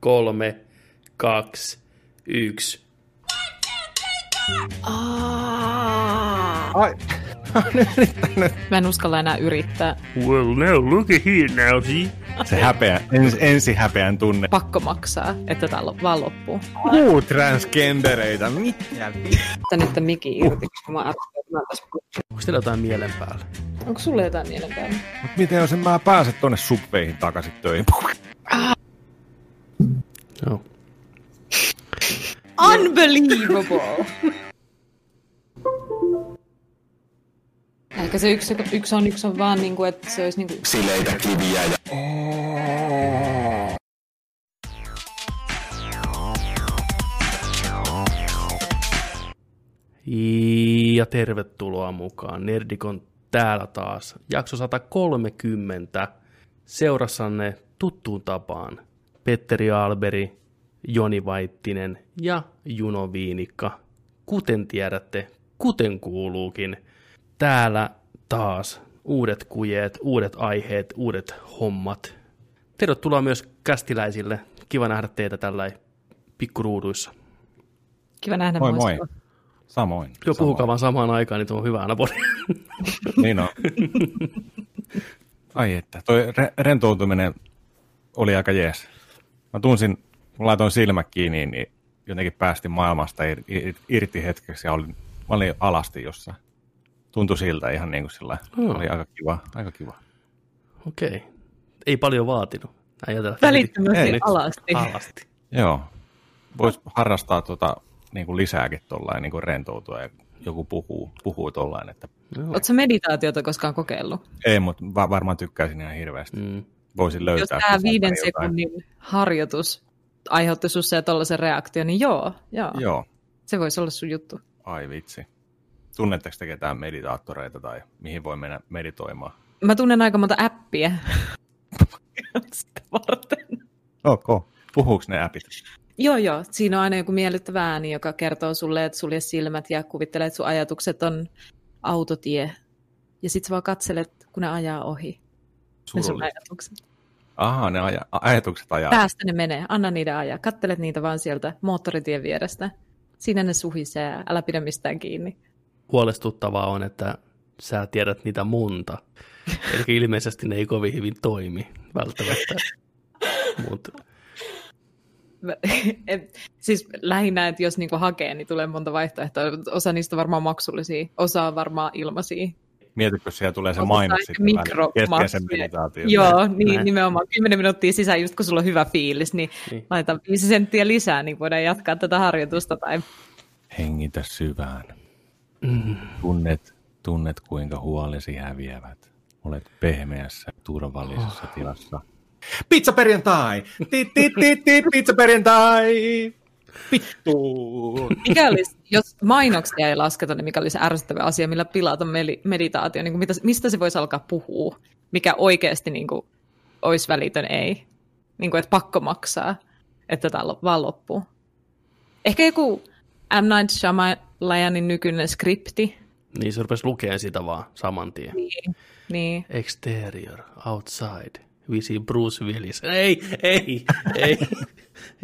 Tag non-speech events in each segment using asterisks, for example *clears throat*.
kolme, kaksi, yksi. Ai, *laughs* Mä en uskalla enää yrittää. Well, now look at here now, see? se häpeä, ens, ensi häpeän tunne. Pakko maksaa, että tää lo- vaan loppuu. Uu, transgendereitä, mitä? Tää nyt tämän mikin irti, kun mä. Onko teillä jotain mielen päällä? Onko sulle jotain mielen päällä? Mut miten jos en mä pääse tonne subveihin takaisin töihin? Joo. Unbelievable! Ehkä se yksi, yksi on, yksi on vaan niin kuin, että se olisi niin kuin... sileitä kiviä ja Ja tervetuloa mukaan. Nerdikon täällä taas. Jakso 130. Seurassanne tuttuun tapaan. Petteri Alberi, Joni Vaittinen ja Juno Viinikka. Kuten tiedätte, kuten kuuluukin. Täällä taas uudet kujeet, uudet aiheet, uudet hommat. Tervetuloa myös kästiläisille. Kiva nähdä teitä tällä pikkuruuduissa. Kiva nähdä Moi moi. Samoin. Joo, puhukaa vaan samaan aikaan, niin tuo on hyvä aina. *laughs* Niin on. Ai että, toi re- rentoutuminen oli aika jees. Mä tunsin, kun laitoin silmät kiinni, niin jotenkin päästin maailmasta ir- ir- irti hetkeksi ja olin, mä olin alasti jossain. Tuntui siltä ihan niin kuin sillä Hmm. Oli aika kiva, aika kiva. Okei. Ei paljon vaatinut. Ajatella, Välittömästi alasti. alasti. Joo. Voisi harrastaa tota, niin kuin lisääkin tuollain niin kuin rentoutua ja joku puhuu, puhuu tollain, että. Oletko meditaatiota koskaan kokeillut? ei, mutta va- varmaan tykkäisin ihan hirveästi. Mm. Voisin Jos löytää. tämä sisältä viiden jotain. sekunnin harjoitus aiheutti sussa ja tollaisen reaktion, niin joo, joo. Joo. Se voisi olla sun juttu. Ai vitsi. Tunnetteko te ketään meditaattoreita tai mihin voi mennä meditoimaan? Mä tunnen aika monta appia sitä varten. Ok. Puhuuko ne appit? Joo, joo. Siinä on aina joku miellyttävä ääni, joka kertoo sulle, että sulje silmät ja kuvittelee, että sun ajatukset on autotie. Ja sit sä vaan katselet, kun ne ajaa ohi. Ne sun ajatukset. Aha, ne aja, ajatukset ajaa. Päästä ne menee. Anna niiden ajaa. Kattelet niitä vaan sieltä moottoritien vierestä. Siinä ne suhisee. Älä pidä mistään kiinni. Huolestuttavaa on, että sä tiedät niitä monta. *laughs* Eli ilmeisesti ne ei kovin hyvin toimi välttämättä. Mut, *laughs* et- siis lähinnä, että jos niinku hakee, niin tulee monta vaihtoehtoa. Osa niistä on varmaan maksullisia, osa on varmaan ilmaisia. Mietitkö, siellä tulee se mainos mikromaksuja. keskeisen meditaation. Joo, niin Näin. nimenomaan 10 minuuttia sisään, just kun sulla on hyvä fiilis, niin, Niin. niin. laita 5 senttiä lisää, niin voidaan jatkaa tätä harjoitusta. Tai... Hengitä syvään. mm, Tunnet, tunnet kuinka huolesi häviävät. Olet pehmeässä, turvallisessa Oh. tilassa. Pizza perjantai! Ti, ti, ti, ti, pizza perjantai! Vittu! Mikä olisi, jos mainoksia ei lasketa, niin mikä olisi ärsyttävä asia, millä pilata meditaatio? Niin kuin mitä, mistä se voisi alkaa puhua? Mikä oikeasti niin kuin, olisi välitön ei? Niin kuin, että pakko maksaa, että tämä vaan loppuu. Ehkä joku M. Night Shyamalanin nykyinen skripti. niin se rupesi lukemaan sitä vaan saman tien. Niin. niin. Exterior, outside, we see Bruce Willis. Ei, ei, ei,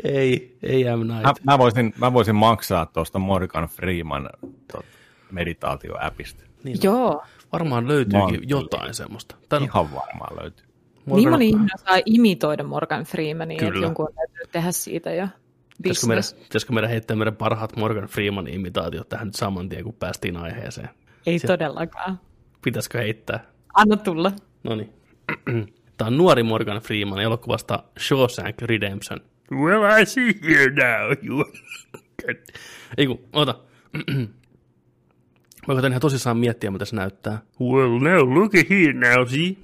ei, ei M. Night. Mä, mä, voisin, mä voisin maksaa tuosta Morgan Freeman tot, meditaatioäpistä. Niin, Joo. Varmaan löytyykin Malttia. jotain semmoista. No, Ihan varmaan löytyy. Niin moni ihminen saa imitoida Morgan Freemania, että Kyllä. jonkun on täytynyt tehdä siitä jo Pitäisikö meidän, pitäisikö meidän heittää meidän parhaat Morgan Freeman imitaatiot tähän nyt saman tien, kun päästiin aiheeseen? Ei Se- todellakaan. Pitäisikö heittää? Anna tulla. No niin. *clears throat* Tämä on nuori Morgan Freeman elokuvasta Shawshank Redemption. Well, I see here now. *laughs* You... Ei kun, ota. Mä koitan ihan tosissaan miettiä, mitä se näyttää. Well, now look at here now, see?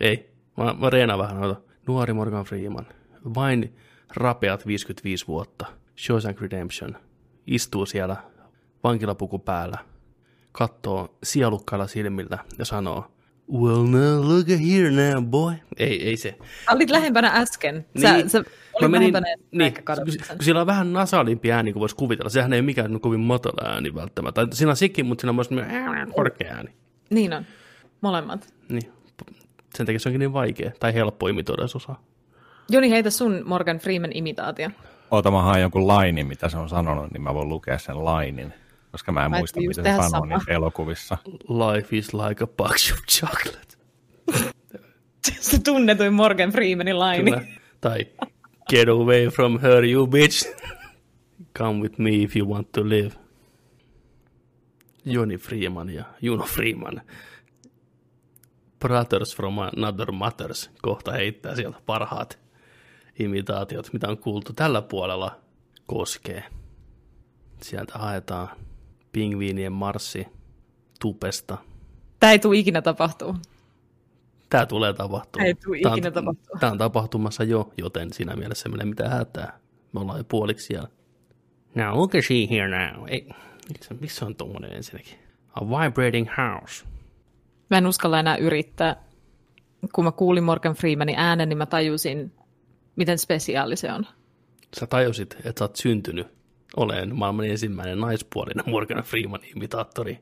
Ei, mä, mä reenaan vähän noita. Nuori Morgan Freeman. Vain rapeat 55 vuotta. Shawshank Redemption. Istuu siellä vankilapuku päällä. Kattoo sielukkailla silmillä ja sanoo, Well, now look at here now, boy. Ei, ei se. Olit lähempänä äsken. Sä, Niin. sä Mä olit menin, niin, kun, siellä on vähän nasaalimpi ääni, kuin voisi kuvitella. Sehän ei ole mikään kovin matala ääni välttämättä. Tai Siinä on sekin, mutta siinä on myös semmoinen korkea ääni. Niin on. Molemmat. Niin. Sen takia se onkin niin vaikea tai helppo imitoida, jos osaa. Joni, heitä sun Morgan Freeman imitaatio. Oota, mä haen jonkun lainin, mitä se on sanonut, niin mä voin lukea sen lainin. Koska mä en Mä muista, mitä se sanoo niissä elokuvissa. Life is like a box of chocolate. *laughs* Se tunnetuin Morgan Freemanin laini. Kyllä. Tai get away from her, you bitch. Come with me if you want to live. Joni Freeman ja Juno Freeman. Brothers from another mothers kohta heittää sieltä parhaat imitaatiot, mitä on kuultu tällä puolella koskee. Sieltä haetaan pingviinien marssi tupesta. Tämä ei tule ikinä tapahtuu. Tämä tulee tapahtumaan. Ei on- ikinä tapahtua. Tämä on tapahtumassa jo, joten siinä mielessä ei mitään hätää. Me ollaan jo puoliksi siellä. Now look at she here now. Ei, missä, missä on tuommoinen ensinnäkin? A vibrating house. Mä en uskalla enää yrittää. Kun mä kuulin Morgan Freemanin äänen, niin mä tajusin, miten spesiaali se on. Sä tajusit, että sä oot syntynyt olen maailman ensimmäinen naispuolinen Morgan Freeman imitaattori.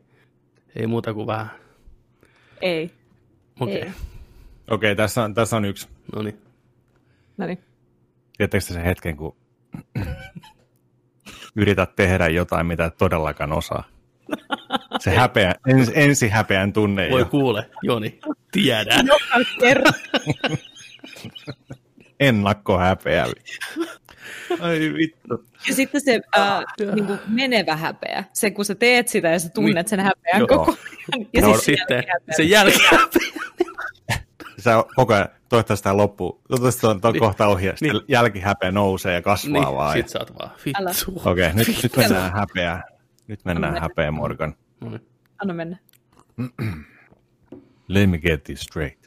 Ei muuta kuin vähän. Ei. Okei, Ei. Okay. Okei, tässä on, tässä on yksi. no niin. No niin. Tiedättekö te sen hetken, kun yrität tehdä jotain, mitä et todellakaan osaa? Se häpeä, ens, ensi häpeän tunne. Voi jo. kuule, Joni, tiedän. *laughs* Kerro. Ennakkohäpeä. Ai vittu. Ja sitten se äh, niin kuin menevä häpeä. Se, kun sä teet sitä ja sä tunnet sen häpeän Joo. koko ajan. Ja No, siis Sitten jälkihäpeä. se jälkeen. Sä koko ajan, toivottavasti tämä loppuu. Toivottavasti on, on Niin. kohta ohi. Sitten Niin. jälkihäpeä nousee ja kasvaa niin, vaan. sit sä oot vaan, vittu. Okei, nyt, nyt mennään häpeään. Nyt mennään Anna häpeä, Morgan. No niin. Anna mennä. Let me get this straight.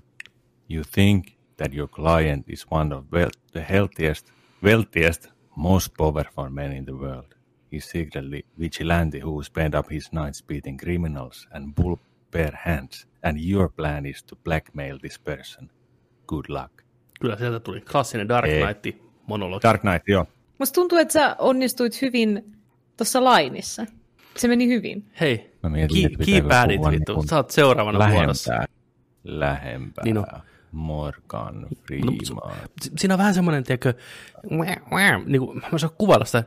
You think that your client is one of the healthiest, wealthiest, most powerful men in the world. He's secretly vigilante who spent up his nights beating criminals and bull bare hands. And your plan is to blackmail this person. Good luck. Kyllä sieltä tuli klassinen Dark Ei. Knight monologi. Dark Knight, joo. Musta tuntuu, että sä onnistuit hyvin tuossa lainissa. Se meni hyvin. Hei, Mä mietin, keep, että pitääkö keep at it, puhua vittu. niin Sä oot seuraavana vuorossa. Lähempää. Lähempää. Niin on. Morgan No, Freeman. Si- Siinä on vähän semmoinen, tiedätkö, niin kuin, mä saan kuvailla sitä.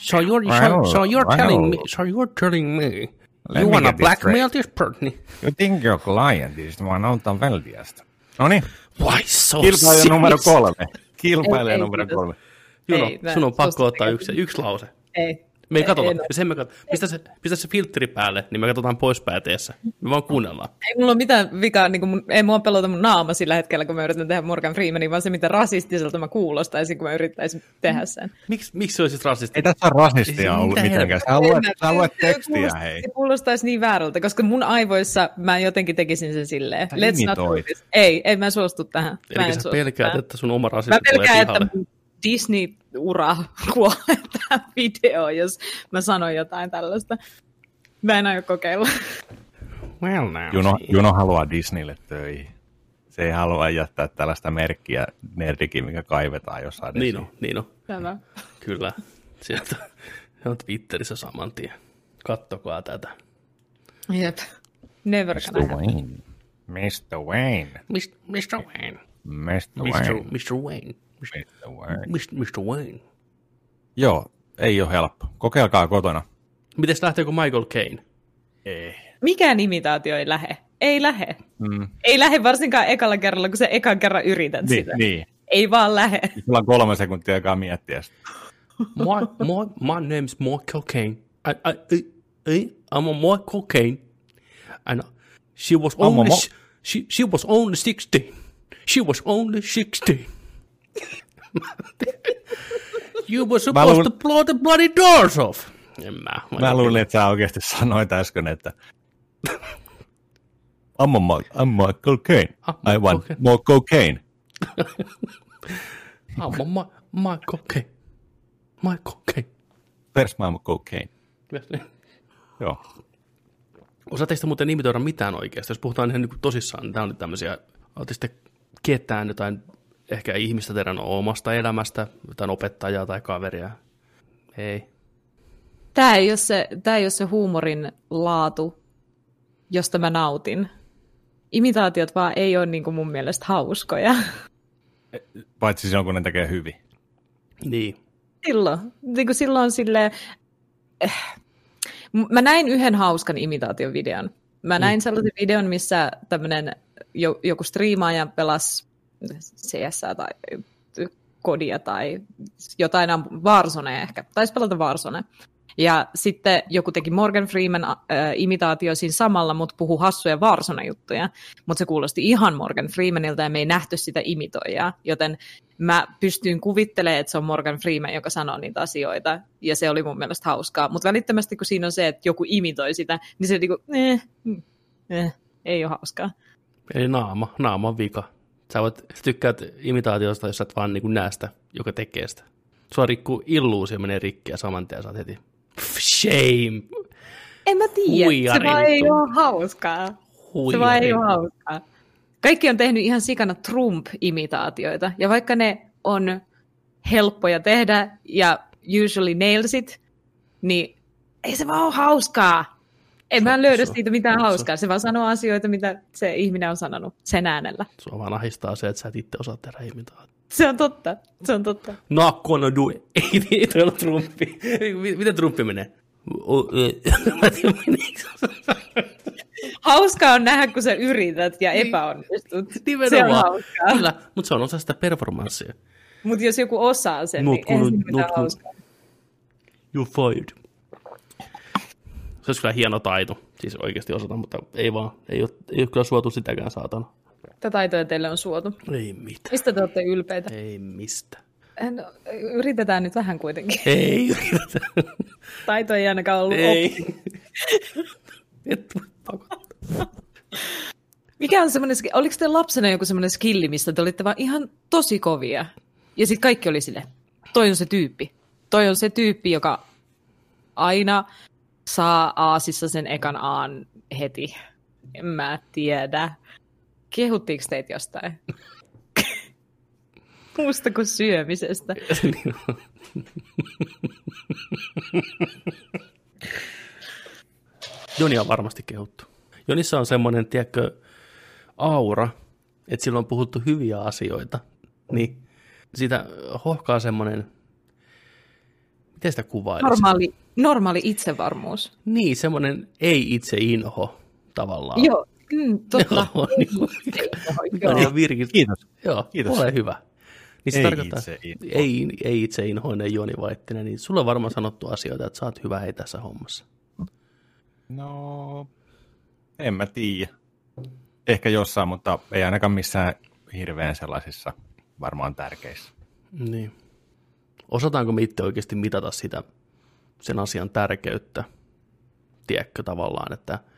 So you're, so, so you're telling me, so you're telling me, you wanna blackmail this person? You think your client is one of the wealthiest? No niin, Why so kilpailija serious? numero kolme. Kilpailija Ei, ei, numero kiitos. kolme. Juno, Ei, sun on pakko ottaa yksi, yksi lause. Ei. Me ei katsota, ei, ja sen me katsota. Pistä se, pistä se filtteri päälle, niin me katsotaan pois pääteessä. Me vaan kuunnellaan. Ei mulla ole mitään vikaa, niin mun, ei mua pelota mun naama sillä hetkellä, kun mä yritän tehdä Morgan Freemanin, vaan se, mitä rasistiselta mä kuulostaisin, kun mä yrittäisin tehdä sen. Miksi, miksi se olisi rasisti? Ei tässä ole rasistia Ei, ollut mitenkään. Sä En luet, mä- sä luet tekstiä, kuulostaisi- hei. Se kuulostaisi niin väärältä, koska mun aivoissa mä jotenkin tekisin sen silleen. Sä Let's not. Ei, ei mä suostu tähän. Mä Eli en sä pelkäät, tähän. että sun oma Mä rasismi tulee pelkään, että pihalle. Disney-ura *laughs* kuolee tähän videoon, jos mä sanon jotain tällaista. Mä en aio kokeilla. Well now. Juno. Juno haluaa Disneylle töihin. Se ei halua jättää tällaista merkkiä nerdikin, mikä kaivetaan jossain. Niin on, niin on. Tämä. Kyllä. Sieltä se on Twitterissä saman tien. Kattokaa tätä. Jep. Never Mr. Wayne. Mr. Wayne. Mr. Wayne. Mr. Wayne. Mr. Wayne. Mr. Mr. Wayne. Mr. Mr. Wayne. Joo, ei ole helppo. Kokeilkaa kotona. Miten lähtee kuin Michael Caine? Ei. Mikään imitaatio ei lähe. Ei lähe. Mm. Ei lähe varsinkaan ekalla kerralla, kun sä ekan kerran yrität Niin, sitä. niin. Ei vaan lähe. Sulla on kolme sekuntia aikaa miettiä sitä. My, my, my name's Michael Caine. I, I, I, I, I'm a Michael Caine. And she was only, Mo- she, she was only 16. She was only 16. you were supposed luul- to blow the bloody doors off. En mä. Mä luulin, että sä oikeasti sanoit äsken, että I'm, a, Ma- I'm Michael Caine. Ah, I want okay. more cocaine. *laughs* I'm a Ma- Michael Caine. Michael Caine. Where's my cocaine? Joo. Osaatteko te muuten imitoida mitään oikeasti? Jos puhutaan ihan niin tosissaan, niin tämä on nyt tämmöisiä, ootte sitten ketään jotain ehkä ihmistä teidän omasta elämästä, jotain opettajaa tai kaveria? Ei. Tämä ei, ole se, tämä ei ole se huumorin laatu, josta mä nautin. Imitaatiot vaan ei ole niin kuin mun mielestä hauskoja. Paitsi silloin, kun ne tekee hyvin. Niin. Silloin. Niin kuin silloin silleen, eh. Mä näin yhden hauskan imitaatiovideon. Mä näin mm. sellaisen videon, missä tämmöinen joku striimaaja pelasi CS tai kodia tai jotain Warzone ehkä. Taisi pelata Warzone. Ja sitten joku teki Morgan Freeman äh, imitaatio siinä samalla, mutta puhu hassuja Warzone-juttuja. Mutta se kuulosti ihan Morgan Freemanilta ja me ei nähty sitä imitoijaa. Joten mä pystyin kuvittelemaan, että se on Morgan Freeman, joka sanoo niitä asioita. Ja se oli mun mielestä hauskaa. Mutta välittömästi, kun siinä on se, että joku imitoi sitä, niin se niinku, eh, eh, ei ole hauskaa. Eli naama, naama vika. Sä, voit, tykkäät imitaatiosta, jos sä et vaan niin näe sitä, joka tekee sitä. Sua rikkuu illuusio menee rikki ja saman tien saat heti shame. En mä tiedä, se vaan ei ole hauskaa. Se vaan ei ole hauskaa. Kaikki on tehnyt ihan sikana Trump-imitaatioita, ja vaikka ne on helppoja tehdä ja usually nails it, niin ei se vaan ole hauskaa. En mä löydä siitä mitään hauskaa. Se vaan sanoo asioita, mitä se ihminen on sanonut sen äänellä. Sua vaan ahistaa se, että sä et itse osaa tehdä imitaatio. Se on totta, se on totta. Not gonna do it. *laughs* Ei, ei toi ole Trumpi. Miten Trumpi menee? *laughs* Tiedän, Hauskaa on nähdä, kun sä yrität ja niin. epäonnistut. Se on hauskaa. Kyllä, mutta se on osa sitä performanssia. Mutta jos joku osaa sen, not niin eihän se mitään hauskaa. You fired. Se olisi kyllä hieno taito, siis oikeasti osata, mutta ei vaan, ei ole, ei ole kyllä suotu sitäkään saatana. Mitä taitoja teille on suotu? Ei mitään. Mistä te olette ylpeitä? Ei mistä. No, yritetään nyt vähän kuitenkin. Ei *laughs* yritetä. Taito ei ainakaan ollut Ei. *laughs* Et Mikä on semmoinen, oliko te lapsena joku semmoinen skilli, mistä te olitte vaan ihan tosi kovia? Ja sitten kaikki oli sille, toi on se tyyppi. Toi on se tyyppi, joka aina saa aasissa sen ekan aan heti. En mä tiedä. Kehuttiinko teitä jostain? *laughs* Muusta kuin syömisestä. *laughs* Joni on varmasti kehuttu. Jonissa on semmoinen, tiedätkö, aura, että sillä on puhuttu hyviä asioita, niin sitä hohkaa semmoinen, miten sitä kuvailisi? Normaali, normaali itsevarmuus. Niin, semmoinen ei itse inho tavallaan. Joo, Mm, totta. Joo, niin, *laughs* joo. Virkis. Kiitos. Joo, Kiitos. ole hyvä. Niin se ei tarkoittaa, itse ei, ei itse inhoinen Joni Vaittinen, niin sulle on varmaan sanottu asioita, että sä oot hyvä hei tässä hommassa. No, en mä tiedä. Ehkä jossain, mutta ei ainakaan missään hirveän sellaisissa varmaan tärkeissä. Niin. Osataanko me itse oikeasti mitata sitä, sen asian tärkeyttä? Tiedätkö tavallaan, että –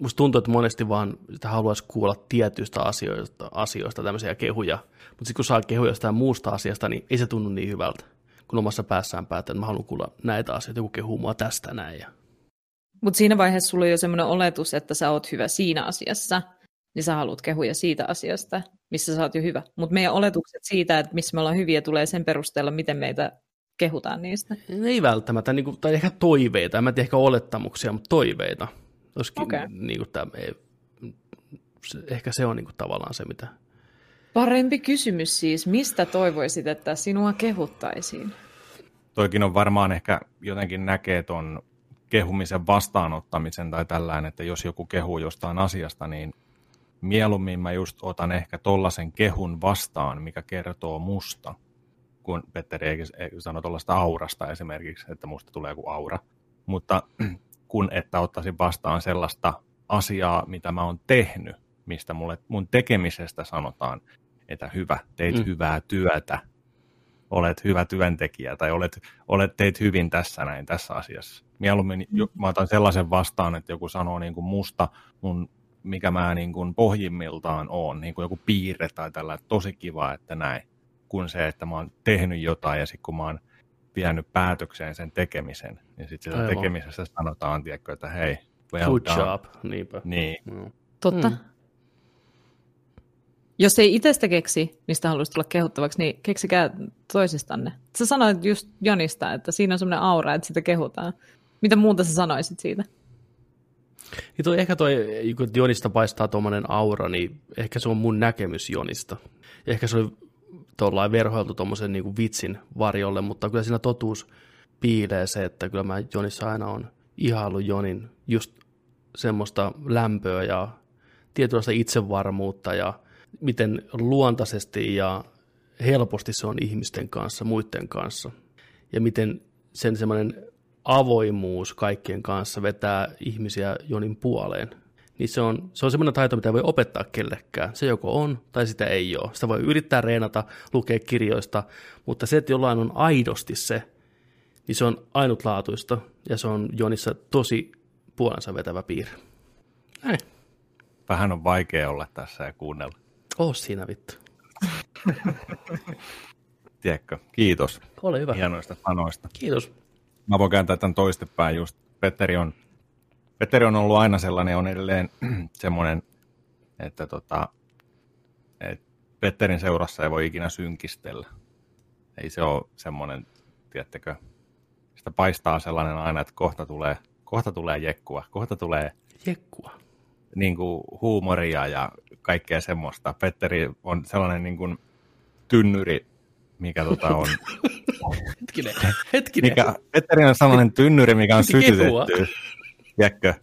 musta tuntuu, että monesti vaan sitä haluaisi kuulla tietyistä asioista, asioista tämmöisiä kehuja, mutta sitten kun saa kehuja jostain muusta asiasta, niin ei se tunnu niin hyvältä, kun omassa päässään päättää, että mä haluan kuulla näitä asioita, joku kehuu mua tästä näin. Mutta siinä vaiheessa sulla on jo semmoinen oletus, että sä oot hyvä siinä asiassa, niin sä haluat kehuja siitä asiasta, missä sä oot jo hyvä. Mutta meidän oletukset siitä, että missä me ollaan hyviä, tulee sen perusteella, miten meitä kehutaan niistä. Ei välttämättä, niin kuin, tai ehkä toiveita, en mä tiedä ehkä olettamuksia, mutta toiveita. Olisikin, okay. niin kuin tämä, ehkä se on niin kuin tavallaan se, mitä... Parempi kysymys siis, mistä toivoisit, että sinua kehuttaisiin? Toikin on varmaan ehkä jotenkin näkee tuon kehumisen vastaanottamisen tai tällainen, että jos joku kehuu jostain asiasta, niin mieluummin mä just otan ehkä tollasen kehun vastaan, mikä kertoo musta, kun Petteri sanoi tuollaista aurasta esimerkiksi, että musta tulee joku aura. Mutta *clears throat* kun että ottaisin vastaan sellaista asiaa, mitä mä oon tehnyt, mistä mulle, mun tekemisestä sanotaan, että hyvä, teit mm. hyvää työtä, olet hyvä työntekijä tai olet, olet teit hyvin tässä näin tässä asiassa. Mieluummin mm. mä otan sellaisen vastaan, että joku sanoo niin kuin musta, mun, mikä mä niin kuin pohjimmiltaan oon, niin kuin joku piirre tai tällä, tosi kiva, että näin, kuin se, että mä oon tehnyt jotain ja sitten kun mä oon vienyt päätökseen sen tekemisen, niin sitten sitä tekemisessä sanotaan, tiedätkö, että hei, well Good done. job, niinpä. Niin. Mm. Totta. Mm. Jos ei itsestä keksi, mistä haluaisi tulla kehuttavaksi, niin keksikää toisistanne. Sä sanoit just Jonista, että siinä on semmoinen aura, että sitä kehutaan. Mitä muuta sä sanoisit siitä? Niin toi, ehkä toi, kun Jonista paistaa tuommoinen aura, niin ehkä se on mun näkemys Jonista. Ehkä se oli tuollain verhoiltu tuommoisen niin vitsin varjolle, mutta kyllä siinä totuus piilee se, että kyllä mä Jonissa aina on ihailu Jonin just semmoista lämpöä ja tietynlaista itsevarmuutta ja miten luontaisesti ja helposti se on ihmisten kanssa, muiden kanssa. Ja miten sen semmoinen avoimuus kaikkien kanssa vetää ihmisiä Jonin puoleen. Niin se on, se on semmoinen taito, mitä voi opettaa kellekään. Se joko on tai sitä ei ole. Sitä voi yrittää reenata, lukea kirjoista, mutta se, että jollain on aidosti se, niin se on ainutlaatuista ja se on Jonissa tosi puolensa vetävä piirre. Näin. Vähän on vaikea olla tässä ja kuunnella. Oo siinä vittu. Tiedätkö? Kiitos. Ole hyvä. Hienoista sanoista. Kiitos. Mä voin kääntää tämän toistepäin just. Petteri on, Petteri on ollut aina sellainen, on edelleen *clears throat* semmoinen, että tota, et Petterin seurassa ei voi ikinä synkistellä. Ei se ole semmoinen, tiedättekö, sitä paistaa sellainen aina, että kohta tulee, kohta tulee jekkua, kohta tulee Jekkua. niin kuin huumoria ja kaikkea semmoista. Petteri on sellainen niin kuin tynnyri, mikä tota on, *laughs* Hetkinen. Hetkinen. mikä, Petteri on sellainen tynnyri, mikä on sytytetty, tiedätkö,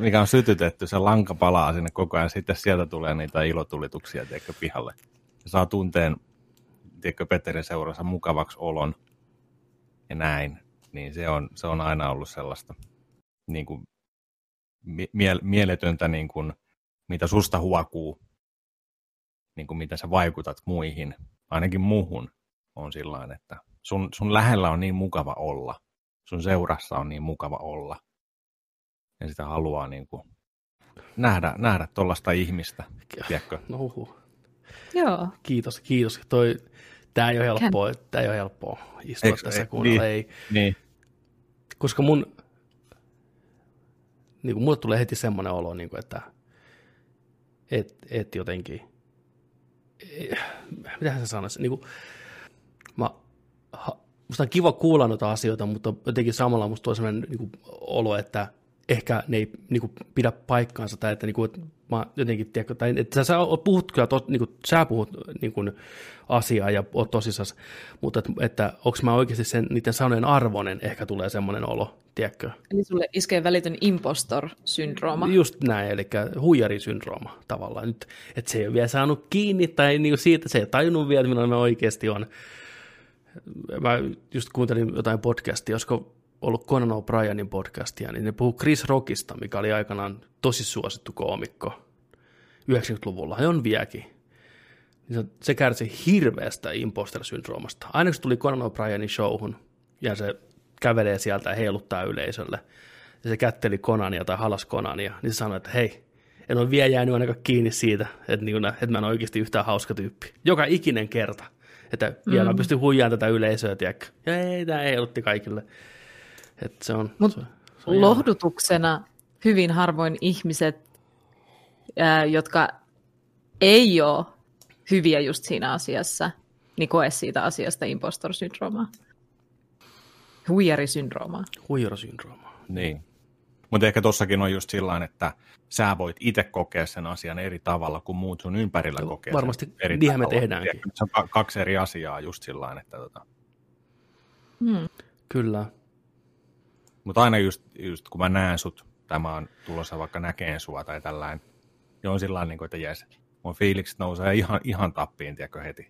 mikä on sytytetty, se lanka palaa sinne koko ajan, sitten sieltä tulee niitä ilotulituksia, tiedätkö, pihalle. Se saa tunteen, tiedätkö, Petterin seurassa mukavaksi olon ja näin, niin se on, se on aina ollut sellaista niin kuin, mie- mieletöntä, niin kuin, mitä susta huokuu, niin kuin mitä sä vaikutat muihin, ainakin muuhun, on sillä että sun, sun lähellä on niin mukava olla, sun seurassa on niin mukava olla, ja sitä haluaa niin kuin nähdä, nähdä tuollaista ihmistä, tiedätkö? No huhu. Joo. Kiitos, kiitos. Toi, tää ei ole helppoa, tää ei ole helppoa istua Eikö- tässä ei- kuunnella. niin. Ei, Niin, koska mun, niin kuin mulle tulee heti semmoinen olo, niin kuin, että et, et jotenkin, eh, mitähän se sanoisi, niin kuin, mä, ha, musta on kiva kuulla noita asioita, mutta jotenkin samalla musta tulee semmoinen niin kuin, olo, että ehkä ne ei niin kuin, pidä paikkaansa, tai että, niin kuin, että mä jotenkin, tiedätkö, tai että sä oot- puhut kyllä, to, niin kuin, sä puhut niin kuin, asiaa ja oot tosissas, mutta että, että onko mä oikeasti sen, niiden sanojen arvoinen, ehkä tulee semmoinen olo, tiedätkö? Eli sulle iskee välitön impostor-syndrooma. Just näin, eli huijarisyndrooma tavallaan. Nyt, että se ei ole vielä saanut kiinni, tai niin kuin siitä se ei tajunnut vielä, että me oikeasti on. Mä just kuuntelin jotain podcastia, olisiko ollut Conan O'Brienin podcastia, niin ne puhuu Chris Rockista, mikä oli aikanaan tosi suosittu koomikko 90-luvulla, ja on vieläkin. Niin se, kärsi hirveästä imposter-syndroomasta. Aina kun tuli Conan O'Brienin showhun, ja se kävelee sieltä ja heiluttaa yleisölle, ja se kätteli Konania tai halas Konania, niin se sanoi, että hei, en ole vielä jäänyt ainakaan kiinni siitä, että, niin kuin, että mä en ole oikeasti yhtään hauska tyyppi. Joka ikinen kerta. Että vielä mä pystyn huijaamaan tätä yleisöä, tiedätkö? Ja ei, tämä heilutti kaikille. Että se on, Mut se, se on Lohdutuksena hyvin harvoin ihmiset, ää, jotka ei ole hyviä just siinä asiassa, niin koe siitä asiasta impostor-syndroomaa. Huijarisyndroomaa. huijarasyndrooma. Niin. Mutta ehkä tossakin on just sillä että sä voit itse kokea sen asian eri tavalla kuin muut sun ympärillä Joo, kokee varmasti sen eri niinhän me tehdäänkin. Se on ka- kaksi eri asiaa just sillä että tota. Hmm. Kyllä. Mutta aina just, just kun mä näen sut, tai mä oon tulossa vaikka näkeen sua tai tällainen, niin on sillä niin kuin, että jes, mun fiilikset nousee ihan, ihan tappiin, tiedätkö, heti.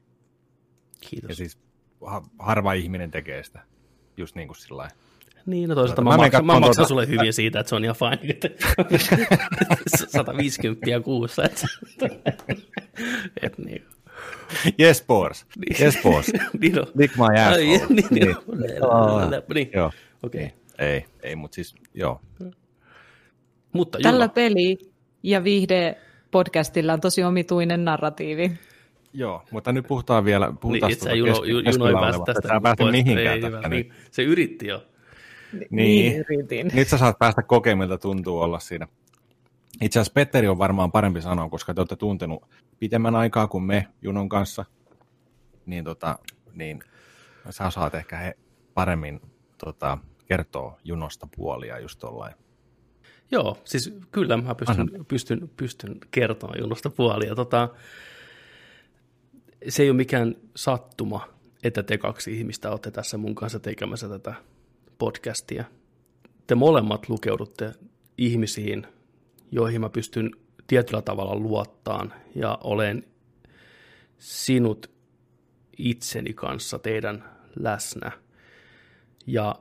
Kiitos. Ja siis ha- harva ihminen tekee sitä, just niin kuin sillä. Niin, no toisaalta Mä mä, maksan, mä maksan tuota- sulle hyvin siitä, että se on ihan fine. *laughs* että 150 kuussa. Että, et niin. Yes, boss. Yes, boss. *laughs* niin on. Lick my ass. Niin, niin, Aa, niin. Joo. Okei. Ei, ei, mutta siis, joo. Mutta Tällä peli- ja viihde-podcastilla on tosi omituinen narratiivi. Joo, mutta nyt puhutaan vielä, niin, puhutaan et sä Juno, Juno, Juno ei pääse tästä päästä mihinkään Ei, tästä nyt. niin. Se yritti jo. Niin. yritin. Nyt sä saat päästä kokemaan, miltä tuntuu olla siinä. Itse asiassa Petteri on varmaan parempi sanoa, koska te olette tuntenut pitemmän aikaa kuin me Junon kanssa. Niin, tota, niin sä saat ehkä he paremmin tota, kertoa Junosta puolia just tollain. Joo, siis kyllä mä pystyn, pystyn, pystyn kertomaan Junosta puolia. Tota, se ei ole mikään sattuma, että te kaksi ihmistä olette tässä mun kanssa tekemässä tätä podcastia. Te molemmat lukeudutte ihmisiin, joihin mä pystyn tietyllä tavalla luottaan ja olen sinut itseni kanssa teidän läsnä. Ja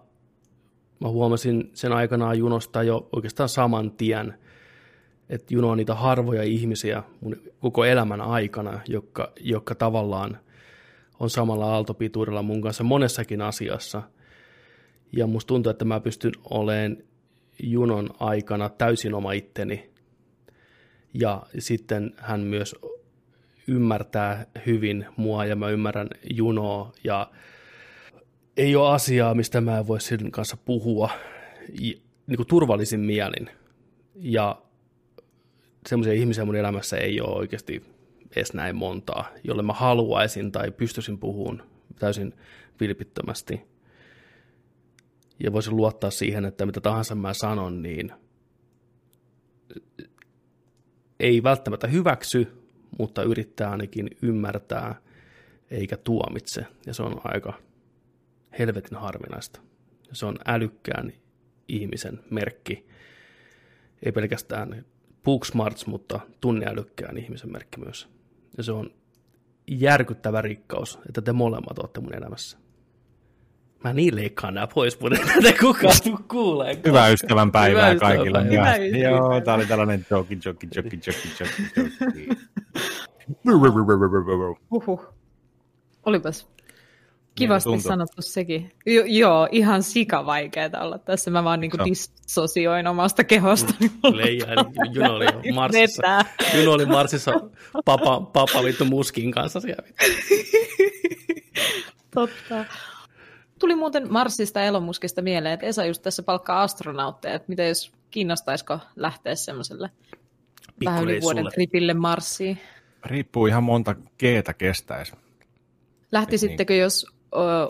mä huomasin sen aikanaan Junosta jo oikeastaan saman tien, että Juno on niitä harvoja ihmisiä mun koko elämän aikana, jotka, jotka tavallaan on samalla aaltopituudella mun kanssa monessakin asiassa. Ja musta tuntuu, että mä pystyn olemaan Junon aikana täysin oma itteni. Ja sitten hän myös ymmärtää hyvin mua ja mä ymmärrän Junoa ja ei ole asiaa, mistä mä en voi sen kanssa puhua niin kuin turvallisin mielin. Ja semmoisia ihmisiä mun elämässä ei ole oikeasti edes näin montaa, jolle mä haluaisin tai pystyisin puhumaan täysin vilpittömästi. Ja voisin luottaa siihen, että mitä tahansa mä sanon, niin ei välttämättä hyväksy, mutta yrittää ainakin ymmärtää eikä tuomitse. Ja se on aika helvetin harvinaista. Se on älykkään ihmisen merkki. Ei pelkästään Booksmarts, mutta tunneälykkään ihmisen merkki myös. Ja se on järkyttävä rikkaus, että te molemmat olette mun elämässä. Mä niin leikkaan nämä pois, mutta tätä kukaan tuu kuulee. Hyvää ystävän päivää Hyvää kaikille. ystävänpäivää. Hyvää Joo, tää oli tällainen joki, joki, joki, joki, joki, joki. Huhhuh. Olipas kivasti tuntuu? sanottu sekin. Jo, joo, ihan sika vaikeeta olla tässä. Mä vaan niinku dissosioin omasta kehostani. Leija, *laughs* eli Juno oli *laughs* Marsissa. Juno oli Marsissa papa, papa vittu muskin kanssa siellä. *laughs* Totta. Tuli muuten Marsista ja Elomuskista mieleen, että Esa just tässä palkkaa astronautteja. Että miten jos kiinnostaisiko lähteä semmoiselle vähän yli vuoden tripille Marsiin? Riippuu ihan monta keetä kestäisi. Lähtisittekö, jos ö,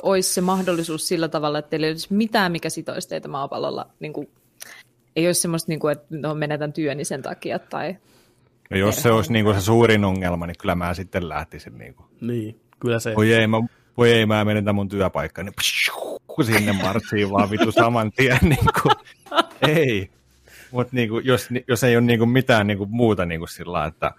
olisi se mahdollisuus sillä tavalla, että teillä ei olisi mitään, mikä sitoisi teitä maapallolla? Niin kuin, ei olisi semmoista, niin kuin, että no, menetän työni sen takia. Tai... Ja jos se olisi niinku se suurin ongelma, niin kyllä mä sitten lähtisin. Niinku. Niin, kyllä se. Voi ei, mä, voi ei, mä menetän mun työpaikkani. Sinne marssiin vaan vitu saman tien. *laughs* Niinku. Ei. Mutta niinku, jos, jos ei ole niinku mitään niinku muuta niinku sillä että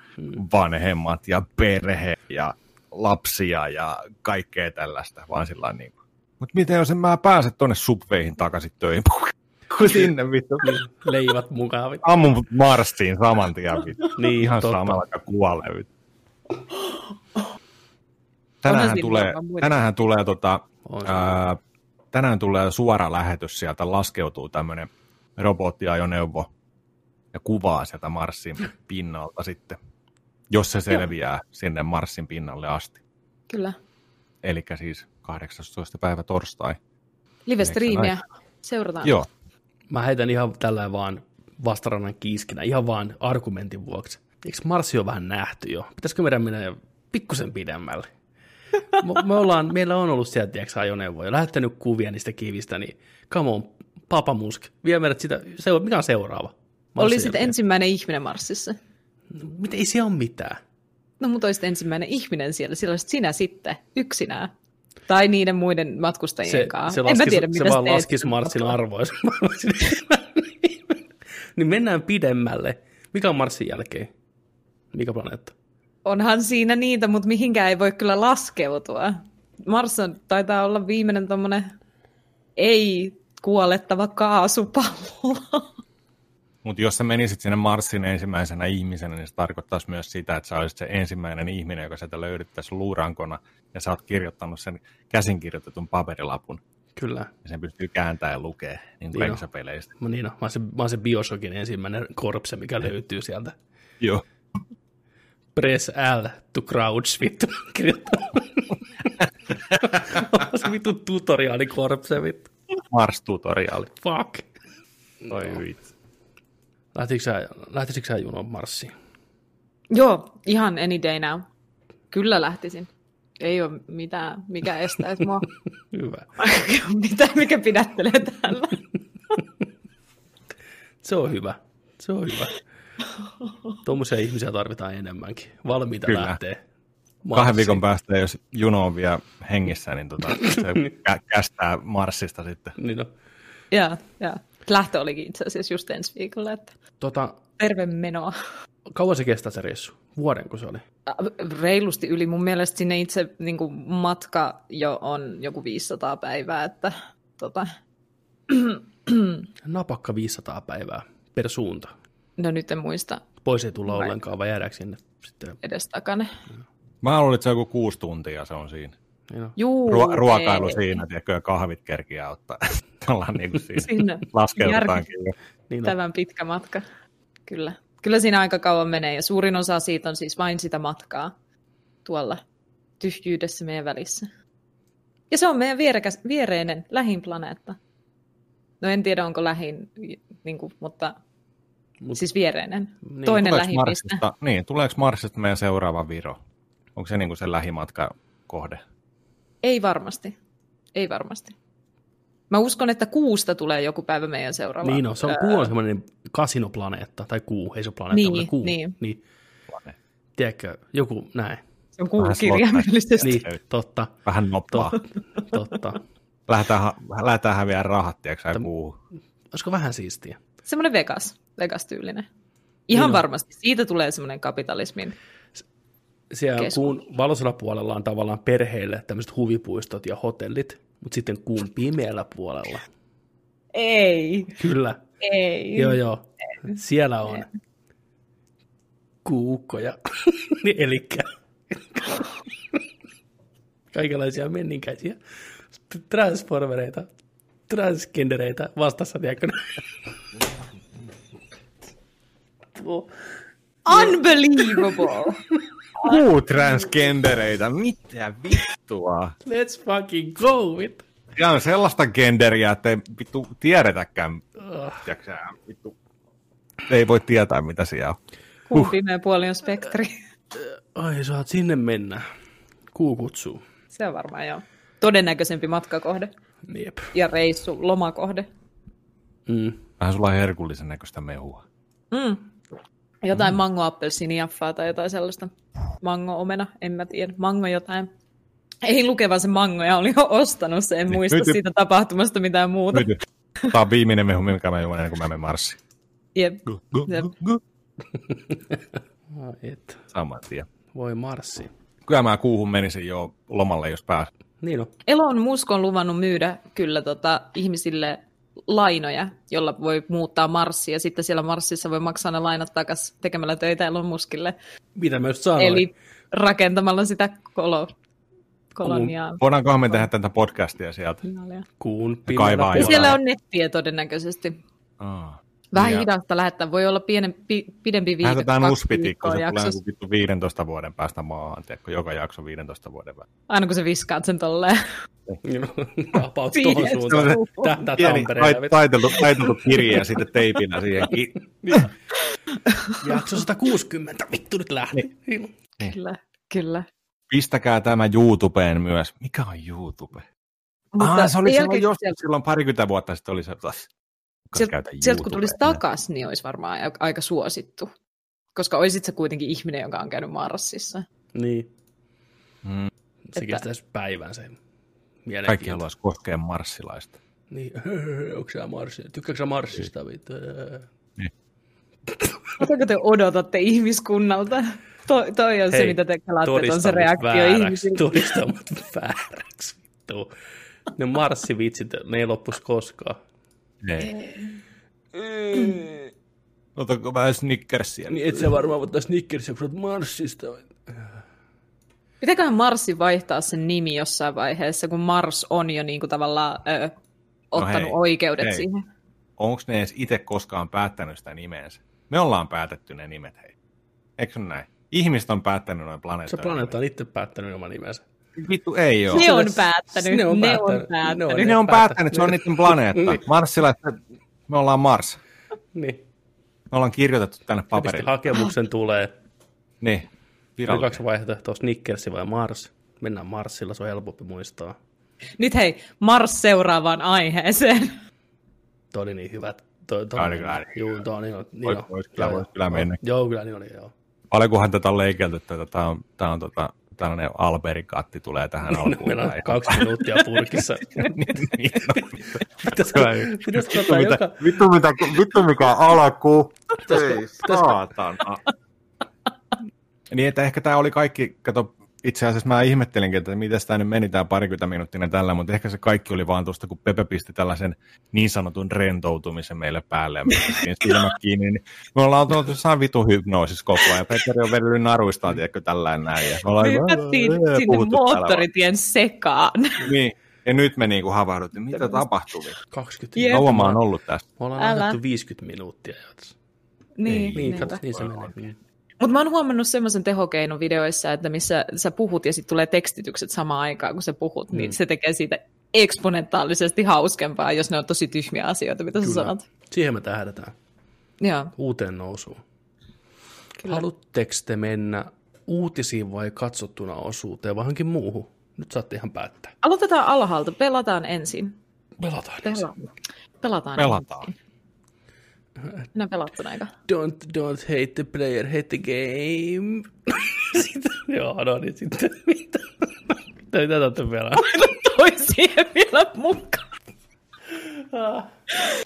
vanhemmat ja perhe ja lapsia ja kaikkea tällaista, vaan sillä niinku. Mutta miten jos en mä pääse tonne subveihin takaisin töihin? *laughs* Kun sinne vittu. Leivat mukaan. vittu. Ammun Marsiin saman tien vittu. Niin, Ihan totta. samalla kuin kuolee vittu. Tänään tulee, tänään tulee tota, ää, tänään tulee suora lähetys sieltä, laskeutuu tämmöinen robottiajoneuvo ja kuvaa sieltä Marsin pinnalta sitten, jos se selviää sinne Marsin pinnalle asti. Kyllä. Eli siis 18. päivä torstai. Live-striimiä seurataan. Joo, Mä heitän ihan tällä vaan vastarannan kiiskinä, ihan vaan argumentin vuoksi. Eikö Marsi ole vähän nähty jo? Pitäisikö meidän mennä pikkusen pidemmälle? Me, me ollaan, meillä on ollut sieltä tiedätkö, ajoneuvoja, lähettänyt kuvia niistä kivistä, niin come on, Papa Musk, vie meidät sitä, se, mikä on seuraava? Marsin Olisit jälkeen. ensimmäinen ihminen Marsissa. Mitä, ei se ole mitään. No mutta olisit ensimmäinen ihminen siellä, silloin olisit sinä sitten yksinään. Tai niiden muiden matkustajien Se, kanssa. se, en mä tiedä, se mitä vaan teet laskisi siellä Marsin olisin- *laughs* niin mennään pidemmälle. Mikä on Marsin jälkeen? Mikä planeetta? Onhan siinä niitä, mutta mihinkään ei voi kyllä laskeutua. Mars on, taitaa olla viimeinen tommonen ei kuolettava kaasupallo. *laughs* mutta jos sä menisit sinne Marsin ensimmäisenä ihmisenä, niin se tarkoittaisi myös sitä, että sä olisit se ensimmäinen ihminen, joka sieltä löydettäisiin luurankona, ja sä oot kirjoittanut sen käsinkirjoitetun paperilapun, Kyllä. ja sen pystyy kääntämään ja lukee, niin Niin kuin kaikissa peleissä. Mä, niin on. Mä, oon se, mä oon se Bioshockin ensimmäinen korpse, mikä löytyy sieltä. Joo. Press L to crouch, vittu. Oon se vittu tutoriaali korpse, vittu. Mars-tutoriaali. Fuck. Toi vitsi. Lähtisikö sä, lähtisikö sä Juno Marsiin? Joo, ihan any day now. Kyllä lähtisin. Ei ole mitään, mikä estäisi mua. *laughs* Hyvä. *laughs* mitään, mikä pidättelee täällä. Se on hyvä. Se on hyvä. Tuommoisia ihmisiä tarvitaan enemmänkin. Valmiita Kyllä. lähtee. Kahden Marssiin. viikon päästä, jos Juno on vielä hengissä, niin tota, se *laughs* kä- kästää Marsista sitten. Niin no. Ja, ja. Lähtö olikin itse asiassa just ensi viikolla, että tota, terve menoa. kauan se kestää se reissu? Vuoden kun se oli? Reilusti yli. Mun mielestä sinne itse niin kuin, matka jo on joku 500 päivää, että tota, *clears throat* Napakka 500 päivää per suunta. no nyt en muista Pois ei tulla ollenkaan, vai jäädäänkö sinne sitten? edes takana. Mä luulin, että se on joku kuusi tuntia, se on siinä. Niin. Juu, Ruo- ruokailu ei. siinä, tiedätkö, ja kahvit kerkiä ottaa. *laughs* Ollaan niin kuin siinä. Sinne. Laskeudutaankin. Niin. Tämän pitkä matka. Kyllä. Kyllä siinä aika kauan menee ja suurin osa siitä on siis vain sitä matkaa tuolla tyhjyydessä meidän välissä. Ja se on meidän vierekäs, viereinen, lähin planeetta. No en tiedä, onko lähin, niin kuin, mutta Mut- siis viereinen. Niin, Toinen. Marsista, niin, tuleeko Marsista meidän seuraava Viro? Onko se niin kuin se lähimatka kohde? Ei varmasti. Ei varmasti. Mä uskon, että kuusta tulee joku päivä meidän seuraava. Niin no, se on, Ää, kuu on semmoinen kasinoplaneetta, tai kuu, ei se ole planeetta, Niin, kuu. niin. niin. Tiedätkö, joku näin. Se on kuu kirjaimellisesti. Niin, totta, Vähän noppaa. totta. Lähdetään, ha- lähdetään häviää rahat, tiedätkö sä, kuuhun. Olisiko vähän siistiä? Semmoinen Vegas, Vegas-tyylinen. Ihan Niin on. varmasti. Siitä tulee semmoinen kapitalismin. Siellä Keskus. kuun valoisella puolella on tavallaan perheille tämmöiset huvipuistot ja hotellit, mutta sitten kuun pimeällä puolella. Ei, Kyllä, ei. joo joo. Siellä on kuukkoja, *laughs* eli kaikenlaisia menninkäisiä transformereita, transgendereitä vastassa, tiedätkö? Unbelievable! *laughs* Kuu transgendereitä, mitä vittua? Let's fucking go with. Ja on sellaista genderiä, että ei vittu tiedetäkään, Uh, tiedätkö sä, vittu. Ei voi tietää, mitä siellä on. Kuun pimeä puoli on spektri. ai, saat sinne mennä. Kuu kutsuu. Se on varmaan joo. Todennäköisempi matkakohde Jep. ja reissu, lomakohde. Mm. Vähän sulla on herkullisen näköistä mehua. Mm. Jotain mm. mango appelsiniaffaa tai jotain sellaista. Mango omena, en mä tiedä. Mango jotain. Ei lukeva se mango ja oli jo ostanut se. En Niin, muista nyt- siitä tapahtumasta mitään muuta. Nyt, tämä on viimeinen mehu, minkä mä juon ennen kuin mä menen Marsiin. Jep. Jep. Ai *laughs* Et. Saman tien. Voi marssi. Kyllä mä kuuhun menisin jo lomalle, jos pääs. Niin on. Elon Musk on luvannut myydä kyllä tota, ihmisille lainoja, jolla voi muuttaa Marsia, ja sitten siellä Marsissa voi maksaa ne lainat takaisin tekemällä töitä Elon Muskille. Mitä just sanoin. Eli rakentamalla sitä kolo, koloniaa. Voidaankohan me tehdä tätä podcastia sieltä? Kuun kaivaa jo. Ja siellä on nettiä todennäköisesti. Aa. Vähän Ja- hidasta lähettää. Voi olla pienen, pi, pidempi viikko. Lähetetään uspitikko, se tulee jaksossa. joku vittu 15 vuoden päästä maahan, tiedätkö, joka jakso 15 vuoden päästä. Aina kun sä viskaat sen tolleen. Niin. *laughs* About tohon suuntaan. Tähtää Pieni Tampereella. tait- taiteltu, taiteltu kirja ja sitten teipillä siihen. ki- Jakso 160. Vittu nyt lähti. Niin. Kyllä, kyllä. Pistäkää tämä YouTubeen myös. Mikä on YouTube? Mutta ah, se oli silloin, jälkeen, joskus, silloin parikymmentä vuotta sitten oli se, taas. Sieltä, käytä sieltä kun tulisi takas, niin olisi varmaan aika suosittu. Koska olisit sä kuitenkin ihminen, joka on käynyt Marsissa. niin. Mm, Se Että- kestäisi päivän se kaikki haluaisi koskea marssilaista. Niin. *laughs* Onko sä Marssi? Tykkääkö sä Marssista? Vittu. Oletko te odotatte ihmiskunnalta? To, toi on Hei, se, mitä te kalaatte, on se reaktio vääräksi. ihmisillä. Todista mut vääräksi. Vittu. Ne marssivitsit, ne ei loppus koskaan. Ei. Otanko vähän snickersia? Niin et sä varmaan ottaa Snickersia, kun sä oot Marssista. Pitäköhän Marsi vaihtaa sen nimi jossain vaiheessa, kun Mars on jo niin kuin tavallaan ö, ottanut hei, oikeudet hei. siihen. Onko ne edes itse koskaan päättänyt sitä nimeensä? Me ollaan päätetty ne nimet, hei. Eikö se näin? Ihmiset on päättänyt noin Se planeettoja. planeetta on itse päättänyt oman nimensä. Vittu ei oo. Ne on päättänyt. ne on ne päättänyt. on päättänyt. Ne Ne on päättänyt. päättänyt, se on niiden planeetta. Niin. Marsilla, että me ollaan Mars. Niin. Me ollaan kirjoitettu tänne Paperille. paperille. hakemuksen tulee. Niin, virallinen. kaksi vaihtoehtoa, Snickersi vai Mars. Mennään Marsilla, se on helpompi muistaa. Nyt hei, Mars seuraavaan aiheeseen. Toi oli niin hyvä, toi, toi, Kyllä, kyllä. Juu, toi on niin, niin Vois- on. vois kyllä- Joo, vois kyllä joo. mennä. Joo, kyllä niin oli, joo. Paljonkohan tätä on leikelty, että tämä on, tää on tota, tällainen Alberikatti tulee tähän alkuun. Meillä on kaksi minuuttia purkissa. *laughs* Niin, niin. Vittu, mitä, vittu mikä alku. Ei saatana. Niin, että ehkä tämä oli kaikki, kato, itse asiassa mä ihmettelinkin, että miten tämä nyt meni tämä parikymmentä minuuttinen tällä, mutta ehkä se kaikki oli vaan tuosta, kun Pepe pisti tällaisen niin sanotun rentoutumisen meille päälle ja me *laughs* silmät kiinni, niin me ollaan oltu jossain vitu hypnoosissa koko ajan. ja Petteri on vedellyt naruistaan, tiedätkö, tällainen näin. Ja me ollaan Me hypättiin sinne moottoritien sekaan. Niin, ja nyt me niinku havahduttiin, mitä tapahtui. 20 Jep. Kauan mä oon ollut tässä. Me ollaan Älä. annettu 50 minuuttia. Niin, Niin, niinpä. katso, niin se menee. Niin. Mutta mä oon huomannut semmoisen tehokeinon videoissa, että missä sä puhut ja sitten tulee tekstitykset samaan aikaan, kun sä puhut, Mm. niin se tekee siitä eksponentaalisesti hauskempaa, jos ne on tosi tyhmiä asioita, mitä sä Kyllä. sanot. Siihen me tähdätään. Joo. Uuteen nousuun. Kyllä. Haluatteko te mennä uutisiin vai katsottuna osuuteen vai johonkin muuhun? Nyt saatte ihan päättää. Aloitetaan alhaalta. Pelataan ensin. Pelataan. Pela- Pelataan. Pelataan. ensin. Minä pelattuna aika. Don't, don't hate the player, hate the game. *laughs* sitten, joo, no niin sitten. Mitä? Mitä te olette pelaa? Toi siihen vielä mukaan.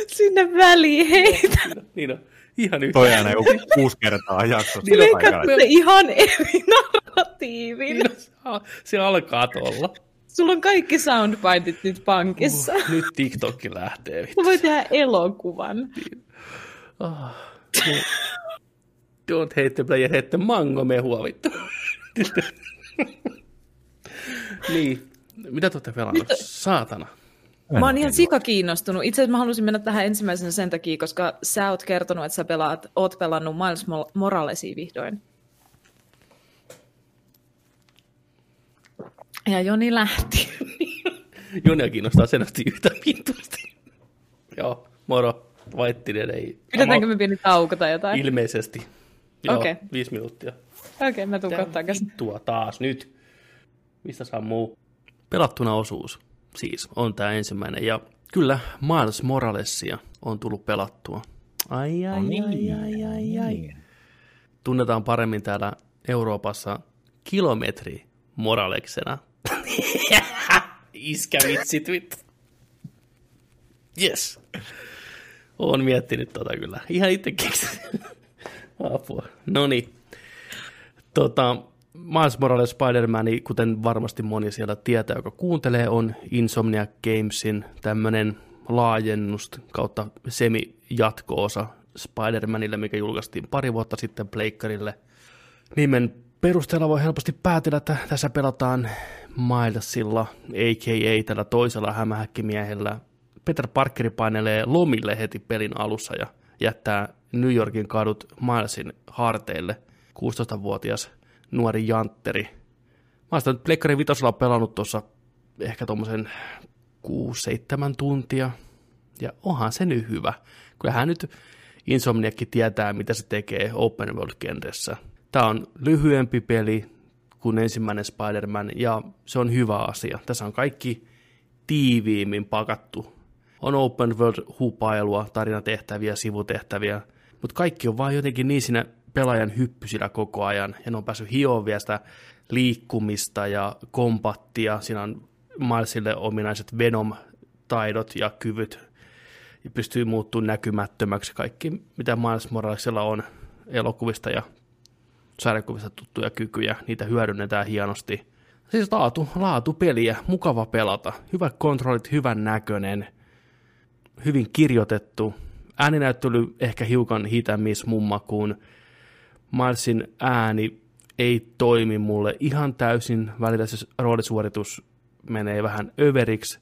Sinne väliin heitä. niin on. Ihan yhtä. Toi aina joku kuusi kertaa jaksossa. Niin, katso ihan eri narratiivin. Niin on, se al- se alkaa tuolla. Sulla on kaikki soundbitet nyt pankissa. Uh, nyt TikTokki lähtee. vittu. Mä voin tehdä elokuvan. Ah, niin. Don't hate the player, hate the mango mehua vittu. niin. Mitä te olette pelannut? Saatana. Mä oon ihan sika kiinnostunut. Itse asiassa mä halusin mennä tähän ensimmäisenä sen takia, koska sä oot kertonut, että sä pelaat, oot pelannut Miles Mo- Moralesia vihdoin. Ja Joni lähti. Jonia kiinnostaa selvästi yhtä vittuasti. Joo, moro. Vaittinen ei. Pidetäänkö me pieni tauko tai jotain? Ilmeisesti. Joo, Okei. viisi minuuttia. Okei, okay, mä tuun käsin. vittua taas nyt. Mistä saa muu? Pelattuna osuus siis on tämä ensimmäinen. Ja kyllä Miles Moralesia on tullut pelattua. Ai, ai, ai, ai, ai, ai. Tunnetaan paremmin täällä Euroopassa kilometri Moraleksena. *laughs* Iskä vitsit vittu. Yes. Oon miettinyt tota kyllä. Ihan itse keksin. *laughs* Apua. No niin. Tota, Miles Morales Spider-Man, kuten varmasti moni siellä tietää, joka kuuntelee, on Insomniac Gamesin tämmöinen laajennus kautta semi-jatko-osa Spider-Manille, mikä julkaistiin pari vuotta sitten Pleikkarille. Nimen perusteella voi helposti päätellä, että tässä pelataan Milesilla, a.k.a. tällä toisella hämähäkkimiehellä. Peter Parkeri painelee lomille heti pelin alussa ja jättää New Yorkin kadut Milesin harteille. 16-vuotias nuori jantteri. Mä oon sitä nyt Pleikkarin vitosella pelannut tuossa ehkä tuommoisen 6-7 tuntia. Ja onhan se nyt hyvä. Kyllähän nyt Insomniakki tietää, mitä se tekee open world-genressä. Tämä on lyhyempi peli kuin ensimmäinen Spider-Man, ja se on hyvä asia. Tässä on kaikki tiiviimmin pakattu. On open world-hupailua, tarinatehtäviä, sivutehtäviä, mutta kaikki on vaan jotenkin niin siinä pelaajan hyppysillä koko ajan, ja ne on päässyt hioon vielä sitä liikkumista ja kompattia. Siinä on Milesille ominaiset Venom-taidot ja kyvyt, ja pystyy muuttumaan näkymättömäksi kaikki, mitä Miles Moralesilla on elokuvista ja sarjakuvista tuttuja kykyjä, niitä hyödynnetään hienosti. Siis laatu, laatu peliä, mukava pelata, hyvät kontrollit, hyvän näköinen, hyvin kirjoitettu, ääninäyttely ehkä hiukan hitämis mun makuun, Milesin ääni ei toimi mulle ihan täysin, välillä se roolisuoritus menee vähän överiksi,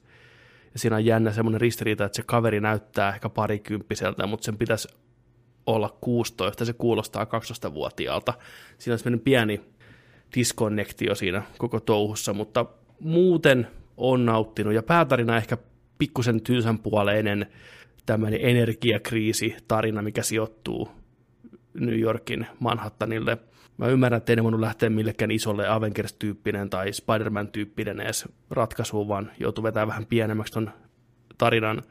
ja siinä on jännä semmoinen ristiriita, että se kaveri näyttää ehkä parikymppiseltä, mutta sen pitäisi olla 16, se kuulostaa 12-vuotiaalta. Siinä on semmoinen pieni diskonnektio siinä koko touhussa, mutta muuten on nauttinut, ja päätarina ehkä pikkusen tylsän puoleinen tämmöinen energiakriisi tarina, mikä sijoittuu New Yorkin Manhattanille. Mä ymmärrän, että ei ne voinut lähteä millekään isolle Avengers-tyyppinen tai Spider-Man-tyyppinen edes ratkaisuun, vaan joutuu vetämään vähän pienemmäksi ton tarinan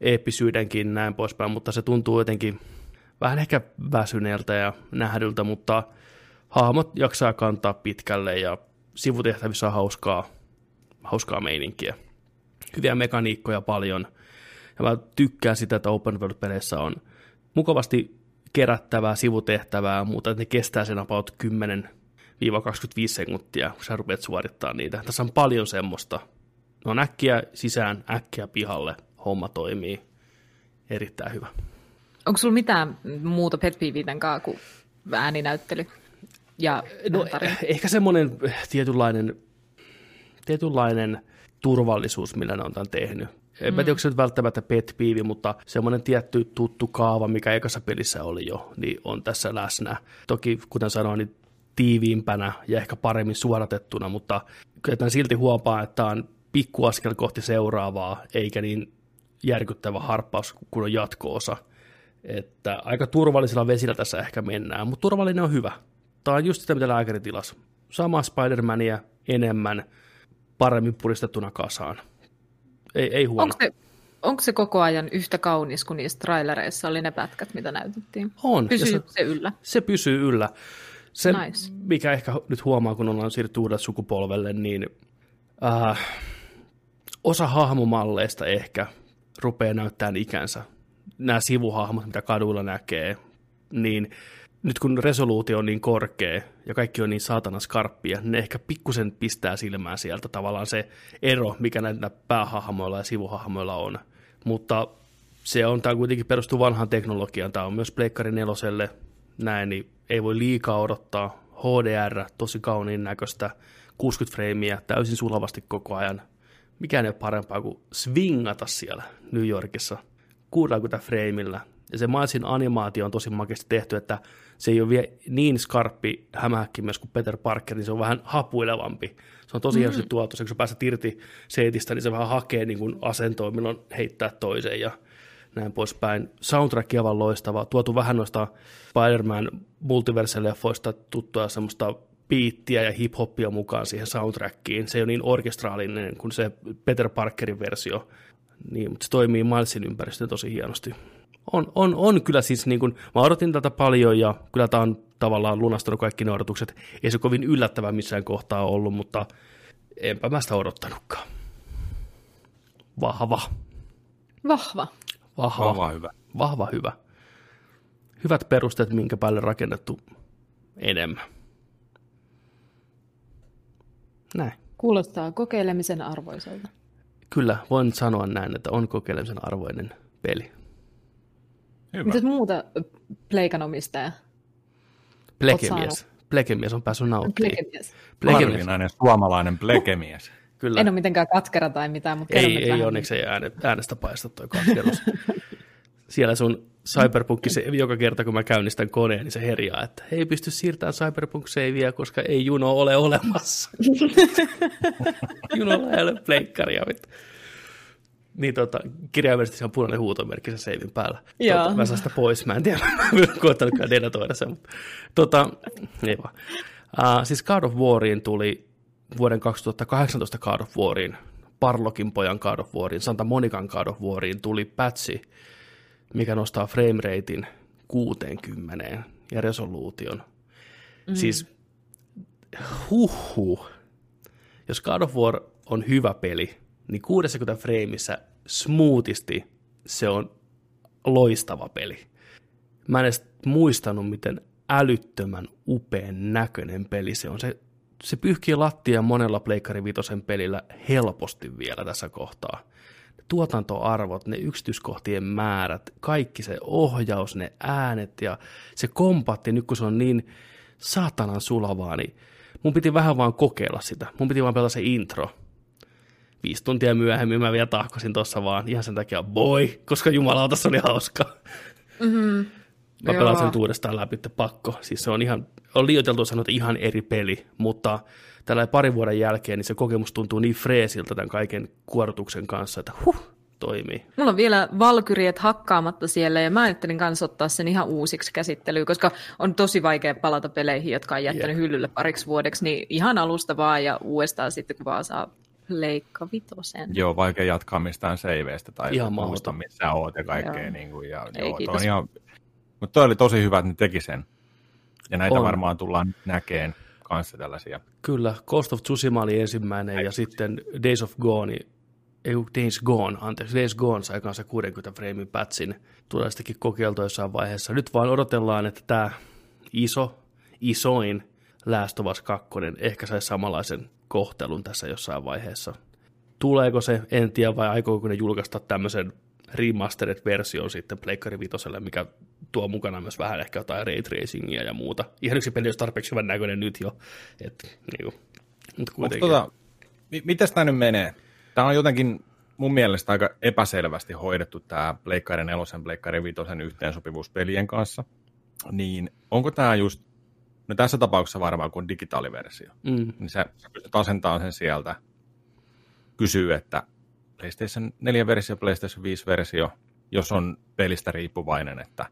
eeppisyydenkin näin poispäin, mutta se tuntuu jotenkin vähän ehkä väsyneeltä ja nähdyltä, mutta hahmot jaksaa kantaa pitkälle ja sivutehtävissä on hauskaa, hauskaa meininkiä. Hyviä mekaniikkoja paljon. Ja mä tykkään sitä, että open world-peleissä on mukavasti kerättävää sivutehtävää, mutta ne kestää sen about 10 25 sekuntia, kun sä rupeat suorittaa niitä. Tässä on paljon semmoista. No on äkkiä sisään, äkkiä pihalle, homma toimii. Erittäin hyvä. Onko sulla mitään muuta pet kanssa kuin ääninäyttely? Ja no, ehkä semmoinen tietynlainen, tietynlainen turvallisuus, millä ne on tämän tehnyt. En mm. tiedä, onko se nyt välttämättä pet piivi, mutta semmoinen tietty tuttu kaava, mikä ekassa pelissä oli jo, niin on tässä läsnä. Toki, kuten sanoin, niin tiiviimpänä ja ehkä paremmin suoratettuna, mutta kyllä silti huomaa, että on pikkuaskel kohti seuraavaa, eikä niin järkyttävä harppaus kuin on jatko-osa. Että aika turvallisella vesillä tässä ehkä mennään, mutta turvallinen on hyvä. Tämä on just sitä, mitä lääkäri tilasi. Sama Spider-Mania enemmän, paremmin puristettuna kasaan. Ei, ei huono. Onko se, onko se koko ajan yhtä kaunis kuin niissä trailereissa oli ne pätkät, mitä näytettiin? On. Pysyy se, se yllä? Se pysyy yllä. Se, nice. mikä ehkä nyt huomaa, kun ollaan siirtynyt uudelle sukupolvelle, niin äh, osa hahmomalleista ehkä rupeaa näyttämään ikänsä. Nämä sivuhahmot, mitä kadulla näkee, niin nyt kun resoluutio on niin korkea ja kaikki on niin saatana skarppia, ne ehkä pikkusen pistää silmään sieltä tavallaan se ero, mikä näillä päähahmoilla ja sivuhahmoilla on. Mutta se on, tämä kuitenkin perustuu vanhaan teknologiaan, tämä on myös Pleikkari neloselle näin, niin ei voi liikaa odottaa. HDR, tosi kauniin näköistä, 60 freimiä, täysin sulavasti koko ajan. Mikään ei ole parempaa kuin swingata siellä New Yorkissa 60 freimillä. Ja se Milesin animaatio on tosi makeasti tehty, että se ei ole vielä niin skarppi myös kuin Peter Parker, niin se on vähän hapuilevampi. Se on tosi mm. hienosti tuotu, kun sä pääset irti seitistä, niin se vähän hakee niin kuin asentoa, milloin heittää toiseen ja näin poispäin. Soundtrack on loistava, tuotu vähän noista Spider-Man multiverse-leffoista tuttua semmoista biittiä ja hip-hoppia mukaan siihen soundtrackiin. Se ei ole niin orkestraalinen kuin se Peter Parkerin versio, niin, mutta se toimii Milesin ympäristö tosi hienosti. On, on, on kyllä siis, niin kuin, mä odotin tätä paljon ja kyllä tämä on tavallaan lunastanut kaikki ne odotukset. Ei se kovin yllättävää missään kohtaa ollut, mutta enpä mä sitä odottanutkaan. Vahva. Vahva. Vahva. Vahva hyvä. Vahva hyvä. Hyvät perusteet, minkä päälle rakennettu enemmän. Näin. Kuulostaa kokeilemisen arvoiselta. Kyllä, voin sanoa näin, että on kokeilemisen arvoinen peli. Hyvä. Mitäs muuta pleikanomistaja? Plekemies. Plekemies on päässyt nauttimaan. Plekemies. Harvinainen suomalainen plekemies. Kyllä. En ole mitenkään katkera tai mitään, mutta ei, ei onneksi ei ääne, äänestä paista toi katkeruus. *laughs* Siellä sun Cyberpunk, se, joka kerta kun mä käynnistän koneen, niin se herjaa, että ei pysty siirtämään cyberpunk vielä, koska ei Juno ole olemassa. *laughs* Junolla ei ole pleikkaria. Niin tota, kirjaimellisesti se on punainen huutomerkki sen seivin päällä. Tota, mä saan sitä pois, mä en tiedä, *laughs* mä en koettanutkaan denatoida sen. Mutta, tota, ei vaan. Uh, siis God of Wariin tuli vuoden 2018 God of Wariin, Parlokin pojan God of Wariin, Santa Monikan God of Wariin tuli patchi, mikä nostaa frameratein 60 ja resoluution. Mm. Siis huhhuh. Jos God of War on hyvä peli, niin 60 frameissa smoothisti se on loistava peli. Mä en edes muistanut, miten älyttömän upean näköinen peli se on. Se, se pyyhkii lattia monella Pleikkari Vitosen pelillä helposti vielä tässä kohtaa. Ne tuotantoarvot, ne yksityiskohtien määrät, kaikki se ohjaus, ne äänet ja se kompatti, nyt kun se on niin saatanan sulavaa, niin mun piti vähän vaan kokeilla sitä. Mun piti vaan pelata se intro viisi tuntia myöhemmin mä vielä tahkosin tuossa vaan ihan sen takia boy, koska jumalauta se oli hauska. Mm-hmm. Mä pelasin sen uudestaan läpi, että pakko. Siis se on ihan, on liioiteltu sanoa, että ihan eri peli, mutta tällä parin vuoden jälkeen niin se kokemus tuntuu niin freesiltä tämän kaiken kuorotuksen kanssa, että huh, toimii. Mulla on vielä valkyriet hakkaamatta siellä ja mä ajattelin kanssa ottaa sen ihan uusiksi käsittelyyn, koska on tosi vaikea palata peleihin, jotka on jättänyt yeah. hyllylle pariksi vuodeksi, niin ihan alusta vaan ja uudestaan sitten kun vaan saa Pleikka vitosen. Joo, vaikea jatkaa mistään seiveistä tai Ihan mahdoton. missä oot ja kaikkea. Joo. Niin kuin, ja, Ei, joo, toi kiitos. on ihan, mutta toi oli tosi hyvä, että ne teki sen. Ja näitä On. varmaan tullaan näkeen kanssa tällaisia. Kyllä, Ghost of Tsushima oli ensimmäinen ja sitten Days of Gone, ei Days Gone, anteeksi, Days Gone sai kanssa 60 freimin pätsin. Tulee sitäkin kokeiltua jossain vaiheessa. Nyt vaan odotellaan, että tämä iso, isoin Last of Us 2 ehkä saisi samanlaisen kohtelun tässä jossain vaiheessa. Tuleeko se, en tiedä, vai aikooko ne julkaista tämmöisen remastered-version sitten Pleikkari Vitoselle, mikä tuo mukana myös vähän ehkä jotain ray tracingia ja muuta. Ihan yksi peli olisi tarpeeksi hyvän näköinen nyt jo. Et, niin kuin, mutta kuitenkin. tota, mi- mites tämä nyt menee? Tämä on jotenkin mun mielestä aika epäselvästi hoidettu tämä Pleikkari 4, Pleikkari 5 yhteensopivuus pelien kanssa. Niin onko tämä just, no tässä tapauksessa varmaan kun digitaaliversio, Mm, niin sä, sä pystyt asentamaan sen sieltä, kysyy, että PlayStation 4-versio, PlayStation 5-versio, jos on pelistä riippuvainen, että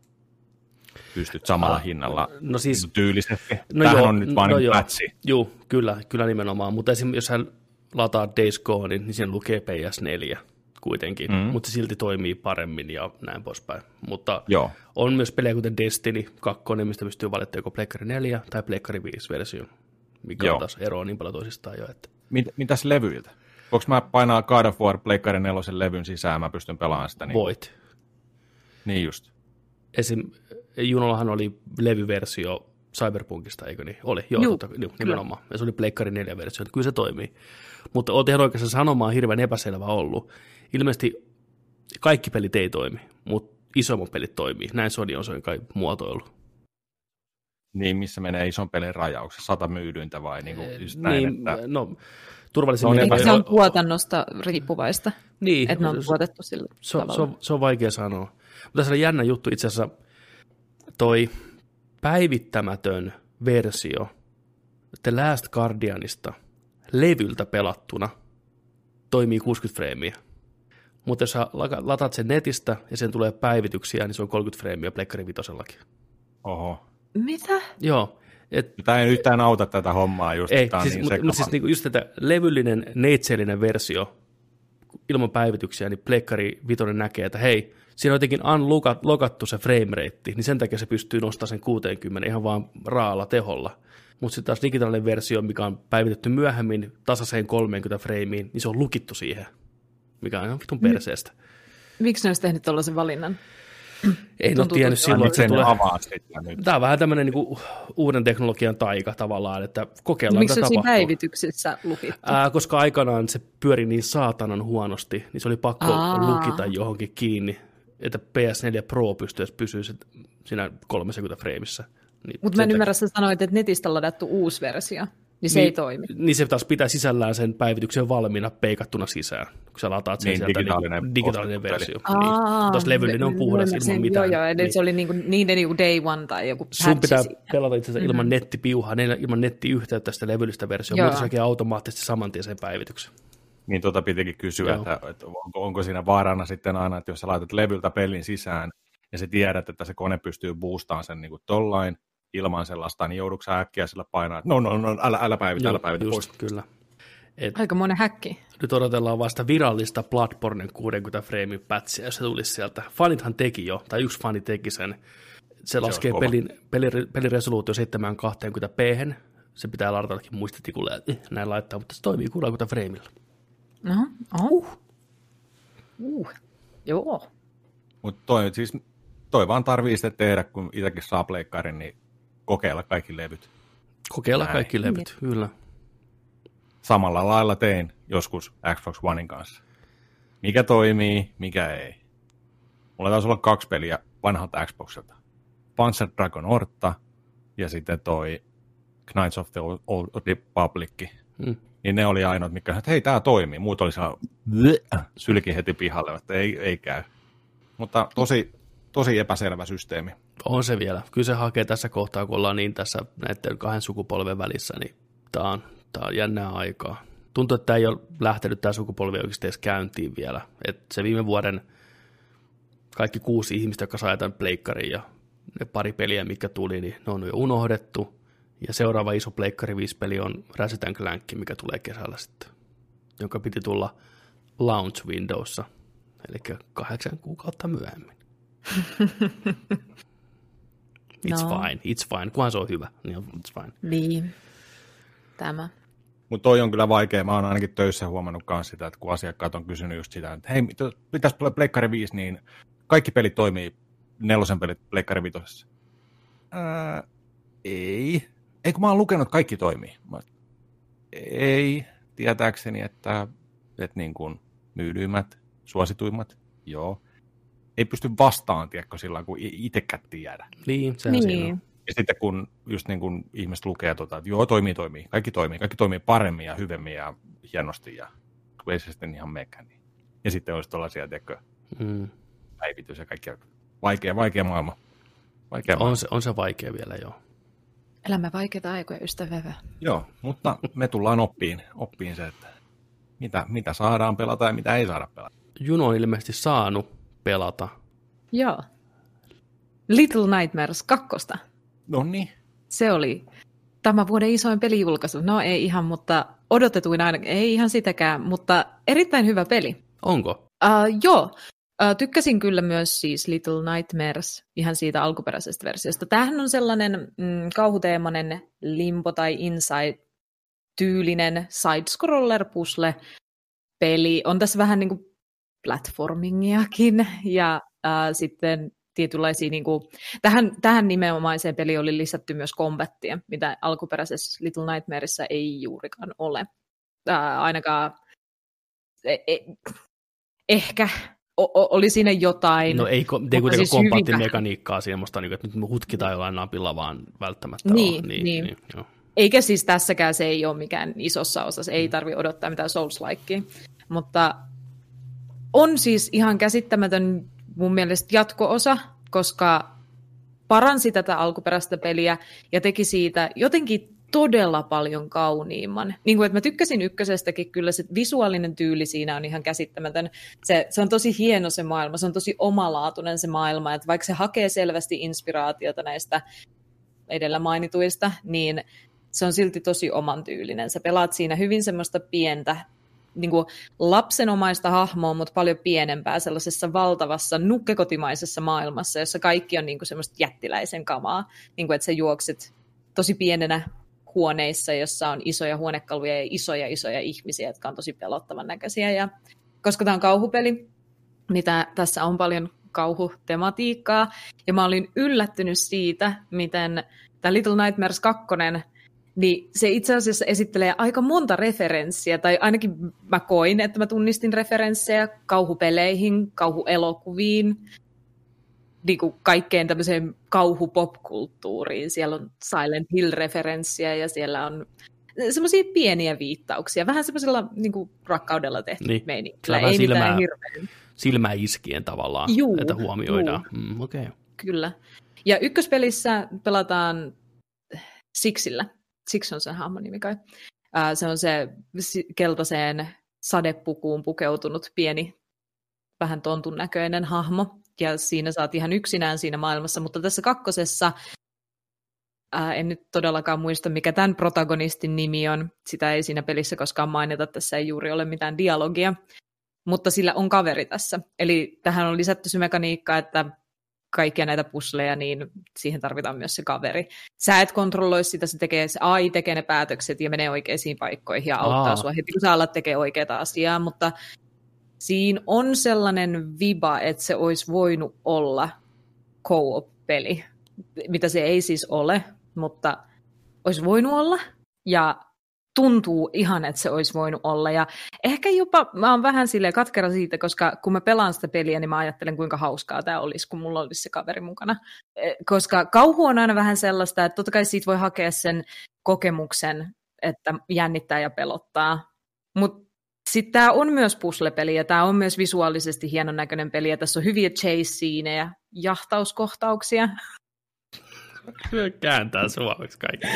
pystyt samalla Ah, hinnalla no siis- niin tyylisesti. No Tämähän joo, on nyt vaan no joo. patchi. Joo, kyllä, kyllä nimenomaan. Mutta esimerkiksi jos hän lataa Days Gone, niin siinä lukee PS4 kuitenkin, Mm. mm. mutta se silti toimii paremmin ja näin poispäin. Mutta Joo. on myös pelejä kuten Destiny 2, mistä pystyy valittamaan joko Pleikkari 4 tai Pleikkari 5 versio, mikä Joo. on taas eroa niin paljon toisistaan jo. Että Mit, mitäs levyiltä? Voinko mä painaa God of War Pleikkari 4 levyn sisään, mä pystyn pelaamaan sitä? Niin, voit. Niin just. Esim. Junollahan oli levyversio Cyberpunkista, eikö niin? Oli, joo, Juu, totta, joo nimenomaan. Ja se oli Pleikkari 4 versio, että kyllä se toimii. Mutta olet ihan oikeassa sanomaan hirveän epäselvä ollut. Ilmeisesti kaikki pelit ei toimi, mutta isommat pelit toimii. Näin Sony on sen kai muotoilu. Niin, missä menee ison pelin rajauksessa, sata myydyntä vai niin kuin just näin, niin, että... no, turvallisimmin. No, Eipä- se on tuotannosta riippuvaista, niin, että ne on se- tuotettu sillä se, tavalla? se, on, se on vaikea sanoa. Mutta tässä on jännä juttu itse asiassa toi päivittämätön versio The Last Guardianista levyltä pelattuna toimii 60 freimiä. Mutta jos sä lataat sen netistä ja sen tulee päivityksiä, niin se on 30 freimiä Pleikkari vitosellakin. Oho. Mitä? Joo, et Tämä ei yhtään auta tätä hommaa just, ei, siis, niin mutta, mutta siis niinku just tätä levyllinen, neitsellinen versio ilman päivityksiä, niin Pleikkari Vitoinen näkee, että hei, siinä on jotenkin unlockattu se frame rate, niin sen takia se pystyy nostamaan sen 60 ihan vaan raalla teholla. Mutta sitten taas digitaalinen versio, mikä on päivitetty myöhemmin tasaiseen 30 frameen, niin se on lukittu siihen, mikä on ihan vitun perseestä. Miksi ne olisi tehnyt tuollaisen valinnan? Ei ole Tuntuu tiennyt silloin, että se sen tulee... avaa nyt. Tämä on vähän tämmöinen niinku uuden teknologian taika tavallaan, että kokeillaan, Miksi olisi tapahtuu. päivityksissä lukittu? Ää, koska aikanaan se pyöri niin saatanan huonosti, niin se oli pakko Aa. lukita johonkin kiinni, että PS4 Pro pystyisi pysyä siinä 30 freimissä. Niin Mutta mä en ymmärrä, sä sanoit, että netistä on ladattu uusi versio, niin se Niin- ei toimi. Niin se taas pitää sisällään sen päivityksen valmiina peikattuna sisään, kun sä lataat sen Niin, sieltä digitaalinen niin, digitaalinen versio. Aa, Niin. Taas levyllinen on mä puhdas ilman mitään. Joo, joo, eli niin. se oli niinku, niiden niinku day one tai joku Sun pitää siinä. pelata itse asiassa ilman nettipiuhaa, ne- ilman nettiyhteyttä sitä levyllistä versiota, mutta se automaattisesti saman tien sen päivityksen. Niin tota pitikin kysyä, Joo. että, että onko, onko siinä vaarana sitten aina, että jos sä laitat levyltä pelin sisään ja sä tiedät, että se kone pystyy boostaan sen niin kuin tollain ilman sellaista, niin joudutko sä äkkiä sillä painaa, että no, no, no, älä, älä päivitä, älä päivitä, pois. just, kyllä. Et Aika monen häkki. nyt odotellaan vasta virallista Bloodbornen 60 frame patchia, jos se tulisi sieltä. Fanithan teki jo, tai yksi fani teki sen. Se laskee kova. pelin, pelin, peliresoluutio 720p. Se pitää ladatakin muistitikulle, että eh, näin laittaa, mutta se toimii 60 frameilla. No, oh. Uh. Joo. Mutta toi, siis, toi vaan tarvii sitten tehdä, kun itsekin saa pleikkarin, niin kokeilla kaikki levyt. Kokeilla Näin. kaikki levyt, kyllä. Samalla lailla tein joskus Xbox Onein kanssa. Mikä toimii, mikä ei. Mulla taisi olla kaksi peliä vanhalta Xboxilta. Panzer Dragon Orta ja sitten toi Knights of the Old- Old Republic. Mm. Niin ne oli ainoat, mikä että hei, tämä toimii. Muut oli saa sylki heti pihalle, että ei, ei käy. Mutta tosi, tosi epäselvä systeemi. On se vielä. Kyllä se hakee tässä kohtaa, kun ollaan niin tässä näiden kahden sukupolven välissä, niin tämä on, tää on jännää aikaa. Tuntuu, että tämä ei ole lähtenyt tämä sukupolvi oikeasti edes käyntiin vielä. Et se viime vuoden kaikki kuusi ihmistä, jotka sai tämän pleikkarin ja ne pari peliä, mitkä tuli, niin ne on jo unohdettu. Ja seuraava iso pleikkari 5 peli on Ratchet Clank, mikä tulee kesällä sitten. jonka piti tulla launch windowssa, eli kahdeksan kuukautta myöhemmin. It's No. fine, it's fine, kunhan se on hyvä, niin it's fine. Niin. Tämä. Mutta toi on kyllä vaikea. Mä oon ainakin töissä huomannut myös sitä, että kun asiakkaat on kysynyt just sitä, että hei, pitäisi tulla Pleikkari 5, niin kaikki pelit toimii nelosen pelit Pleikkari 5. Ää, ei. Ei kun mä oon lukenut, että kaikki toimii. Mä, ei, tietääkseni, että, että niin kuin myydyimmät, suosituimmat, joo. Ei pysty vastaan, tiedätkö, sillä kun itsekään tiedä. Niin, sehän siinä on. Niin. Ja sitten kun just niin kuin ihmiset lukee, tota, että joo, toimii, toimii, kaikki toimii, kaikki toimii paremmin ja hyvemmin ja hienosti ja kun ei se sitten ihan mekään. Niin. Ja sitten olisi tällaisia, tiedätkö, Mm. päivitys ja kaikkia. Vaikea, vaikea maailma. Vaikea maailma. On, se, on se vaikea vielä, joo. Elämme vaikeita aikoja, ystävävä. Joo, mutta me tullaan oppiin, oppiin se, että mitä, mitä saadaan pelata ja mitä ei saada pelata. Juno on ilmeisesti saanut pelata. Joo. Little Nightmares 2. No niin. Se oli tämän vuoden isoin pelijulkaisu. No ei ihan, mutta odotetuin aina. Ei ihan sitäkään, mutta erittäin hyvä peli. Onko? Uh, joo, uh, tykkäsin kyllä myös siis Little Nightmares ihan siitä alkuperäisestä versiosta. Tämähän on sellainen mm, kauhuteemainen limbo tai inside tyylinen side-scroller puzzle peli. On tässä vähän niin kuin platformingiakin ja uh, sitten tietynlaisia, niin kuin, tähän, tähän nimenomaiseen peliin oli lisätty myös kombattia, mitä alkuperäisessä Little Nightmareissa ei juurikaan ole. Uh, ainakaan e, e, ehkä o- o- oli siinä jotain. No ei, ko- ei kuitenkaan siis siis hyvin kompattimekaniikkaa semmoista, niin kuin, että nyt hutkitaan jollain napilla vaan välttämättä Niin, ole. niin. niin joo. Eikä siis tässäkään se ei ole mikään isossa osassa, ei tarvi odottaa mitään Souls-likea. Mutta on siis ihan käsittämätön mun mielestä jatko-osa, koska paransi tätä alkuperäistä peliä ja teki siitä jotenkin todella paljon kauniimman. Niin kuin, että mä tykkäsin ykkösestäkin, kyllä se visuaalinen tyyli siinä on ihan käsittämätön. Se, se on tosi hieno se maailma, se on tosi omalaatuinen se maailma, että vaikka se hakee selvästi inspiraatiota näistä edellä mainituista, niin se on silti tosi oman tyylinen. Sä pelaat siinä hyvin semmoista pientä, niin kuin lapsenomaista hahmoa, mutta paljon pienempää sellaisessa valtavassa nukkekotimaisessa maailmassa, jossa kaikki on niin kuin semmoista jättiläisen kamaa. Niin kuin, että sä juokset tosi pienenä huoneissa, jossa on isoja huonekaluja ja isoja isoja ihmisiä, jotka on tosi pelottavan näköisiä. Ja koska tämä on kauhupeli, niin tää, tässä on paljon kauhutematiikkaa. Ja mä olin yllättynyt siitä, miten tämä Little Nightmares 2, niin se itse asiassa esittelee aika monta referenssiä, tai ainakin mä koin, että mä tunnistin referenssejä kauhupeleihin, kauhuelokuviin, niin kuin kaikkeen tämmöiseen kauhupopkulttuuriin. Siellä on Silent Hill-referenssiä ja siellä on semmoisia pieniä viittauksia, vähän semmoisella niin kuin rakkaudella tehty Niin. meininki. Vähän Ei mitään silmää- hirveän Silmää iskien tavallaan, Juu, että huomioidaan. Mm. Okay. Kyllä. Ja ykköspelissä pelataan Sixillä. Six on sen hahmon nimi kai. Ää, se on se keltaiseen sadepukuun pukeutunut pieni, vähän tontun näköinen hahmo. Ja siinä saat ihan yksinään siinä maailmassa. Mutta tässä kakkosessa, ää, en nyt todellakaan muista mikä tämän protagonistin nimi on. Sitä ei siinä pelissä koskaan mainita. Tässä ei juuri ole mitään dialogia. Mutta sillä on kaveri tässä. Eli tähän on lisätty se mekaniikka, että kaikkia näitä pusleja, niin siihen tarvitaan myös se kaveri. Sä et kontrolloi sitä, se, tekee, se AI tekee ne päätökset ja menee oikeisiin paikkoihin ja auttaa Aa. sua heti, kun sä alat tekee oikeaa asiaa, mutta siinä on sellainen viba, että se olisi voinut olla co-op-peli, mitä se ei siis ole, mutta olisi voinut olla, ja tuntuu ihan, että se olisi voinut olla. Ja ehkä jopa mä oon vähän sille katkera siitä, koska kun mä pelaan sitä peliä, niin mä ajattelen, kuinka hauskaa tämä olisi, kun mulla olisi se kaveri mukana. Eh, Koska kauhu on aina vähän sellaista, että totta kai siitä voi hakea sen kokemuksen, että jännittää ja pelottaa. Mutta sitten tämä on myös puzzle-peli ja tämä on myös visuaalisesti hienon näköinen peli ja tässä on hyviä chase-siinejä, jahtauskohtauksia. *laughs* Se kääntää suomeksi kaikki.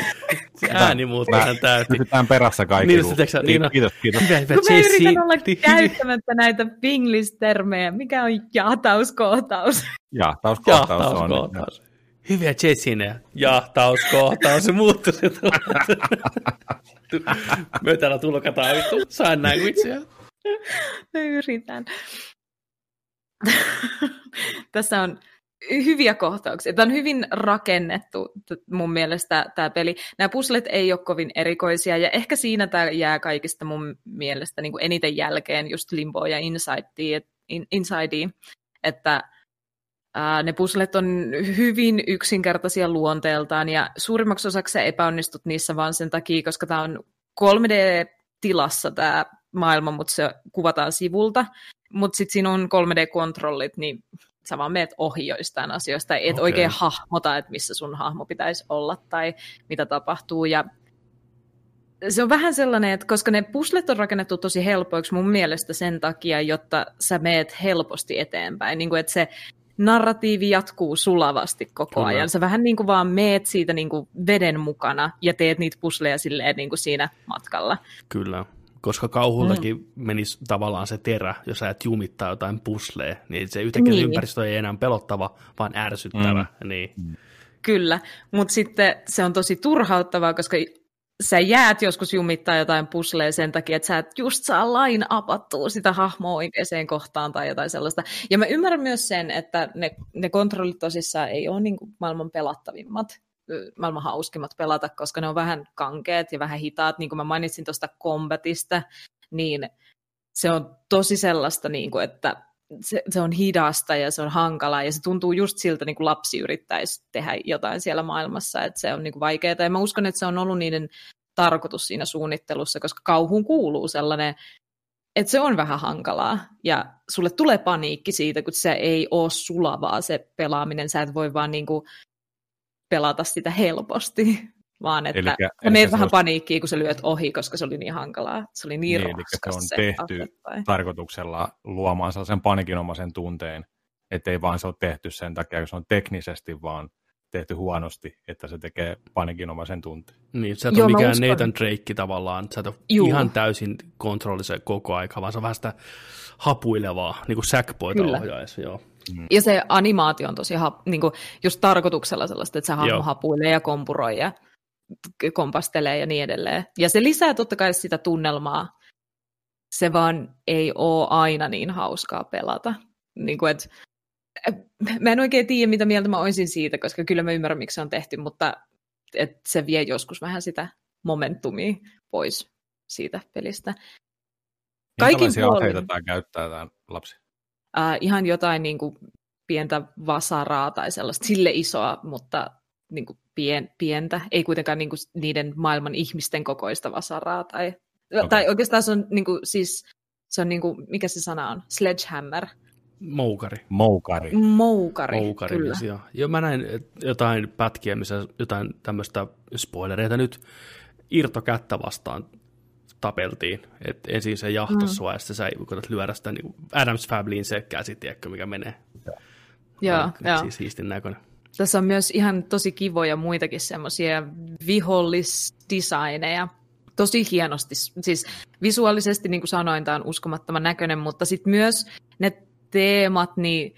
Se ääni muuttuu Mä- ihan täysin. Pysytään perässä kaikki. Niin, kun- sitten sä- niin kiitos, kiitos. Hyvä, hyvä, Kun mä Jesse. yritän olla käyttämättä näitä pinglistermejä, mikä on jahtauskohtaus? Ja taas kohtaus on. Jahtauskohtaus. hyviä Jessinejä. Jahtauskohtaus, se muuttui se Me täällä tulkataan vittu sign languagea. Mä yritän. Tässä on hyviä kohtauksia. Tämä on hyvin rakennettu mun mielestä tämä peli. Nämä puzzlet ei ole kovin erikoisia ja ehkä siinä tämä jää kaikista mun mielestä niin kuin eniten jälkeen just Limboa ja Insidea, että ää, ne puzzlet on hyvin yksinkertaisia luonteeltaan ja suurimmaksi osaksi epäonnistut niissä vaan sen takia, koska tämä on 3D-tilassa tämä maailma, mutta se kuvataan sivulta, mutta sitten siinä on 3D-kontrollit, niin sä vaan meet ohi joistain asioista, et okay. oikein hahmota, että missä sun hahmo pitäisi olla tai mitä tapahtuu. Ja se on vähän sellainen, että koska ne puslet on rakennettu tosi helpoiksi mun mielestä sen takia, jotta sä meet helposti eteenpäin. Niin kuin, että se narratiivi jatkuu sulavasti koko Kyllä. ajan. Sä vähän niin kuin vaan meet siitä niin kuin veden mukana ja teet niitä pusleja silleen niin kuin siinä matkalla. Kyllä koska kauhultakin mm. menisi tavallaan se terä, jos sä et jumittaa jotain pusleja, niin se yhtäkkiä niin. ympäristö ei enää pelottava, vaan ärsyttävä. Mm. Niin. Mm. Kyllä, mutta sitten se on tosi turhauttavaa, koska sä jäät joskus jumittaa jotain pusleja sen takia, että sä et just saa lain apattua sitä hahmoa oikeaan kohtaan tai jotain sellaista. Ja mä ymmärrän myös sen, että ne, ne kontrollit tosissaan ei ole niin maailman pelattavimmat maailman hauskimmat pelata, koska ne on vähän kankeet ja vähän hitaat. Niin kuin mä mainitsin tuosta kombatista, niin se on tosi sellaista, niin kuin, että se, se on hidasta ja se on hankalaa ja se tuntuu just siltä, niin kuin lapsi yrittäisi tehdä jotain siellä maailmassa, että se on niin kuin vaikeaa. Ja mä uskon, että se on ollut niiden tarkoitus siinä suunnittelussa, koska kauhuun kuuluu sellainen, että se on vähän hankalaa ja sulle tulee paniikki siitä, kun se ei ole sulavaa se pelaaminen. Sä et voi vaan niin kuin pelata sitä helposti, *laughs* vaan että elikkä, sä menet vähän olisi... paniikkiin, kun sä lyöt ohi, koska se oli niin hankalaa. Se oli niin, niin eli se on se tehty asettai. tarkoituksella luomaan sellaisen panikinomaisen tunteen, ettei vaan se ole tehty sen takia, kun se on teknisesti vaan tehty huonosti, että se tekee panikinomaisen tunteen. Niin, sä et ole mikään uskon... Nathan Drake tavallaan, sä et ole Juu. ihan täysin kontrollisen koko aika, vaan se on vähän sitä hapuilevaa, niin kuin Sackboyta ohjaisi, joo. Mm. Ja se animaatio on tosi hap, niin kuin just tarkoituksella sellaista, että se hahmo Joo. hapuilee ja kompuroi ja kompastelee ja niin edelleen. Ja se lisää totta kai sitä tunnelmaa. Se vaan ei ole aina niin hauskaa pelata. Niin kuin, että, mä en oikein tiedä, mitä mieltä mä olisin siitä, koska kyllä mä ymmärrän, miksi se on tehty, mutta että se vie joskus vähän sitä momentumia pois siitä pelistä. Kaikin puolin... aseita tämä käyttää tämä lapsi? Äh, ihan jotain niin kuin pientä vasaraa tai sellaista sille isoa, mutta niin kuin pien, pientä, ei kuitenkaan niin kuin niiden maailman ihmisten kokoista vasaraa. Tai, okay. tai oikeastaan se on niin kuin, siis, se on niin kuin, mikä se sana on? Sledgehammer. Moukari. Moukari. Moukari, Moukari kyllä. Joo. Jo, mä näin jotain pätkiä, missä jotain tämmöistä spoilereita nyt irtokättä vastaan tapeltiin. Et ensin se jahtas mm. sua ja sitten sä koetat lyödä sitä niin Adams Fabliin se käsi, tiedätkö, mikä menee. Joo, joo. Siis siistin näköinen. Tässä on myös ihan tosi kivoja muitakin semmoisia vihollisdesigneja. Tosi hienosti, siis visuaalisesti, niin kuin sanoin, tämä on uskomattoman näköinen, mutta sitten myös ne teemat, niin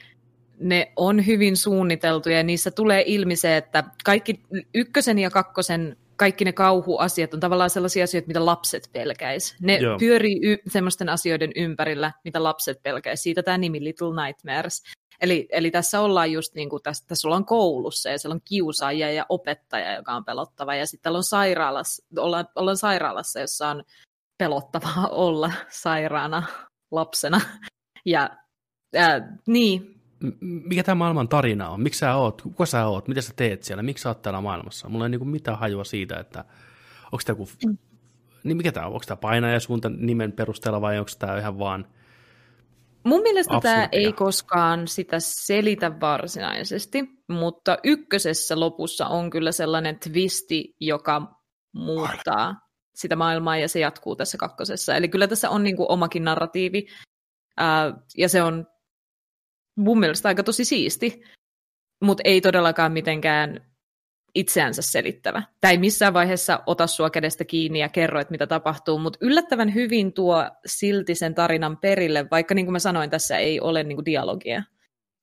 ne on hyvin suunniteltuja ja niissä tulee ilmi se, että kaikki ykkösen ja kakkosen kaikki ne kauhuasiat on tavallaan sellaisia asioita, mitä lapset pelkäis. Ne Joo. pyörii y- semmoisten asioiden ympärillä, mitä lapset pelkäis. Siitä tämä nimi Little Nightmares. Eli, eli tässä ollaan just niin kuin, tässä, tässä ollaan koulussa ja siellä on kiusaaja ja opettaja, joka on pelottava. Ja sitten on sairaalassa, ollaan, ollaan sairaalassa, jossa on pelottavaa *laughs* olla sairaana lapsena. Ja ää, niin, mikä tämä maailman tarina on? Miksi sä oot? Kuka sä oot? Mitä sä teet siellä? Miksi sä oot täällä maailmassa? Mulla ei niinku mitään hajua siitä, että onko tämä joku... Mm. Niin mikä tämä on? Onko tämä painajasuunta nimen perusteella vai onko tämä ihan vaan... Mun mielestä tämä ei koskaan sitä selitä varsinaisesti, mutta ykkösessä lopussa on kyllä sellainen twisti, joka muuttaa Aina. sitä maailmaa ja se jatkuu tässä kakkosessa. Eli kyllä tässä on niin kuin omakin narratiivi ja se on mun mielestä aika tosi siisti, mutta ei todellakaan mitenkään itseänsä selittävä. Tai ei missään vaiheessa ota sua kädestä kiinni ja kerro, että mitä tapahtuu, mutta yllättävän hyvin tuo silti sen tarinan perille, vaikka niin kuin mä sanoin, tässä ei ole niin kuin dialogia.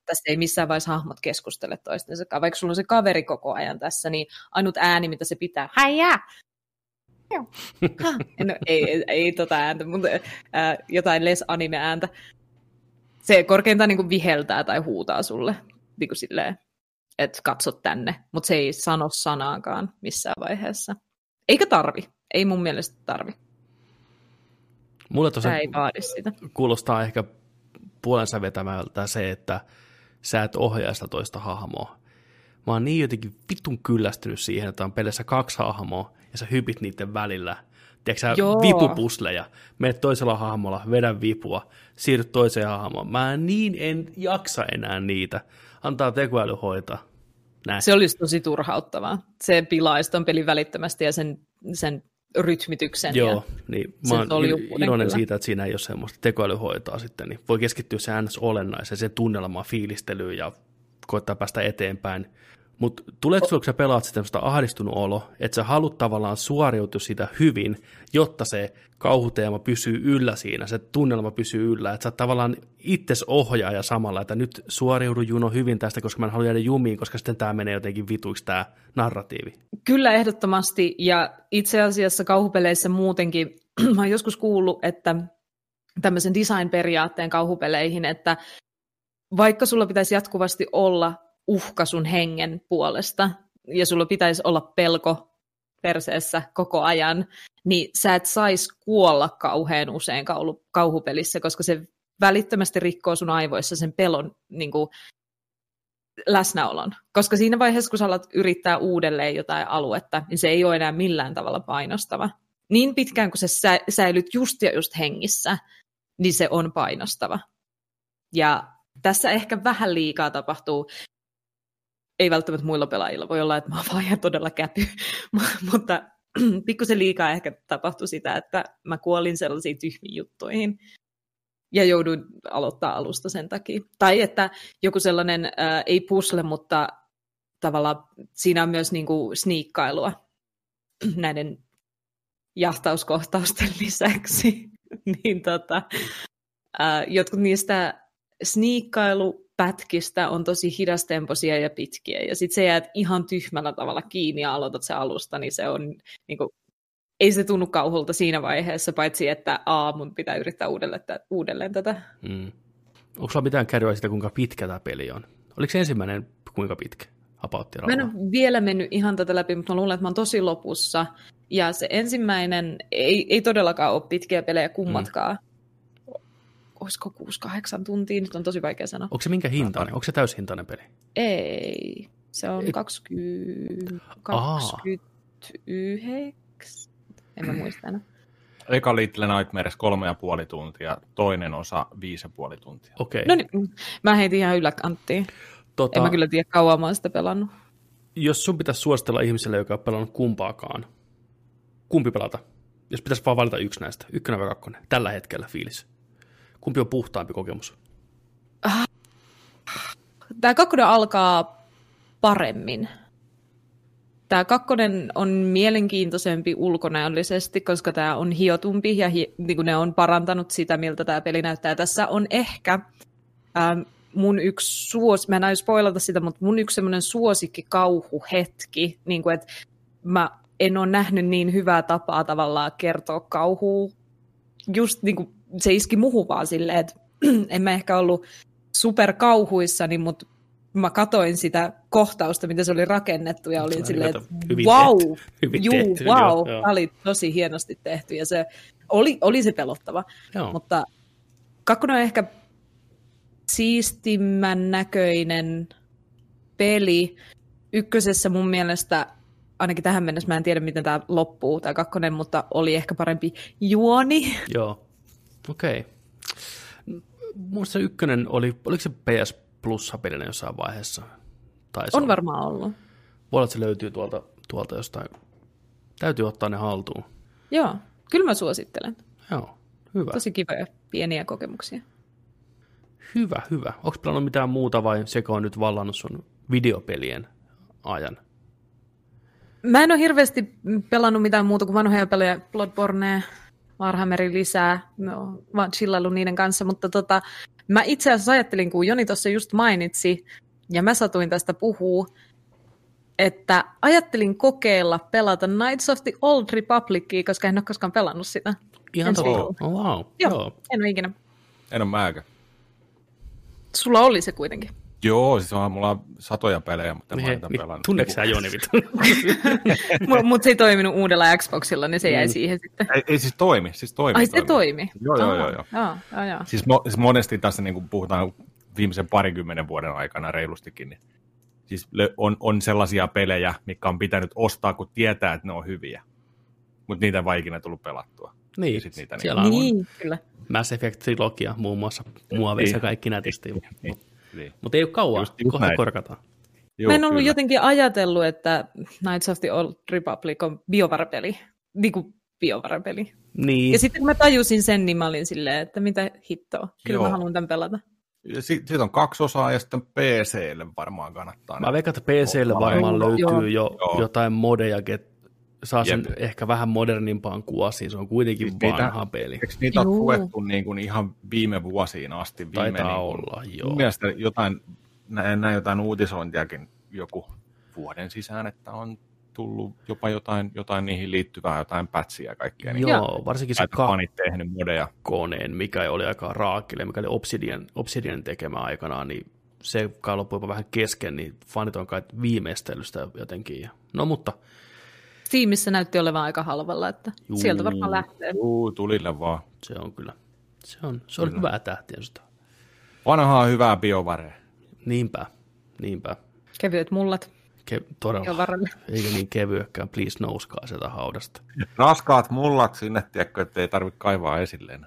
tässä ei missään vaiheessa hahmot keskustele toistensa kanssa. Vaikka sulla on se kaveri koko ajan tässä, niin ainut ääni, mitä se pitää, häijää! no, ei, ei, ei tota ääntä, mutta ää, jotain les anime ääntä. Se korkeintaan niin kuin viheltää tai huutaa sulle niin kuin silleen, että katso tänne, mutta se ei sano sanaakaan missään vaiheessa. Eikä tarvi. Ei mun mielestä tarvi. Mulle tosiaan ei vaadi sitä. kuulostaa ehkä puolensa vetämältä se, että sä et ohjaa sitä toista hahmoa. Mä oon niin jotenkin vitun kyllästynyt siihen, että on pelissä kaksi hahmoa ja sä hypit niiden välillä. Tiedätkö sä, vipupusleja. Meet toisella hahmolla, vedä vipua, siirry toiseen hahmoon. Mä niin en jaksa enää niitä. Antaa tekoäly hoitaa. Näin. Se olisi tosi turhauttavaa. Se pilaisi ton pelin välittömästi ja sen, sen rytmityksen. Joo, ja niin mä oon iloinen kyllä. siitä, että siinä ei ole semmoista tekoäly hoitaa sitten, niin voi keskittyä se ns. olennaiseen, sen tunnelmaan, fiilistelyyn ja koittaa päästä eteenpäin. Mutta tuleeko sinulle, kun sä pelaat sitä ahdistunut olo, että sä haluat tavallaan suoriutua siitä hyvin, jotta se kauhuteema pysyy yllä siinä, se tunnelma pysyy yllä, että sä tavallaan itses ohjaaja samalla, että nyt suoriudu Juno hyvin tästä, koska mä en halua jäädä jumiin, koska sitten tämä menee jotenkin vituiksi tämä narratiivi. Kyllä ehdottomasti, ja itse asiassa kauhupeleissä muutenkin, *clears throat* mä oon joskus kuullut, että tämmöisen design-periaatteen kauhupeleihin, että vaikka sulla pitäisi jatkuvasti olla uhka sun hengen puolesta, ja sulla pitäisi olla pelko perseessä koko ajan, niin sä et sais kuolla kauhean usein kauhupelissä, koska se välittömästi rikkoo sun aivoissa sen pelon niin kuin, läsnäolon. Koska siinä vaiheessa, kun sä alat yrittää uudelleen jotain aluetta, niin se ei ole enää millään tavalla painostava. Niin pitkään kuin sä säilyt just ja just hengissä, niin se on painostava. Ja tässä ehkä vähän liikaa tapahtuu ei välttämättä muilla pelaajilla. Voi olla, että mä oon vaan ihan todella käpy, *laughs* mutta *clears throat* pikkusen liikaa ehkä tapahtui sitä, että mä kuolin sellaisiin tyhmiin juttuihin ja jouduin aloittaa alusta sen takia. Tai että joku sellainen, äh, ei pusle, mutta tavallaan siinä on myös niin kuin sniikkailua *clears throat* näiden jahtauskohtausten *laughs* lisäksi. *laughs* niin tota, äh, jotkut niistä sniikkailu pätkistä on tosi hidastempoisia ja pitkiä, ja sitten se jäät ihan tyhmällä tavalla kiinni ja aloitat se alusta, niin se on, niin kuin, ei se tunnu kauhulta siinä vaiheessa, paitsi että a, mun pitää yrittää uudelleen, uudelleen tätä. Mm. Onko sulla mitään kärryä siitä, kuinka pitkä tämä peli on? Oliko se ensimmäinen kuinka pitkä? Mä en ole vielä mennyt ihan tätä läpi, mutta mä luulen, että mä oon tosi lopussa. Ja se ensimmäinen ei, ei todellakaan ole pitkiä pelejä kummatkaan. Mm olisiko 6-8 tuntia, nyt on tosi vaikea sanoa. Onko se minkä hintainen? Onko se täyshintainen peli? Ei, se on Ei. 20, 29, en mä muista enää. Eka Little Nightmares kolme ja puoli tuntia, toinen osa viisi ja puoli tuntia. Okei. Okay. No niin, mä heitin ihan yläkanttiin. Tota, en mä kyllä tiedä kauan mä oon sitä pelannut. Jos sun pitäisi suositella ihmiselle, joka on pelannut kumpaakaan, kumpi pelata? Jos pitäisi vaan valita yksi näistä, ykkönen vai kakkonen, tällä hetkellä fiilis. Kumpi on puhtaampi kokemus? Tämä kakkonen alkaa paremmin. Tämä kakkonen on mielenkiintoisempi ulkonäöllisesti, koska tämä on hiotumpi ja hi- niin kuin ne on parantanut sitä, miltä tämä peli näyttää. Tässä on ehkä ähm, mun yksi suos, mä en aio spoilata sitä, mutta mun yksi semmoinen suosikki kauhuhetki, niin kuin, että mä en ole nähnyt niin hyvää tapaa tavallaan kertoa kauhua just niin kuin se iski muhu vaan silleen, että *clears throat* en mä ehkä ollut superkauhuissani, mutta mä katoin sitä kohtausta, mitä se oli rakennettu, ja olin silleen, että wow, hyvin juu, tehty, wow, joo, joo. oli tosi hienosti tehty, ja se oli, oli se pelottava, joo. mutta kakkonen on ehkä siistimmän näköinen peli. Ykkösessä mun mielestä, ainakin tähän mennessä, mä en tiedä miten tämä loppuu, tämä kakkonen, mutta oli ehkä parempi juoni. Joo. Okei. Okay. Muista ykkönen oli, oliko se PS plus pelinen jossain vaiheessa? Taisi on olla. varmaan ollut. Voi olla, että se löytyy tuolta, tuolta jostain. Täytyy ottaa ne haltuun. Joo, kyllä mä suosittelen. Joo, hyvä. Tosi kivoja pieniä kokemuksia. Hyvä, hyvä. Onko pelannut mitään muuta vai seko on nyt vallannut sun videopelien ajan? Mä en ole hirveästi pelannut mitään muuta kuin vanhoja pelejä, Bloodborne, Warhammeri lisää, no, vaan chillailu niiden kanssa, mutta tota, mä itse asiassa ajattelin, kun Joni tuossa just mainitsi, ja mä satuin tästä puhuu, että ajattelin kokeilla pelata Knights of the Old Republicia, koska en ole koskaan pelannut sitä. Ihan totta. Oh, wow. Joo, Joo. en ole ikinä. En ole mäkään. Sulla oli se kuitenkin. Joo, siis on mulla on satoja pelejä, mutta en mä niitä niin, pelannut. tunneeko sä Joni vittu? *laughs* Mutta se ei toiminut uudella Xboxilla, niin se jäi siihen sitten. Ei, ei siis toimi, siis toimi. Ai se toimi? Joo, joo, joo, joo. joo, joo, joo. Siis, mo, siis monesti tässä niin kuin puhutaan viimeisen parikymmenen vuoden aikana reilustikin, niin siis on, on sellaisia pelejä, mitkä on pitänyt ostaa, kun tietää, että ne on hyviä. Mutta niitä ei vaan ikinä tullut pelattua. niin, Ja sit niitä siellä on Niin, kyllä. Mass Effect-trilogia muun muassa muoveissa Niin. kaikki nätisti. Niin, niin. Mutta ei ole kauan, Just- just kohta näin. korkataan. Joo, Mä en ollut kyllä. jotenkin ajatellut, että Knights of the Old Republic on biovarapeli. Niin kuin biovarapeli. Niin, Ja sitten kun mä tajusin sen, niin mä olin silleen, että mitä hittoa. Kyllä Joo. mä haluan tämän pelata. Ja sit, sit on kaksi osaa ja sitten PClle varmaan kannattaa. mä veikkaan, että PClle Joo, varmaan joo. löytyy jo Joo. jotain modeja, että saa sen Jep. ehkä vähän modernimpaan kuosiin. Se on kuitenkin Siis niitä- vanha peli. Eikö niitä ole Juu. ruvettu niin kuin ihan viime vuosiin asti? Viime Taitaa niin kuin, olla, joo. Mun mielestä jotain, näin, näin jotain uutisointiakin joku vuoden sisään, että on tullut jopa jotain, jotain niihin liittyvää, jotain pätsiä ja kaikkea. Niin Joo, varsinkin se fanit tehnyt modeja. kakkoneen, mikä oli aika raakille, mikä oli Obsidian, Obsidian tekemä aikanaan, niin se kai loppui jopa vähän kesken, niin fanit on kai viimeistellyt sitä jotenkin. Ja- No mutta, Steamissa näytti olevan aika halvalla, että Juu. sieltä varmaan lähtee. Juu, tulille vaan. se on kyllä, se on, se on hyvää tähtiä sitä. Vanhaa hyvää biovarea. Niinpä, niinpä. Kevyet mullat Ke- todella, *laughs* eikä niin kevyekään, please nouskaa sieltä haudasta. Raskaat mullat sinne, tiedätkö, että ei tarvitse kaivaa esilleen.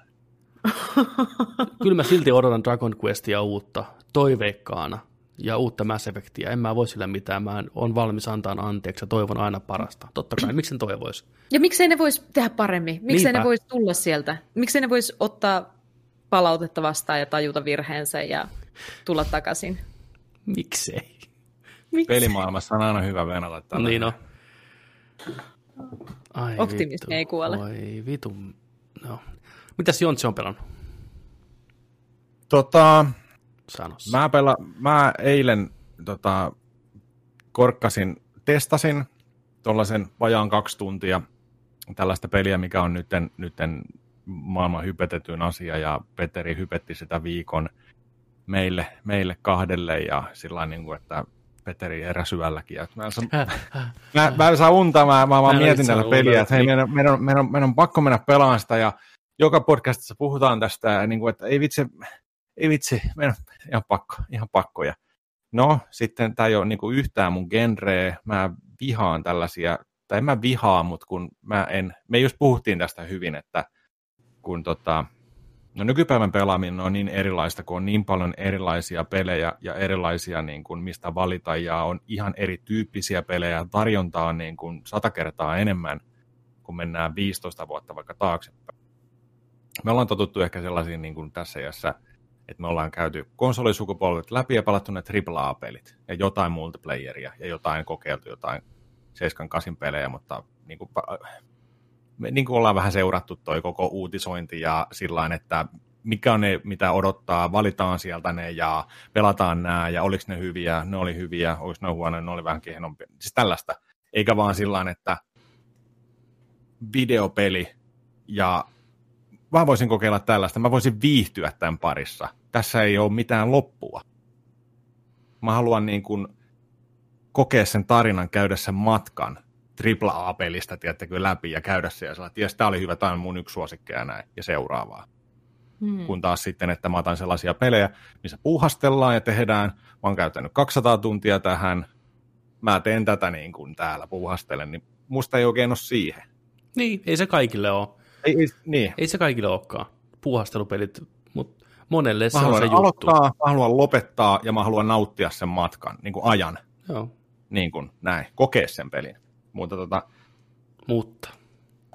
*laughs* Kyllä mä silti odotan Dragon Questia uutta, toiveikkaana, ja uutta Mass Effectia. En mä voi sillä mitään, mä on valmis antaa anteeksi ja toivon aina parasta. Totta kai, miksi en toivoisi? Ja miksei ne voisi tehdä paremmin? Miksei Niinpä. ne voisi tulla sieltä? Miksei ne voisi ottaa palautetta vastaan ja tajuta virheensä ja tulla takaisin? Miksei? Miksi? Pelimaailmassa on aina hyvä venata tällä. Niin on. Ai Optimismi vittu. ei kuole. Oi vitu. No. Mitäs Jontsi on pelannut? Tota, Sano. Mä, pela, mä eilen tota, korkkasin, testasin tuollaisen vajaan kaksi tuntia tällaista peliä, mikä on nytten, nytten maailman hypetetyn asia, ja Peteri hypetti sitä viikon meille, meille kahdelle, ja sillä niin kuin, että Peteri. Ja mä, en saa, *laughs* mä, mä en saa unta, mä, mä Mä mietin tällä peliä, että hei, meidän, meidän, on- meidän, on, meidän on pakko mennä pelaamaan sitä, ja joka podcastissa puhutaan tästä, ja niin kuin, että ei vitsi, ei vitsi, meidän ihan pakko, ihan pakko. Ja no, sitten tämä ei ole niin yhtään mun genreä, mä vihaan tällaisia, tai en mä vihaa, mutta kun mä en, me just puhuttiin tästä hyvin, että kun tota, no nykypäivän pelaaminen on niin erilaista, kun on niin paljon erilaisia pelejä ja erilaisia, niin kuin, mistä valita, ja on ihan erityyppisiä pelejä, tarjontaa on niin kuin sata kertaa enemmän, kun mennään 15 vuotta vaikka taaksepäin. Me ollaan totuttu ehkä sellaisiin niin kuin tässä iässä, että me ollaan käyty konsolisukupolvet läpi ja palattu ne AAA-pelit ja jotain multiplayeria ja jotain kokeiltu, jotain 7-8 pelejä, mutta niin kuin, me niin kuin ollaan vähän seurattu toi koko uutisointi ja sillä että mikä on ne, mitä odottaa, valitaan sieltä ne ja pelataan nämä ja oliko ne hyviä, ne oli hyviä, oliko ne huonoja, ne oli vähän kehnompia. Siis tällaista, eikä vaan sillä että videopeli ja mä voisin kokeilla tällaista, mä voisin viihtyä tämän parissa. Tässä ei ole mitään loppua. Mä haluan niin kuin kokea sen tarinan, käydä sen matkan AAA-pelistä, tiedättekö, läpi ja käydä siellä sillä, että jes, tää oli hyvä, tää on mun yksi suosikkeja näin, ja seuraavaa. Hmm. Kun taas sitten, että mä otan sellaisia pelejä, missä puuhastellaan ja tehdään, mä oon käyttänyt 200 tuntia tähän, mä teen tätä niin kuin täällä puuhastelen, niin musta ei oikein ole siihen. Niin, ei se kaikille ole. Ei, ei, niin, Ei se kaikille olekaan. Puuhastelupelit, mutta monelle se on se juttu. aloittaa, mä haluan lopettaa ja mä haluan nauttia sen matkan, niin kuin ajan, Joo, niin kuin näin, kokea sen pelin. Mutta, tota, mutta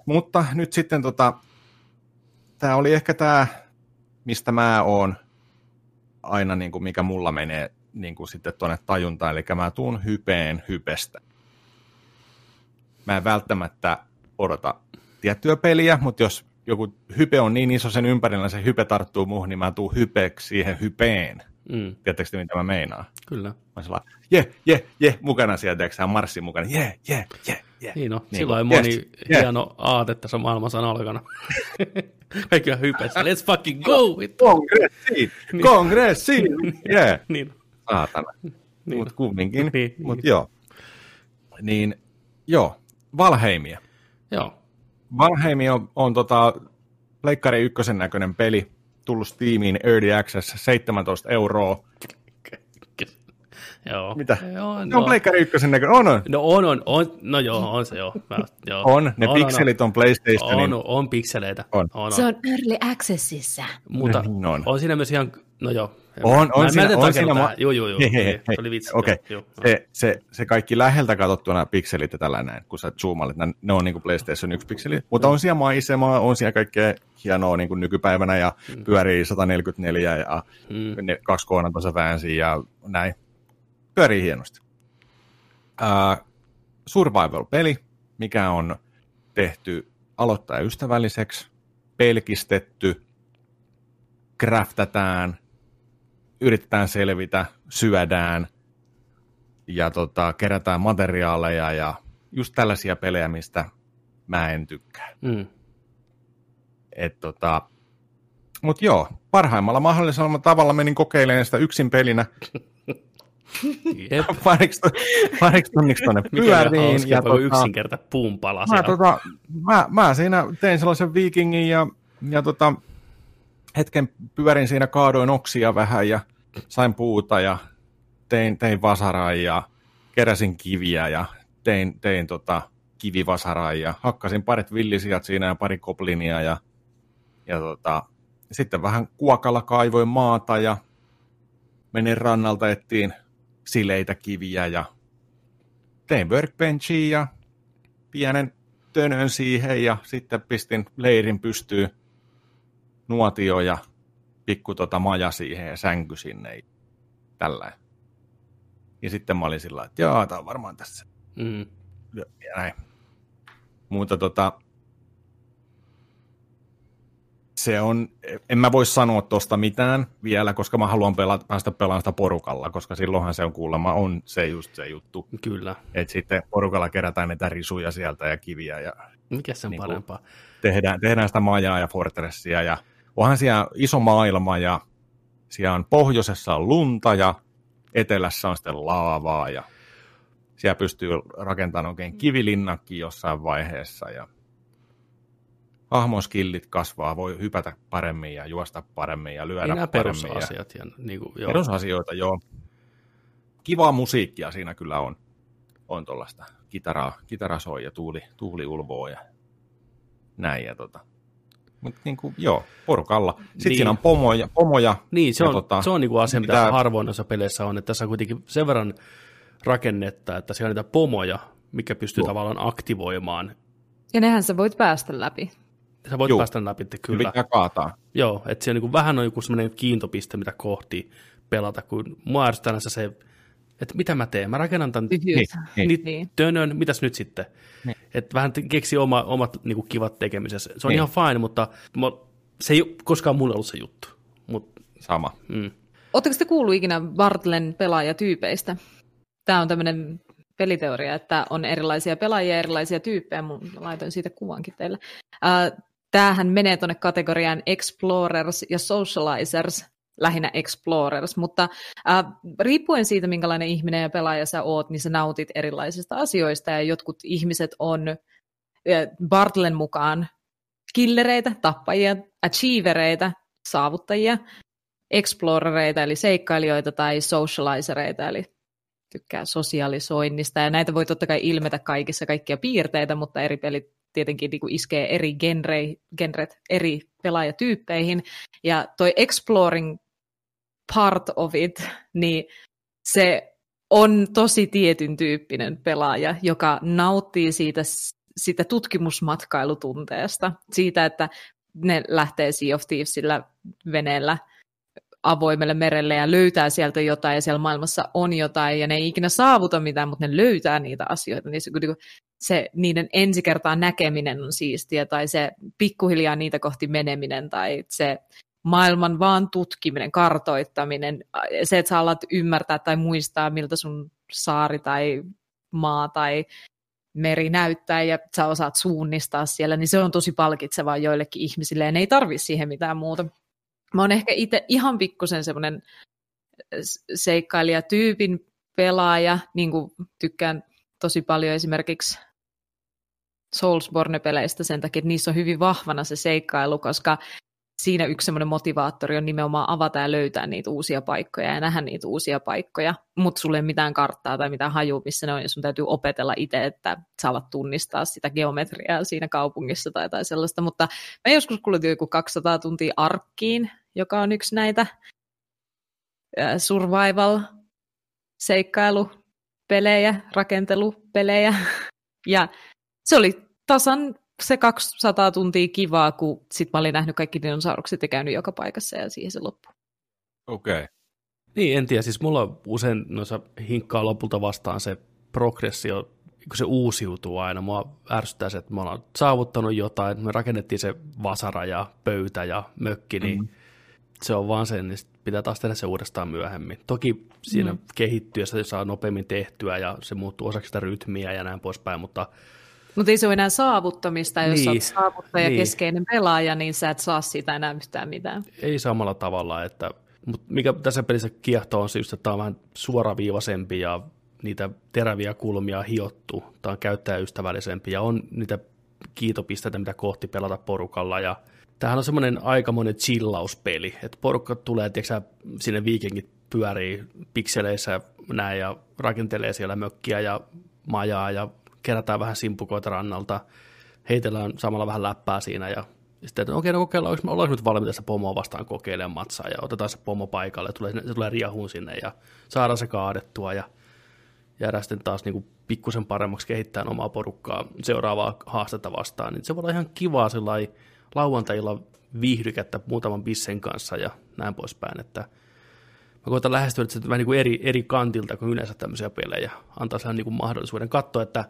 mutta nyt sitten tota, tämä oli ehkä tämä, mistä mä oon aina, niin kuin mikä mulla menee niin kuin sitten tuonne tajuntaan, eli mä tuun hypeen hypestä. Mä en välttämättä odota tiettyä peliä, mutta jos joku hype on niin iso sen ympärillä, se hype tarttuu muuhun, niin mä tuun hypeeksi siihen hypeen. Mm, Tiedättekö te, mitä mä meinaan? kyllä. Mä oon sellainen, je, je, je, mukana siellä, tiedätkö sä, marssin mukana, je, je, je, je. Niin no, Niin silloin moni yes, yes, yes. hieno aate tässä maailmassa on alkanut. *laughs* Kaikki on hypeessä. Let's fucking go! With... Kongressiin, kongressiin, *laughs* je, niin, saatana. niin. Mutta kumminkin, Niin, mutta niin. joo. Niin, joo, Valheimia. Joo. Valheimi on, on tota, Pleikkari ykkösen näköinen peli, tullut Steamiin Early Access 17 euroa. *laughs* Joo. Mitä? Joo, Se no. on Pleikkari ykkösen näköinen, on, on. No on, on, on, no joo, on se joo. Mä, joo. On, ne pikselit on PlayStationin. On, on pikseleitä. On. on, Se on Early Accessissa. Mutta Niin on. on siinä myös ihan, no joo. On, on mä, siinä- on siinä ma- Joo, joo, joo. Hei, hei, Niin, hei. Se oli vitsi. Okei, joo, joo. se, se, se kaikki läheltä katsottuna pikselit ja tällä näin, kun sä zoomalit, ne, ne on niin kuin PlayStation 1 pikseli. Mutta on siellä maisemaa, on siellä kaikkea hienoa niin kuin nykypäivänä ja pyörii 144 ja Mm. ne kaksi koonantosa väänsiä ja näin. Pyörii hienosti. Uh, Survival-peli, mikä on tehty aloittajaystävälliseksi, pelkistetty, craftataan, yritetään selvitä, syödään ja tota, kerätään materiaaleja ja just tällaisia pelejä, mistä mä en tykkää. Mm. Et tota, Mutta joo, parhaimmalla mahdollisella tavalla menin kokeilemaan sitä yksin pelinä *laughs* Jep. *laughs* pariksi, pariksi tunniksi tuonne Mikä pyöriin. hauska, Ja tota, yksinkerta puun pala mä, tota, mä, mä, siinä tein sellaisen viikingin ja, ja tota, hetken pyörin siinä, kaadoin oksia vähän ja sain puuta ja tein, tein vasaraa ja keräsin kiviä ja tein, tein tota, kivivasaraa ja hakkasin parit villisijat siinä ja pari koplinia ja, ja tota, sitten vähän kuokalla kaivoin maata ja menin rannalta ettiin sileitä kiviä ja tein workbenchia ja pienen tönön siihen ja sitten pistin leirin pystyyn nuotio ja pikku tota maja siihen ja sänky sinne. ja Tällä. Ja sitten mä olin sillä että jaa, tää on varmaan tässä. Mm. Ja näin. Mutta tota, se on, en mä voi sanoa tuosta mitään vielä, koska mä haluan pelata, päästä pelaamaan sitä porukalla, koska silloinhan se on kuulemma on se just se juttu. Kyllä. Että sitten porukalla kerätään niitä risuja sieltä ja kiviä ja Mikä sen Niin kuin- parempaa? tehdään, tehdään sitä majaa ja fortressia ja onhan siellä iso maailma ja siellä on pohjoisessa on lunta ja etelässä on sitten laavaa ja siellä pystyy rakentamaan oikein kivilinnakki jossain vaiheessa ja hahmoskillit kasvaa, voi hypätä paremmin ja juosta paremmin ja lyödä Niin nämä paremmin. Ja perusasiat. Ja, niin kuin, joo. perusasioita, joo. Kivaa musiikkia siinä kyllä on. On tuollaista kitaraa, kitara soi ja tuuli, tuuli ulvoo ja näin. Ja tota. Mut niin kuin, joo, porukalla. Sitten Niin. siinä on pomoja. pomoja Niin, se on, tota, se on niin kuin asia, mitä mitä- harvoin noissa peleissä on, että tässä on kuitenkin sen verran rakennetta, että siellä on niitä pomoja, mikä pystyy Joo. tavallaan aktivoimaan. Ja nehän sä voit päästä läpi. Sä voit Juu. päästä läpi, että kyllä. Pitää kaataa. Joo, että se on niin kuin, vähän on joku semmoinen kiintopiste, mitä kohti pelata, kun mua se, että mitä mä teen, mä rakennan tämän Tyhjyys. Niin, niin. Niin. tönön, mitäs nyt sitten? Niin. Että vähän keksi oma, omat niin kuin, kivat tekemisessä. Se on Niin. ihan fine, mutta mo- se ei ole koskaan mulle ollut se juttu. Mut, Sama. mm, Oletteko te kuullut ikinä Bartlen pelaajatyypeistä? Tämä on tämmöinen peliteoria, että on erilaisia pelaajia ja erilaisia tyyppejä. Mun laitoin siitä kuvankin teille. Äh, Tämähän menee tuonne kategoriaan Explorers ja Socializers, lähinnä Explorers, mutta äh, riippuen siitä, minkälainen ihminen ja pelaaja sä oot, niin sä nautit erilaisista asioista, ja jotkut ihmiset on äh, Bartlen mukaan killereitä, tappajia, achievereita, saavuttajia, explorereita eli seikkailijoita tai socializereita eli tykkää sosialisoinnista. Ja näitä voi totta kai ilmetä kaikissa kaikkia piirteitä, mutta eri pelit tietenkin niin kuin iskee eri genre, genret eri pelaajatyyppeihin. Ja toi exploring part of it, niin se on tosi tietyn tyyppinen pelaaja, joka nauttii siitä, siitä tutkimusmatkailutunteesta, siitä, että ne lähtee Sea of Thievesillä veneellä avoimelle merelle ja löytää sieltä jotain ja siellä maailmassa on jotain ja ne ei ikinä saavuta mitään, mutta ne löytää niitä asioita. Niin se, niinku, se niiden ensikertaa näkeminen on siistiä tai se pikkuhiljaa niitä kohti meneminen tai se maailman vaan tutkiminen, kartoittaminen, se, että sä alat ymmärtää tai muistaa, miltä sun saari tai maa tai meri näyttää ja sä osaat suunnistaa siellä, niin se on tosi palkitsevaa joillekin ihmisille ja ne ei tarvi siihen mitään muuta. Mä oon ehkä itse ihan pikkusen semmoinen seikkailijatyypin pelaaja, niin kuin tykkään tosi paljon esimerkiksi Soulsborne-peleistä sen takia, että niissä on hyvin vahvana se seikkailu, koska siinä yksi semmoinen motivaattori on nimenomaan avata ja löytää niitä uusia paikkoja ja nähdä niitä uusia paikkoja, mutta sulle ei mitään karttaa tai mitään hajua, missä ne on, ja sun täytyy opetella itse, että saavat tunnistaa sitä geometriaa siinä kaupungissa tai, tai sellaista, mutta mä joskus kulutin joku 200 tuntia arkkiin, joka on yksi näitä survival seikkailupelejä, rakentelupelejä, *laughs* ja se oli tasan se 200 tuntia kivaa, kun sit mä olin nähnyt kaikki dinosaurukset ja käynyt joka paikassa ja siihen se loppui. Okei. Okay. Niin, en tiedä. Siis mulla usein noissa hinkkaa lopulta vastaan se progressio, kun se uusiutuu aina. Mua ärsyttää se, että me ollaan saavuttanut jotain. Me rakennettiin se vasara ja pöytä ja mökki, niin mm-hmm. se on vaan sen, niin pitää taas tehdä se uudestaan myöhemmin. Toki siinä mm. kehittyessä se saa nopeammin tehtyä ja se muuttuu osaksi sitä rytmiä ja näin poispäin, mutta mutta ei se ole enää saavuttamista, jos niin. olet saavuttaja niin. keskeinen pelaaja, niin sä et saa siitä enää yhtään mitään. Ei samalla tavalla, että, mutta mikä tässä pelissä kiehtoo on se just, että tämä on vähän suoraviivaisempi ja niitä teräviä kulmia hiottu, tämä on käyttäjäystävällisempi ja on niitä kiitopisteitä, mitä kohti pelata porukalla ja tämähän on semmoinen aikamoinen chillauspeli, että porukka tulee, tiedätkö, sinne viikingit pyörii pikseleissä näin ja rakentelee siellä mökkiä ja majaa ja kerätään vähän simpukoita rannalta, heitellään samalla vähän läppää siinä ja sitten, että okei, no kokeillaan, ollaanko nyt valmiita sitä pomoa vastaan kokeilemaan matsaa ja otetaan se pomo paikalle, ja tulee, se tulee riahuun sinne ja saadaan se kaadettua ja jäädään sitten taas niin pikkusen paremmaksi kehittämään omaa porukkaa seuraavaa haastetta vastaan, niin se voi olla ihan kivaa sellainen lauantailla viihdykettä muutaman bissen kanssa ja näin poispäin, että mä koitan lähestyä että se vähän niin kuin eri, eri kantilta kuin yleensä tämmöisiä pelejä, antaa sen niin mahdollisuuden katsoa, että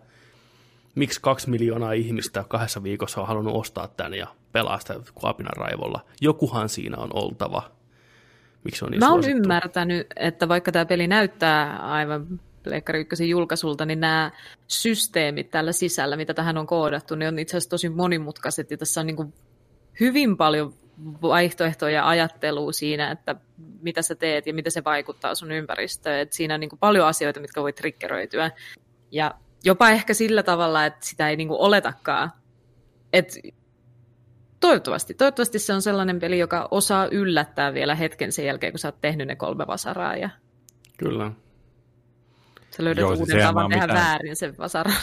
miksi kaksi miljoonaa ihmistä kahdessa viikossa on halunnut ostaa tämän ja pelaa sitä kuapinan raivolla. Jokuhan siinä on oltava. Miksi on niin Mä oon ymmärtänyt, että vaikka tämä peli näyttää aivan Pleikkari ykkösen julkaisulta, niin nämä systeemit tällä sisällä, mitä tähän on koodattu, niin on itse asiassa tosi monimutkaiset ja tässä on niin kuin hyvin paljon vaihtoehtoja ja ajattelua siinä, että mitä sä teet ja mitä se vaikuttaa sun ympäristöön. Et siinä on niin kuin paljon asioita, mitkä voi triggeröityä. Ja jopa ehkä sillä tavalla, että sitä ei niinku oletakaan. Et toivottavasti. Toivottavasti se on sellainen peli, joka osaa yllättää vielä hetken sen jälkeen, kun sä oot tehnyt ne kolme vasaraa. Ja... Kyllä. Sä löydät Joo, uuden tavan tehdä mitään... väärin sen vasaran.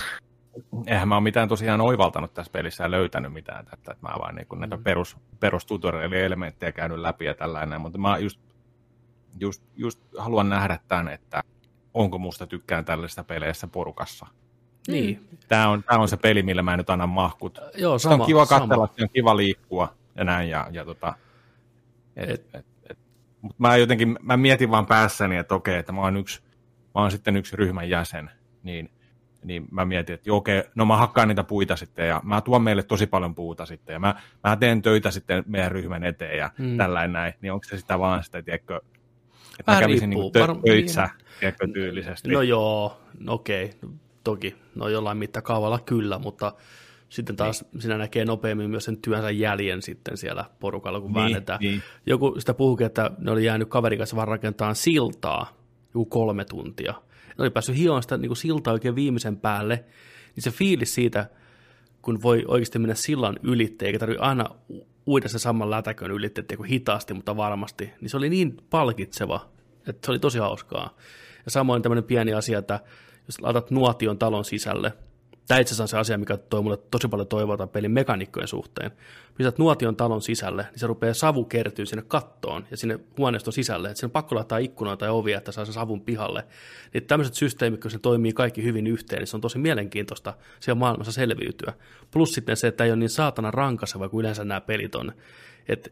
Eihän mä ole mitään tosiaan oivaltanut tässä pelissä ja löytänyt mitään että mä vaan niin näitä mm. perus, perustutoriali-elementtejä käynyt läpi ja tällainen, mutta mä just, just, just haluan nähdä tämän, että onko musta tykkään tällaisista peleissä porukassa. Niin. Tämä on, tämä on se peli, millä mä nyt annan mahkut. Joo, sama, se on kiva katsella, sama. on kiva liikkua ja näin. Ja, ja tota, et, et, et, et. Mut mä jotenkin, mä mietin vaan päässäni, että okei, että mä oon, yksi, mä oon sitten yksi ryhmän jäsen, niin, niin mä mietin, että okei, no mä hakkaan niitä puita sitten ja mä tuon meille tosi paljon puuta sitten ja mä, mä teen töitä sitten meidän ryhmän eteen ja hmm. tällainen näin, niin onko se sitä vaan sitä, tiedätkö, että mä kävisin niin tö- töissä, tiedätkö, tyylisesti. No joo, no okei, toki, no jollain mittakaavalla kyllä, mutta sitten taas niin. sinä näkee nopeammin myös sen työnsä jäljen sitten siellä porukalla, kun niin, väännetään. Niin. Joku sitä puhukin, että ne oli jäänyt kaverin kanssa vaan rakentamaan siltaa joku kolme tuntia. Ne oli päässyt hioon sitä niin kuin siltaa oikein viimeisen päälle, niin se fiilis siitä, kun voi oikeasti mennä sillan ylitte, eikä tarvitse aina uida se saman lätäkön ylitte, hitaasti, mutta varmasti, niin se oli niin palkitseva, että se oli tosi hauskaa. Ja samoin tämmöinen pieni asia, että jos laitat nuotion talon sisälle, tämä itse asiassa on se asia, mikä toi mulle tosi paljon toivoa pelin mekanikkojen suhteen. Pistät nuotion talon sisälle, niin se rupeaa savu kertyä sinne kattoon ja sinne huoneiston sisälle. Että on pakko laittaa ikkunoita tai ovia, että saa sen savun pihalle. Niin tämmöiset systeemit, kun se toimii kaikki hyvin yhteen, niin se on tosi mielenkiintoista siellä maailmassa selviytyä. Plus sitten se, että ei ole niin saatana rankaseva kuin yleensä nämä pelit on. Että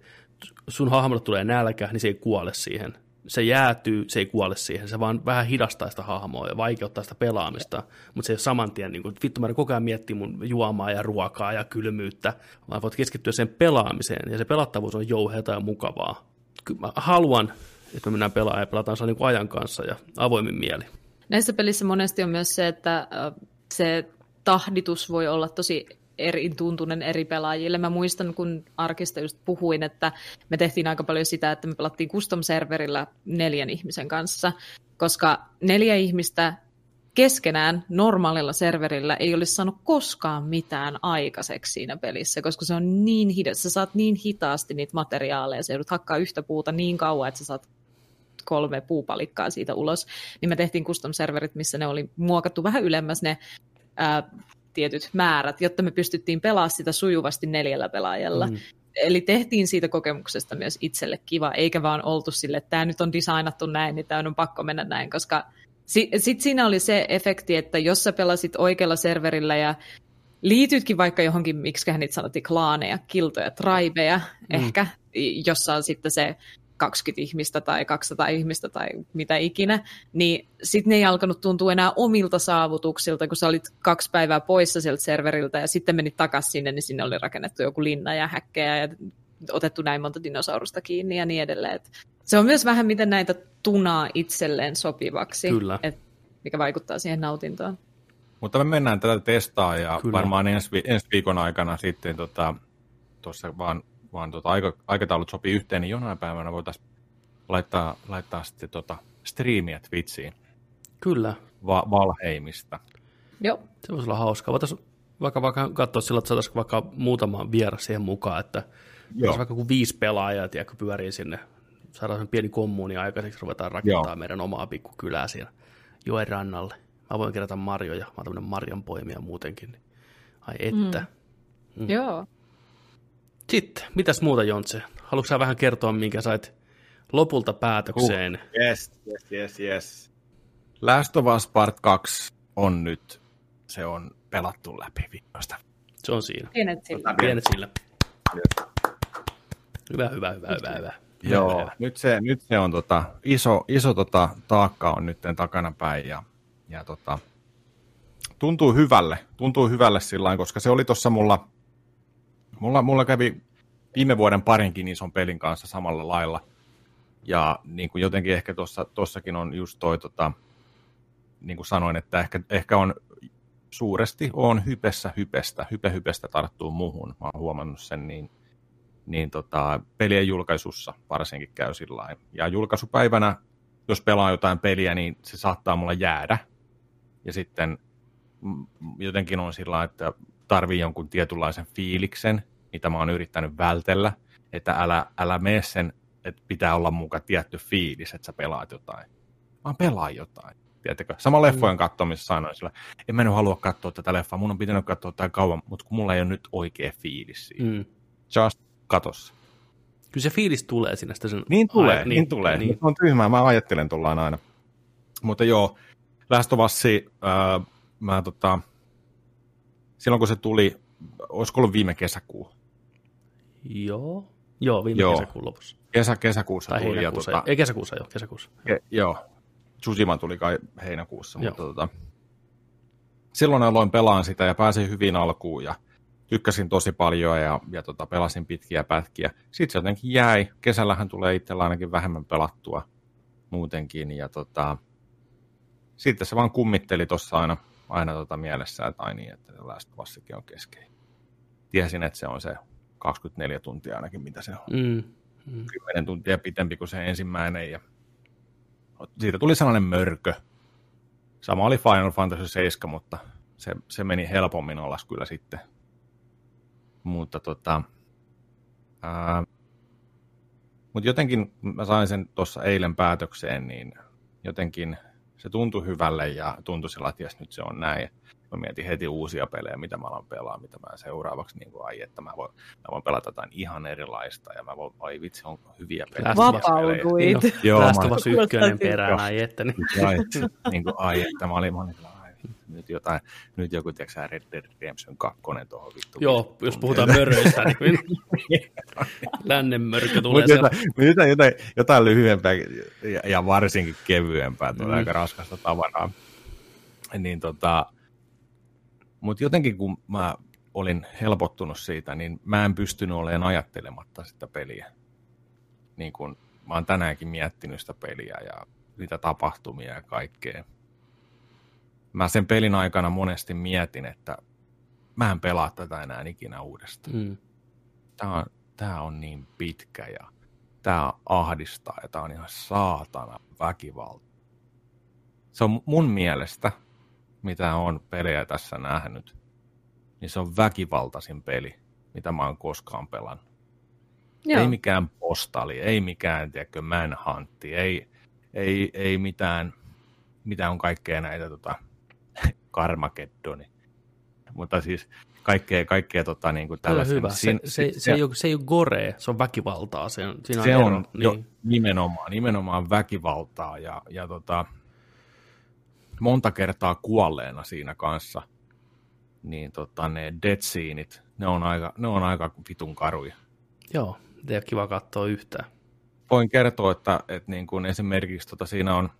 sun hahmolle tulee nälkä, niin se ei kuole siihen. Se jäätyy, se ei kuole siihen. Se vaan vähän hidastaa sitä hahmoa ja vaikeuttaa sitä pelaamista. Mutta se ei saman tien, niin kuin, vittu mä koko ajan miettii mun juomaa ja ruokaa ja kylmyyttä, vaan voit keskittyä sen pelaamiseen. Ja se pelattavuus on jouheata ja mukavaa. Kyllä mä haluan, että me mennään pelaamaan ja pelataan niin kuin ajan kanssa ja avoimin mieli. Näissä pelissä monesti on myös se, että se tahditus voi olla tosi eri tuntunen eri pelaajille. Mä muistan, kun arkista just puhuin, että me tehtiin aika paljon sitä, että me pelattiin custom-serverillä neljän ihmisen kanssa, koska neljä ihmistä keskenään normaalilla serverillä ei olisi saanut koskaan mitään aikaiseksi siinä pelissä, koska se on niin hidas. Sä saat niin hitaasti niitä materiaaleja, sä joudut hakkaa yhtä puuta niin kauan, että sä saat kolme puupalikkaa siitä ulos, niin me tehtiin custom-serverit, missä ne oli muokattu vähän ylemmäs ne ää, tietyt määrät, jotta me pystyttiin pelaamaan sitä sujuvasti neljällä pelaajalla. Mm. Eli tehtiin siitä kokemuksesta myös itselle kiva, eikä vaan oltu sille, että tämä nyt on designattu näin, niin tämä on pakko mennä näin, koska sitten sit siinä oli se efekti, että jos sä pelasit oikealla serverillä ja liitytkin vaikka johonkin, miksi niitä sanottiin, klaaneja, kiltoja, tribeja, mm. ehkä, jossa on sitten se 20 ihmistä tai 200 ihmistä tai mitä ikinä, niin sitten ne ei alkanut tuntua enää omilta saavutuksilta, kun sä olit kaksi päivää poissa sieltä serveriltä ja sitten menit takaisin sinne, niin sinne oli rakennettu joku linna ja häkkejä ja otettu näin monta dinosaurusta kiinni ja niin edelleen. Et se on myös vähän, miten näitä tunaa itselleen sopivaksi, Kyllä. Et mikä vaikuttaa siihen nautintoon. Mutta me mennään tätä testaa ja Kyllä. varmaan ensi, vi- ensi viikon aikana sitten tuossa tota, vaan vaan tota, aika, aikataulut sopii yhteen, niin jonain päivänä voitaisiin laittaa, laittaa sitten tota striimiä Twitchiin. Kyllä. Va- Valheimista. Joo. Se voisi olla hauskaa. Voitaisiin vaikka, vaikka katsoa sillä, että saataisiin vaikka muutama vieras siihen mukaan, että Joo. vaikka kuin viisi pelaajaa, tiedätkö, pyörii sinne, saadaan sen pieni kommuuni aikaiseksi, ruvetaan rakentamaan Joo. meidän omaa pikkukylää siellä joen rannalle. Mä voin kerätä marjoja, mä oon tämmöinen marjanpoimija muutenkin. Ai että. Mm. Mm. Joo. Sitten, mitäs muuta Jontse? Haluatko sä vähän kertoa, minkä sait lopulta päätökseen? Uh, yes, yes, yes, yes. Last of Us Part 2 on nyt, se on pelattu läpi viikosta. Se on siinä. Pienet sillä. Pienet sillä. Hyvä, hyvä, hyvä, hyvä, hyvä. Joo, hyvä. Nyt, se, nyt se on tota, iso, iso tota, taakka on nyt takana päin ja, ja tota, tuntuu hyvälle, tuntuu hyvälle sillä koska se oli tuossa mulla Mulla, mulla kävi viime vuoden parinkin ison pelin kanssa samalla lailla. Ja niin kuin jotenkin ehkä tuossakin on just toi, tota, niin kuin sanoin, että ehkä, ehkä on suuresti on hypessä hypestä, hype hypestä tarttuu muuhun. Mä oon huomannut sen, niin, niin tota, pelien julkaisussa varsinkin käy sillä Ja julkaisupäivänä, jos pelaa jotain peliä, niin se saattaa mulla jäädä. Ja sitten jotenkin on sillä että tarvii jonkun tietynlaisen fiiliksen, mitä mä oon yrittänyt vältellä, että älä, älä mene sen, että pitää olla mukaan tietty fiilis, että sä pelaat jotain, vaan pelaa jotain. Tiedätkö? Sama leffojen mm. katsomisessa sanoin sillä, en mä nyt halua katsoa tätä leffaa, mun on pitänyt katsoa tätä kauan, mutta kun mulla ei ole nyt oikea fiilis siitä. Mm. Just katossa. Kyllä se fiilis tulee sinne. Sen... Niin tulee, Ai, niin, niin tulee. Niin. On tyhmää, mä ajattelen tullaan aina. Mutta joo, Last of Us, äh, mä tota, silloin kun se tuli, olisiko ollut viime kesäkuu? Joo, joo viime joo. kesäkuun lopussa. Kesä, kesäkuussa tai tuli. Ja, tota, ei kesäkuussa, joo, kesäkuussa. Ke, joo, Tsushima tuli kai heinäkuussa, joo. mutta tota, silloin aloin pelaan sitä ja pääsin hyvin alkuun ja tykkäsin tosi paljon ja, ja tota, pelasin pitkiä pätkiä. Sitten se jotenkin jäi. Kesällähän tulee itsellä ainakin vähemmän pelattua muutenkin ja tota, sitten se vaan kummitteli tuossa aina aina tota mielessä, että ai niin, että Last of on keskeinen. Tiesin, että se on se 24 tuntia ainakin, mitä se on. Mm. Mm. 10 tuntia pitempi kuin se ensimmäinen. Ja siitä tuli sellainen mörkö. Sama oli Final Fantasy 7, mutta se, se meni helpommin alas kyllä sitten. Mutta tota, ää, mutta jotenkin mä sain sen tuossa eilen päätökseen, niin jotenkin se tuntui hyvälle ja tuntui sillä, että nyt se on näin. Mä mietin heti uusia pelejä, mitä mä alan pelaa, mitä mä seuraavaksi, niin kuin, ai, että mä voin, mä voin pelata jotain ihan erilaista, ja mä voin, ai vitsi, on hyviä pelejä. Vapauduit. Joo, Last of Us ykkönen perään, ai että. Niin. Ai, niin kuin, ai, että mä olin, mä olin nyt, jotain, nyt joku, tiedätkö Red Dead Redemption 2 tuohon vittu. Joo, jos puhutaan möröistä, niin *laughs* lännen mörkö tulee Mutta jotain, jotain, jotain, jotain lyhyempää ja, ja varsinkin kevyempää, tulee mm. aika raskasta tavaraa. Niin tota, mutta jotenkin kun mä olin helpottunut siitä, niin mä en pystynyt olemaan ajattelematta sitä peliä. Niin kun mä oon tänäänkin miettinyt sitä peliä ja niitä tapahtumia ja kaikkea. Mä sen pelin aikana monesti mietin, että mä en pelaa tätä enää ikinä uudestaan. Mm. Tää, on, tää on niin pitkä ja tää ahdistaa ja tää on ihan saatana väkivalta. Se on mun mielestä, mitä on pelejä tässä nähnyt, niin se on väkivaltaisin peli, mitä mä oon koskaan pelannut. Joo. Ei mikään postali, ei mikään, tiedätkö, manhuntti, ei, ei, ei mitään, mitä on kaikkea näitä tota, Karmageddoni. Mutta siis kaikkea, kaikkea tota, niin kuin tällaista. Hyvä. Se, se, se, se, ei ole, se ei ole gore, se on väkivaltaa. Se, siinä se on, on niin. jo, nimenomaan, nimenomaan väkivaltaa ja, ja tota, monta kertaa kuolleena siinä kanssa, niin tota, ne dead sceneit, ne on aika, ne on aika vitun karuja. Joo, ei ole kiva katsoa yhtään. Voin kertoa, että, että niin kuin esimerkiksi tota, siinä on,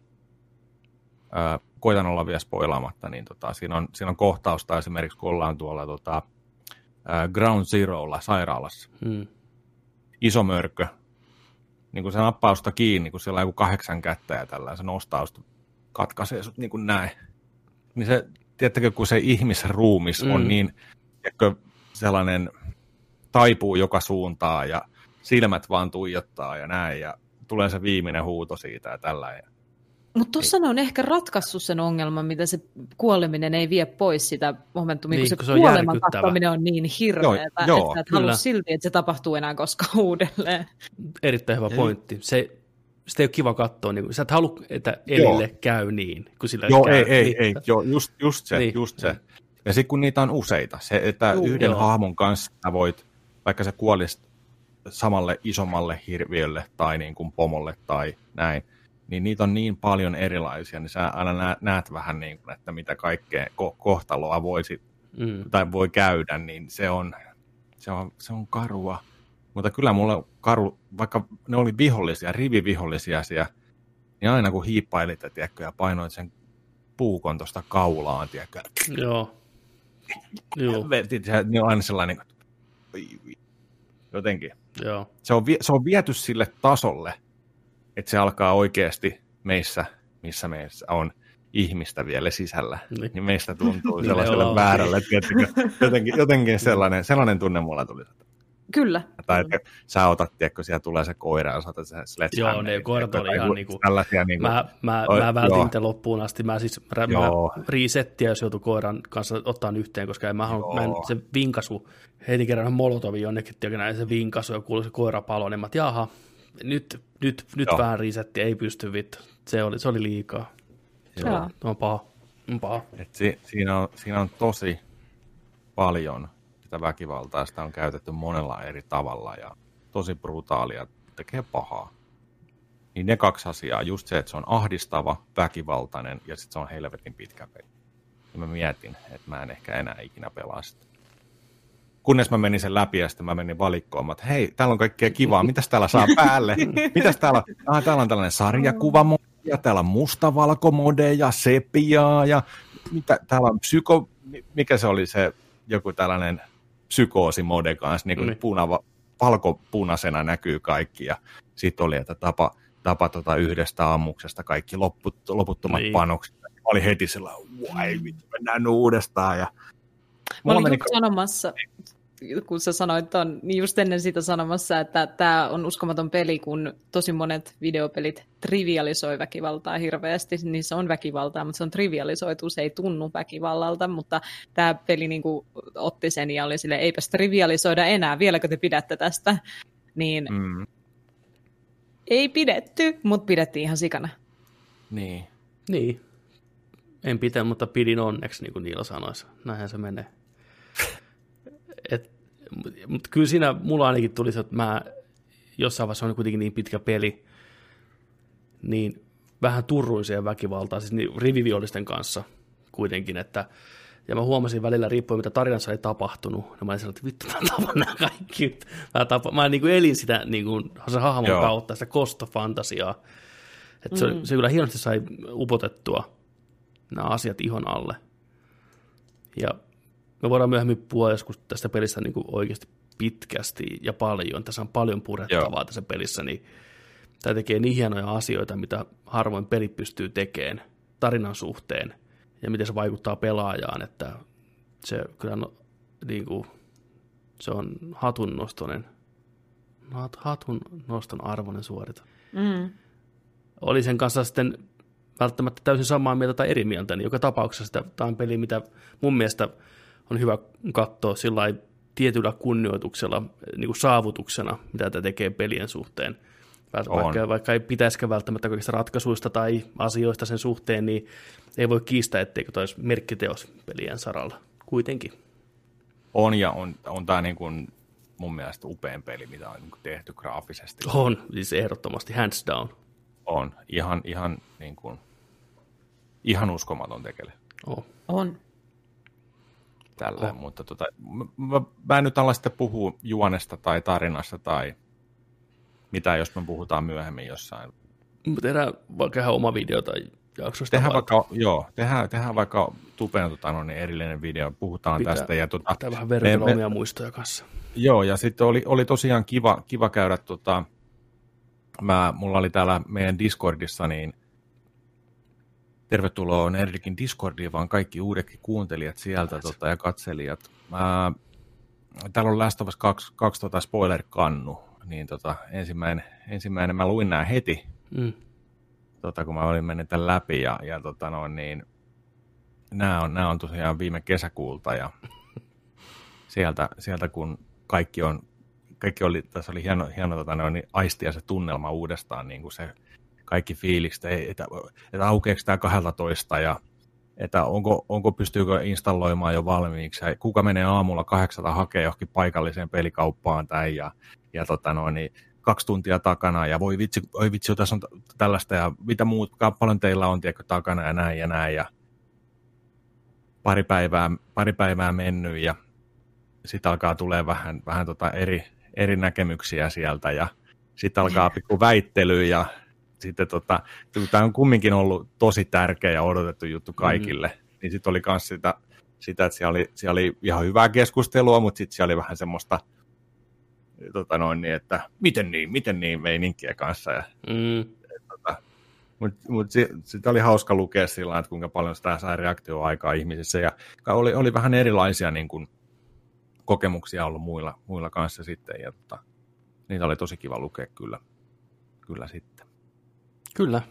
ää, koitan olla vielä spoilaamatta, niin tota, siinä, on, siinä on kohtausta esimerkiksi, kun ollaan tuolla tota, Ground Zerolla sairaalassa. Hmm. Iso mörkö. Niin kuin se nappausta kiinni, kun siellä on joku kahdeksan kättä ja tällä, se nostaa katkaisee sut niin kuin näin. Niin se, tiedättekö, kun se ihmisruumis mm. on niin, tiedätkö, sellainen taipuu joka suuntaan ja silmät vaan tuijottaa ja näin ja tulee se viimeinen huuto siitä ja tällä. Mutta tuossa niin. on ehkä ratkaissut sen ongelman, mitä se kuoleminen ei vie pois sitä momentumia, niin, kun se, kun se kuoleman katsominen on niin hirveätä, joo, että et halua silti, että se tapahtuu enää koskaan uudelleen. Erittäin hyvä pointti. Se, sitä ei ole kiva katsoa, niin sä et halua, että Elille joo. käy niin, kun sillä Joo, käy. ei, ei, ei, joo, just, just se, niin. just se. Ja sitten kun niitä on useita, se, että Juu, yhden joo. hahmon kanssa voit, vaikka se kuolisit samalle isommalle hirviölle tai niin kuin pomolle tai näin, niin niitä on niin paljon erilaisia, niin sä aina näet, näet vähän niin kuin, että mitä kaikkea ko- kohtaloa voisi mm. tai voi käydä, niin se on, se on, se on karua. Mutta kyllä mulla karu, vaikka ne oli vihollisia, rivivihollisia siellä, niin aina kun hiippailit ja, tiedätkö, ja painoit sen puukon tuosta kaulaan, tiedätkö, Joo. Joo. Niin on aina sellainen, jotenkin. Joo. Se, on, se on viety sille tasolle, että se alkaa oikeasti meissä, missä meissä on ihmistä vielä sisällä, niin, niin meistä tuntuu *laughs* sellaiselle väärälle. Jotenkin, jotenkin sellainen, sellainen tunne mulla tuli. Kyllä. Tai että sä otat, tiedätkö, siellä tulee se koira ja saatat se sledgehammer. Joo, ne koirat oli ihan niinku, tällaisia niinku, mä, mä, oi, mä vältin joo. loppuun asti. Mä siis mä, mä resettiä, jos joutui koiran kanssa ottaa yhteen, koska en mä halunnut, mä en, se vinkasu, heitin kerran molotovi jonnekin, tiedätkö, näin se vinkasu ja kuului se koira palo, niin mä jaha, nyt, nyt, nyt vähän resetti, ei pysty vittu. Se oli, se oli liikaa. Joo. On paha. On paha. Et si, siinä, on, siinä on tosi paljon sitä väkivaltaa, sitä on käytetty monella eri tavalla ja tosi brutaalia, tekee pahaa. Niin ne kaksi asiaa, just se, että se on ahdistava, väkivaltainen ja sitten se on helvetin pitkä peli. Ja mä mietin, että mä en ehkä enää ikinä pelaa sitä. Kunnes mä menin sen läpi ja sitten mä menin valikkoon, että hei, täällä on kaikkea kivaa, mitäs täällä saa päälle? *laughs* Mitäs täällä, ah, täällä on tällainen sarjakuva ja täällä on mustavalkomodeja, sepiaa ja mitä, täällä on psyko, mikä se oli se joku tällainen psykoosimode kanssa, niin kuin niin. Punava, valkopunaisena näkyy kaikki, ja sitten oli, että tapa, tapa tota yhdestä ammuksesta kaikki lopput, loputtomat niin. panokset. Mä olin heti sellainen, vai, mennään uudestaan, ja Mä olin meni... sanomassa, kun sä sanoit on, niin just ennen sitä sanomassa, että tämä on uskomaton peli, kun tosi monet videopelit trivialisoi väkivaltaa hirveästi. Niissä on väkivaltaa, mutta se on trivialisoitu, se ei tunnu väkivallalta, mutta tämä peli niin kuin, otti sen ja oli sille, eipäs trivialisoida enää, vieläkö te pidätte tästä? Niin mm. ei pidetty, mutta pidettiin ihan sikana. Niin. Niin. En pitänyt, mutta pidin onneksi, niin kuin Niila sanoisi. Näinhän se menee. Et, mutta kyllä siinä mulla ainakin tuli se, että mä jossain vaiheessa on kuitenkin niin pitkä peli, niin vähän turruisia väkivaltaa, siis niin riviviollisten kanssa, kuitenkin, että ja mä huomasin välillä, riippuen mitä tarinassa oli tapahtunut, niin mä olin sellainen, että vittu, mä tapan nämä kaikki. Mä, tapa, mä niin kuin elin sitä niin kuin, se hahmon Joo. kautta, sitä kostofantasiaa. Että se, se kyllä hienosti sai upotettua nämä asiat ihon alle. Ja me voidaan myöhemmin puhua joskus tästä pelistä niin kuin oikeasti pitkästi ja paljon. Tässä on paljon purettavaa Joo. tässä pelissä, niin tämä tekee niin hienoja asioita, mitä harvoin peli pystyy tekemään tarinan suhteen ja miten se vaikuttaa pelaajaan, että se kyllä no, niin kuin, se on hatunnostonen, hat- hatun noston arvoinen suorita. Mm. Oli sen kanssa sitten välttämättä täysin samaa mieltä tai eri mieltä, niin joka tapauksessa sitä, tämä on peli, mitä mun mielestä on hyvä katsoa sillä tietyllä kunnioituksella niin kuin saavutuksena, mitä tämä tekee pelien suhteen. On. Vaikka, vaikka ei pitäisikään välttämättä kaikista ratkaisuista tai asioista sen suhteen, niin ei voi kiistää, etteikö tämä olisi merkkiteos pelien saralla. Kuitenkin. On ja on, on tämä niin kuin mun mielestä upein peli, mitä on niin tehty graafisesti. On, siis ehdottomasti hands down. On ihan, ihan, niin kuin, ihan uskomaton tekele Oh. On. Tällä. On. Mutta tota, mä, mä, mä en nyt ala sitten puhua juonesta tai tarinasta tai mitä, jos me puhutaan myöhemmin jossain. Tehdään vaikka ihan oma video tai jaksosta. Tehdään varten. vaikka, joo, tehdään, tehdään vaikka Tupen tota, no, niin erillinen video, puhutaan Pitää- tästä. Ja, tota, Pitää vähän vertailla me- omia muistoja kanssa. Joo, ja sitten oli, oli tosiaan kiva, kiva käydä, tota, mä, mulla oli täällä meidän Discordissa, niin tervetuloa Nerdikin Discordiin, vaan kaikki uudetkin kuuntelijat sieltä tota, ja katselijat. Mä, täällä on Last of Us 2, 2 tota spoiler-kannu, niin tota, ensimmäinen, ensimmäinen, mä luin nämä heti, Mm. tota, kun mä olin mennyt tämän läpi, ja, ja tota, no, niin, nämä on, nämä on tosiaan viime kesäkuulta, ja *laughs* sieltä, sieltä kun kaikki on, kaikki oli, tässä oli hieno, hieno tota, no, niin aistia se tunnelma uudestaan, niin kuin se kaikki fiilikset, että, että aukeeko tämä 12 ja että onko, onko pystyykö installoimaan jo valmiiksi, ja kuka menee aamulla kahdeksalta hakee johonkin paikalliseen pelikauppaan tai ja, ja tota no, niin kaksi tuntia takana ja voi vitsi, voi vitsi, tässä on tällaista ja mitä muut, paljon teillä on tiedätkö, takana ja näin ja näin ja pari päivää, pari päivää mennyt ja sitten alkaa tulee vähän, vähän tota eri, eri näkemyksiä sieltä ja sitten alkaa pikku väittely ja sitten tota, tämä on kumminkin ollut tosi tärkeä ja odotettu juttu kaikille, mm. niin sitten oli myös sitä, sitä, että siellä oli, siellä oli ihan hyvää keskustelua, mutta sitten siellä oli vähän semmoista, tota noin, niin, että miten niin, miten niin meininkiä kanssa. Ja, Mm. mutta mut sitä oli hauska lukea sillä että kuinka paljon sitä sai reaktioaikaa ihmisissä. Ja oli, oli vähän erilaisia niin kuin, kokemuksia ollut muilla, muilla kanssa sitten. Ja, tota, niitä oli tosi kiva lukea kyllä, kyllä sitten. Kyllä.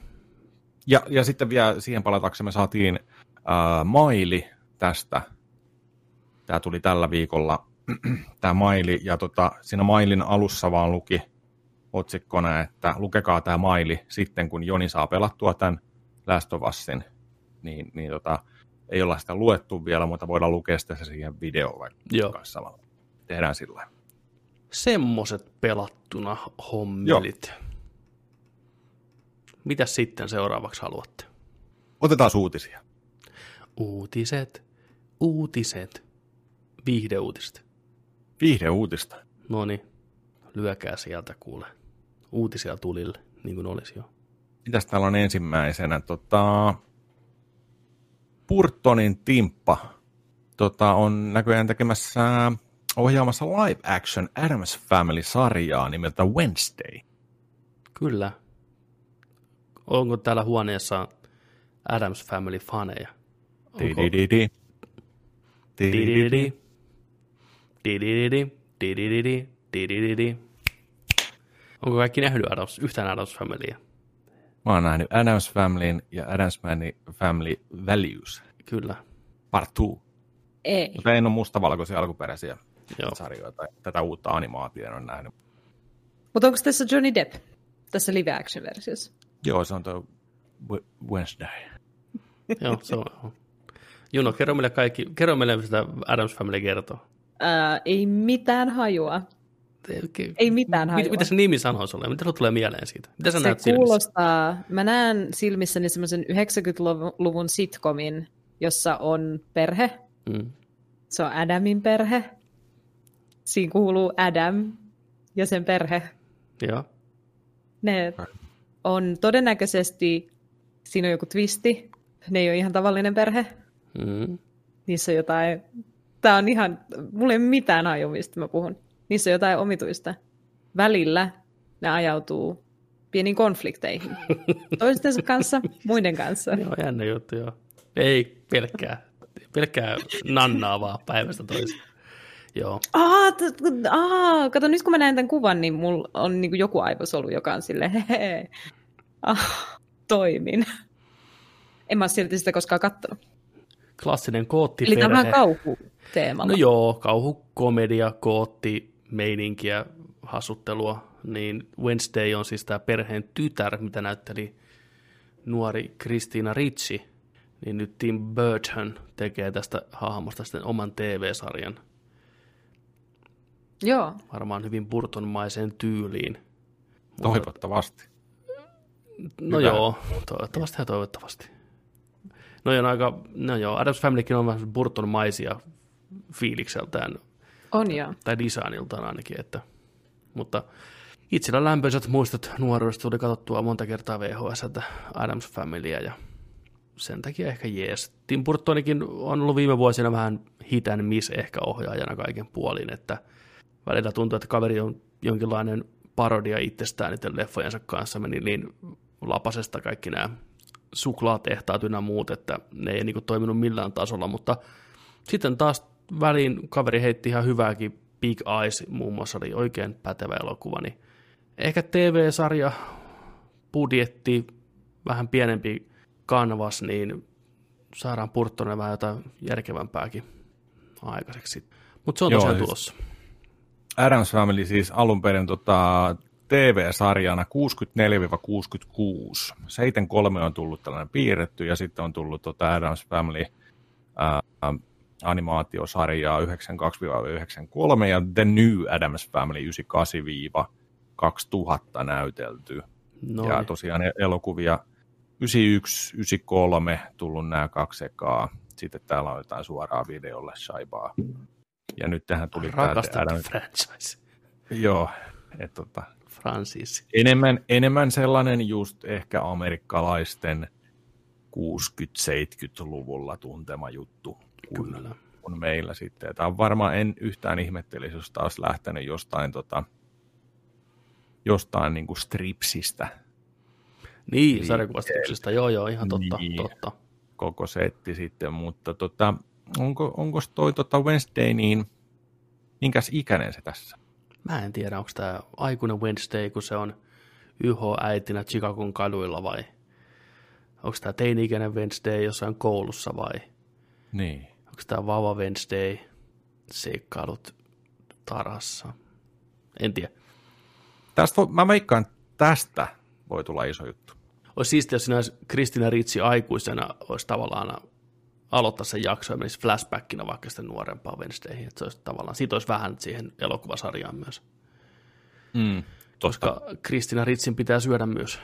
Ja, ja sitten vielä siihen palataksemme saatiin äh, maili tästä. Tämä tuli tällä viikolla, *clears throat* tämä maili, ja tota, siinä mailin alussa vaan luki otsikkona, että lukekaa tämä maili sitten, kun Joni saa pelattua tämän Last of Usin. Niin, niin tota, ei olla sitä luettu vielä, mutta voidaan lukea sitä siihen videoon vaikka Joo. kanssa samalla. Tehdään sillä lailla. Semmoset pelattuna hommelit. Mitäs sitten seuraavaksi haluatte? Otetaan uutisia. Uutiset, uutiset, viihdeuutiset. Viihdeuutista. No niin, lyökää sieltä kuule. Uutisia tulille, niin kuin olisi jo. Mitäs täällä on ensimmäisenä? Tota, Purtonin Timppa tota, on näköjään tekemässä ohjaamassa live action Adams Family-sarjaa nimeltä Wednesday. Kyllä. Onko täällä huoneessa Adams? Onko- didididi, didididi. Onko kaikki nähnyt Adams, yhtään Adams Familya? Mä oon nähnyt Adams Familyn ja Adams Family Values. Kyllä. Part 2. Ei. Mutta en ole mustavalkoisia alkuperäisiä Joo. sarjoita. Tätä uutta animaatiota en ole nähnyt. Mutta onko tässä Johnny Depp? Tässä live action versiossa? Joo, se on tuo Wed- Wednesday. *laughs* Joo, se on. Juno, kerro meille, kaikki, kerro meille sitä Adams Family kertoo. Ää, ei mitään hajua. Ei mitään Mit, hajua. mitä se nimi sanoo sulle? Mitä sulle tulee mieleen siitä? Mitä sä Se näet silmissä? kuulostaa, mä näen silmissäni semmoisen 90-luvun sitcomin, jossa on perhe. Mm. Se on Adamin perhe. Siinä kuuluu Adam ja sen perhe. Joo. Ne on todennäköisesti, siinä on joku twisti, ne ei ole ihan tavallinen perhe. Mm. Niissä on jotain, tämä on ihan, mulla ei ole mitään haju, mistä mä puhun. Niissä on jotain omituista. Välillä ne ajautuu pieniin konflikteihin. *laughs* Toistensa kanssa, muiden kanssa. Joo, jännä juttu, joo. Ei pelkkää, pelkkää nannaa vaan päivästä toiseen. Joo. Aa, t- aa, kato, nyt kun mä näen tämän kuvan, niin mulla on niin joku aivosolu, joka on silleen, hehe, ah, toimin. En mä ole silti sitä koskaan kattonut. Klassinen Eli koottiperhe. tämä on kauhuteemalla. No joo, kauhu, komedia, kootti, meininkiä, hassuttelua. Niin Wednesday on siis tämä perheen tytär, mitä näytteli nuori Kristiina Ritsi. Niin nyt Tim Burton tekee tästä hahmosta sitten oman TV-sarjan. Joo. Varmaan hyvin Burtonmaiseen tyyliin. Toivottavasti. No Hyvä. joo, toivottavasti ja toivottavasti. No joo, no aika, no joo, Adams Familykin on vähän Burton-maisia fiilikseltään, On joo. tai designiltaan ainakin, että, mutta itsellä lämpöiset muistot nuoruudesta tuli katsottua monta kertaa VHS, että Adams Familyä ja sen takia ehkä jees. Tim Burtonikin on ollut viime vuosina vähän hit and miss ehkä ohjaajana kaiken puolin, että välillä tuntuu, että kaveri on jonkinlainen parodia itsestään niiden leffojensa kanssa, meni niin lapasesta kaikki nämä suklaatehtaat ynnä muut, että ne ei niin toiminut millään tasolla, mutta sitten taas väliin kaveri heitti ihan hyvääkin, Big Eyes muun muassa oli oikein pätevä elokuva, niin ehkä TV-sarja, budjetti, vähän pienempi kanvas, niin saadaan Purttonen vähän jotain järkevämpääkin aikaiseksi. Mutta se on Joo, tosiaan siis- tulossa. Adams Family siis alun perin tota, TV-sarjana 64-66. 73 on tullut tällainen piirretty ja sitten on tullut tota Adams Family ää, animaatiosarjaa 92-93 ja The New Adams Family 98-2000 näytelty. No ja tosiaan e- elokuvia 91, 93 tullut nämä kaksi ekaa. Sitten täällä on jotain suoraa videolle shaibaa. Ja nyt tähän tuli rakastan Adam- franchise. Joo, et tota, Francis. enemmän, enemmän sellainen just ehkä amerikkalaisten 60-70-luvulla tuntema juttu kuin, Kyllä. kuin meillä sitten. Tämä on varmaan en yhtään ihmettelisi, jos taas lähtenyt jostain, tota, jostain niin kuin stripsistä Niin, sarjakuvastuksesta, joo joo, ihan totta, Niin. totta. koko setti sitten, mutta tota, onko, onko toi tota Wednesday, niin minkäs ikäinen se tässä? Mä en tiedä, onko tämä aikuinen Wednesday, kun se on YH-äitinä Chicagon kaduilla vai onko tämä teini-ikäinen Wednesday jossain koulussa vai Niin. onko tämä vauva Wednesday seikkailut tarhassa. En tiedä. Tästä, vo- mä veikkaan, tästä voi tulla iso juttu. Olisi siistiä, jos olisi Kristina Ritsi aikuisena olisi tavallaan aloittaa sen jakso ja menisi flashbackina vaikka sitten nuorempaan Wednesdayhin. Että se olisi tavallaan, siitä olisi vähän siihen elokuvasarjaan myös. Mm. Koska Kristina Ritsin pitää syödä myös.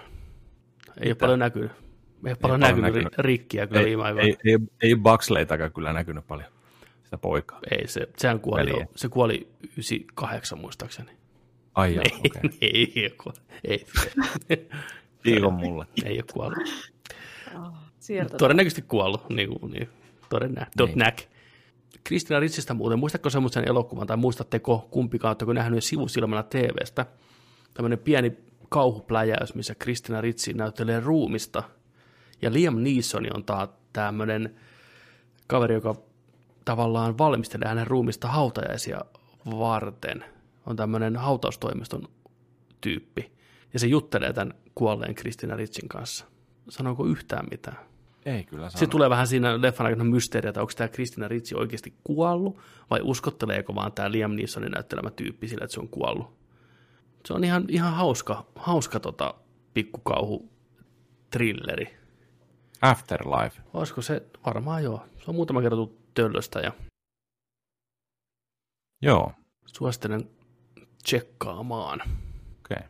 Ei ole paljon näkynyt. Ei ole paljon paljon näkynyt, näkynyt. ri- rikkiä kyllä Ei, viime aikoina. ei, ei, ei Buxleytäkään kyllä näkynyt paljon, sitä poikaa. Ei, se, sehän kuoli, Veliä. jo, se kuoli 98 muistaakseni. Ai joo, *laughs* Ei, okei. ei, ei, ole kuollut. ei, Kiikon mulle. ei ole kuollut. Sieltä. Todennäköisesti kuollut, niin kuin, niin, todennä, dot Niin. näk. Kristina Ritsistä muuten, muistatko semmoisen elokuvan, tai muistatteko kumpikaan, oletteko nähnyt sivusilmällä TVstä, tämmöinen pieni kauhupläjäys, missä Kristina Ritsi näyttelee ruumista, ja Liam Neeson on taas tämmöinen kaveri, joka tavallaan valmistelee hänen ruumista hautajaisia varten. On tämmöinen hautaustoimiston tyyppi, ja se juttelee tämän kuolleen Kristina Ritsin kanssa. Sanooko yhtään mitään? Ei kyllä sano. Se tulee vähän siinä leffan aikana mysteeriä, että onko tämä Kristina Ritsi oikeasti kuollut, vai uskotteleeko vaan tämä Liam Neesonin näyttelemä tyyppi sillä, että se on kuollut. Se on ihan, ihan hauska, hauska tota, pikkukauhu trilleri. Afterlife. Olisiko se? Varmaan joo. Se on muutama kerta tullut töllöstä ja Joo, suosittelen tsekkaamaan. okei.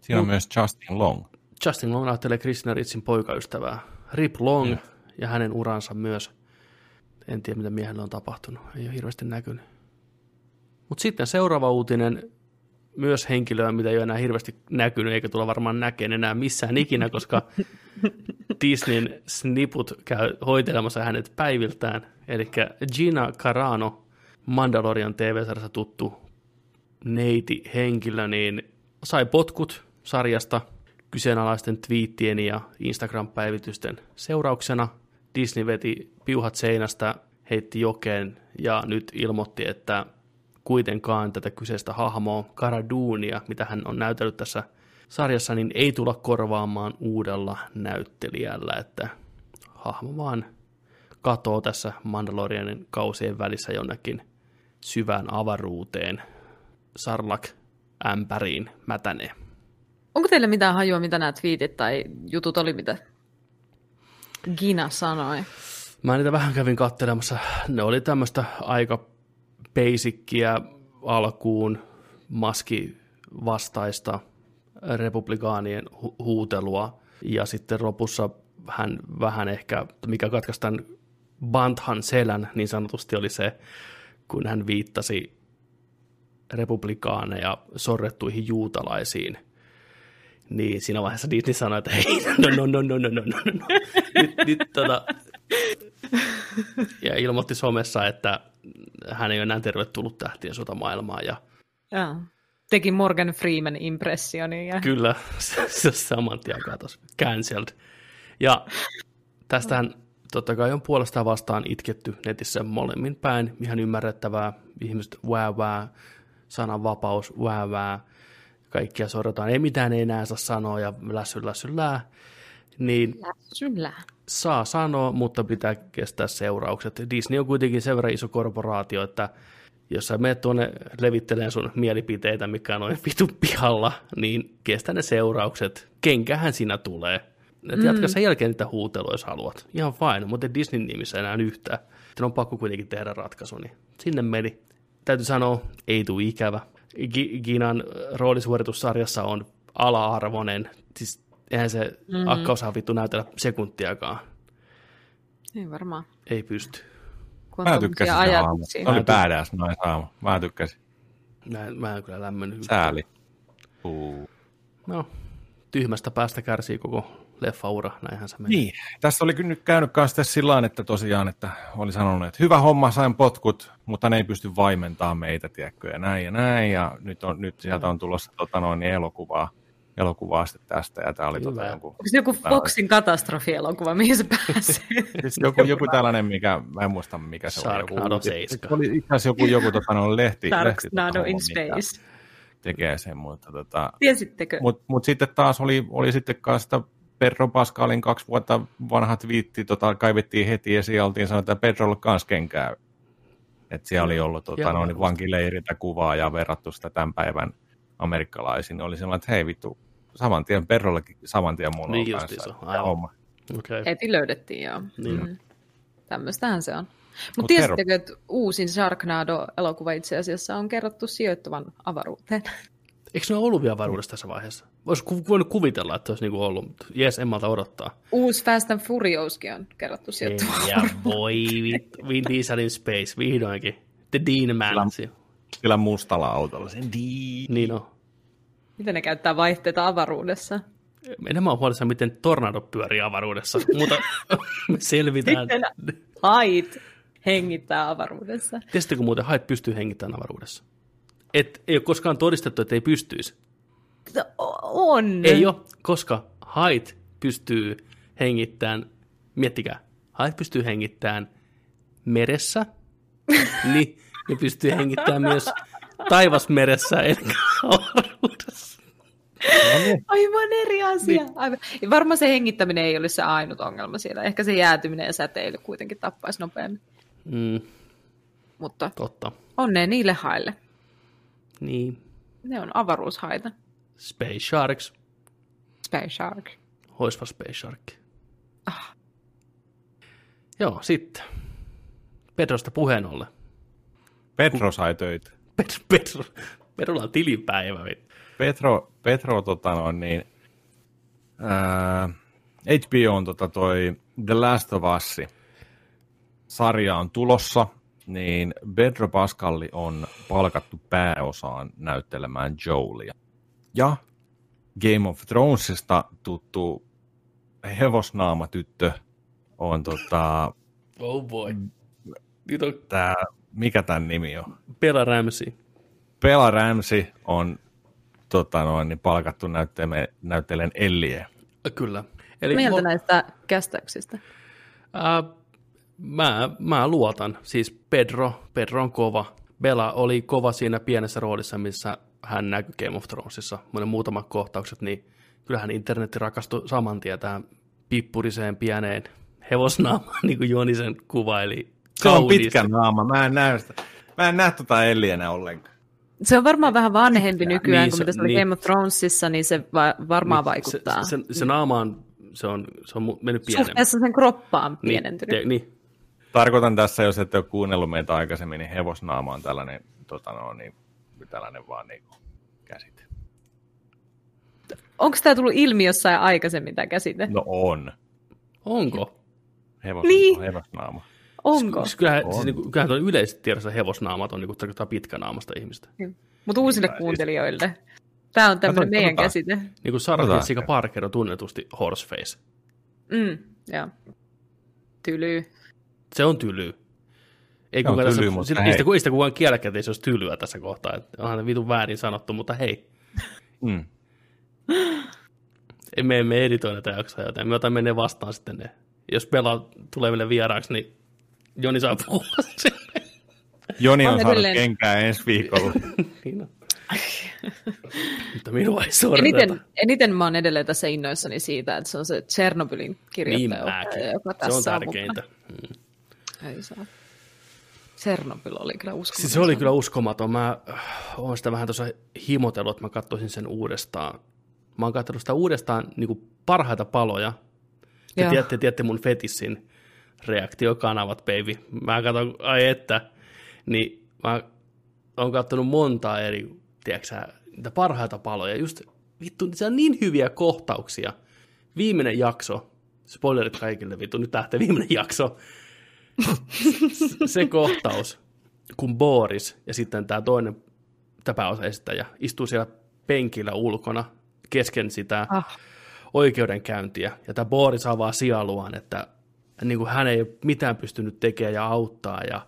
Siinä on Mut- myös Justin Long. Justin Long näyttelee Kristina Ritsin poikaystävää. Rip Long, ja hänen uransa myös. En tiedä, mitä miehelle on tapahtunut. Ei ole hirveästi näkynyt. Mutta sitten seuraava uutinen, myös henkilöä, mitä ei ole enää hirveästi näkynyt, eikä tulla varmaan näkeen enää missään ikinä, koska *laughs* Disneyn sniput käy hoitelemassa hänet päiviltään. Eli Gina Carano, Mandalorian TV-sarjassa tuttu neiti henkilö, niin sai potkut sarjasta kyseenalaisten twiittien ja Instagram-päivitysten seurauksena. Disney veti piuhat seinästä, heitti jokeen ja nyt ilmoitti, että kuitenkaan tätä kyseistä hahmoa, Karaduunia, mitä hän on näytellyt tässä sarjassa, niin ei tulla korvaamaan uudella näyttelijällä, että hahmo vaan katoo tässä Mandalorianin kausien välissä jonnekin syvään avaruuteen, Sarlak ämpäriin mätänee. Onko teillä mitään hajua, mitä nämä tweetit tai jutut oli, mitä Gina sanoi? Mä niitä vähän kävin katselemassa. Ne oli tämmöistä aika basickiä alkuun maski vastaista republikaanien hu- huutelua ja sitten lopussa hän vähän ehkä, mikä katkaisi tämän Banthan selän niin sanotusti oli se, kun hän viittasi republikaaneja sorrettuihin juutalaisiin – niin siinä vaiheessa Disney sanoi, että hei, no, no, no, no, no, no, no, no. Nyt, nyt, tota... Ja ilmoitti somessa, että hän ei ole enää tervetullut tähtien sota maailmaan. Ja... Ja. Teki Morgan Freeman impressioni. Ja... Kyllä, se saman tien katosi. Cancelled. Ja tästähän totta kai on puolestaan vastaan itketty netissä molemmin päin. Ihan ymmärrettävää. Ihmiset vää sananvapaus vää kaikkia sorrotaan, ei mitään ei enää saa sanoa ja lässy lässyllää, niin Lässyllää. saa sanoa, mutta pitää kestää seuraukset. Disney on kuitenkin sen verran iso korporaatio, että jos sä menet tuonne levitteleen sun mielipiteitä, mikä on noin *laughs* vitu pihalla, niin kestä ne seuraukset. Kenkähän siinä tulee. Et mm. jatka sen jälkeen niitä huutelua, jos haluat. Ihan fine, mutta Disneyn nimissä enää yhtään. Sitten on pakko kuitenkin tehdä ratkaisu, niin sinne meni. Täytyy sanoa, ei tule ikävä. Ginan roolisuoritussarjassa on ala-arvoinen. Siis eihän se mm-hmm. akka osaa vittu näytellä sekuntiakaan. Ei varmaan. Ei pysty. Kun mä tykkäsin ajatuksia. Oli badass noin saama. Mä tykkäsin. Mä, mä en kyllä lämmennyt. Sääli. Uh. No, tyhmästä päästä kärsii koko leffaura, näinhän se meni. Niin, tässä oli nyt käynyt kanssa sillä että tosiaan, että oli sanonut, että hyvä homma, sain potkut, mutta ne ei pysty vaimentamaan meitä, tiedätkö, ja näin ja näin, ja nyt, on, nyt sieltä on tulossa tota, noin elokuvaa, elokuvaa sitten tästä, ja tämä oli tota, joku... Onko se joku Foxin katastrofielokuva, mihin se pääsee? *laughs* siis joku, joku tällainen, mikä, mä en muista mikä se oli. Sharknado 7. Oli itse asiassa joku, joku tota, no, lehti. Sharknado lehti, in Space. Tekee sen, mutta tota... Tiesittekö? Mutta mut sitten taas oli, oli sitten kanssa Pedro Pascalin kaksi vuotta vanha twiitti tota, kaivettiin heti esiin ja oltiin sanonut, että Pedrolla kanssa kenkää. Että siellä oli ollut tota, no, niin vankileiriltä kuvaa ja verrattu sitä tämän päivän amerikkalaisiin. Oli sellainen, että hei vittu, saman tien Pedrollekin saman tien mulla niin on kanssa. Okay. Heti löydettiin, joo. Niin. Mm. Tämmöistähän se on. Mutta Mut tiesittekö, että uusin Sharknado-elokuva itse asiassa on kerrottu sijoittuvan avaruuteen? Eikö ne ole ollut vielä avaruudessa tässä vaiheessa? Voisi voinut kuvitella, että olisi niinku ollut, mutta jes, en malta odottaa. Uusi Fast and Furiouskin on kerrottu sieltä. Ja voi, Vin Dieselin Space, vihdoinkin. The Dean Man. Sillä, sillä mustalla autolla. Sen Dean. Niin on. Miten ne käyttää vaihteita avaruudessa? Enemmän on huolissaan, miten tornado pyörii avaruudessa, *laughs* mutta me selvitään. Miten hait hengittää avaruudessa? Tiesittekö muuten, hait pystyy hengittämään avaruudessa? Et, ei ole koskaan todistettu, että ei pystyisi. On. Ei ole, koska hait pystyy hengittämään, miettikää, hait pystyy hengittämään meressä, *laughs* niin ne pystyy hengittämään myös taivasmeressä, eli avaruudessa. Aivan eri asia. Niin. Aivan. Varmaan se hengittäminen ei olisi se ainut ongelma siellä. Ehkä se jäätyminen ja säteily kuitenkin tappaisi nopeammin. Mm. Mutta Totta. onnea niille haille. Niin. Ne on avaruushaita. Space Sharks. Space Shark. Hoisva Space Shark. Ah. Joo, sitten. Pedrosta puheen ollen. Petro sai töitä. *laughs* Petro, Petro, Petrolla on tilipäivä. Petro, Petro tota noin, niin, ää, HBO on tota toi The Last of Us sarja on tulossa, niin Pedro Pascalli on palkattu pääosaan näyttelemään Joelia. Ja Game of Thronesista tuttu hevosnaamatyttö on tota, Oh boy. Nyt on tää, mikä tämän nimi on? Bella Ramsey. Bella Ramsey on tota noin, niin palkattu näyttelemään, näyttelen Ellie. Kyllä. Eli Mieltä mo- näistä kästäyksistä. Ää, mä, mä luotan. Siis Pedro, Pedro on kova. Bella oli kova siinä pienessä roolissa, missä hän näkyi Game of Thronesissa. Monen muutamat kohtaukset, niin kyllähän internetti rakastui saman tien tähän pippuriseen pieneen hevosnaamaan, *laughs* niin kuin Juonisen kuvaili. Se on kauniisti. pitkä naama, mä en näe sitä. Mä en näe tota Ellienä ollenkaan. Se on varmaan vähän vanhempi nykyään Niin, kuin se- mitä se oli niin. Game of Thronesissa, niin se va- varmaan vaikuttaa. Se, se, se naama on, se on, se on mennyt pienemmäksi. Suhteessa sen kroppaan Niin, pienentynyt. te, niin, Tarkoitan tässä, jos ette ole kuunnellut meitä aikaisemmin, niin hevosnaama on tällainen, tota no, niin, tällainen vaan niin kuin käsite. Onko tämä tullut ilmi jossain aikaisemmin tämä käsite? No on. onko? Hevos, Niin. Hevosnaama. Onko? Siis kyllähän, On. siis, niin kuin, kyllähän tuo yleisesti tiedossa hevosnaamat on niin kuin, tarkoittaa pitkänaamasta ihmistä. Mutta uusille Niin, kuuntelijoille. Tämä on tämmöinen meidän katsotaan. käsite. Niin kuin Sarah. Jessica Parker on tunnetusti horseface. Mm, joo. Tyly. Se on tyly. Ei, Se on kukaan tässä, tyly, mutta sitä, hei. ei, sitä, ei sitä kukaan kielläkään, että ei se olisi tylyä tässä kohtaa. Että onhan se vitun väärin sanottu, mutta hei, Mm. *laughs* me emme editoida tätä jaksoa, joten me otamme ne vastaan sitten ne. Jos pelaa tulee meille vieraaksi, niin Joni saa puhua *laughs* sen. Joni on On saanut edelleen. kenkää ensi viikolla. *laughs* Niin on. Mutta minua ei sorreta. Eniten, eniten mä oon edelleen tässä innoissani siitä, että se on se Chernobylin Niin kirjoittaja, mäkin. joka Se tässä on mukana. tärkeintä. Ei saa. Chernobyl oli kyllä uskomaton. Siis se oli kyllä uskomaton. Mä äh, oon sitä vähän tuossa himotellut, että mä katsoisin sen uudestaan. Mä oon katsonut sitä uudestaan niin kuin parhaita paloja. Te Joo. tiedätte, tiedätte mun fetissin reaktiokanavat, baby. Mä katson, ai että, niin mä oon katsonut montaa eri, tiedätkö niitä parhaita paloja. Just vittu, se on niin hyviä kohtauksia. Viimeinen jakso, spoilerit kaikille, vittu, nyt lähtee viimeinen jakso. Se kohtaus, kun Boris ja sitten tämä toinen pääosaesittäjä istuu siellä penkillä ulkona kesken sitä Ah. oikeudenkäyntiä. Ja tämä Boris avaa sialuaan, että niin kuin hän ei ole mitään pystynyt tekemään ja auttaa. Ja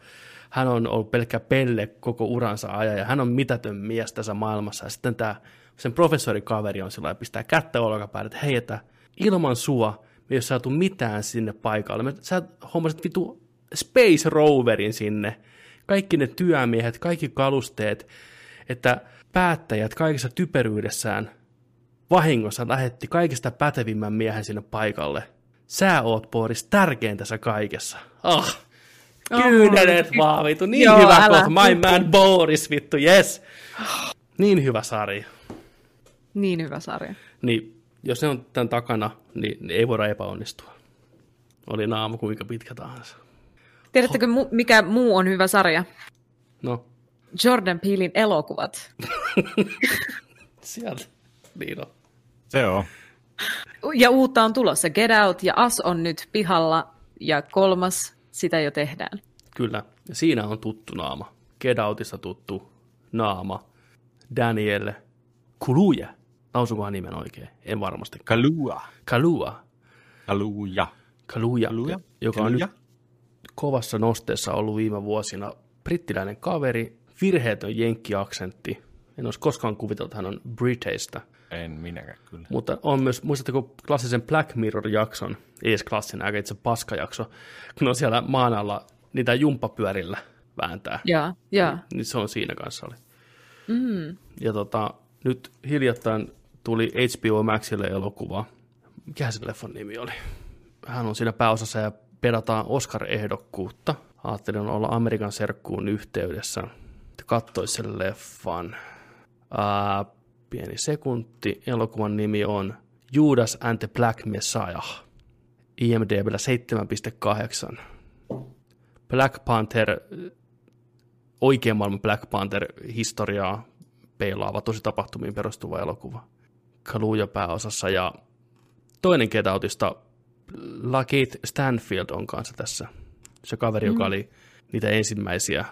hän on ollut pelkkä pelle koko uransa ajan ja hän on mitätön mies tässä maailmassa. Ja sitten tämä sen professorikaveri on sillä lailla, pistää kättä olkapäälle, että hei, että ilman sua me ei ole saatu mitään sinne paikalle. Me, sä hommasit vitu Space Roverin sinne. Kaikki ne työmiehet, kaikki kalusteet, että päättäjät kaikessa typeryydessään vahingossa lähetti kaikista pätevimmän miehen sinne paikalle. Sä oot, Boris, tärkein tässä kaikessa. Ah, kyynelet vaan, vittu. Niin Joo, hyvä kohta. My man Boris, vittu, yes. Niin hyvä sarja. Niin hyvä sarja. Niin, jos ne on tämän takana, niin ei voida epäonnistua. Oli naama kuinka pitkä tahansa. Tiedättekö, mu- mikä muu on hyvä sarja? No, Jordan Peelin elokuvat. *laughs* sieltä. Niin on. Se on. Ja uutta on tulossa. Get Out ja As on nyt pihalla ja kolmas, sitä jo tehdään. Kyllä, ja siinä on tuttu naama. Get Outista tuttu naama. Daniel Kuluja. Lausukohan nimen oikein? En varmasti. Kalua. Kalua. Kaluja. Kaluja, Kaluja? joka on nyt Kaluja? Kovassa nosteessa ollut viime vuosina. Brittiläinen kaveri, virheetön jenkkiaksentti. En olisi koskaan kuvitellut, että hän on Briteistä. En minäkään kyllä. Mutta on myös, muistatteko klassisen Black Mirror-jakson, ei edes klassinen, aika itse paskajakso, kun on siellä maan alla niitä jumppapyörillä vääntää. Ja, ja. Niin se on siinä kanssa oli. Mm. Ja tota, nyt hiljattain tuli HBO Maxille elokuva. Mikä se leffon nimi oli? Hän on siinä pääosassa ja pedataan Oscar-ehdokkuutta. Ajattelin olla Amerikan serkkuun yhteydessä. Katsoin sen leffan. Ää, pieni sekunti. Elokuvan nimi on Judas and the Black Messiah. IMDbllä 7,8. Black Panther oikean maailman Black Panther-historiaa peilaava, tosi tapahtumiin perustuva elokuva. Kaluja pääosassa ja toinen Get Outista Lakeith Stanfield on kanssa tässä. Se kaveri, mm. joka oli niitä ensimmäisiä,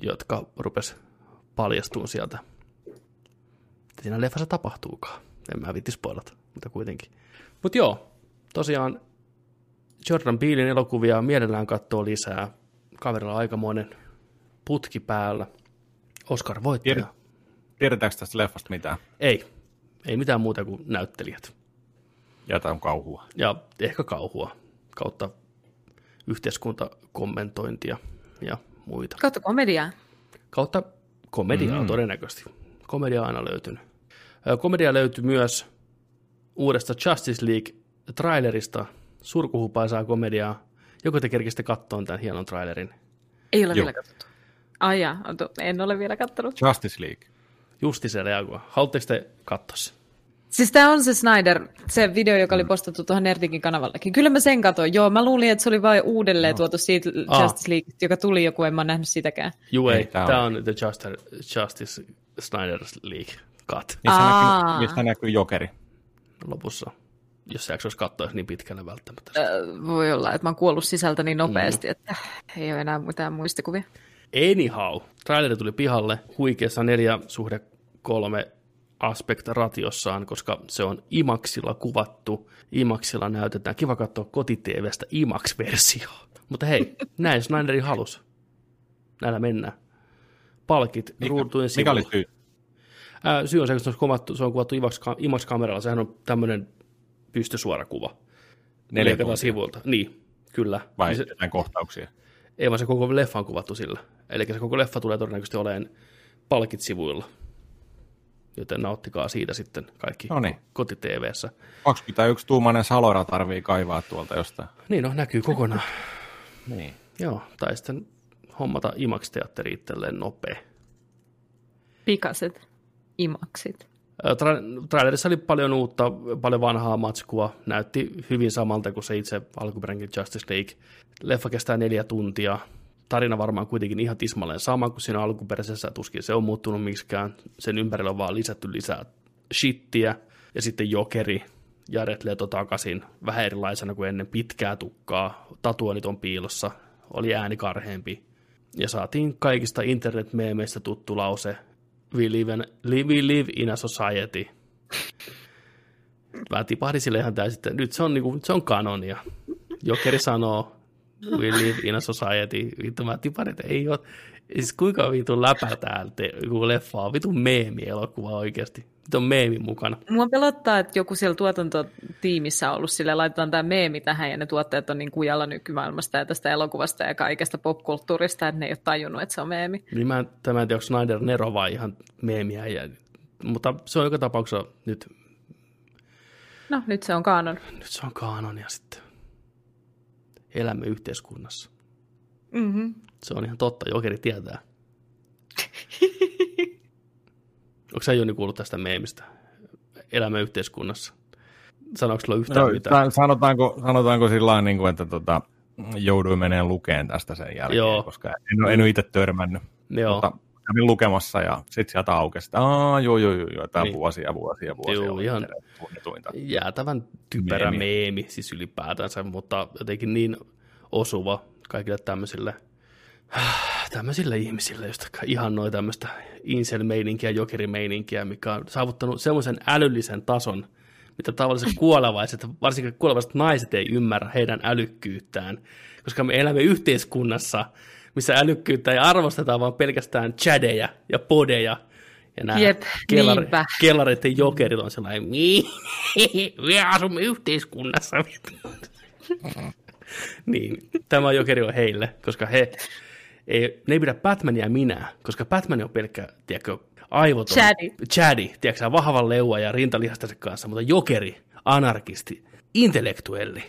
jotka rupes paljastumaan sieltä. Siinä leffassa tapahtuukaan. En mä vitti spoilata, mutta kuitenkin. Mutta joo, tosiaan Jordan Peelin elokuvia mielellään katsoo lisää. Kaverilla on aikamoinen putki päällä. Oscar voittaja. Tiedetäänkö tästä leffasta mitään? Ei. Ei mitään muuta kuin näyttelijät. Ja jotain kauhua. Ja ehkä kauhua kautta yhteiskuntakommentointia ja muita. Kautta komediaa. Kautta komediaa mm. todennäköisesti. Komedia on aina löytynyt. Komedia löytyi myös uudesta Justice League-trailerista. Surkuhupaisaa komediaa. Joko te kerkisitte kattoon tämän hienon trailerin? Ei ole Joo. vielä katsottu. Ai jaa, en ole vielä katsonut. Justice League. Justi se reagoi. Haluatteko te katsoa se? Siis tämä on se Snyder, se video, joka oli postattu tuohon Nerdikin kanavallekin. Kyllä mä sen katoin. Joo, mä luulin, että se oli vain uudelleen no. tuotu siitä Ah. Justice League, joka tuli joku, en mä nähnyt sitäkään. Juu, Ei, Tämä on- on The Justice, Justice Snyder's League cut Missä, Aa. näkyy, missä näkyy jokeri. lopussa. Jos se jaksoisi katsoa niin pitkälle välttämättä. Ö, voi olla, että mä oon kuollut sisältä niin nopeasti, mm. että ei ole enää mitään muistikuvia. Anyhow, traileri tuli pihalle huikeassa neljä suhde kolme aspect ratiossaan, koska se on IMAXilla kuvattu. IMAXilla näytetään. Kiva katsoa koti-TVstä IMAX-versio. Mutta hei, *laughs* näin Snyderi halus. Näillä mennään. Palkit ruutujen Mikä oli syy? Ää, syy on se, kun se on kuvattu, se on kuvattu IMAX- IMAX-kameralla. Sehän on tämmöinen pystysuora kuva. Neljä sivuilta. Niin, kyllä. Vai Niin se, jotain kohtauksia? ei vaan se koko leffa on kuvattu sillä. Eli se koko leffa tulee todennäköisesti olemaan palkit sivuilla. Joten nauttikaa siitä sitten kaikki Noniin. koti-TVssä. 21 tuumainen salora tarvii kaivaa tuolta jostain. Niin no, näkyy kokonaan. Niin. Joo, tai sitten hommata IMAX-teatteri itselleen nopea. Pikaset imaksit. Ää, Tra- trailerissa oli paljon uutta, paljon vanhaa matskua. Näytti hyvin samalta kuin se itse alkuperäinen Justice League. Leffa kestää neljä tuntia. Tarina varmaan kuitenkin ihan tismalleen sama kuin siinä alkuperäisessä. Tuskin se on muuttunut miksikään. Sen ympärillä on vaan lisätty lisää shittiä. Ja sitten Jokeri, Jared Leto takaisin, vähän erilaisena kuin ennen pitkää tukkaa. Tatuoinnit on piilossa, oli ääni karheempi. Ja saatiin kaikista internet-meemeistä tuttu lause, we live, in, we live in a society. Mä tipahdin sille ihan täysin, että nyt se on, niinku, se on kanonia. Jokeri sanoo, we live in a society. Vittu, mä tipahdin, että ei ole, siis kuinka vitun läpä täältä, joku leffa on vitun meemi-elokuva oikeasti. Nyt on meemi mukana. Mua pelottaa, että joku siellä tuotantotiimissä on ollut sille, laitetaan tämä meemi tähän ja ne tuotteet on niin kujalla nykymaailmasta ja tästä elokuvasta ja kaikesta popkulttuurista, että ne ei ole tajunnut, että se on meemi. Niin mä, tämä en tiedä, onko Snyder Nero vai ihan meemiä. Ja, mutta se on joka tapauksessa nyt, No, nyt se on kaanon. nyt se on kanonia sitten. Elämme yhteiskunnassa. Mm-hmm. Se on ihan totta, Jokeri tietää. *laughs* Onko sä Joni kuullut tästä meemistä? Elämä yhteiskunnassa. Sanoiko sulla yhtään No, mitään? ta- sanotaanko, sanotaanko sillä lailla, niin kuin, että tota, jouduin menemään lukeen tästä sen jälkeen, Joo. koska en, ole- en ole itse törmännyt. Joo, Mutta kävin lukemassa ja sitten sieltä aukesi, että Aa, joo, joo, joo, joo, tämä Niin. vuosia, vuosia, vuosia. Joo, ihan- jäätävän typerä meemi. Meemi. siis ylipäätänsä, mutta jotenkin niin osuva kaikille tämmöisille, *sighs* tämmöisille ihmisille, joista ihan noin tämmöistä incel-meininkiä, jokerimeininkiä, mikä on saavuttanut semmoisen älyllisen tason, mitä tavalliset *laughs* kuolevaiset, varsinkin kuolevaiset naiset ei ymmärrä heidän älykkyyttään, koska me elämme yhteiskunnassa, missä älykkyyttä ei arvosteta, vaan pelkästään chadeja ja podeja. Ja nämä Jep, kellari, niinpä. kellareiden jokerit on sellainen, "Mii, me asumme yhteiskunnassa. niin, tämä jokeri on heille, koska he ei, ne ei pidä Batmania minä, koska Batman on pelkkä, tiedätkö, aivoton. Chadi. Chadi, tiedätkö, vahvan leua ja rintalihastensa kanssa, mutta jokeri, anarkisti, intellektuelli,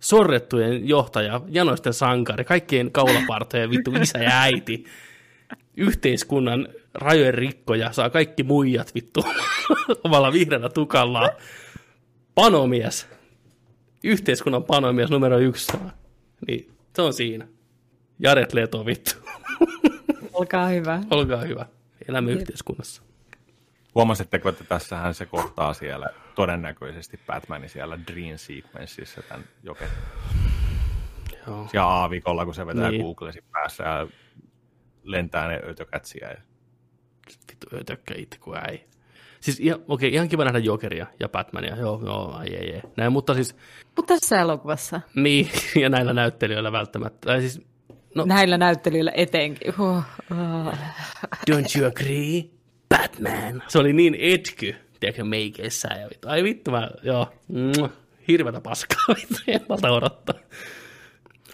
sorrettujen johtaja, janoisten sankari, kaikkien kaulapartojen vittu isä ja äiti, yhteiskunnan rajojen rikkoja, saa kaikki muijat vittu *laughs* omalla vihreällä tukallaan. Panomies, yhteiskunnan panomies numero yksi. Niin, se on siinä. Jared Leto vittu. Olkaa hyvä. Olkaa hyvä. Elämme yhteiskunnassa. Huomasitteko, että tässähän se kohtaa siellä todennäköisesti Batmanin siellä Dream Sequenceissa tämän jokerin. Joo. Siellä aavikolla, kun se vetää Niin. Googlesin päässä ja lentää ne ötökätsiä. Ja... Vittu ötökkä itku, ei. Siis ihan, okei, ihan kiva nähdä Jokeria ja Batmania, joo, joo, ei, ei, ei. Näin, mutta siis, Mutta tässä elokuvassa, niin, *laughs* ja näillä näyttelijöillä välttämättä. Tai siis, no, näillä näyttelijöillä etenkin. Huh, uh. don't you agree? Batman. Se oli niin etky, tiedätkö, meikeissä ja vittu. Ai vittu, mä, joo, mm, hirveätä paskaa, *laughs* vittu, en malta odottaa.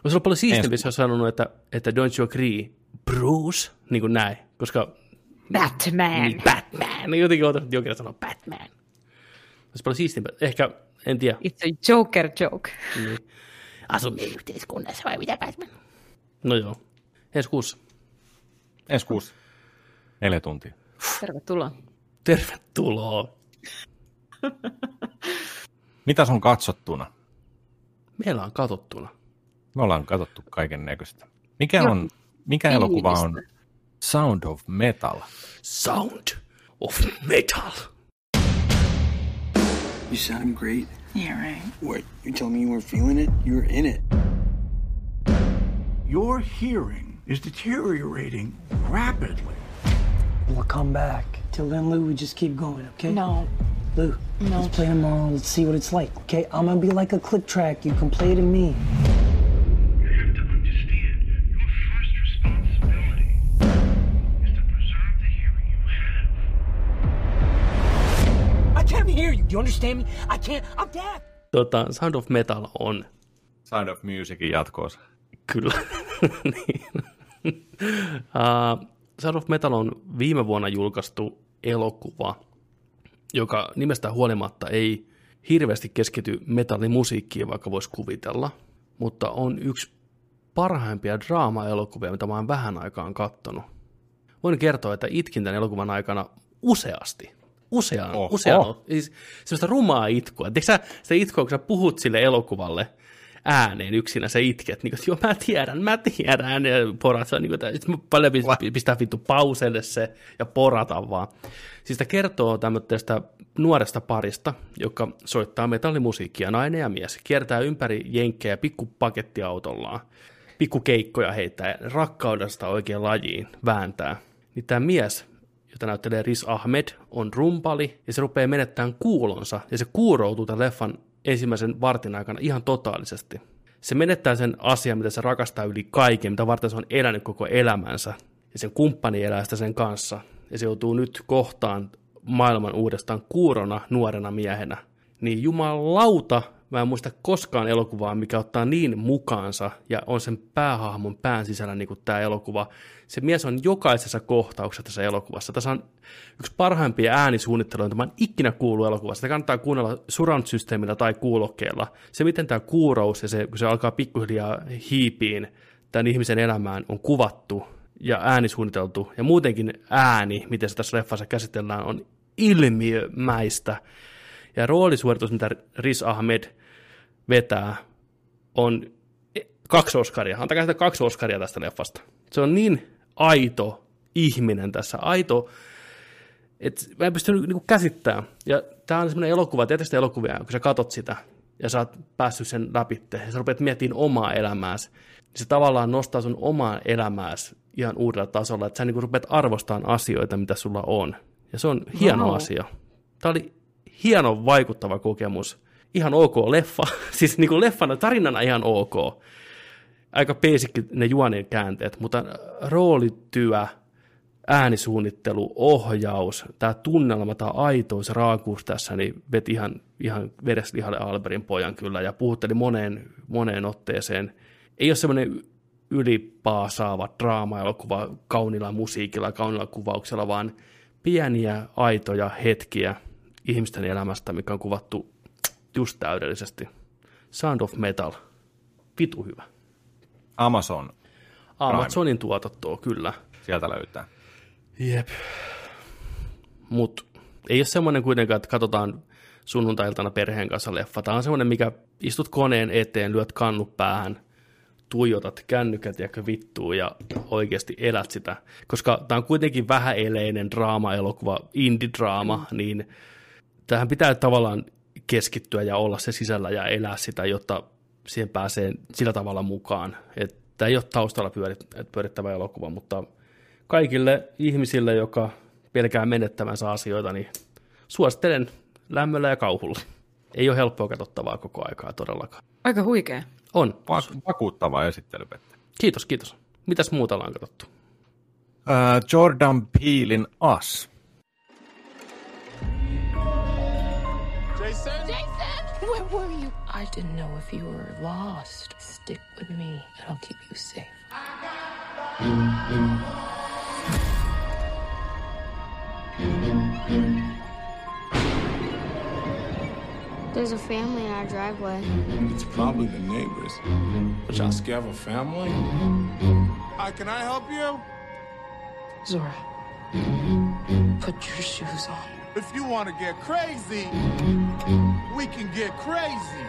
Olisi ollut paljon siistimpi, jos olisi sanonut, että, että don't you agree, Bruce, niin kuin näin, koska Batman. niin, Batman, no jotenkin ootan, että jokin sanoo Batman. Olisi paljon siistimpi, ehkä, en tiedä, It's a Joker joke. niin. asumme yhteiskunnassa vai mitä Batman? No joo, ensi kuussa. Ensi kuussa. Neljä tuntia. Tervetuloa. Tervetuloa. *laughs* Mitäs on katsottuna? Meillä on katsottuna. Me ollaan katsottu kaiken näköistä. Mikä, Joo. on, mikä elokuva on. Sound of Metal? Sound of Metal. You sound great. Yeah, right. What? You tell me you weren't feeling it? You were in it. Your hearing is deteriorating rapidly. We'll come back. Till then, Lou, we just keep going, okay? No. Lou, No. let's play tomorrow. Let's see what it's like, okay? I'm gonna be like a click track. You can play to me. You have to understand your first responsibility is to preserve the hearing you have. I can't hear you. Do you understand me? I can't. I'm deaf. Tota, Sound of Metal on Sound of Musicin jatkoosa. Kyllä. *laughs* niin. uh, *laughs* Sound of Metal on viime vuonna julkaistu elokuva, joka nimestä huolimatta ei hirveästi keskity metallimusiikkiin, vaikka voisi kuvitella, mutta on yksi parhaimpia draama-elokuvia, mitä mä oon vähän aikaan kattonut. Voin kertoa, että itkin tämän elokuvan aikana useasti. Useaan, Oho. useaan. Siis semmoista rumaa itkua. Tiedätkö sä sitä itkua, kun sä puhut sille elokuvalle ääneen yksinä, sä itket, niin kuin, että joo, mä tiedän, mä tiedän, ja porat, se on niin kuin, että paljon pistää, pistää vittu pauselle se ja porata vaan. Siis sitä kertoo tämmöistä nuoresta parista, joka soittaa metallimusiikkia, nainen ja mies, kiertää ympäri jenkkejä pikkupakettiautollaan, pikkukeikkoja heittää ja rakkaudesta oikein lajiin vääntää. Niin tämä mies, jota näyttelee Riz Ahmed, on rumpali ja se rupeaa menettämään kuulonsa ja se kuuroutuu tämän leffan ensimmäisen vartin aikana ihan totaalisesti. Se menettää sen asian, mitä se rakastaa yli kaiken, mitä varten se on elänyt koko elämänsä ja sen kumppani elää sitä sen kanssa ja se joutuu nyt kohtaan maailman uudestaan kuurona nuorena miehenä. Niin jumalauta, mä en muista koskaan elokuvaa, mikä ottaa niin mukaansa ja on sen päähahmon pään sisällä niin kuin tämä elokuva. Se mies on jokaisessa kohtauksessa tässä elokuvassa. Tässä on yksi parhaimpia äänisuunnitteluja, mitä mä oon ikinä kuullut elokuvassa. Sitä kannattaa kuunnella surround-systeemillä tai kuulokkeella. Se, miten tämä kuurous ja se, kun se alkaa pikkuhiljaa hiipiin tämän ihmisen elämään, on kuvattu ja äänisuunniteltu. Ja muutenkin ääni, miten se tässä leffassa käsitellään, on ilmiömäistä. Ja roolisuoritus, mitä Riz Ahmed vetää, on kaksi Oscaria. Antakaa sitä kaksi Oscaria tästä leffasta. Se on niin aito ihminen tässä, aito, että mä en pysty niinku käsittämään. Ja tää on semmoinen elokuva, tietysti elokuvia, kun sä katot sitä ja sä oot päässyt sen läpi ja sä rupeat miettimään omaa elämääsi, niin se tavallaan nostaa sun omaa elämääsi ihan uudella tasolla, että sä niinku rupeat arvostamaan asioita, mitä sulla on. Ja se on hieno Wow. asia. Tämä oli hieno vaikuttava kokemus. Ihan ok leffa, *laughs* siis niin kuin leffana, tarinana ihan ok. Aika basic ne juonien käänteet, mutta roolityö, äänisuunnittelu, ohjaus, tämä tunnelma, tämä aitous, raakuus tässä, niin veti ihan, ihan vereslihalle Alberin pojan kyllä ja puhutteli moneen, moneen otteeseen. Ei ole semmoinen ylipaasaava draama-elokuva kaunilla musiikilla, kaunilla kuvauksella, vaan pieniä, aitoja hetkiä ihmisten elämästä, mikä on kuvattu just täydellisesti. Sound of Metal. Vitu hyvä. Amazon, Amazonin tuotantoa, kyllä. sieltä löytää. Jep. Mut ei ole semmoinen kuitenkaan, että katsotaan sunnuntailtana perheen kanssa leffa. Tämä on semmoinen, mikä istut koneen eteen, lyöt kannut päähän, tuijotat kännykät ja vittuun ja oikeasti elät sitä. Koska tämä on kuitenkin vähäeleinen draama-elokuva, indie-draama, niin tähän pitää tavallaan keskittyä ja olla se sisällä ja elää sitä, jotta siihen pääsee sillä tavalla mukaan. Että tämä ei ole taustalla pyörit, pyörittävä elokuva, mutta kaikille ihmisille, joka pelkää menettävänsä asioita, niin suosittelen lämmöllä ja kauhulla. Ei ole helppoa katsottavaa koko aikaa todellakaan. Aika huikea. On. Va- vakuuttava esittely, Petteri. Kiitos, kiitos. Mitäs muuta ollaan katsottu? Uh, Jordan Peelin Us. Were you? I didn't know if you were lost. Stick with me, and I'll keep you safe. There's a family in our driveway. It's probably the neighbors. But y'all scared of a family? Hi, can I help you? Zora, put your shoes on. If you want to get crazy, we can get crazy.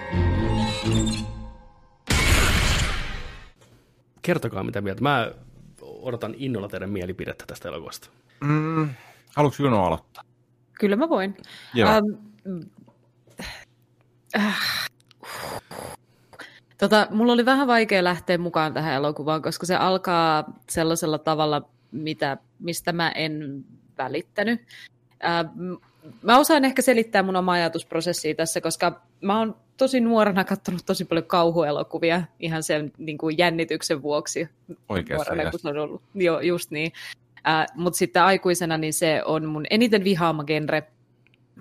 Kertokaa mitä mieltä. Mä odotan innolla teidän mielipidettä tästä elokuvasta. Mm, haluatko Juno aloittaa? Kyllä mä voin. Joo. Ähm, äh, tota, mulla oli vähän vaikea lähteä mukaan tähän elokuvaan, koska se alkaa sellaisella tavalla, mitä, mistä mä en välittänyt. Äh, mä osaan ehkä selittää mun omaa ajatusprosessia tässä, koska mä oon tosi nuorena katsonut tosi paljon kauhuelokuvia ihan sen niin kuin jännityksen vuoksi. Oikeassa nuorena, kun se on ollut. Joo, just niin. Äh, Mutta sitten aikuisena niin se on mun eniten vihaama genre.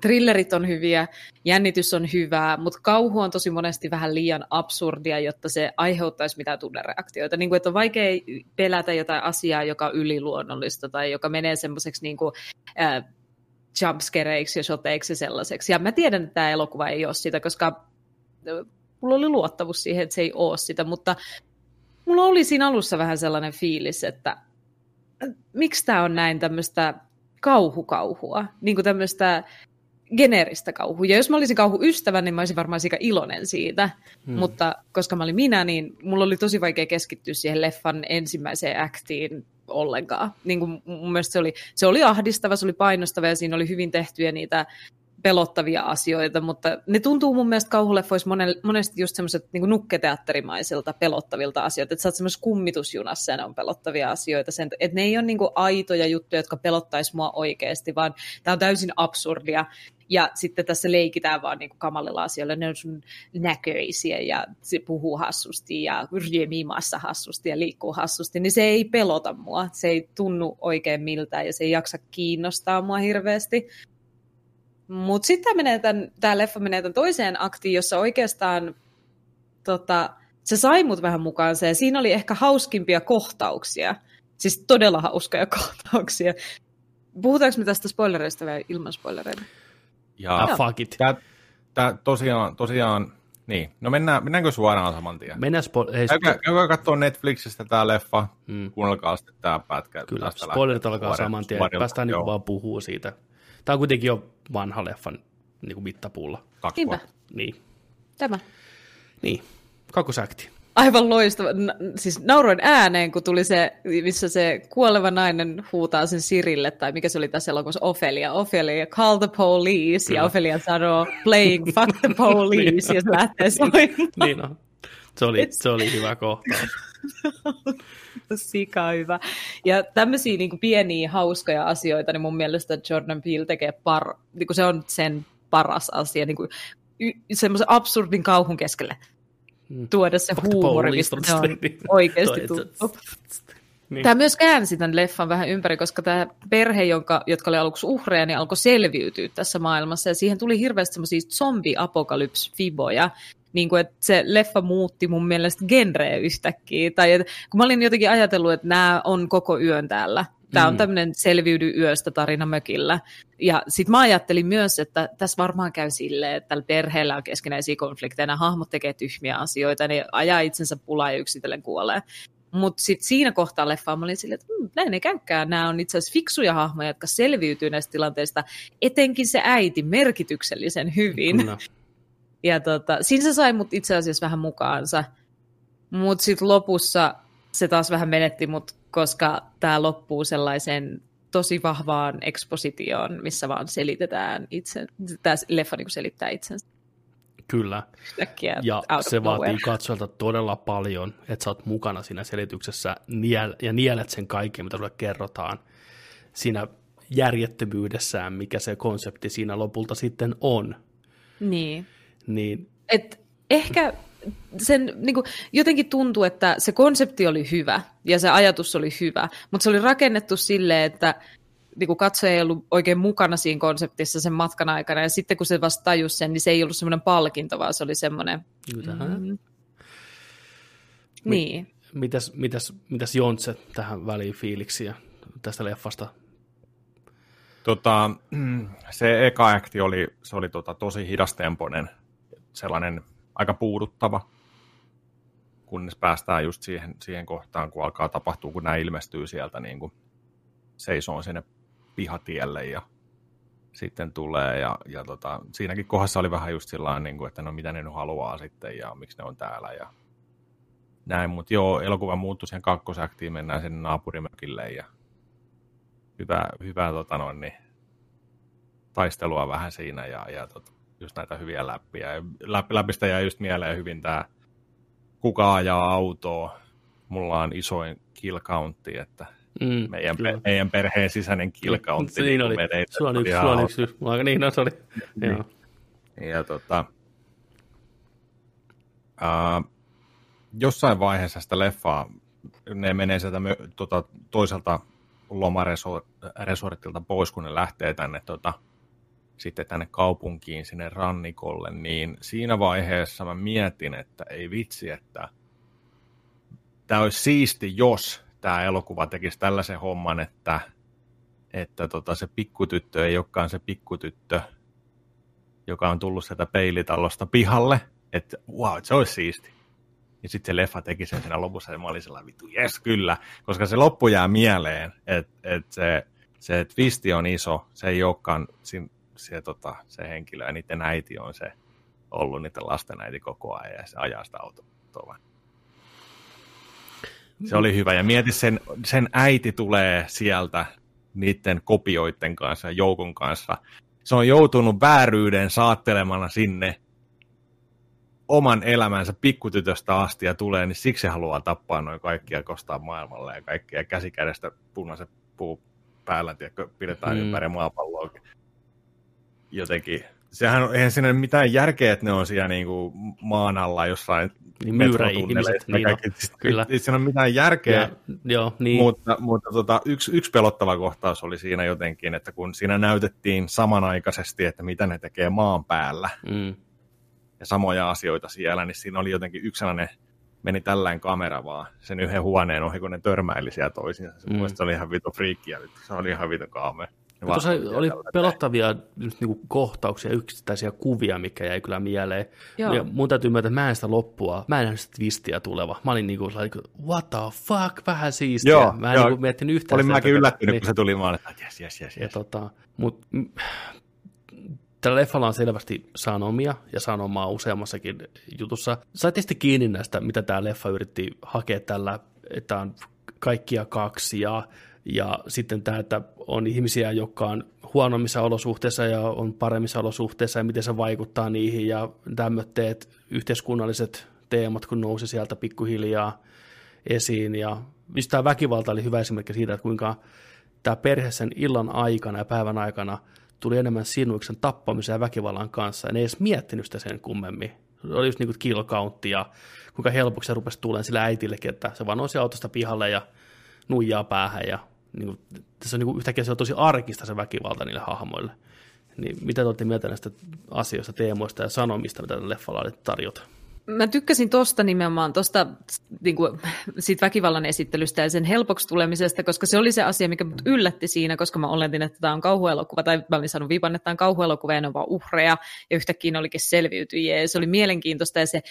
Thrillerit on hyviä, jännitys on hyvää, mutta kauhu on tosi monesti vähän liian absurdia, jotta se aiheuttaisi mitään tunnereaktioita. Niin kuin, että on vaikea pelätä jotain asiaa, joka on yliluonnollista tai joka menee semmoiseksi niin kuin, äh, jumpscareiksi ja shoteiksi ja sellaiseksi. Ja mä tiedän, että tämä elokuva ei ole sitä, koska mulla oli luottamus siihen, että se ei ole sitä, mutta mulla oli siinä alussa vähän sellainen fiilis, että miksi tämä on näin tämmöistä kauhukauhua, niin kuin tämmöistä geneeristä kauhua. Ja jos mä olisin kauhuystävä, niin mä olisin varmaan aika iloinen siitä. Hmm. Mutta koska mä olin minä, niin mulla oli tosi vaikea keskittyä siihen leffan ensimmäiseen aktiin ollenkaan. Niin kuin mun mielestä se oli, se oli ahdistava, se oli painostava ja siinä oli hyvin tehtyjä niitä pelottavia asioita, mutta ne tuntuu mun mielestä kauhuleffoissa monesti just semmoiset niin nukketeatterimaisilta pelottavilta asioita, että sä oot semmoisessa kummitusjunassa ja ne on pelottavia asioita, sen, että ne ei ole niin aitoja juttuja, jotka pelottaisi mua oikeasti, vaan tämä on täysin absurdia, ja sitten tässä leikitään vaan niin kuin kamalilla asioilla, ne on sun näköisiä ja se puhuu hassusti ja ryömii maassa hassusti ja liikkuu hassusti, niin se ei pelota mua, se ei tunnu oikein miltään ja se ei jaksa kiinnostaa mua hirveästi. Mutta sitten tämä leffa menee tämän toiseen aktiin, jossa oikeastaan tota, se sai mut vähän mukaansa ja siinä oli ehkä hauskimpia kohtauksia. Siis todella hauskoja *laughs* kohtauksia. Puhutaanko me tästä spoilereista vai ilman spoilereita? Ja Ah, fuck it. Tää, tää tosiaan, tosiaan, niin. No mennään, mennäänkö suoraan saman tien? Mennään spo- hei, Käykää, käykää katsoa Netflixistä tämä leffa, Mm. kuunnelkaa sitten tämä pätkä. Kyllä, spoilerit alkaa Suorilta- saman tien, suorilta, päästään niin vaan puhuu siitä. Tämä on kuitenkin jo vanha leffan niin kuin mittapuulla. Kaksi Niinpä. Niin, Tämä. niin. kakkosakti. Aivan loistava. Na, siis nauroin ääneen, kun tuli se, missä se kuoleva nainen huutaa sen Sirille, tai mikä se oli tässä elokuvassa, Ophelia. Ophelia, call the police, Kyllä. ja Ophelia sanoo, playing fuck the police, ja se lähtee soimaan. niin on. Se oli, se oli hyvä kohtaus. *laughs* Sika hyvä. Ja tämmöisiä niin pieniä hauskoja asioita, niin mun mielestä Jordan Peele tekee par, niin se on sen paras asia, niin kuin y- semmoisen absurdin kauhun keskelle tuoda se huumori, mistä se on oikeasti tuttu. Niin. Tämä myös käänsi tämän leffan vähän ympäri, koska tämä perhe, jonka, jotka oli aluksi uhreja, niin alkoi selviytyä tässä maailmassa. Ja siihen tuli hirveästi semmoisia zombi-apokalypse-fiboja. Niin kuin, että se leffa muutti mun mielestä genreä yhtäkkiä. Tai että, kun mä olin jotenkin ajatellut, että nämä on koko yön täällä. Tämä on Mm. tämmöinen selviydy yöstä tarina mökillä. Ja sitten mä ajattelin myös, että tässä varmaan käy silleen, että tällä perheellä on keskinäisiä konflikteja, nämä hahmot tekee tyhmiä asioita, ne ajaa itsensä pulaa ja yksitellen kuolee. Mutta sitten siinä kohtaa leffaa mä olin silleen, että mm, näin ei käykään. Nämä on itse asiassa fiksuja hahmoja, jotka selviytyy näistä tilanteista, etenkin se äiti merkityksellisen hyvin. Kyllä. *laughs* Ja tota, siinä se sai mut itse asiassa vähän mukaansa. Mutta sitten lopussa se taas vähän menetti mut, koska tämä loppuu sellaiseen tosi vahvaan ekspositioon, missä vaan selitetään itse, tämä leffa niin selittää itsensä Kyllä. yhtäkkiä Ja se nowhere. vaatii katsojalta todella paljon, että sä oot mukana siinä selityksessä niel, ja nielet sen kaiken, mitä sulle kerrotaan siinä järjettömyydessään, mikä se konsepti siinä lopulta sitten on. Niin. Niin Et ehkä sen, niin kuin, jotenkin tuntuu, että se konsepti oli hyvä ja se ajatus oli hyvä, mutta se oli rakennettu silleen, että niin kuin katsoja ei ollut oikein mukana siinä konseptissa sen matkan aikana, ja sitten kun se vasta tajusi sen, niin se ei ollut semmoinen palkinto, vaan se oli semmoinen, mm. niin. mitäs, mitäs, mitäs Jontse tähän väliin fiiliksiä tästä leffasta? Tota, *clears throat* se eka akti oli, se oli tota, tosi hidastempoinen, sellainen aika puuduttava, kunnes päästään just siihen, siihen kohtaan, kun alkaa tapahtua, kun nämä ilmestyy sieltä niin kuin seisoo sinne pihatielle ja sitten tulee. Ja, ja tota, siinäkin kohdassa oli vähän just sillä niin kuin, että no mitä ne nyt haluaa sitten ja miksi ne on täällä ja näin. Mutta joo, elokuva muuttui siihen kakkosaktiin, mennään sinne naapurimökille ja hyvä, hyvä tota noin, niin, taistelua vähän siinä ja, ja tota, just näitä hyviä läppiä. Ja läp, läpistä jäi just mieleen hyvin tämä kuka ajaa autoa. Mulla on isoin kill countti, että Mm, meidän, kyllä. pe- meidän perheen sisäinen kill countti. Se niin oli. menee- Sulla on yksi, ihan sulla on hauska. yksi. Niin, no oli. Joo. Ja tota, ää, jossain vaiheessa sitä leffaa, ne menee sieltä mö, tota, toiselta lomaresortilta pois, kun ne lähtee tänne tota, sitten tänne kaupunkiin, sinne rannikolle, niin siinä vaiheessa mä mietin, että ei vitsi, että tämä olisi siisti, jos tämä elokuva tekisi tällaisen homman, että, että tota, se pikkutyttö ei olekaan se pikkutyttö, joka on tullut sieltä peilitalosta pihalle, että wow, se olisi siisti. Ja sitten se leffa teki sen siinä lopussa ja mä olin sellainen vittu, jes kyllä, koska se loppu jää mieleen, että et se, se twisti on iso, se ei olekaan sin, se, tota, se henkilö ja niiden äiti on se ollut niiden lasten äiti koko ajan ja se ajaa sitä autoa. Se oli hyvä ja mieti sen, sen äiti tulee sieltä niiden kopioiden kanssa ja joukon kanssa. Se on joutunut vääryyden saattelemana sinne oman elämänsä pikkutytöstä asti ja tulee, niin siksi se haluaa tappaa noin kaikkia kostaa maailmalle ja kaikkia käsikädestä punaiset puu päällä, tiedätkö, pidetään Mm. mm. ympäri maapalloa. Jotenkin, sehän on, eihän siinä ole mitään järkeä, että ne on siellä niin kuin maan alla jossain Niin metrotunneleissa niin. Siis Kyllä. Ei siinä ole mitään järkeä. Ja, joo, niin. Mutta, mutta tota, yksi, yksi pelottava kohtaus oli siinä jotenkin, että kun siinä näytettiin samanaikaisesti, että mitä ne tekee maan päällä Mm. ja samoja asioita siellä, niin siinä oli jotenkin yksi sellainen, meni tällainen kamera vaan sen yhden huoneen ohi, kun ne törmäili siellä toisiinsa. Se, Mm. mm. se oli ihan vito friikkiä, se oli ihan vito kaamea. Ne Tuossa oli tällä- pelottavia just niinku kohtauksia, yksittäisiä kuvia, mikä jäi kyllä mieleen. Joo. Ja mun täytyy myöntää, että mä en sitä loppua, mä en nähnyt sitä twistiä tuleva. Mä olin niinku sellainen, what the fuck, vähän siistiä. Joo, mä en joo. niinku miettinyt yhtään Olin mäkin että- yllättynyt, niin. kun se tuli vaan, että jes, jes, jes, Ja jes. tota, mut, tällä leffalla on selvästi sanomia ja sanomaa useammassakin jutussa. Saitte sitten kiinni näistä, mitä tämä leffa yritti hakea tällä, että on kaikkia kaksi ja, ja sitten tämä, että on ihmisiä, jotka on huonommissa olosuhteissa ja on paremmissa olosuhteissa ja miten se vaikuttaa niihin ja tämmöitteet yhteiskunnalliset teemat, kun nousi sieltä pikkuhiljaa esiin ja just tämä väkivalta oli hyvä esimerkki siitä, että kuinka tämä perhe sen illan aikana ja päivän aikana tuli enemmän sinuiksen tappamisen ja väkivallan kanssa. Ja ne ei edes miettinyt sitä sen kummemmin. Se oli just niin kuin ja kuinka helpoksi se rupesi tulemaan sillä äitillekin, että se vaan nousi autosta pihalle ja nuijaa päähän. Ja niin kuin, tässä on niin kuin, yhtäkkiä se on tosi arkista se väkivalta niille hahmoille. Niin mitä te olette mieltä näistä asioista, teemoista ja sanomista, mitä leffalla oli tarjota? Mä tykkäsin tosta nimenomaan, tosta niin kuin, väkivallan esittelystä ja sen helpoksi tulemisesta, koska se oli se asia, mikä mut yllätti siinä, koska mä oletin, että tämä on kauhuelokuva, tai mä olin saanut viipan, että tämä on kauhuelokuva ja ne on vaan uhreja, ja yhtäkkiä olikin selviytyjiä, ja se oli mielenkiintoista, ja se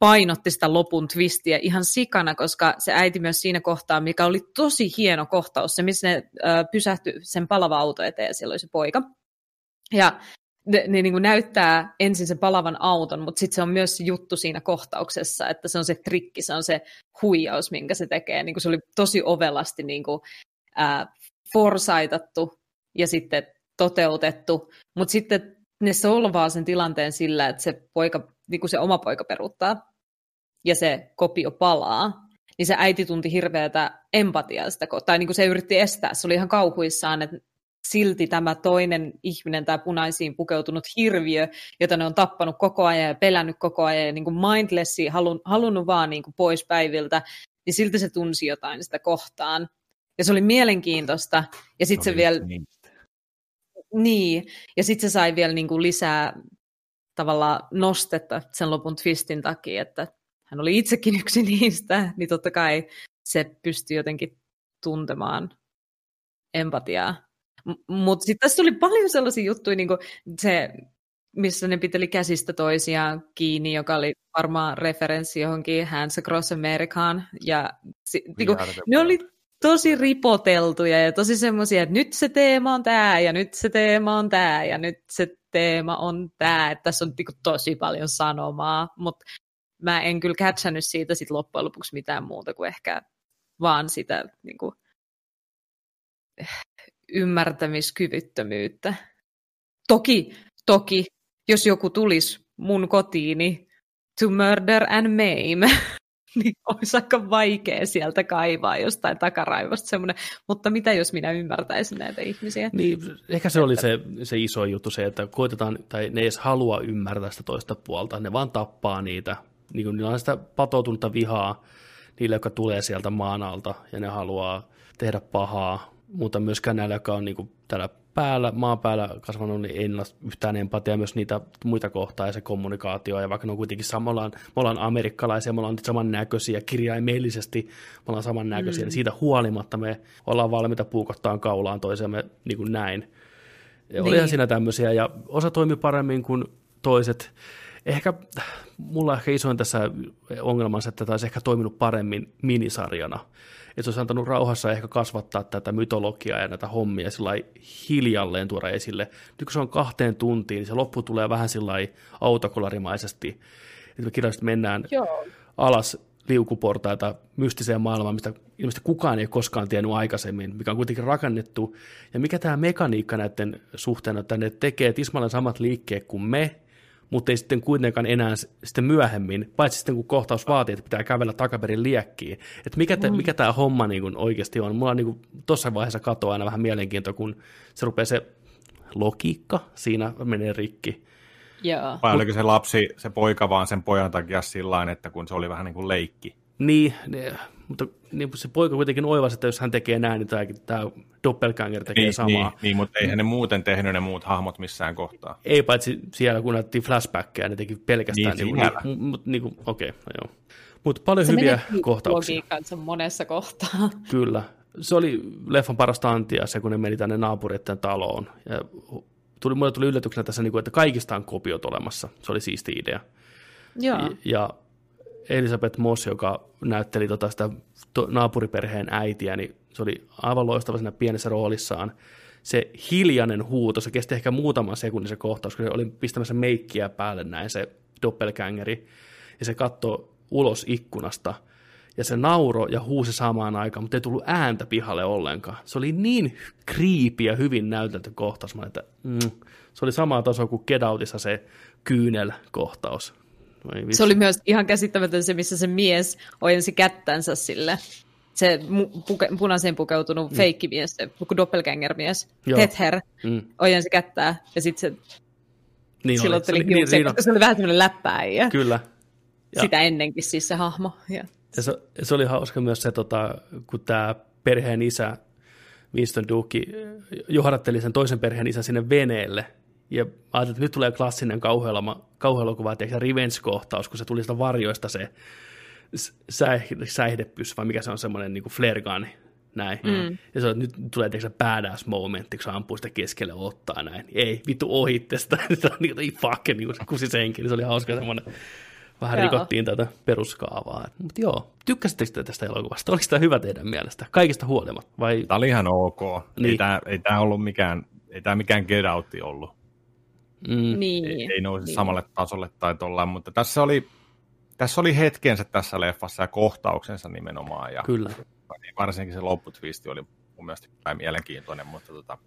painotti sitä lopun twistiä ihan sikana, koska se äiti myös siinä kohtaa, mikä oli tosi hieno kohtaus, se missä ne äh, pysähtyi sen palava auto eteen, ja siellä oli se poika. Ja ne, ne niin kuin näyttää ensin sen palavan auton, mutta sitten se on myös se juttu siinä kohtauksessa, että se on se trikki, se on se huijaus, minkä se tekee. Niin kuin se oli tosi ovelasti niin kuin, ää, forsaitattu ja sitten toteutettu, mutta sitten ne solvaa sen tilanteen sillä, että se, poika, niin kuin se oma poika peruuttaa ja se kopio palaa, niin se äiti tunti hirveätä empatiaa sitä, tai niin kuin se yritti estää, se oli ihan kauhuissaan, että silti tämä toinen ihminen, tämä punaisiin pukeutunut hirviö, jota ne on tappanut koko ajan ja pelännyt koko ajan ja niin kuin mindlessi, halun, halunnut vaan niin kuin pois päiviltä, niin silti se tunsi jotain sitä kohtaan. Ja se oli mielenkiintoista. Ja sitten se, se vielä... Niin. Niin, ja sitten se sai vielä niin kuin lisää tavallaan nostetta sen lopun twistin takia, että hän oli itsekin yksi *laughs* niistä, niin totta kai se pystyi jotenkin tuntemaan empatiaa. M- Mutta sitten tässä oli paljon sellaisia juttuja, niin kuin se, missä ne piteli käsistä toisiaan kiinni, joka oli varmaan referenssi johonkin Hands Across Americaan. Ja si- niin kuin, ne oli tosi ripoteltuja ja tosi semmoisia, että nyt se teema on tämä ja nyt se teema on tämä ja nyt se teema on tämä. Että tässä on niin kuin, tosi paljon sanomaa, mutta mä en kyllä catchannut siitä sit loppujen lopuksi mitään muuta kuin ehkä vaan sitä niin kuin, ymmärtämiskyvyttömyyttä. Toki, toki, jos joku tulisi mun kotiini to murder and maim, *laughs* niin olisi aika vaikea sieltä kaivaa jostain takaraivosta semmoinen, mutta mitä jos minä ymmärtäisin näitä ihmisiä? Niin, ehkä se oli se, se iso juttu se, että koitetaan, tai ne edes halua ymmärtää sitä toista puolta, ne vaan tappaa niitä, niin kuin niillä on sitä patoutunutta vihaa niille, jotka tulee sieltä maan alta, ja ne haluaa tehdä pahaa, mutta myöskään näillä, jotka on niin kuin täällä päällä, maan päällä kasvanut, niin ei ole yhtään empatia myös niitä muita kohtaa ja se kommunikaatio. Ja vaikka ne on kuitenkin sama, me ollaan, me ollaan amerikkalaisia, me ollaan samannäköisiä kirjaimellisesti, me ollaan samannäköisiä, mm. niin siitä huolimatta me ollaan valmiita puukottaa kaulaan toisemme niin kuin näin. Ja Niin. Olihan siinä tämmöisiä, ja osa toimi paremmin kuin toiset. Ehkä, mulla on ehkä isoin tässä ongelmansa, että tämä olisi ehkä toiminut paremmin minisarjana. Että se olisi antanut rauhassa ehkä kasvattaa tätä mytologiaa ja näitä hommia sillä hiljalleen tuoda esille. Nyt kun se on kahteen tuntiin, niin se loppu tulee vähän sillä autokolarimaisesti. Että me kirjallisesti mennään Joo. alas liukuportaita mystiseen maailmaan, mistä ilmeisesti kukaan ei koskaan tiennyt aikaisemmin, mikä on kuitenkin rakennettu. Ja mikä tämä mekaniikka näiden suhteen, että ne tekee tismalleen samat liikkeet kuin me, mutta ei sitten kuitenkaan enää sitten myöhemmin, paitsi sitten kun kohtaus vaatii, että pitää kävellä takaperin liekkiin. Että mikä, te, mikä tämä homma niin kuin oikeasti on. Mulla on niin tuossa vaiheessa katoa aina vähän mielenkiintoa, kun se rupeaa se logiikka siinä menee rikki. Joo. Vai oliko se lapsi, se poika vaan sen pojan takia sillä että kun se oli vähän niin kuin leikki. Niin, ne, mutta niin se poika kuitenkin oivasi, että jos hän tekee näin, niin tämä, tämä doppelganger tekee Niin, samaa. niin, niin, mutta eihän ne muuten tehnyt ne muut hahmot missään kohtaa. Ei paitsi siellä, kun näytettiin flashbackkejä, ne teki pelkästään. Niin, niin, niin, mut, niin kuin, okei, no joo. Mutta paljon Se hyviä kohtauksia. logiikkansa monessa kohtaa. *laughs* Kyllä. Se oli leffan parasta antia se, kun ne meni tänne naapureiden taloon. Ja tuli, mulle tuli yllätyksenä tässä, niin kuin, että kaikista on kopiot olemassa. Se oli siisti idea. Joo. Ja Elisabeth Moss, joka näytteli tota sitä naapuriperheen äitiä, niin se oli aivan loistava siinä pienessä roolissaan. Se hiljainen huuto, se kesti ehkä muutaman sekunnin se kohtaus, kun se oli pistämässä meikkiä päälle näin se doppelgängeri, ja se katsoi ulos ikkunasta, ja se nauro ja huusi samaan aikaan, mutta ei tullut ääntä pihalle ollenkaan. Se oli niin kriipi ja hyvin näytelty kohtaus, että mm, se oli samaa tasoa kuin Get Outissa se kyynel-kohtaus. Voi vitsi. Se oli myös ihan käsittämätön se, missä se mies ojensi kättänsä sille. Se mu- puke, punaiseen pukeutunut mm. feikkimies, se doppelganger-mies, Joo. Tether, Mm. ojensi kättää ja sitten se Niin oli. silotteli Se oli- niin, koska se oli vähän tämmöinen läppääjä. Kyllä. Ja, Sitä ennenkin siis se hahmo. Ja. ja se, se, oli hauska myös se, tota, kun tämä perheen isä, Winston Duke, johdatteli sen toisen perheen isän sinne veneelle. Ja ajattelin, että nyt tulee klassinen kauhuelma, kauhuelokuva, että revenge-kohtaus, kun se tuli sitä varjoista se s- säih, säihdepyssy, vai mikä se on semmoinen niin flare gun, näin. Mm. Ja se on, nyt tulee tietysti badass momentti, kun se ampuu sitä keskelle ottaa näin. Ei, vittu ohitte sitä. *laughs* Se on niin ei fuck, niin kuin se kusi senkin. Se oli hauska semmoinen. Vähän Joo. rikottiin tätä peruskaavaa. Mutta joo, tykkäsittekö te tästä elokuvasta? Oliko tämä hyvä teidän mielestä? Kaikista huolimatta? Vai Tämä oli ihan ok. Niin. Ei tämä ei tää ollut mikään, ei tämä mikään get outti ollut. Mm. Niin. ei, ei nouse niin. samalle tasolle tai tollaan, mutta tässä oli, tässä oli hetkensä tässä leffassa ja kohtauksensa nimenomaan. Ja Kyllä. varsinkin se lopputwisti oli mun mielestä hyvin mielenkiintoinen, mutta tota,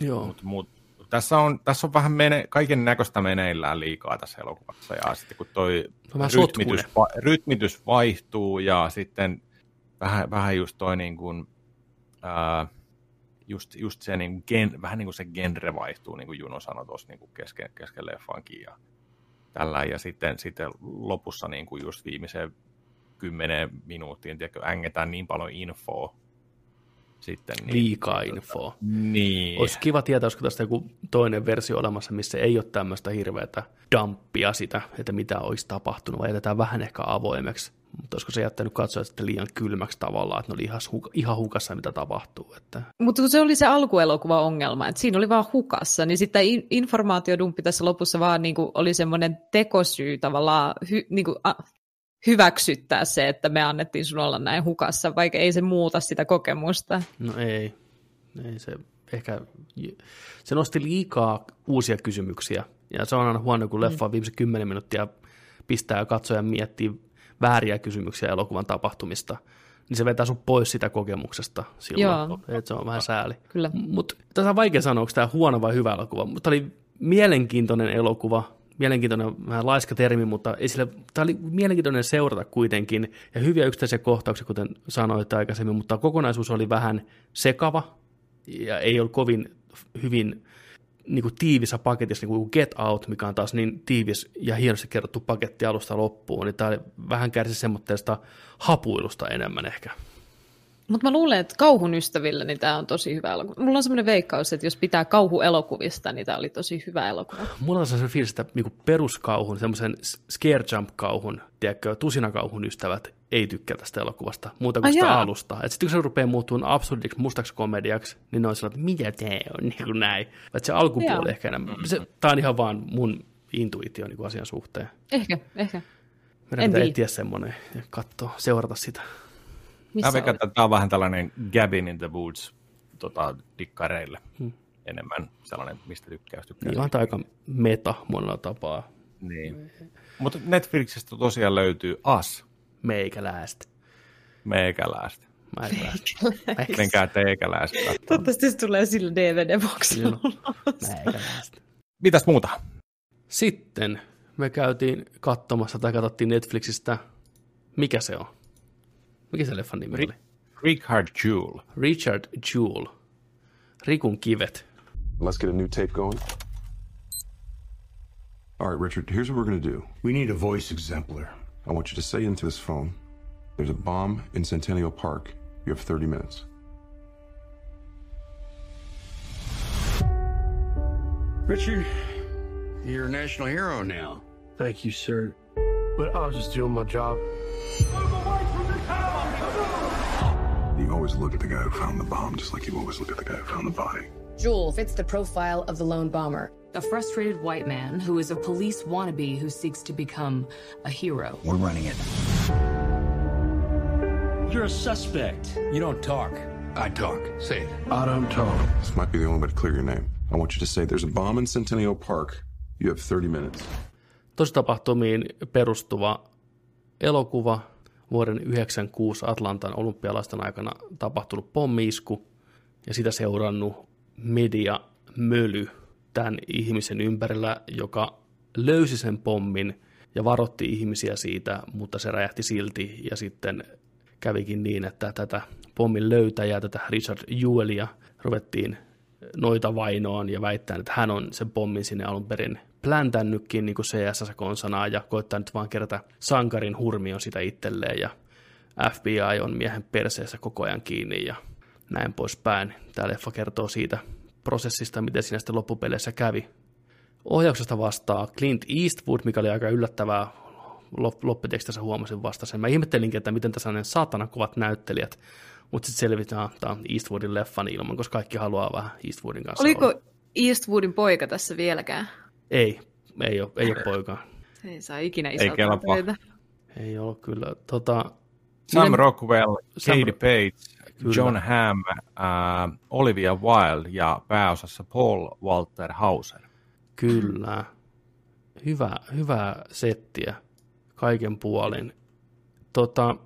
Joo. Mut, mut, tässä, on, tässä on vähän mene, kaiken näköistä meneillään liikaa tässä elokuvassa, ja sitten kun toi rytmitys, va, rytmitys vaihtuu, ja sitten vähän, vähän just toi niin kuin, ää, just, just se niin kuin gen, vähän niin kuin se genre vaihtuu, niin kuin Juno sanoi tuossa niin kuin kesken, kesken leffankin, ja tällä, ja sitten, sitten lopussa niin kuin just viimeiseen kymmeneen minuuttiin, tiedätkö, ängetään niin paljon infoa, sitten, niin, Liikaa infoa. Niin. Olisi kiva tietää, olisiko tästä joku toinen versio olemassa, missä ei ole tämmöistä hirveätä dumppia sitä, että mitä olisi tapahtunut, vai jätetään vähän ehkä avoimeksi. Mutta olisiko se jättänyt katsoa sitten liian kylmäksi tavallaan, että ne oli ihan, hu- ihan hukassa, mitä tapahtuu. Että... Mutta kun se oli se alkuelokuva ongelma, että siinä oli vaan hukassa, niin sitten in- informaatiodumppi tässä lopussa vaan niin kuin oli semmoinen tekosyy tavallaan hy, niin kuin, a, hyväksyttää se, että me annettiin sun olla näin hukassa, vaikka ei se muuta sitä kokemusta. No ei, ei se ehkä, se nosti liikaa uusia kysymyksiä, ja se on aina huono, kun leffa on viimeiset kymmenen minuuttia pistää katsojan miettiä vääriä kysymyksiä elokuvan tapahtumista, niin se vetää sun pois sitä kokemuksesta silloin, Joo. että se on vähän sääli. Kyllä. Mutta tässä on vaikea sanoa, onko tämä huono vai hyvä elokuva, mutta oli mielenkiintoinen elokuva, mielenkiintoinen vähän laiska termi, mutta ei sille, tämä oli mielenkiintoinen seurata kuitenkin, ja hyviä yksittäisiä kohtauksia, kuten sanoit aikaisemmin, mutta kokonaisuus oli vähän sekava, ja ei ollut kovin hyvin niin kuin tiivissä paketissa, niin kuin Get Out, mikä on taas niin tiivis ja hienosti kerrottu paketti alusta loppuun, niin tämä vähän kärsi semmoitteesta hapuilusta enemmän ehkä. Mutta mä luulen, että kauhun ystävillä niin tämä on tosi hyvä elokuva. Mulla on semmoinen veikkaus, että jos pitää kauhuelokuvista, niin tämä oli tosi hyvä elokuva. Mulla on se fiilis, että niinku peruskauhun, semmoisen scare jump-kauhun, tiedätkö, tusinakauhun ystävät ei tykkää tästä elokuvasta, muuta kuin Ai sitä jaa. alusta. Sitten kun se rupeaa muuttumaan absurdiksi mustaksi komediaksi, niin ne on sellainen, että mitä tää on, niin kuin näin. Et se alkupuoli Jaa. ehkä enemmän. Se, tää on ihan vaan mun intuitio niin kuin asian suhteen. Ehkä, ehkä. Meidän En pitää tiedä. etsiä semmoinen ja katsoa, seurata sitä. Missä Mä että tämä on vähän tällainen Gabin in the Woods tota, dikkareille. Hmm. Enemmän sellainen, mistä tykkää, tykkää. Niin on aika meta monella tapaa. Niin. Mutta Netflixistä tosiaan löytyy As, Meikäläistä. meikäläistä. Meikäläistä. Menkää teikäläistä. Toivottavasti se tulee sillä DVD-boksilla. Meikäläistä. Mitäs muuta? Sitten me käytiin katsomassa tai katsottiin Netflixistä, mikä se on? Mikä se leffan nimi oli? Richard Jewell. Richard Jewell. Rikun kivet. Let's get a new tape going. All right, Richard, here's what we're going to do. We need a voice exemplar. I want you to say into this phone there's a bomb in Centennial Park. You have 30 minutes. Richard, you're a national hero now. Thank you, sir. But I was just doing my job. You always look at the guy who found the bomb just like you always look at the guy who found the body. Jewel fits the profile of the lone bomber. A frustrated white man who is a police wannabe who seeks to become a hero. We're running it. You're a suspect. You don't talk. I talk. Say it. I don't talk. This might be the only way to clear your name. I want you to say there's a bomb in Centennial Park. You have 30 minutes. Tositapahtumiin perustuva elokuva vuoden 1996 Atlantan olympialaisten aikana tapahtunut pommiisku ja sitä seurannut media möly tämän ihmisen ympärillä, joka löysi sen pommin ja varotti ihmisiä siitä, mutta se räjähti silti ja sitten kävikin niin, että tätä pommin löytäjää, tätä Richard Jewellia ruvettiin noita vainoon ja väittää, että hän on sen pommin sinne alun perin pläntännytkin niin kuin CSS konsanaa ja koittaa nyt vaan kerätä sankarin hurmion sitä itselleen ja FBI on miehen perseessä koko ajan kiinni ja näin poispäin. Tämä leffa kertoo siitä prosessista, miten siinä sitten loppupeleissä kävi. Ohjauksesta vastaa Clint Eastwood, mikä oli aika yllättävää lop- lopputekstissä huomasin vasta sen. Mä ihmettelinkin, että miten tässä on ne saatana kovat näyttelijät, mutta sitten selvitään, että tämä on Eastwoodin leffan ilman, koska kaikki haluaa vähän Eastwoodin kanssa olla. Oliko Eastwoodin poika tässä vieläkään? Ei, ei ole, ei ole poikaa. Ei saa ikinä Ei kelpaa. töitä. Ei ole kyllä. Tota, Sam miten- Rockwell, Sam- Katie Page, Kyllä. John Hamm, äh, Olivia Wilde ja pääosassa Paul Walter Hauser. Kyllä. Hyvä, hyvää settiä kaiken puolin. Tota,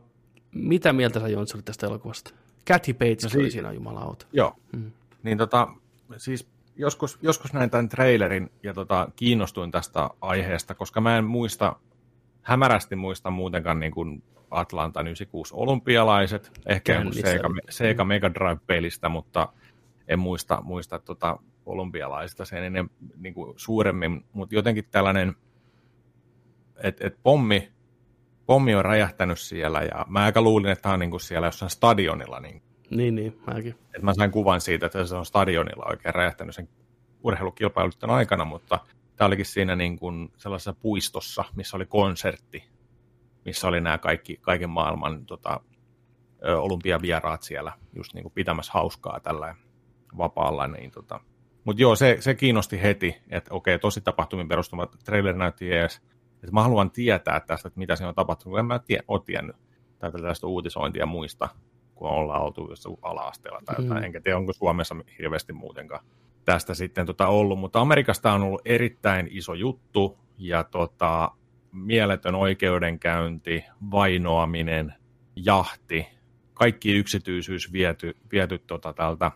mitä mieltä sä Jons olit tästä elokuvasta? Kathy Bates no, si- oli siinä jumalauta. Joo. Mm. Niin tota, siis joskus, joskus näin tämän trailerin ja tota, kiinnostuin tästä aiheesta, koska mä en muista, hämärästi muista muutenkaan niin kuin Atlanta 96 olympialaiset, ehkä joku. Sega, Sega Mega Drive-pelistä, mutta en muista, muista tota olympialaisista sen ennen niin kuin suuremmin, mutta jotenkin tällainen, että et pommi, pommi on räjähtänyt siellä ja mä aika luulin, että tämä on niin kuin siellä jossain stadionilla niin Niin, niin, mäkin. et mä sain kuvan siitä, että se on stadionilla oikein räjähtänyt sen urheilukilpailutten aikana, mutta tämä olikin siinä niin kuin sellaisessa puistossa, missä oli konsertti, missä oli nämä kaikki, kaiken maailman tota, olympiavieraat siellä just niin kuin pitämässä hauskaa tällä vapaalla. Niin tota. Mutta joo, se, se kiinnosti heti, että okei, tosi tapahtumiin perustuva trailer näytti jees. Että mä haluan tietää tästä, että mitä siinä on tapahtunut, en mä tie, ole tiennyt tai tällaista uutisointia muista, kun ollaan oltu jossain ala-asteella tai jotain. Mm. Enkä tiedä, onko Suomessa hirveästi muutenkaan tästä sitten tota ollut, mutta Amerikasta on ollut erittäin iso juttu ja tota, mieletön oikeudenkäynti, vainoaminen, jahti, kaikki yksityisyys viety, viety tota tältä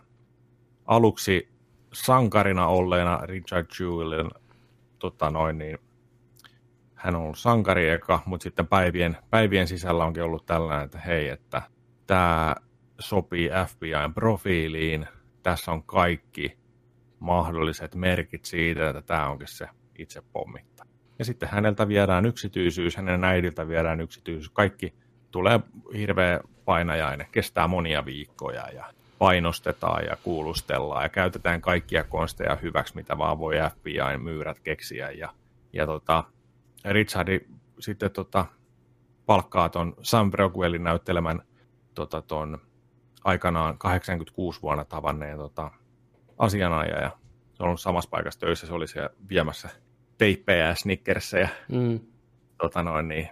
aluksi sankarina olleena Richard Jewellin, tota noin niin, hän on ollut sankari eka, mutta sitten päivien, päivien sisällä onkin ollut tällainen, että hei, että tämä sopii FBIn profiiliin, tässä on kaikki mahdolliset merkit siitä, että tämä onkin se itse pommitta. Ja sitten häneltä viedään yksityisyys, hänen äidiltä viedään yksityisyys, kaikki tulee hirveä painajainen, kestää monia viikkoja ja painostetaan ja kuulustellaan ja käytetään kaikkia konsteja hyväksi, mitä vaan voi FBIn myyrät keksiä. Ja, ja tota, Richardi sitten tota, palkkaa ton Sam Rockwellin näyttelemän tota, ton aikanaan 86 vuonna tavanneen tota, asianajaja. Se on ollut samassa paikassa töissä, se oli siellä viemässä teippejä ja snickersejä Mm. tota noin, niin,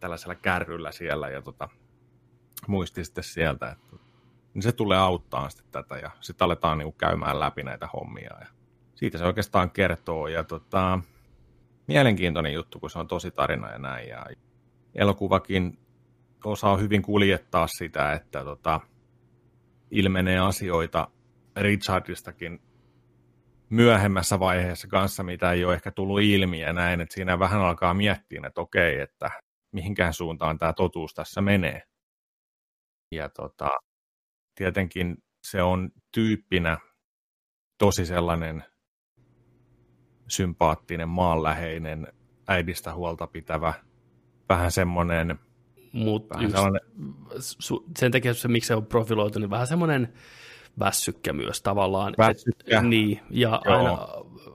tällaisella kärryllä siellä ja tota, muisti sitten sieltä, että niin se tulee auttaa sitten tätä ja sitten aletaan niin käymään läpi näitä hommia ja siitä se oikeastaan kertoo ja tota, mielenkiintoinen juttu, kun se on tosi tarina ja näin ja elokuvakin osaa hyvin kuljettaa sitä, että tota, ilmenee asioita Richardistakin myöhemmässä vaiheessa kanssa, mitä ei ole ehkä tullut ilmi ja näin, että siinä vähän alkaa miettiä, että okei, että mihinkään suuntaan tämä totuus tässä menee. Ja tota, tietenkin se on tyyppinä tosi sellainen sympaattinen, maanläheinen, äidistä huolta pitävä, vähän semmoinen, Mutta vähän sellainen, su, sen takia se, miksi se on profiloitu, niin vähän semmoinen väsykkä myös tavallaan. Väsykkä. Et, niin, ja Joo. aina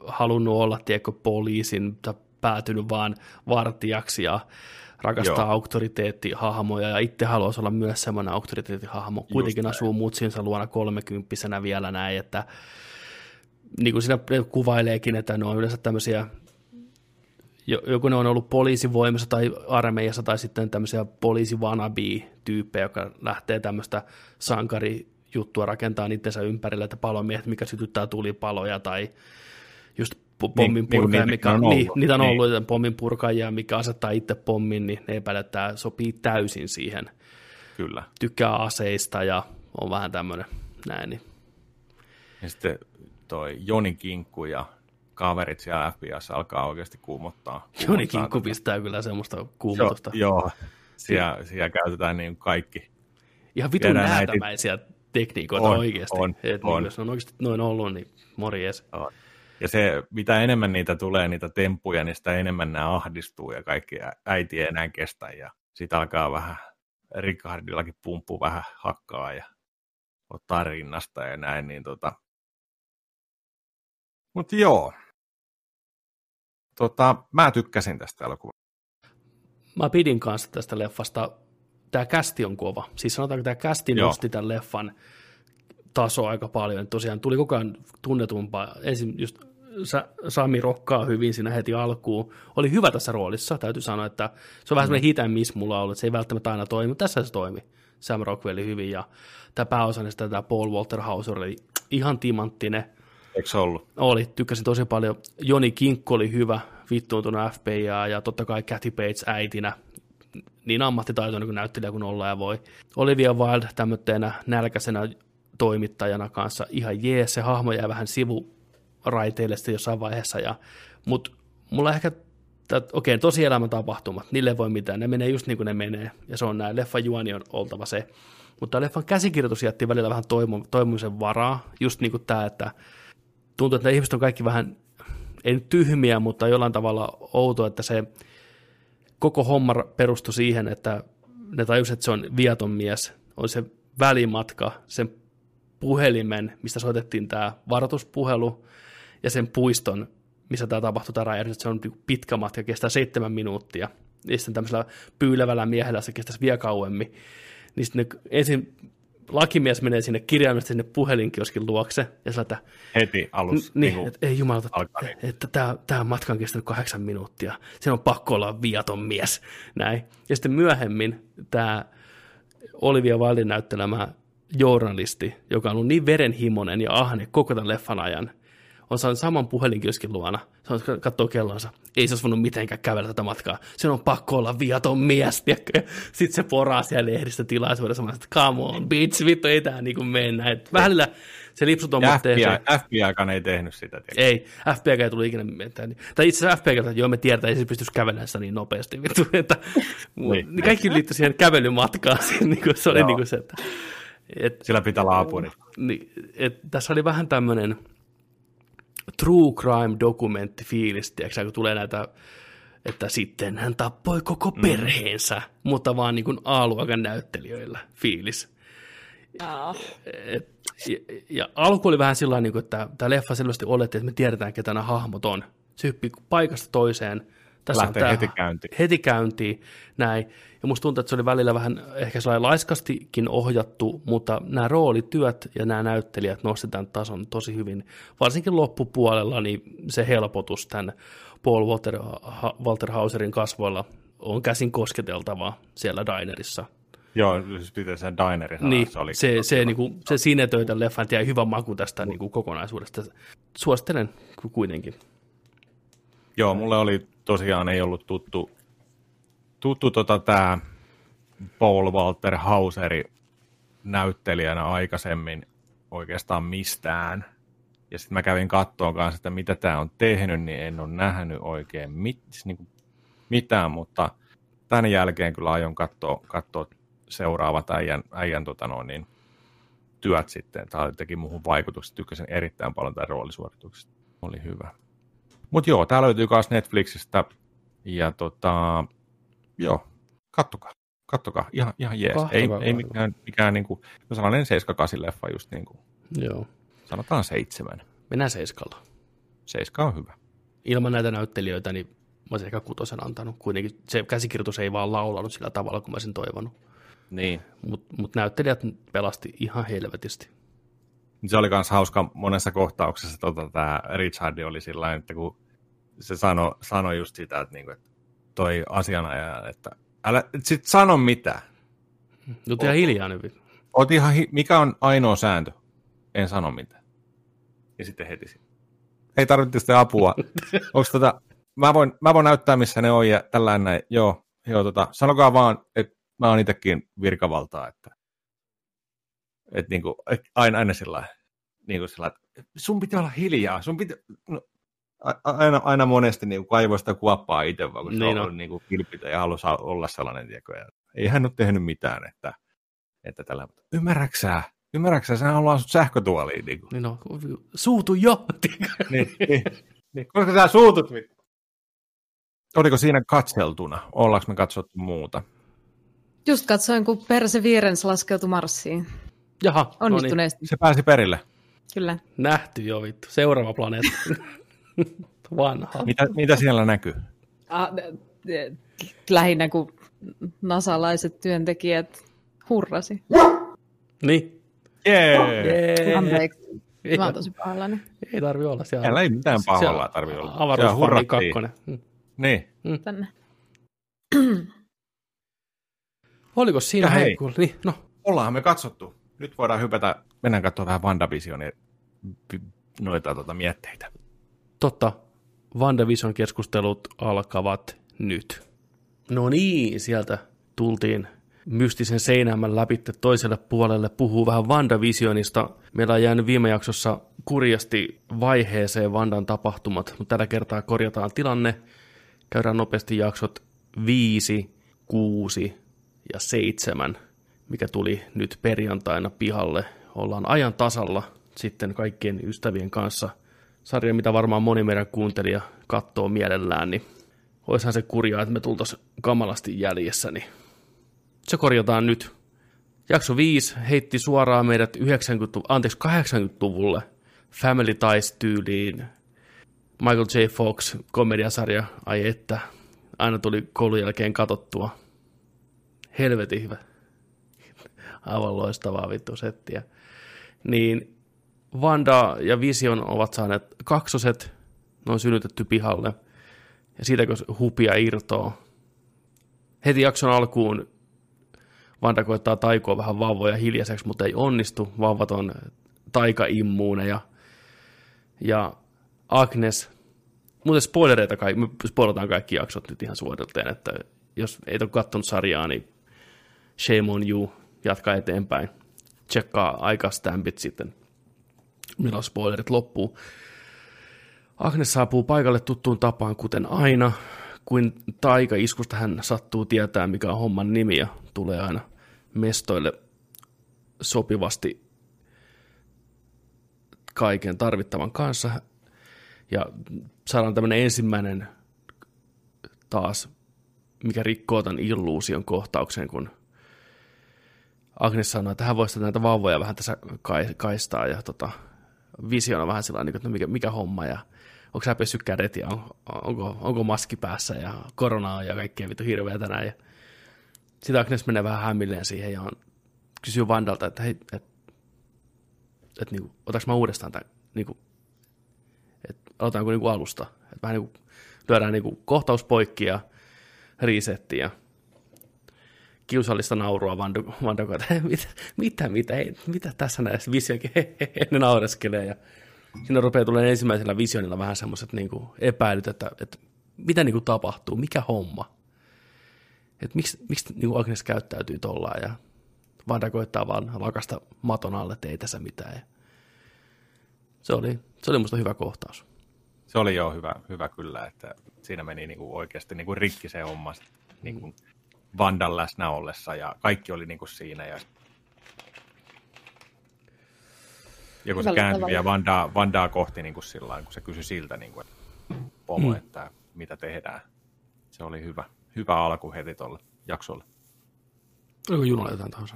halunnut olla, tiedätkö, poliisin, tai päätynyt vaan vartijaksi ja rakastaa Joo. auktoriteettihahmoja ja itse haluaisi olla myös semmoinen auktoriteettihahmo. Kuitenkin näin. asuu mutsinsa luona kolmekymppisenä vielä näin, että niin kuin siinä kuvaileekin, että ne on yleensä tämmöisiä jo- joku ne on ollut poliisivoimassa tai armeijassa tai sitten tämmöisiä poliisi-wannabe-tyyppejä, joka lähtee tämmöistä sankarijuttua rakentaa itsensä ympärille, että palomiehet, mikä sytyttää tulipaloja tai just pommin niin kuin purkaaja, niitä mikä on niin, ollut. niitä on Niin. ollut, niin. pommin purkaajia, mikä asettaa itse pommin, niin ne epäilee, että tämä sopii täysin siihen. kyllä. Tykkää aseista ja on vähän tämmöinen näin. Niin. Ja sitten toi Joni Kinkku ja kaverit siellä FBIssä alkaa oikeasti kuumottaa. Joni kuumottaa Kinkku tätä. pistää kyllä semmoista kuumotusta. Joo, siellä, siellä käytetään niin kaikki. Ihan vitun näätämäisiä tekniikoita On, oikeasti. on, Et on. Niin, jos on oikeasti noin ollut, niin morjes. Joo. Ja se, mitä enemmän niitä tulee, niitä temppuja, niin sitä enemmän nämä ahdistuu ja kaikki äiti ei enää kestä. Ja sitten alkaa vähän, Ricardillakin pumppu vähän hakkaa ja ottaa rinnasta ja näin. Niin tota. Mutta joo. Tota, mä tykkäsin tästä elokuvasta. Mä pidin kanssa tästä leffasta. Tämä kästi on kova. Siis sanotaanko, tämä kästi Joo. nosti tämän leffan taso aika paljon. Tosiaan tuli koko ajan tunnetumpaa. Ensin just Sa- Sami rokkaa hyvin siinä heti alkuun. Oli hyvä tässä roolissa, täytyy sanoa, että se on vähän semmoinen hit and miss mulla ollut, että se ei välttämättä aina toimi, mutta tässä se toimi. Sam Rockwell hyvin ja tämä pääosanista tämä Paul Walter Hauser oli ihan timanttinen. Eikö se ollut? Oli, tykkäsin tosi paljon. Joni Kinkku oli hyvä, vittuuntunut FBA ja totta kai Kathy Bates äitinä, niin ammattitaitoinen kuin näyttelijä kuin olla ja voi. Olivia Wilde tämmöisenä nälkäisenä toimittajana kanssa ihan jees, se hahmo jäi vähän sivuraiteille sitten jossain vaiheessa, ja, mutta mulla ehkä okei, tosielämän tapahtumat, niille voi mitään, ne menee just niin kuin ne menee, ja se on näin, leffan juoni on oltava se. Mutta leffan käsikirjoitus jätti välillä vähän toimu, toimumisen varaa, just niin kuin tämä, että tuntuu, että ne ihmiset on kaikki vähän, ei nyt tyhmiä, mutta jollain tavalla outo, että se koko homma perustui siihen, että ne tajusivat, että se on viaton mies, on se välimatka, sen puhelimen, mistä soitettiin tämä varoituspuhelu, ja sen puiston, missä tämä tapahtui, tämä räjähdys, se on niinku pitkä matka, kestää seitsemän minuuttia. Ja sitten tämmöisellä pyylevällä miehellä se kestäisi vielä kauemmin. Niin sitten ne, ensin lakimies menee sinne kirjaimellisesti sinne puhelinkioskin luokse, ja sillä, että Heti alussa. niin, kuin että ei niin. että tämä, tämä matka on kestänyt kahdeksan minuuttia. Se on pakko olla viaton mies. Näin. Ja sitten myöhemmin tämä Olivia Wildin näyttelemä journalisti, joka on ollut niin verenhimoinen ja ahne koko tämän leffan ajan, on saanut saman puhelinkioskin luona. Se on katsoo kellonsa. Ei se olisi voinut mitenkään kävellä tätä matkaa. Sen on pakko olla viaton mies. Sitten se poraa siellä lehdistötilaisuudessa. Mä sanoin, että come on, bitch, vittu, ei tää niinku mennä. Et välillä se lipsuton FBI, se, FBIkaan ei tehnyt sitä. tiedätkö? ei, FPG ei tullut ikinä mitään. Tai itse asiassa FPG, että joo me tiedetään, ei se pystyisi kävelemään sitä niin nopeasti. Vittu, *laughs* että, Niin. niin. Kaikki liittyi siihen kävelymatkaan. *laughs* Niin kuin, se oli Joo. niin kuin se, että, et, Sillä pitää olla apuri. niin, et, tässä oli vähän tämmöinen true crime dokumentti fiilis, tiedätkö, kun tulee näitä, että sitten hän tappoi koko perheensä, mutta vaan niin kuin A-luokan näyttelijöillä fiilis. Et, ja, ja alku oli vähän sillä niin että tämä leffa selvästi oletti, että me tiedetään, ketä nämä hahmot on. Se hyppii paikasta toiseen. Tässä Lähtee tää- heti käyntiin. Heti käyntiin, näin. Ja musta tuntuu, että se oli välillä vähän ehkä sellainen laiskastikin ohjattu, mutta nämä roolityöt ja nämä näyttelijät nostetaan tason tosi hyvin. Varsinkin loppupuolella niin se helpotus tämän Paul Walter, Walter Hauserin kasvoilla on käsin kosketeltavaa siellä dinerissa. Joo, siis pitää sen dinerin Niin, se oli se, se, niinku, se sinetöi tämän leffan, jäi hyvä maku tästä niinku, kokonaisuudesta. Suosittelen ku- kuitenkin. Joo, mulle oli tosiaan ei ollut tuttu, tuttu tota tämä Paul Walter Hauseri näyttelijänä aikaisemmin oikeastaan mistään. Ja sitten mä kävin kattoon kanssa, että mitä tämä on tehnyt, niin en ole nähnyt oikein mit, niin kuin mitään, mutta tämän jälkeen kyllä aion katsoa, katsoa seuraavat äijän, äijän tota noin, niin, työt sitten. Tämä teki muuhun vaikutukset. Tykkäsin erittäin paljon tämän roolisuorituksesta. Oli hyvä. Mutta joo, tämä löytyy myös Netflixistä. Ja tota, joo, kattokaa. Kattokaa, ihan, ihan jees. Kahtava Ei, ei mikään, mikään niinku, no sellainen 7-8 leffa just niin kuin, Joo. sanotaan seitsemän. Mennään seiskalla. Seiska on hyvä. Ilman näitä näyttelijöitä, niin mä olisin ehkä kutosen antanut. Kuitenkin se käsikirjoitus ei vaan laulanut sillä tavalla, kuin mä olisin toivonut. Niin. Mutta mut näyttelijät pelasti ihan helvetisti. Se oli myös hauska monessa kohtauksessa, tota, tämä Richard oli sillä että kun se sanoi sano just sitä, että, niinku, että toi asianajaja, että älä et sit sano mitään. Nyt ihan hiljaa nyt. Oot ihan, hi- mikä on ainoa sääntö? En sano mitään. Ja sitten heti. Ei tarvitse sitä apua. *laughs* Onks tota, mä, voin, mä voin näyttää, missä ne on ja tällainen näin. Joo, joo tota, sanokaa vaan, että mä oon itsekin virkavaltaa, että et niinku, et aina, aina sillä niinku sillä että sun pitää olla hiljaa, sun pitää, no, aina, aina monesti niinku kaivoi sitä kuoppaa itse, vaan kun se Niin on on. ollut niinku kilpitä ja halusi olla sellainen, tiedätkö, ja ei hän ole tehnyt mitään, että, että tällä, ymmärräksää, ymmärräksää, sehän haluaa sut sähkötuoliin, niinku. Niin no, suutu jo. niin, niin, niin, koska sä suutut mit. Oliko siinä katseltuna? Ollaanko me katsottu muuta? Just katsoin, kun Perseverance laskeutui Marsiin. Jaha, no niin. Onnistuneesti, Se pääsi perille. kyllä. Nähty jo vittu. Seuraava planeetta. *laughs* Vanha. Mitä, mitä siellä näkyy? Ah, lähinnä kun nasalaiset työntekijät hurrasi. Niin. Jee! Jee. Anteeksi. Ei, Mä oon tosi pahoillani. ei tarvi olla siellä. Siellä ei mitään pahoilla tarvi olla. Avaruusfarmi kakkonen. Mm. Niin. Tänne. Oliko siinä? Ja hei. kun- Niin, no, Ollaan me katsottu. Nyt voidaan hypätä, mennään katsomaan vähän WandaVisionia vi- noita tota, mietteitä. Totta, WandaVision keskustelut alkavat nyt. No niin, sieltä tultiin mystisen seinämän läpi toiselle puolelle, puhuu vähän WandaVisionista. Meillä on jäänyt viime jaksossa kurjasti vaiheeseen Vandan tapahtumat, mutta tällä kertaa korjataan tilanne. Käydään nopeasti jaksot 5, 6 ja 7, mikä tuli nyt perjantaina pihalle. Ollaan ajan tasalla sitten kaikkien ystävien kanssa. Sarja, mitä varmaan moni meidän kuuntelija katsoo mielellään, niin oishan se kurjaa, että me tultaisiin kamalasti jäljessä, niin se korjataan nyt. Jakso 5 heitti suoraan meidät 90, anteeksi, 80-luvulle Family Ties-tyyliin. Michael J. Fox, komediasarja, ai että, aina tuli koulun jälkeen katottua. Helvetin hyvä. Aivan loistavaa vittu settiä. Niin Vanda ja Vision ovat saaneet kaksoset, ne on synnytetty pihalle. Ja siitä kun hupia irtoo. Heti jakson alkuun Vanda koittaa taikoa vähän vauvoja hiljaiseksi, mutta ei onnistu. Vauvat on taikaimmuuneja. Ja Agnes, muuten spoilereita, kaikki, me spoilataan kaikki jaksot nyt ihan suorilteen, että jos ei ole katsonut sarjaa, niin shame on you, jatka eteenpäin. Tsekkaa aikastämpit sitten, milloin spoilerit loppuu. Agnes saapuu paikalle tuttuun tapaan, kuten aina. Kuin taika-iskusta hän sattuu tietää, mikä on homman nimi, ja tulee aina mestoille sopivasti kaiken tarvittavan kanssa. Ja saadaan tämmöinen ensimmäinen taas, mikä rikkoo tämän illuusion kohtauksen, kun Agnes sanoo, että hän voisi näitä vauvoja vähän tässä kaistaa, ja tota, visiona vähän sellainen, että no mikä, mikä homma, ja onko sä pessyt kädet, ja on, onko, onko maski päässä, ja koronaa ja kaikkea vittu hirveä tänään, ja sitten Agnes menee vähän hämmilleen siihen, ja on, kysyy Vandalta, että hei, et, et, niinku, otaks mä uudestaan tämän, niinku, että aloitaanko niinku alusta, että vähän niinku lyödään niinku kohtaus poikki ja resetti ja kiusallista naurua Vando, Vando että mitä, mitä, mitä, ei, mitä tässä näissä visiokin, *laughs* ne naureskelee ja siinä rupeaa tulee ensimmäisellä visionilla vähän semmoiset niinku epäilyt, että, että mitä niinku tapahtuu, mikä homma, että miksi, miksi niinku Agnes käyttäytyy tollaan ja Vanda koittaa vaan lakasta maton alle, että ei tässä mitään. Ja se oli, se oli musta hyvä kohtaus. Se oli jo hyvä, hyvä kyllä, että siinä meni niinku oikeasti niinku rikki se homma niinku Vandan läsnä ollessa ja kaikki oli niinku siinä. Ja, ja kun se kääntyi vielä Vandaa, Vandaa kohti niinku sillä kun se kysyi siltä, niinku, että pomo, mm. että mitä tehdään. Se oli hyvä, hyvä alku heti tuolle jaksolle. Oliko Junolla jotain tahansa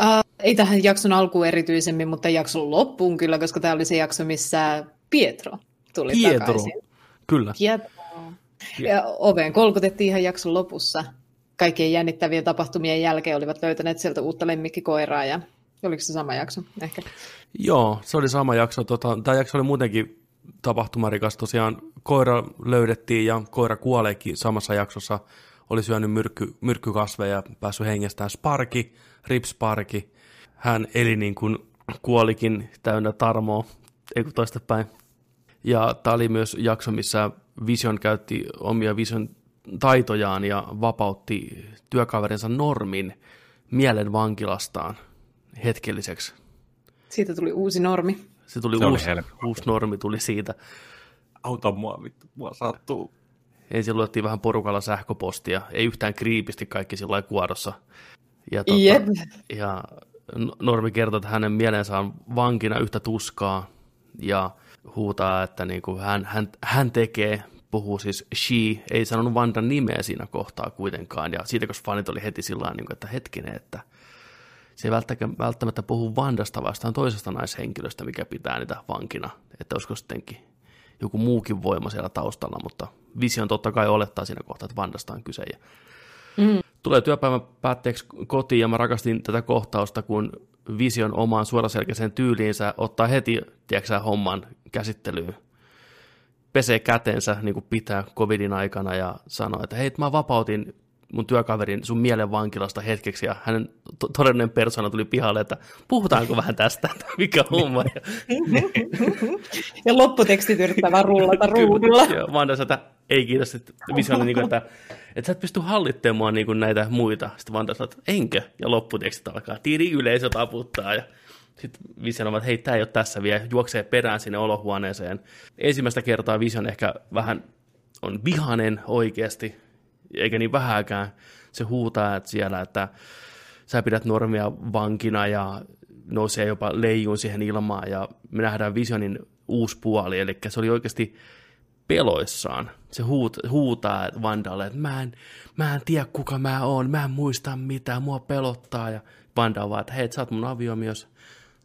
Uh, ei tähän jakson alkuun erityisemmin, mutta jakson loppuun kyllä, koska tämä oli se jakso, missä Pietro tuli Pietro. takaisin. Kyllä. Pietro. Ja oveen kolkutettiin ihan jakson lopussa. Kaikkien jännittävien tapahtumien jälkeen olivat löytäneet sieltä uutta lemmikkikoiraa ja oliko se sama jakso ehkä? Joo, se oli sama jakso. Tota, tämä jakso oli muutenkin tapahtumarikas. Tosiaan koira löydettiin ja koira kuoleekin samassa jaksossa. Oli syönyt myrkky, myrkkykasveja ja päässyt hengestään Sparki, Rip Sparki. Hän eli niin kuin kuolikin täynnä tarmoa, ei kun toistepäin. Ja tämä oli myös jakso, missä Vision käytti omia Vision taitojaan ja vapautti työkaverinsa Normin mielen vankilastaan hetkelliseksi. Siitä tuli uusi normi. Se tuli Se uusi, uusi normi tuli siitä. Auta mua, vittu, mua sattuu. Ensin luettiin vähän porukalla sähköpostia, ei yhtään kriipisti kaikki sillä lailla kuodossa. Ja, tota, Jep. ja Normi kertoo, että hänen mielensä on vankina yhtä tuskaa ja huutaa, että niin kuin hän, hän, hän tekee, puhuu siis she, ei sanonut Vandan nimeä siinä kohtaa kuitenkaan. Ja siitä, koska fanit oli heti sillä lailla, niin kuin, että hetkinen, että se ei välttämättä, välttämättä puhu Vandasta vastaan toisesta naishenkilöstä, mikä pitää niitä vankina. Että olisiko sittenkin joku muukin voima siellä taustalla, mutta Vision totta kai olettaa siinä kohtaa, että Vandasta on kyse. Ja Mm. Tulee työpäivän päätteeksi kotiin ja mä rakastin tätä kohtausta, kun Vision omaan suoraselkäiseen tyyliinsä ottaa heti, tiedätkö homman käsittelyyn. Pesee kätensä niin kuin pitää covidin aikana ja sanoo, että hei, mä vapautin mun työkaverin sun mielen vankilasta hetkeksi, ja hänen to- todellinen persona tuli pihalle, että puhutaanko vähän tästä, että mikä homma. Ja, Ja lopputekstit yrittää vaan rullata ruudulla. ja Vanda että ei kiitos, että Vision oli niin kuin, että, että sä et pysty hallitsemaan niin kuin näitä muita. Sitten Vanda sanoi, että enkö? Ja lopputekstit alkaa, tiri yleisö taputtaa, ja sitten Vision on, että hei, tämä ei ole tässä vielä, juoksee perään sinne olohuoneeseen. Ensimmäistä kertaa Vision ehkä vähän on vihanen oikeasti, eikä niin vähäkään. Se huutaa että siellä, että sä pidät normia vankina ja nousee jopa leijuun siihen ilmaan ja me nähdään Visionin uusi puoli, eli se oli oikeasti peloissaan. Se huut, huutaa Vandalle, että mä en, mä en tiedä kuka mä oon, mä en muista mitään, mua pelottaa ja Vanda on vaan, että hei, sä oot mun aviomies,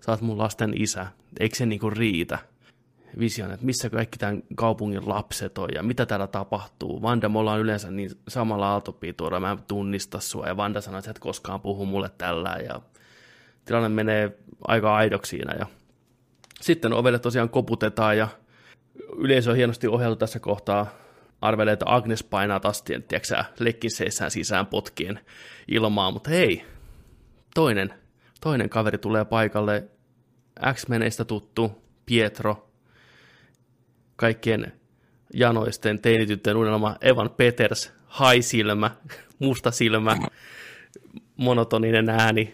sä oot mun lasten isä, eikö se niinku riitä? Vision, että missä kaikki tämän kaupungin lapset on ja mitä täällä tapahtuu. Vanda, me ollaan yleensä niin samalla aaltopituudella, mä en tunnista sua. Ja Vanda sanoi, että et koskaan puhu mulle tällä ja tilanne menee aika aidoksi siinä. Ja sitten ovelle tosiaan koputetaan ja yleisö on hienosti ohjeltu tässä kohtaa. Arvelee, että Agnes painaa tastien, tiedätkö lekkin seissään sisään potkien ilmaa, mutta hei, toinen, toinen kaveri tulee paikalle, X-Meneistä tuttu, Pietro, kaikkien janoisten teinityttöjen unelma Evan Peters, haisilmä, *laughs* musta silmä, monotoninen ääni,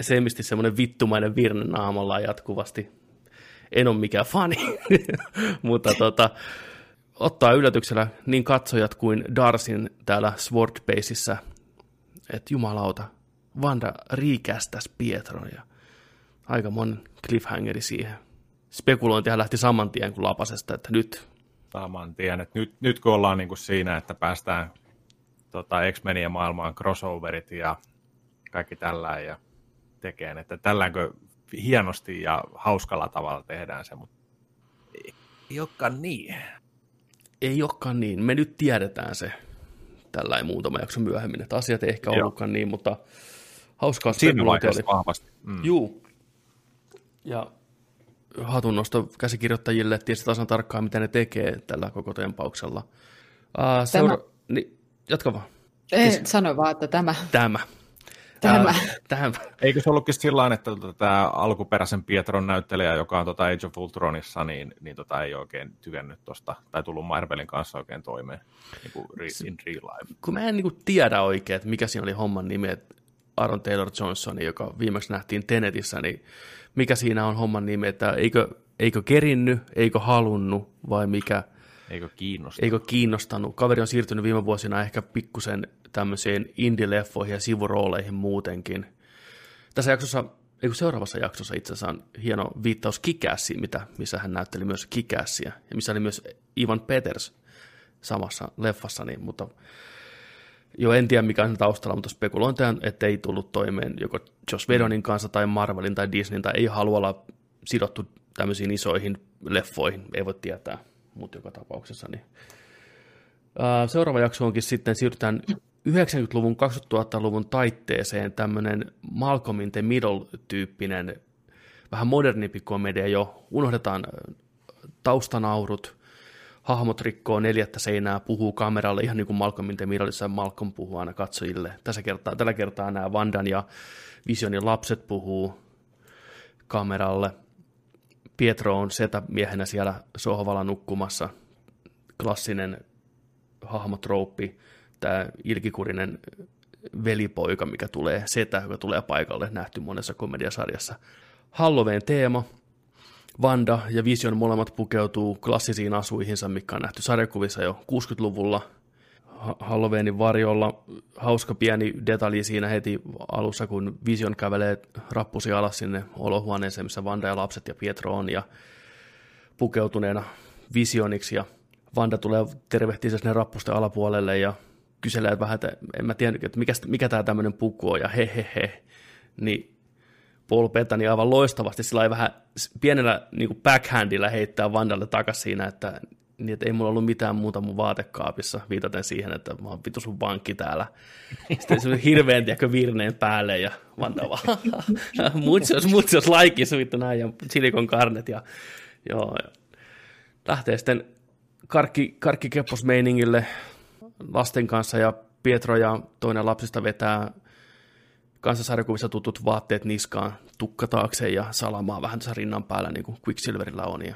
semmisti semmoinen vittumainen virne naamalla jatkuvasti. En ole mikään fani, *laughs* mutta tota, ottaa yllätyksellä niin katsojat kuin Darsin täällä Swordbaseissa, että jumalauta, Vanda riikästäs Pietron ja aika monen cliffhangeri siihen spekulointihan lähti saman tien kuin lapasesta, että nyt. Saman tien, että nyt, nyt kun ollaan niin kuin siinä, että päästään tota, X-Menien maailmaan crossoverit ja kaikki tällä ja tekee, että tälläkö hienosti ja hauskalla tavalla tehdään se, mutta ei, ei olekaan niin. Ei olekaan niin. Me nyt tiedetään se tällä ei muutama jakso myöhemmin, että asiat ei ehkä ollutkaan niin, mutta hauskaa spekulointia oli. vahvasti. Mm. Juu. Ja hatunnosto käsikirjoittajille, että tiesi tasan tarkkaan, mitä ne tekee tällä koko tempauksella. Uh, seura- tämä... niin, jatka vaan. Ei, Kes... sano vaan, että tämä. Tämä. Tämä. Uh, tämä. Eikö se ollutkin sillä että tota, tämä alkuperäisen Pietron näyttelijä, joka on tota Age of Ultronissa, niin, niin tota, ei oikein tykännyt tuosta, tai tullut Marvelin kanssa oikein toimeen niin kuin in real life. Kun mä en niin kuin, tiedä oikein, että mikä siinä oli homman nimi, että Aaron Taylor Johnson, joka viimeksi nähtiin Tenetissä, niin mikä siinä on homman nimi, että eikö, eikö kerinny, eikö halunnut vai mikä. Eikö kiinnostanut. Eikö kiinnostanut. Kaveri on siirtynyt viime vuosina ehkä pikkusen tämmöisiin indie-leffoihin ja sivurooleihin muutenkin. Tässä jaksossa, eikö seuraavassa jaksossa itse asiassa on hieno viittaus Kikässiin, mitä, missä hän näytteli myös Kikässiä, ja missä oli myös Ivan Peters samassa leffassa, niin, mutta jo en tiedä mikä on taustalla, mutta spekulointia, että ei tullut toimeen joko Joss Whedonin kanssa tai Marvelin tai Disneyn tai ei halua olla sidottu tämmöisiin isoihin leffoihin, ei voi tietää, mutta joka tapauksessa. Niin. Seuraava jakso onkin sitten, siirrytään 90-luvun, 2000-luvun taitteeseen tämmöinen Malcolm in the Middle-tyyppinen, vähän modernimpi komedia jo, unohdetaan taustanaurut, hahmot rikkoo neljättä seinää, puhuu kameralle ihan niin kuin Malcolm in the Middleissa Malcolm puhuu aina katsojille. Tässä kertaa, tällä kertaa nämä Vandan ja Visionin lapset puhuu kameralle. Pietro on setä miehenä siellä sohvalla nukkumassa. Klassinen hahmotrouppi, tämä ilkikurinen velipoika, mikä tulee, setä, joka tulee paikalle, nähty monessa komediasarjassa. Halloween teema, Vanda ja Vision molemmat pukeutuu klassisiin asuihinsa, mikä on nähty sarjakuvissa jo 60-luvulla. Halloweenin varjolla hauska pieni detalji siinä heti alussa, kun Vision kävelee rappusi alas sinne olohuoneeseen, missä Vanda ja lapset ja Pietro on, ja pukeutuneena Visioniksi, ja Vanda tulee tervehtiä sinne rappusten alapuolelle, ja kyselee vähän, että en mä tiedä, että mikä, mikä tämä tämmöinen puku on, ja he he he, niin Paul Bettany aivan loistavasti sillä vähän pienellä niin backhandilla heittää Vandalle takaisin siinä, että, niin, että ei mulla ollut mitään muuta mun vaatekaapissa, viitaten siihen, että mä oon vitu sun vankki täällä. Sitten se hirveän tiedäkö virneen päälle ja Vanda vaan, *laughs* mutsios, mutsios, laikis, vittu näin, ja silikon karnet ja joo. Ja lähtee sitten karkki, karkkikepposmeiningille lasten kanssa ja Pietro ja toinen lapsista vetää kanssa sarjakuvissa tutut vaatteet niskaan tukka taakse ja salamaa vähän tässä rinnan päällä, niin kuin Quicksilverilla on. Ja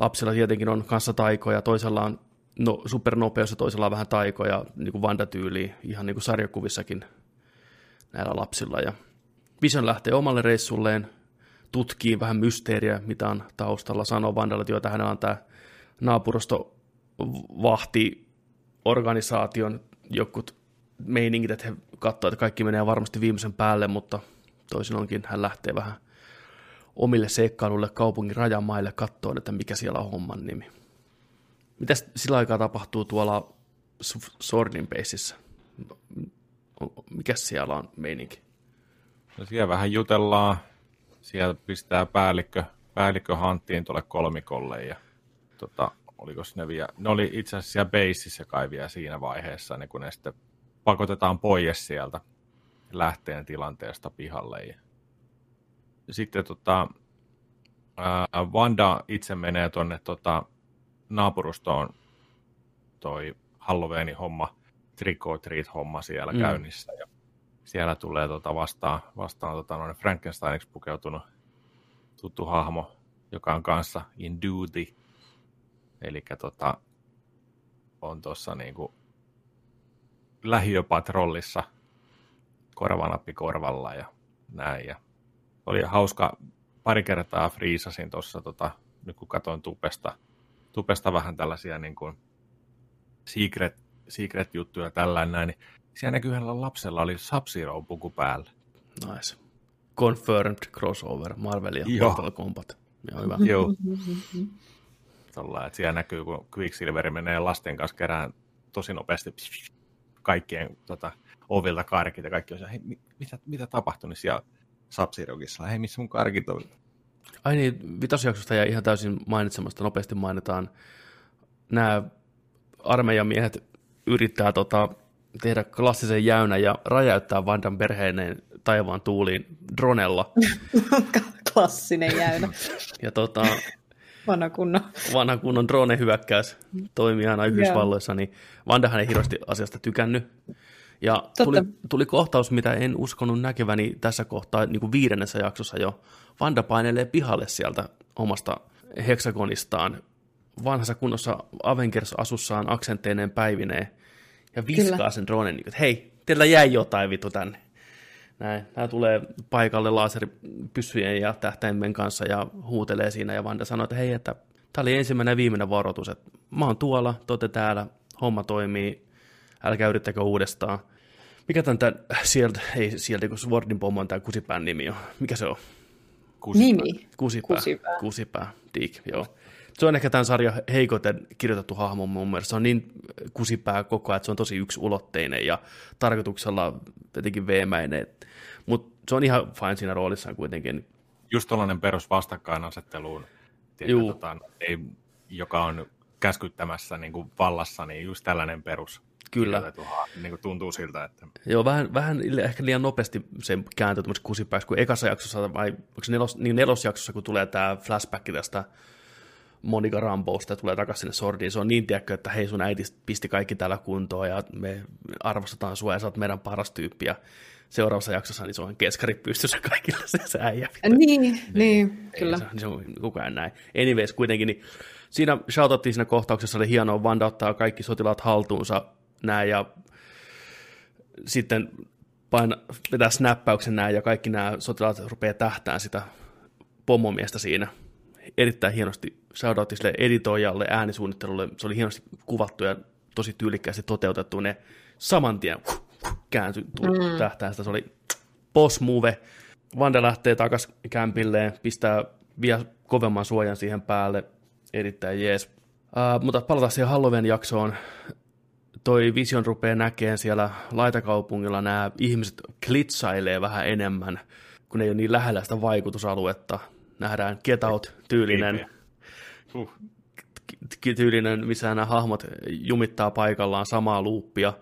lapsilla tietenkin on kanssa taikoja, toisella on no, supernopeus ja toisella on vähän taikoja, niin kuin Vanda-tyyliin, ihan niin kuin sarjakuvissakin näillä lapsilla. Ja Vision lähtee omalle reissulleen, tutkii vähän mysteeriä, mitä on taustalla, sanoo Vandalle, että hänellä on tämä naapurusto vahti organisaation jokut meiningit, että he katsovat, että kaikki menee varmasti viimeisen päälle, mutta toisin onkin hän lähtee vähän omille seikkailuille kaupungin rajamaille katsoen, että mikä siellä on homman nimi. Mitäs sillä aikaa tapahtuu tuolla Sordin Basessa? Mikä siellä on meininki? No siellä vähän jutellaan. Siellä pistää päällikkö, päällikkö hanttiin tuolle kolmikolle ja tota, oliko ne vielä, ne oli itse asiassa siellä beississä kai vielä siinä vaiheessa, niin kun ne sitten pakotetaan pois sieltä lähteen tilanteesta pihalle. Ja sitten tota, ää, Vanda itse menee tuonne tota, naapurustoon toi Halloweenin homma, trick or treat homma siellä mm. käynnissä. Ja siellä tulee tota vastaan, vastaan tota noin Frankensteiniksi pukeutunut tuttu hahmo, joka on kanssa in duty. Eli tota, on tuossa niinku lähiöpatrollissa korvanappi korvalla ja näin. Ja oli hauska, pari kertaa friisasin tuossa, tota, nyt kun katsoin tupesta, tupesta vähän tällaisia niin kuin secret, secret-juttuja tällä näin, niin siellä näkyy yhdellä lapsella oli sub puku päällä. Nice. Confirmed crossover, Marvel ja Joo. Mortal Kombat. Joo, hyvä. Joo. *laughs* Tällä, että siellä näkyy, kun Quicksilver menee lasten kanssa kerään tosi nopeasti kaikkien tota, ovilta karkit ja kaikki on siellä, hei, mi- mitä, mitä tapahtui, niin siellä Sapsirogissa, hei, missä mun karkit on? Ai niin, vitosjaksosta ja ihan täysin mainitsemasta nopeasti mainitaan. Nämä armeijamiehet yrittää tota, tehdä klassisen jäynä ja räjäyttää Vandan perheineen taivaan tuuliin dronella. *laughs* Klassinen jäynä. Ja tota, Vanha kunnon. vanha kunnon drone-hyökkäys toimii aina Yhdysvalloissa, niin Vandahan ei hirveästi asiasta tykännyt. Ja tuli, tuli kohtaus, mitä en uskonut näkeväni tässä kohtaa niin kuin viidennessä jaksossa jo. Vanda painelee pihalle sieltä omasta heksagonistaan vanhassa kunnossa Avengers-asussaan aksenteineen päivineen ja viskaa Kyllä. sen dronen, niin että hei, teillä jäi jotain vittu tänne. Näin. Nämä tulee paikalle laseripyssyjen ja tähtäimen kanssa ja huutelee siinä ja Vanda sanoo, että hei, että tämä oli ensimmäinen ja viimeinen varoitus, että mä oon tuolla, te täällä, homma toimii, älkää yrittäkö uudestaan. Mikä tämän, tämän sieltä, ei sieltä, kun Swordin pommo on tämä kusipään nimi on. Mikä se on? Nimi. Kusipää. Kusipää. Kusipää, Dick, joo. Se on ehkä tämän sarjan heikoiten kirjoitettu hahmo mun mielestä. Se on niin kusipää koko ajan, että se on tosi yksulotteinen ja tarkoituksella jotenkin veemäinen. Mutta se on ihan fine siinä roolissaan kuitenkin. Just tällainen perus vastakkainasetteluun, tota, ei, joka on käskyttämässä niin kuin vallassa, niin just tällainen perus. Kyllä. Niin kuin tuntuu siltä, että Joo, vähän, vähän ehkä liian nopeasti se kääntyy tämmöiseksi kusipääksi, kun ekassa jaksossa, vai onko se nelos, niin nelosjaksossa, kun tulee tämä flashback tästä Monica Rambosta ja tulee takaisin sinne sordiin, se on niin tiedätkö, että hei sun äiti pisti kaikki täällä kuntoon ja me arvostetaan sua ja sä oot meidän paras tyyppi ja seuraavassa jaksossa niin se on keskari pystyssä kaikilla se, se äijä. Niin, niin, kyllä. Se, se on koko ajan näin. Anyways, kuitenkin, niin siinä shoutattiin siinä kohtauksessa, oli hienoa, Vanda ottaa kaikki sotilaat haltuunsa näin ja sitten paina, vetää snappauksen näin ja kaikki nämä sotilaat rupeaa tähtään sitä pomomiestä siinä. Erittäin hienosti shoutoutti sille editoijalle, äänisuunnittelulle, se oli hienosti kuvattu ja tosi tyylikkäästi toteutettu ne saman tien kääntyi Mm. tähtään sitä, se oli boss move. Vanda lähtee takas kämpilleen, pistää vielä kovemman suojan siihen päälle, erittäin jees. Uh, mutta palataan siihen Halloween jaksoon. Toi Vision rupeaa näkemään siellä laitakaupungilla nämä ihmiset klitsailee vähän enemmän, kun ei ole niin lähellä sitä vaikutusaluetta. Nähdään Get Out-tyylinen, huh. tyylinen, missä nämä hahmot jumittaa paikallaan samaa luuppia.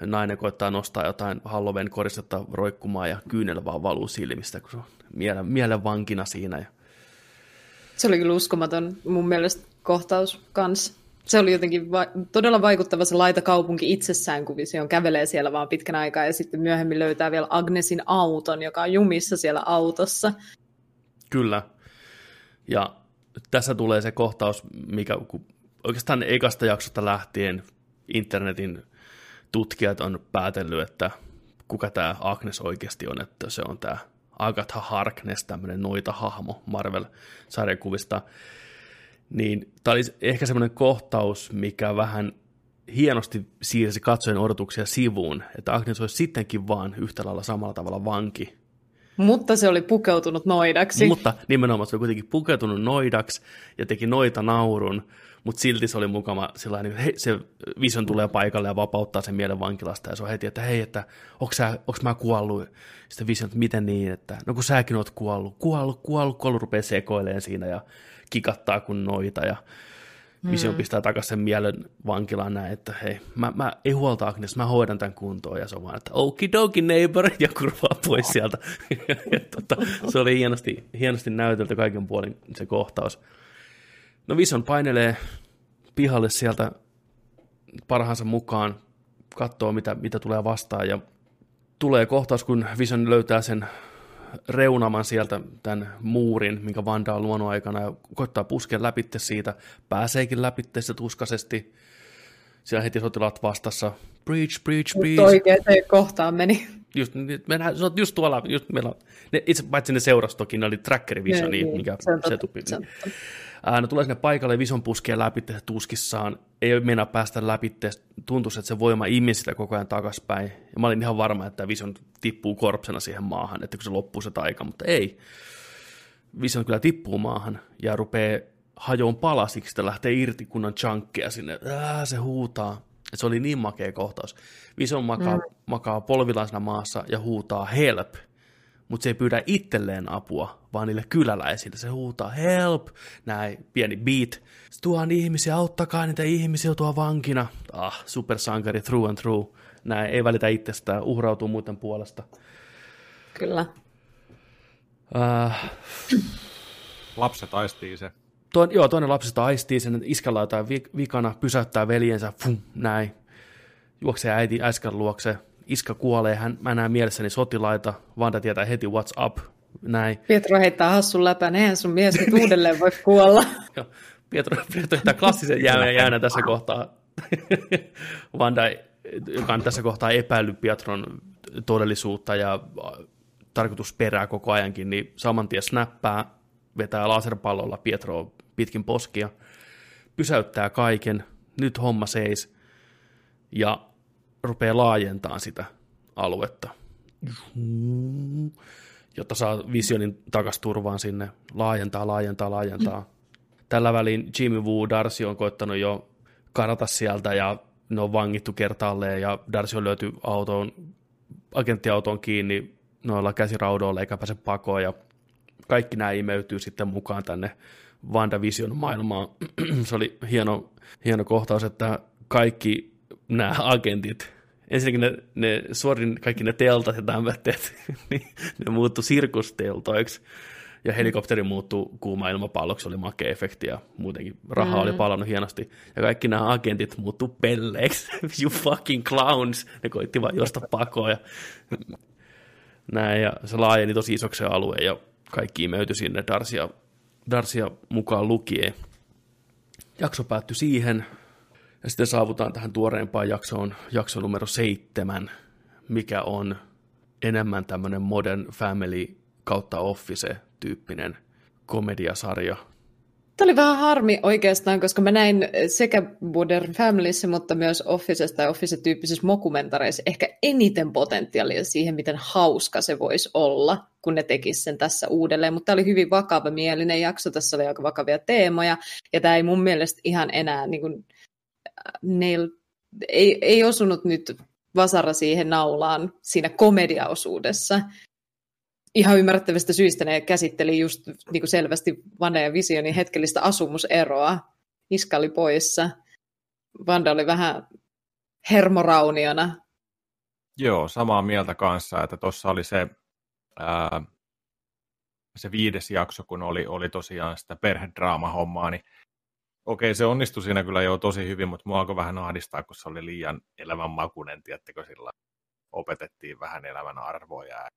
Nainen koittaa nostaa jotain Halloween koristetta roikkumaan ja kyynel vaan valuu silmistä, kun se on mielen, mielen vankina siinä. Ja Se oli kyllä uskomaton mun mielestä kohtaus kans. Se oli jotenkin va- todella vaikuttava se laitakaupunki itsessään, kun Vision kävelee siellä vaan pitkän aikaa ja sitten myöhemmin löytää vielä Agnesin auton, joka on jumissa siellä autossa. Kyllä. Ja tässä tulee se kohtaus, mikä oikeastaan ekasta jaksosta lähtien internetin tutkijat on päätellyt, että kuka tämä Agnes oikeasti on, että se on tämä Agatha Harkness, tämmöinen noita hahmo Marvel-sarjakuvista. Niin tämä oli ehkä semmoinen kohtaus, mikä vähän hienosti siirsi katsojen odotuksia sivuun, että Agnes olisi sittenkin vaan yhtä lailla samalla tavalla vanki Mutta se oli pukeutunut noidaksi. mutta nimenomaan se oli kuitenkin pukeutunut noidaksi ja teki noita naurun, mutta silti se oli mukava sillä niin he, se Vision tulee paikalle ja vapauttaa sen mielen vankilasta ja se on heti, että hei, että onko, mä kuollut? Sitten Vision, että miten niin, että no kun säkin oot kuollut, kuollut, kuollut, kuollut, rupeaa sekoileen siinä ja kikattaa kuin noita ja Vision Mm. pistää takaisin sen mielen vankilaan näin, että hei, mä, mä ei huolta Agnes, mä hoidan tämän kuntoon. Ja se on vaan, että okidoki neighbor, *laughs* ja kurvaa pois sieltä. *laughs* ja, tota, se oli hienosti, hienosti näytelty kaiken puolin se kohtaus. No Vision painelee pihalle sieltä parhaansa mukaan, katsoo mitä, mitä tulee vastaan ja tulee kohtaus, kun Vision löytää sen reunaman sieltä tämän muurin, minkä Vanda on luonut aikana ja koittaa puskea läpitte siitä, pääseekin läpitte se tuskaisesti. Siellä heti sotilaat vastassa, breach, Mutta breach. oikein kohtaan meni. Just, mennään, se on just tuolla, just meillä, ne, itse paitsi ne seurasi toki, ne oli trackeri Visioni, Niin, niin, mikä se on se tupi. se on Ää, no tulee sinne paikalle, Vision puskee läpi tuskissaan, ei mennä päästä läpi, tuntuu, että se voima imi sitä koko ajan takaspäin. Ja mä olin ihan varma, että Vision tippuu korpsena siihen maahan, että kun se loppuu se taika, mutta ei. Vision kyllä tippuu maahan ja rupeaa hajoon palasiksi, että lähtee irti kunnan chunkkeja sinne. Ää, se huutaa. Se oli niin makea kohtaus. Vision makaa, mm. makaa polvillaan siinä maassa ja huutaa help, mutta se ei pyydä itselleen apua, vaan niille kyläläisille. Se huutaa help, näin pieni beat. Se tuon ihmisiä, auttakaa niitä ihmisiä tuo vankina. Ah, supersankari through and through. Näin, ei välitä itsestään, uhrautuu muuten puolesta. Kyllä. Äh, Lapset aistii se. Toin, joo, toinen lapsesta aistii sen, että iskällä jotain vi- vikana, pysäyttää veljensä, fum, näin. Juoksee äiti äskän luokse, iskä kuolee, hän, mä näen mielessäni sotilaita, Vanda tietää heti what's up, näin. Pietro heittää hassun läpän, eihän sun mies nyt uudelleen voi kuolla. *laughs* Pietro, Pietro heittää klassisen jäänä, jäänä tässä kohtaa. *laughs* Vanda, joka on tässä kohtaa epäillyt Pietron todellisuutta ja tarkoitusperää koko ajankin, niin saman tien snappaa, vetää laserpallolla Pietro pitkin poskia, pysäyttää kaiken, nyt homma seis, ja rupeaa laajentamaan sitä aluetta, jotta saa visionin takas turvaan sinne, laajentaa, laajentaa, laajentaa. Tällä välin Jimmy Woo Darcy on koittanut jo karata sieltä ja ne on vangittu kertaalleen ja Darcy on löyty autoon, agenttiautoon kiinni noilla käsiraudoilla eikä pääse pakoon ja kaikki nämä imeytyy sitten mukaan tänne WandaVision maailmaan. *clears throat* Se oli hieno, hieno kohtaus, että kaikki nämä agentit, ensinnäkin ne, ne suorin kaikki ne teltat ja tämmöiset, *laughs* niin ne muuttui sirkusteltoiksi ja helikopteri muuttui kuuma ilmapalloksi, oli makea efekti ja muutenkin rahaa mm. oli palannut hienosti. Ja kaikki nämä agentit muuttu pelleiksi, *laughs* you fucking clowns, ne koitti vaan josta pakoon ja näin, ja se laajeni tosi isoksi alue ja kaikki imeytyi sinne Darsia, Darsia mukaan lukien. Jakso päättyi siihen, ja sitten saavutaan tähän tuoreempaan jaksoon, jakso numero seitsemän, mikä on enemmän tämmöinen Modern Family kautta Office-tyyppinen komediasarja. Tämä oli vähän harmi oikeastaan, koska mä näin sekä Modern Familyssä, mutta myös Officessa tai Office-tyyppisissä mokumentareissa ehkä eniten potentiaalia siihen, miten hauska se voisi olla, kun ne tekisivät sen tässä uudelleen. Mutta tämä oli hyvin vakava mielinen jakso, tässä oli aika vakavia teemoja, ja tämä ei mun mielestä ihan enää, niin kuin, nail, ei, ei osunut nyt vasara siihen naulaan siinä komediaosuudessa ihan ymmärrettävistä syistä ne käsitteli just niin kuin selvästi Vanda ja Visionin hetkellistä asumuseroa. Iska oli poissa. Vanda oli vähän hermorauniona. Joo, samaa mieltä kanssa, että tuossa oli se, ää, se viides jakso, kun oli, oli tosiaan sitä perhedraama-hommaa, niin okei, se onnistui siinä kyllä jo tosi hyvin, mutta mua alkoi vähän ahdistaa, kun se oli liian elämänmakuinen, tiettekö sillä opetettiin vähän elämän arvoja ja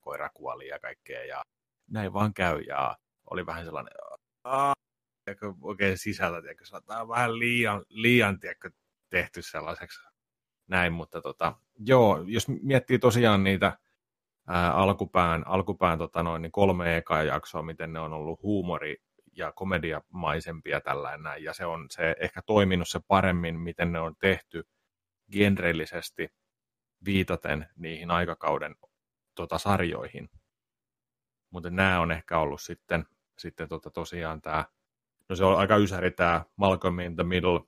koira kuoli ja kaikkea ja näin vaan käy ja oli vähän sellainen, tiedätkö, oikein sisältä, tiedätkö, tämä on vähän liian, liian tiedätkö, tehty sellaiseksi. Näin, mutta tota, joo, jos miettii tosiaan niitä ää, alkupään, alkupään tota noin, niin kolme ekaa jaksoa, miten ne on ollut huumori ja komediamaisempia tällainen ja se on se ehkä toiminut se paremmin, miten ne on tehty genrellisesti viitaten niihin aikakauden tota, sarjoihin. Mutta nämä on ehkä ollut sitten, sitten tota, tosiaan tämä, no se on aika ysäri tämä Malcolm in the Middle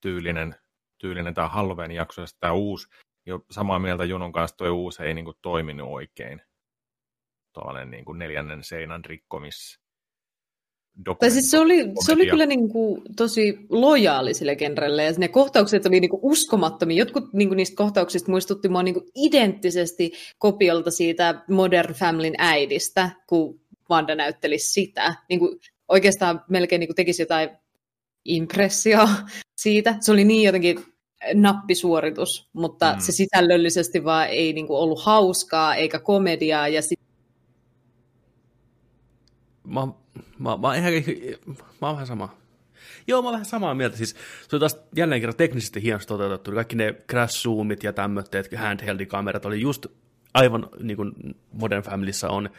tyylinen, tyylinen tämä Halloween jakso, ja tämä uusi, jo samaa mieltä Junon kanssa tuo uusi ei niin kuin, toiminut oikein. Tuollainen niin kuin neljännen seinän rikkomis tai siis se oli, se oli kyllä niin kuin tosi lojaali sille genrelle, ja ne kohtaukset oli niin kuin uskomattomia. Jotkut niin kuin niistä kohtauksista muistutti mua niin kuin identtisesti kopiolta siitä Modern Familyn äidistä, kun Wanda näytteli sitä. Niin kuin oikeastaan melkein niin kuin tekisi jotain impressia siitä. Se oli niin jotenkin nappisuoritus, mutta mm. se sisällöllisesti vaan ei niin kuin ollut hauskaa eikä komediaa. Ja sit... Mä, mä, mä, ihan, mä oon vähän sama. Joo, mä oon vähän samaa mieltä. Siis, se oli taas jälleen kerran teknisesti hienosti toteutettu. Kaikki ne crash zoomit ja tämmöiset handheld-kamerat oli just aivan niin kuin Modern Familyssä on.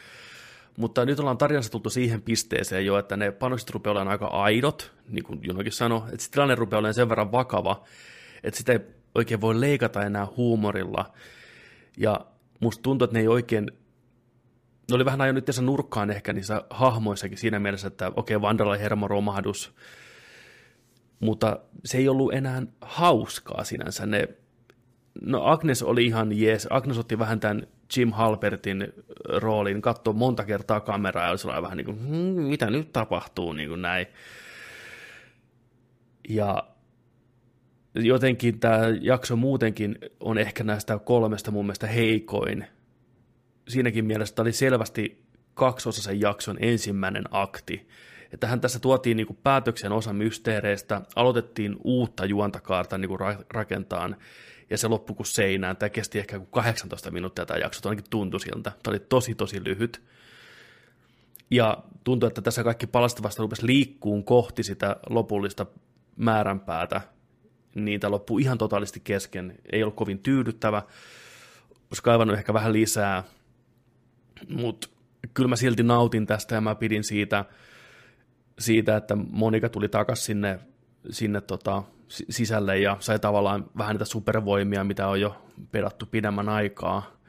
Mutta nyt ollaan tarinassa tultu siihen pisteeseen jo, että ne panokset rupeaa olemaan aika aidot, niin kuin Junokin sanoi, että se tilanne rupeaa olemaan sen verran vakava, että sitä ei oikein voi leikata enää huumorilla. Ja musta tuntuu, että ne ei oikein, ne oli vähän nyt tässä nurkkaan ehkä niissä hahmoissakin siinä mielessä, että okei, okay, Vandalla hermoromahdus, mutta se ei ollut enää hauskaa sinänsä. Ne, no Agnes oli ihan jees, Agnes otti vähän tämän Jim Halpertin roolin, katsoi monta kertaa kameraa ja oli vähän niin kuin, hm, mitä nyt tapahtuu, niin kuin näin. Ja jotenkin tämä jakso muutenkin on ehkä näistä kolmesta mun mielestä heikoin. Siinäkin mielessä oli selvästi kaksosaisen jakson ensimmäinen akti. Että hän tässä tuotiin niin päätöksen osa mysteereistä, aloitettiin uutta juontakaarta niin rakentaan, ja se loppui kuin seinään. Tämä kesti ehkä 18 minuuttia tämä jakso, ainakin tuntui siltä. Tämä oli tosi, tosi lyhyt. Ja tuntui, että tässä kaikki palastavasta rupesi liikkuun kohti sitä lopullista määränpäätä, niin tämä ihan totaalisti kesken. Ei ollut kovin tyydyttävä, olisi kaivannut ehkä vähän lisää, mutta kyllä mä silti nautin tästä ja mä pidin siitä, siitä että Monika tuli takaisin sinne, sinne tota, sisälle ja sai tavallaan vähän niitä supervoimia, mitä on jo pedattu pidemmän aikaa.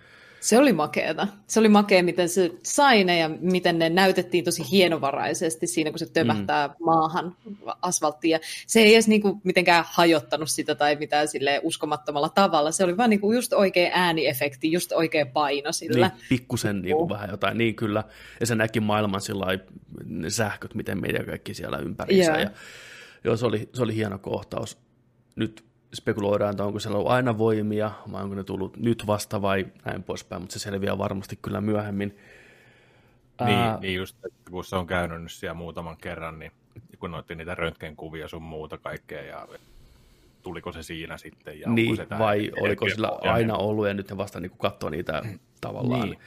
Se oli makeeta. Se oli makea, miten se sai ne ja miten ne näytettiin tosi hienovaraisesti siinä, kun se tömähtää mm. maahan asfalttiin. se ei edes niinku mitenkään hajottanut sitä tai mitään sille uskomattomalla tavalla. Se oli vaan niinku just oikea ääniefekti, just oikea paino sillä. Niin, pikkusen niinku vähän jotain. Niin kyllä. Ja se näki maailman sillä ne sähköt, miten meidän kaikki siellä ympärissä. Yeah. Ja, joo, se oli, se oli hieno kohtaus. Nyt spekuloidaan, että onko siellä ollut aina voimia, vai onko ne tullut nyt vasta vai näin poispäin, mutta se selviää varmasti kyllä myöhemmin. Niin, Ää... niin just, kun se on käynyt siellä muutaman kerran, niin kun noitti niitä röntgenkuvia sun muuta kaikkea, ja tuliko se siinä sitten? Ja niin, se vai oliko sillä aina ollut, ja nyt ne vasta niin katsoo niitä tavallaan. Niin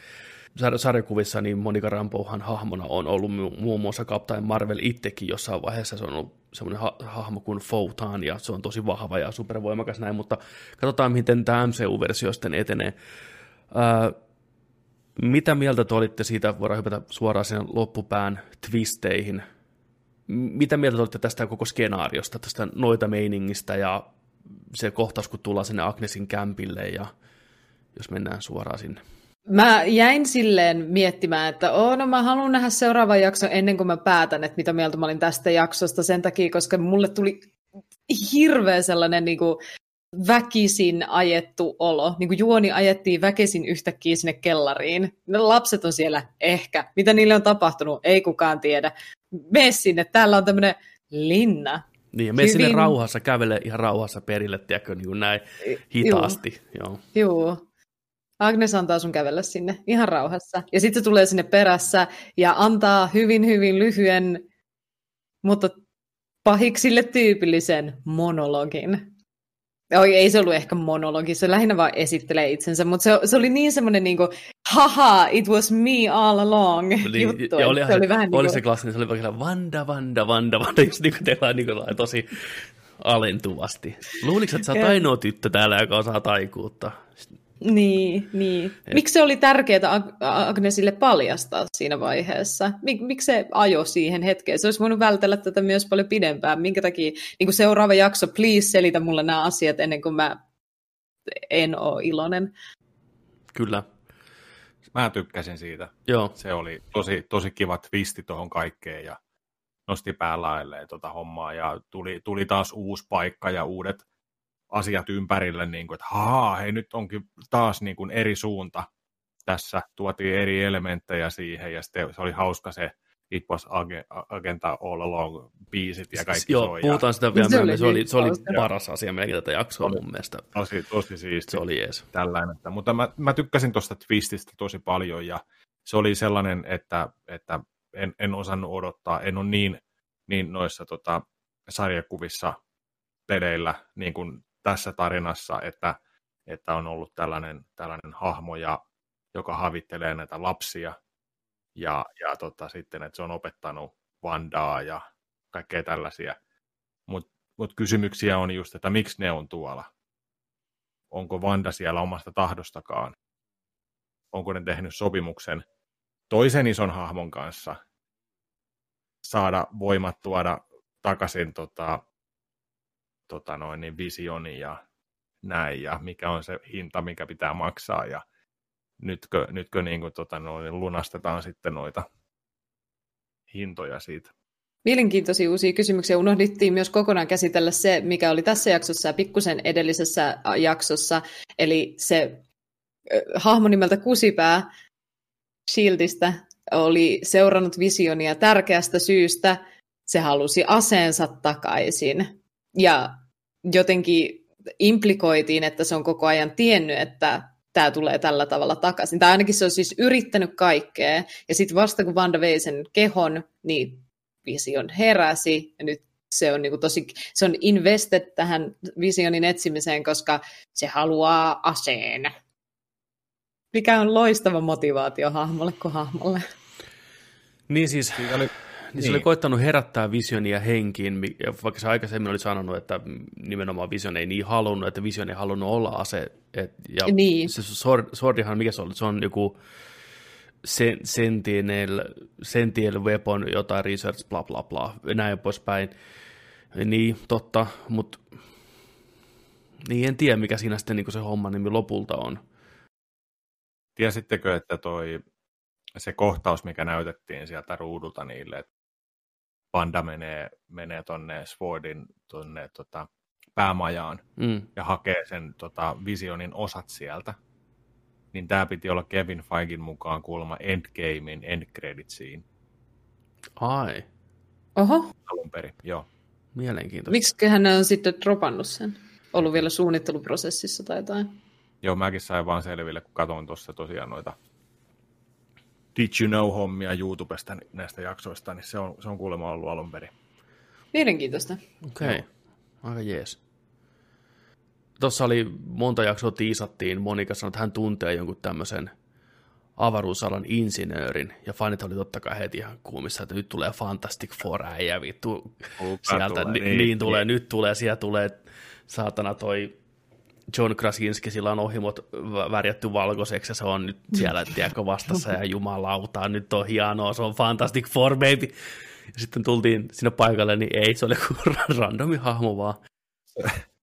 sarjakuvissa niin Monika Rampouhan hahmona on ollut muun muassa Captain Marvel itsekin jossain vaiheessa. Se on ollut semmoinen ha- hahmo kuin Photon ja se on tosi vahva ja supervoimakas näin, mutta katsotaan miten tämä MCU-versio sitten etenee. Ää, mitä mieltä te olitte siitä, voidaan hypätä suoraan sen loppupään twisteihin. Mitä mieltä te olitte tästä koko skenaariosta, tästä noita meiningistä ja se kohtaus, kun tullaan sinne Agnesin kämpille ja jos mennään suoraan sinne? Mä jäin silleen miettimään, että oh, no mä haluan nähdä seuraavan jakson ennen kuin mä päätän, että mitä mieltä mä olin tästä jaksosta sen takia, koska mulle tuli hirveä sellainen niin kuin, väkisin ajettu olo. Niin kuin juoni ajettiin väkisin yhtäkkiä sinne kellariin. Ne lapset on siellä ehkä. Mitä niille on tapahtunut? Ei kukaan tiedä. Mene sinne. Täällä on tämmöinen linna. Niin, ja mene Hyvin... sinne rauhassa, kävele ihan rauhassa perille, tiedätkö, niin kuin näin hitaasti. Joo. Joo. Agnes antaa sun kävellä sinne ihan rauhassa. Ja sitten se tulee sinne perässä ja antaa hyvin, hyvin lyhyen, mutta pahiksille tyypillisen monologin. Oi, ei se ollut ehkä monologi, se lähinnä vaan esittelee itsensä, mutta se, se oli niin semmoinen niin kuin, haha, it was me all along Niin, juttu. ja oli, että se oli vähän oli niin se klassinen, se oli vaikka Vanda, Vanda, Vanda, Vanda, just niin kuin tehdään niin kuin tosi alentuvasti. Luuliko, että sä oot ainoa tyttö täällä, joka osaa taikuutta? Niin, niin. Miksi se oli tärkeää Ag- Agnesille paljastaa siinä vaiheessa? Mik, miksi se ajo siihen hetkeen? Se olisi voinut vältellä tätä myös paljon pidempään. Minkä takia, niin kuin seuraava jakso, please selitä mulle nämä asiat ennen kuin mä en ole iloinen. Kyllä. Mä tykkäsin siitä. Joo. Se oli tosi, tosi kiva twisti tuohon kaikkeen ja nosti päälailleen tota hommaa ja tuli, tuli taas uusi paikka ja uudet asiat ympärille, niin kuin, että haa, hei nyt onkin taas niin kuin eri suunta tässä, tuotiin eri elementtejä siihen ja sitten se oli hauska se It was Ag- Agenta All Along biisit ja kaikki Joo, soi. puhutaan sitä vielä Se oli myöhemmin. Se oli, se oli paras asia melkein tätä jaksoa Oli. mun mielestä. Tosi, tosi siisti. Se oli jees. tällainen. Että- Mutta mä, mä tykkäsin tuosta twististä tosi paljon ja se oli sellainen, että, että en, en osannut odottaa, en ole niin, niin noissa tota, sarjakuvissa peleillä niin kuin tässä tarinassa, että, että on ollut tällainen, tällainen hahmo, ja, joka havittelee näitä lapsia ja, ja tota, sitten, että se on opettanut Vandaa ja kaikkea tällaisia. Mutta mut kysymyksiä on just, että miksi ne on tuolla? onko Vanda siellä omasta tahdostakaan. Onko ne tehnyt sopimuksen toisen ison hahmon kanssa saada voimat tuoda takaisin tota, tota noin, niin visioni ja näin, ja mikä on se hinta, mikä pitää maksaa, ja nytkö, nytkö niin kuin, tota noin, lunastetaan sitten noita hintoja siitä. Mielenkiintoisia uusia kysymyksiä. Unohdittiin myös kokonaan käsitellä se, mikä oli tässä jaksossa ja pikkusen edellisessä jaksossa. Eli se hahmo nimeltä Kusipää Shieldistä oli seurannut visionia tärkeästä syystä. Se halusi aseensa takaisin. Ja jotenkin implikoitiin, että se on koko ajan tiennyt, että tämä tulee tällä tavalla takaisin. Tai ainakin se on siis yrittänyt kaikkea. Ja sitten vasta kun Vanda vei sen kehon, niin vision heräsi. Ja nyt se on, niinku tosi, se on invested tähän visionin etsimiseen, koska se haluaa aseen. Mikä on loistava motivaatio hahmolle kuin hahmolle. Niin siis, oli, niin se oli koittanut herättää visionia henkiin, vaikka se aikaisemmin oli sanonut, että nimenomaan Vision ei niin halunnut, että Vision ei halunnut olla ase. Et, ja Niin. se Sword, Swordihan, mikä se oli? Se on joku sen, Sentinel, Sentinel Weapon, jotain research, bla bla bla, näin poispäin. Niin, totta, mutta niin en tiedä, mikä siinä sitten niin se homman nimi lopulta on. Tiesittekö, että toi, se kohtaus, mikä näytettiin sieltä ruudulta niille, että Panda menee, menee tonne Swordin tonne tota, päämajaan Mm. ja hakee sen tota, visionin osat sieltä, niin tämä piti olla Kevin Feigin mukaan kuulemma Endgamein end credits'iin Ai, Oho, alun perin. Joo. mielenkiintoista. miksi hän on sitten dropannut sen? Ollut vielä suunnitteluprosessissa tai jotain. Joo, mäkin sain vaan selville, kun katsoin tuossa tosiaan noita Did You Know-hommia YouTubesta näistä jaksoista, niin se on, se on kuulemma ollut alun perin. Mielenkiintoista. Okei, okay. aika jees. Tuossa oli monta jaksoa tiisattiin, Monika sanoi, että hän tuntee jonkun tämmöisen avaruusalan insinöörin, ja fanit oli totta kai heti ihan kuumissa, että nyt tulee Fantastic Four äijä vittu Kuka sieltä, tulee, niin, niin, niin, tulee, niin. nyt tulee, siellä tulee saatana toi John Krasinski, sillä on ohimot vä- värjätty valkoiseksi, ja se on nyt siellä, tiedätkö, vastassa, ja jumalauta, nyt on hienoa, se on Fantastic Four, baby. Ja sitten tultiin sinne paikalle, niin ei, se oli randomi hahmo vaan.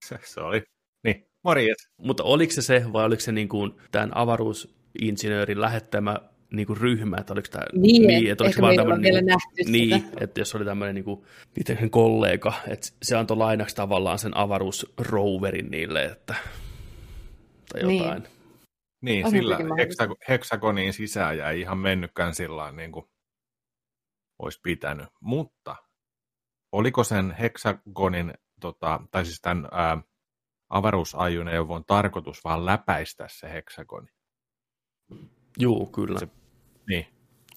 Se, se oli, niin, morjes. Mutta oliko se se, vai oliko se niin kuin tämän avaruusinsinöörin lähettämä niin kuin ryhmä, että oliko tämä Niin, että oliko vaan tämmöinen niin, niin, sitä. että jos oli tämmöinen niin kuin, niiden kollega, että se antoi lainaksi tavallaan sen avaruusroverin niille, että tai Niin. jotain. Niin, On sillä hyvinkin mahdollista. heksa, heksagoniin sisään ja ei ihan mennytkään sillä niin kuin olisi pitänyt. Mutta oliko sen heksagonin, tota, tai siis tämän ää, avaruusajoneuvon tarkoitus vaan läpäistä se heksagoni? Juu, kyllä. Se- Niin,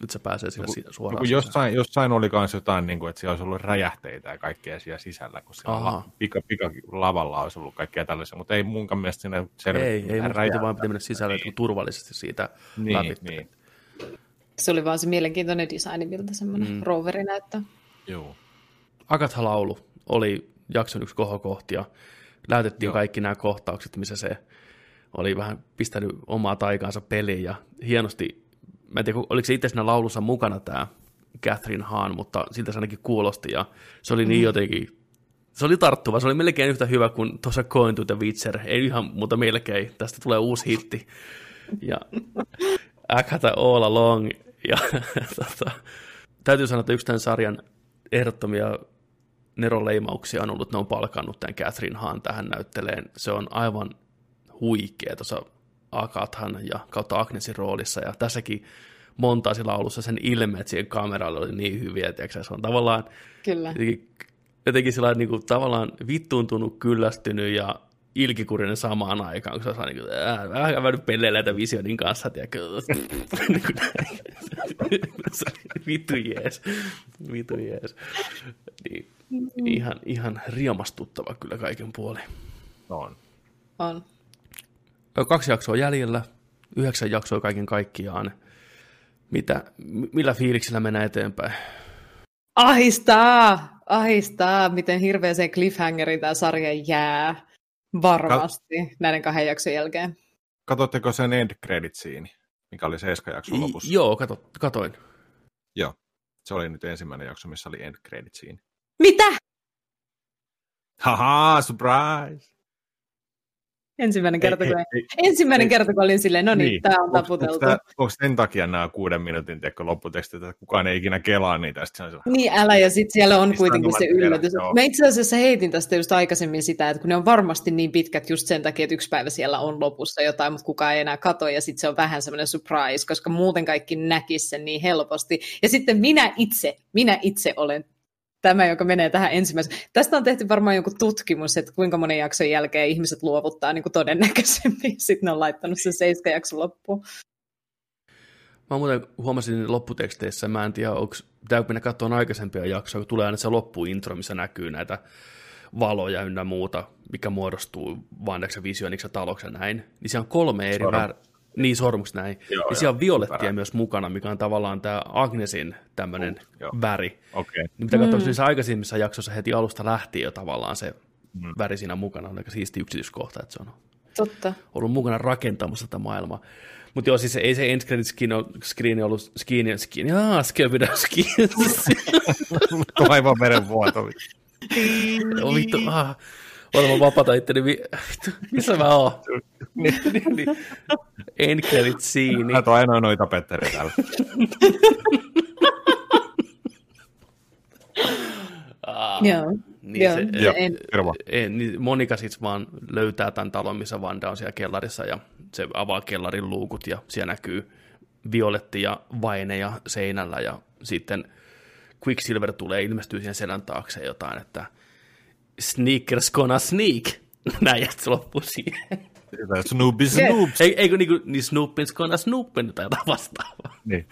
että se pääsee sinne si- suoraan Joku jossain, jossain oli myös jotain, niin kuin, että siellä olisi ollut räjähteitä ja kaikkea siellä sisällä, kun siellä la, pika, pika, lavalla olisi ollut kaikkea tällaisia, mutta ei munkaan mielestä sinne selvitä. Ei, ei, mutta vaan pitää mennä sisälle niin. turvallisesti siitä Niin, läpi. niin. Se oli vaan se mielenkiintoinen designi, miltä semmoinen Mm. roveri näyttää. Joo. Agatha-laulu oli jakson yksi kohokohti ja näytettiin Joo. kaikki nämä kohtaukset, missä se oli vähän pistänyt omaa taikaansa peliin ja hienosti, mä en tiedä, oliko se itse siinä laulussa mukana tämä Catherine Hahn, mutta siltä se ainakin kuulosti ja se oli niin Mm. jotenkin, se oli tarttuva, se oli melkein yhtä hyvä kuin tuossa Coin to the Witcher, ei ihan, mutta melkein, tästä tulee uusi hitti ja *laughs* Agatha All Along ja *laughs* tota, täytyy sanoa, että yksi tämän sarjan ehdottomia neroleimauksia on ollut, että ne on palkannut tämän Catherine Hahn tähän näytteleen. Se on aivan huikea tuossa Agathan ja kautta Agnesin roolissa, ja tässäkin montaasi laulussa sen ilmeet siihen kameralle oli niin hyviä, tiedätkö, se on tavallaan Kyllä. jotenkin, jotenkin sillä niin kuin, tavallaan vittuuntunut, kyllästynyt ja ilkikurinen samaan aikaan, kun se niin kuin, ää, vähän vähän pelleilee tämän visionin kanssa, tiedätkö, *laughs* vittu jees, vittu jees. Niin, ihan, ihan riemastuttava kyllä kaiken puolin. On. On. Kaksi jaksoa jäljellä, yhdeksän jaksoa kaiken kaikkiaan. Mitä, millä fiiliksellä mennään eteenpäin? Ahistaa! Ahistaa, miten hirveäseen cliffhangeriin tämä sarja jää. Varmasti näiden kahden jakson jälkeen. Katotteko sen end credit mikä oli se Eska jakson lopussa? I, joo, kato, katoin. Joo. Se oli nyt ensimmäinen jakso, missä oli end credit scene. Mitä? Haha, surprise! Ensimmäinen kerta, Ei, kun, ei, ei, ensimmäinen ei. kerta, kun olin silleen, no niin, tämä on taputeltu. Onko, onko sen takia nämä kuuden minuutin tiedätkö, lopputekstit, että kukaan ei ikinä kelaa niitä, sitten se on sellainen, Niin, älä, ja sitten siellä on kuitenkin se yllätys. joo. Mä itse asiassa heitin tästä just aikaisemmin sitä, että kun ne on varmasti niin pitkät just sen takia, että yksi päivä siellä on lopussa jotain, mutta kukaan ei enää kato, ja sitten se on vähän semmoinen surprise, koska muuten kaikki näkis sen niin helposti. Ja sitten minä itse, minä itse olen tämä, joka menee tähän ensimmäiseen. Tästä on tehty varmaan joku tutkimus, että kuinka monen jakson jälkeen ihmiset luovuttaa niin kuin todennäköisemmin. *laughs* Sitten ne on laittanut sen seitsemän jakson loppuun. Mä muuten huomasin lopputeksteissä, mä en tiedä, onko, pitääkö mennä katsomaan aikaisempia jaksoja, kun tulee aina se loppuintro, missä näkyy näitä valoja ynnä muuta, mikä muodostuu Vandeksen visioniksi ja taloksi ja näin. Niin siellä on kolme eri väär... Niin, sormuksi näin. Joo, ja siellä on violettia ympärä. myös mukana, mikä on tavallaan tämä Agnesin tämmöinen joo. väri. Okei. Niin mitä katsoa, Mm. niissä aikaisemmissa jaksoissa heti alusta lähtien jo tavallaan se Mm. väri siinä mukana. On aika siisti yksityiskohta, että se on Totta. ollut mukana rakentamassa tätä maailmaa. Mutta joo, siis ei se end credit screen, screen ollut skin, skin, jaa, skevida skin. aivan *laughs* verenvuoto. oh, vittu, ah. Mä vapata itteni, *laughs* missä mä oon? niin, niin, niin. End credit scene. Mä ainoa noita Petteri täällä. *laughs* Ah, Joo. Niin Joo, se, Joo, en- niin Monika siis vaan löytää tämän talon, missä Vanda on siellä kellarissa ja se avaa kellarin luukut ja siellä näkyy Violetti ja Vaine ja seinällä ja sitten Quicksilver tulee ilmestyy siihen selän taakse jotain, että sneakers gonna sneak. *laughs* Näin, että se loppuu siihen. Snoopy Snoops. Ei, eikö niinku, niin Snoopins gonna snoopin tai jotain vastaavaa. Niin.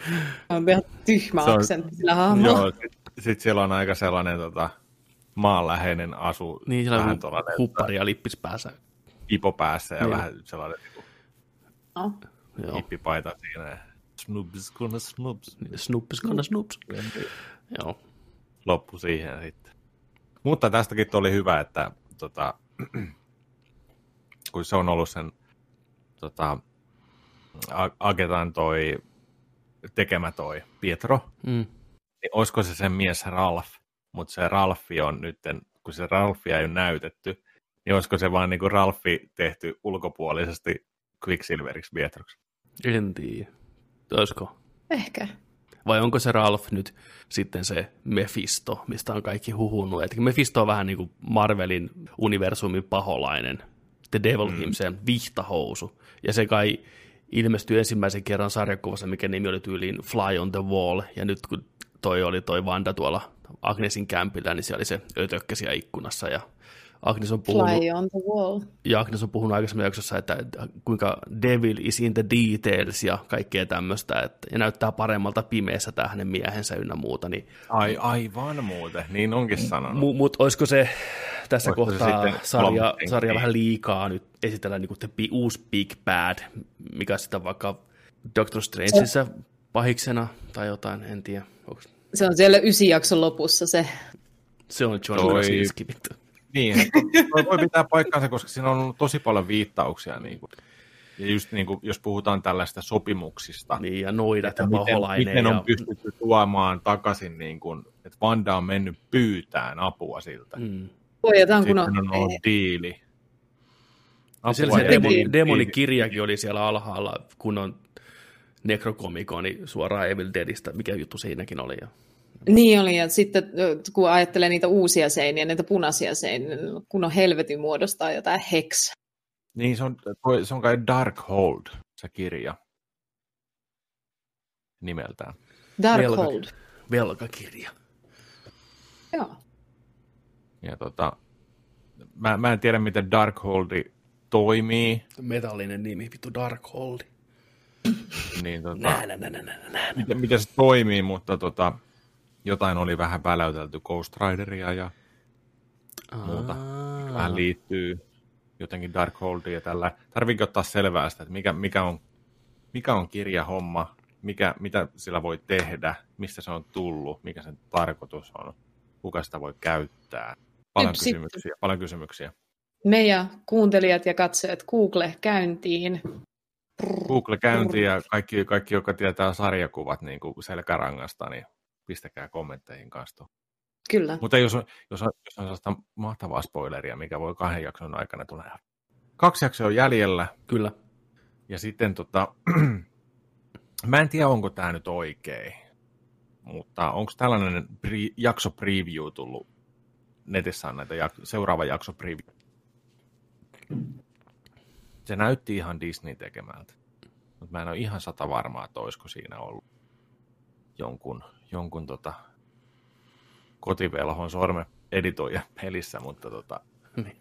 On ihan tyhmä on- aksentti sillä hahmolla. Joo, sitten sit siellä on aika sellainen tota, maanläheinen asu. Niin, siellä vähän on tuollainen huppari ja lippis päässä. ipo päässä ja Niin. vähän sellainen niin No. Joo. hippipaita siinä. ja Snoopy's gonna snoops. Snoopis gonna snoops. Joo. Loppu siihen sitten. Mutta tästäkin oli hyvä, että tota, kun se on ollut sen tota, Agetan toi tekemä toi Pietro, Mm. niin olisiko se sen mies Ralf, mutta se Ralfi on nyt, kun se Ralfia ei ole näytetty, niin olisiko se vaan niinku Ralfi tehty ulkopuolisesti Quicksilveriksi Pietroksi? En tiedä. Olisiko? Ehkä. Vai onko se Ralph nyt sitten se Mephisto, mistä on kaikki huhunut? Et Mephisto on vähän niin kuin Marvelin universumin paholainen. The Devil mm. himself, vihtahousu. Ja se kai ilmestyi ensimmäisen kerran sarjakuvassa, mikä nimi oli tyyliin Fly on the Wall. Ja nyt kun toi oli toi Vanda tuolla Agnesin kämpillä, niin siellä oli se ötökkä siellä ikkunassa ja Agnes on puhunut, Fly on the wall. ja Agnes on puhunut aikaisemmin jaksossa, että, kuinka devil is in the details ja kaikkea tämmöistä, että, ja näyttää paremmalta pimeässä tämä hänen miehensä ynnä muuta, niin Ai, aivan muuten, niin onkin sanonut. Mu- Mutta olisiko se tässä Olisiko se kohtaa sitten sarja, sarja vähän liikaa nyt esitellä niin te bi- uusi Big Bad, mikä sitten vaikka Doctor Strangeissa pahiksena tai jotain, en tiedä. Onks... Se on siellä ysi jakson lopussa se. Se on John Toi- Krasinski. vittu. Niin, toi voi pitää paikkansa, koska siinä on ollut tosi paljon viittauksia. Niin kuin. Ja just niin kuin, jos puhutaan tällaista sopimuksista, Niin, ja noidat että ja miten, paholainen. miten on ja... pystytty tuomaan takaisin, niin kuin, että Vanda on mennyt pyytään apua siltä. Mm. On kun Sitten on... on ollut diili. Ja siellä Apua se demoni, demonikirjakin oli siellä alhaalla, kun on Necrokomikoni suoraan Evil Deadistä, mikä juttu siinäkin oli. Ja... Niin oli, ja sitten kun ajattelee niitä uusia seiniä, niitä punaisia seiniä, kun on helvetin muodostaa jotain hex. Niin, se on, toi- se on kai Darkhold, se kirja nimeltään. Darkhold. Velkakirja. Joo. Ja tota, mä, mä en tiedä, miten Darkholdi toimii, Metallinen nimi, vittu Darkhold. niin tota, nää, nää, nää, nää, nää. miten, miten se toimii, mutta tota, jotain oli vähän väläytelty Ghost Rideria ja muuta. Vähän liittyy jotenkin Darkholdiin ja tällä. Tarviiko ottaa selvää sitä, että mikä, mikä, on, mikä on kirjahomma, mikä, mitä sillä voi tehdä, mistä se on tullut, mikä sen tarkoitus on, kuka sitä voi käyttää. Paljon Nyt sitten. kysymyksiä, paljon kysymyksiä. Me ja kuuntelijat ja katsojat Google käyntiin. Google käynti ja kaikki, kaikki, jotka tietää sarjakuvat niin kuin selkärangasta, niin pistäkää kommentteihin kanssa. Kyllä. Mutta jos on, jos, on, jos on sellaista mahtavaa spoileria, mikä voi kahden jakson aikana tulla. Kaksi jaksoa on jäljellä. Kyllä. Ja sitten tota, *clears throat* mä en tiedä, onko tämä nyt oikein, mutta onko tällainen pri, jakso preview tullut netissä on näitä jak- seuraava jakso preview. Se näytti ihan Disney tekemältä, mutta mä en ole ihan sata varmaa, että olisiko siinä ollut jonkun, jonkun tota, kotivelhon sormen editoija pelissä, mutta tota, Niin.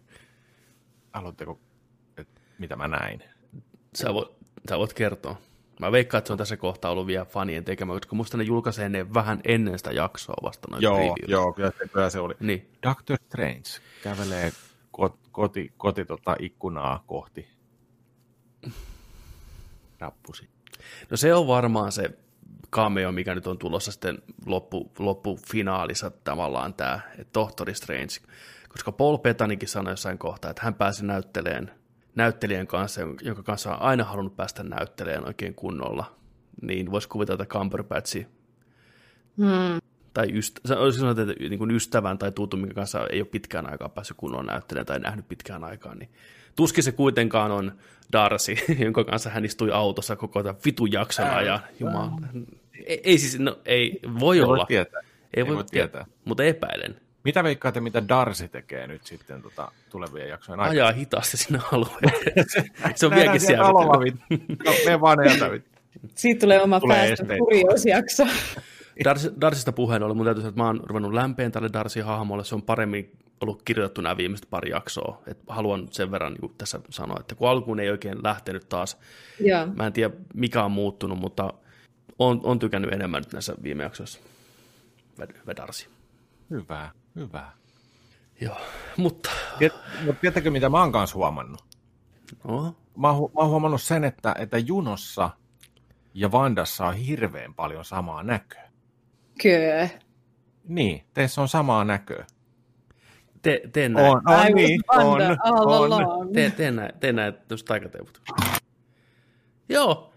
haluatteko, että mitä mä näin? Sä voit, sä voit kertoa. Mä veikkaan, että se on tässä kohtaa ollut vielä fanien tekemä, koska musta ne julkaisee ne vähän ennen sitä jaksoa vasta noin Joo, previewt. joo kyllä, se, kyllä se oli. Niin. Doctor Strange kävelee koti, koti, koti tota ikkunaa kohti. *laughs* Rappusi. No se on varmaan se cameo, mikä nyt on tulossa sitten loppu, loppufinaalissa tavallaan tämä Tohtori Strange. Koska Paul Petanikin sanoi jossain kohtaa, että hän pääsi näytteleen näyttelijän kanssa, jonka kanssa on aina halunnut päästä näytteleen oikein kunnolla. Niin voisi kuvitella, että Cumberbatchi Hmm. tai ystä, sanottu, että niin kuin ystävän tai tutun, minkä kanssa ei ole pitkään aikaa päässyt kunnolla näyttelemään tai nähnyt pitkään aikaan, niin tuskin se kuitenkaan on Darcy, *laughs* jonka kanssa hän istui autossa koko tämän vitun jakson ajan. Jumala. Ei, ei siis, no ei, voi Ei olla. voi tietää. Ei, voi, tietää. Mutta epäilen. Mitä veikkaatte, mitä Darcy tekee nyt sitten tota, tulevien jaksojen aikana? Ajaa hitaasti sinne alueelle. *laughs* se on vieläkin siellä. No, mene vaan edeltä, vittu. Siitä tulee oma Tulee and Furious-jakso. Darcy, Darcysta puheen ollen, mun täytyy sanoa, että mä oon ruvennut lämpeen tälle Darcy-hahmolle. Se on paremmin ollut kirjoitettu nämä viimeiset pari jaksoa. Et haluan sen verran niin tässä sanoa, että kun alkuun ei oikein lähtenyt taas, Joo. mä en tiedä mikä on muuttunut, mutta on, on tykännyt enemmän nyt näissä viime jaksoissa. Hyvä, hyvä. Hyvä, hyvä. Joo, mutta... Tiet, mutta tiedättekö, mitä mä oon kanssa huomannut? No. Mä oon, mä oon huomannut sen, että, että Junossa ja Vandassa on hirveän paljon samaa näköä. Köö. Niin, teissä on samaa näköä. Te, tee näin. On, on, niin, on, on. along. Tee, tee näin, tee näin, just taikateuvut. Joo,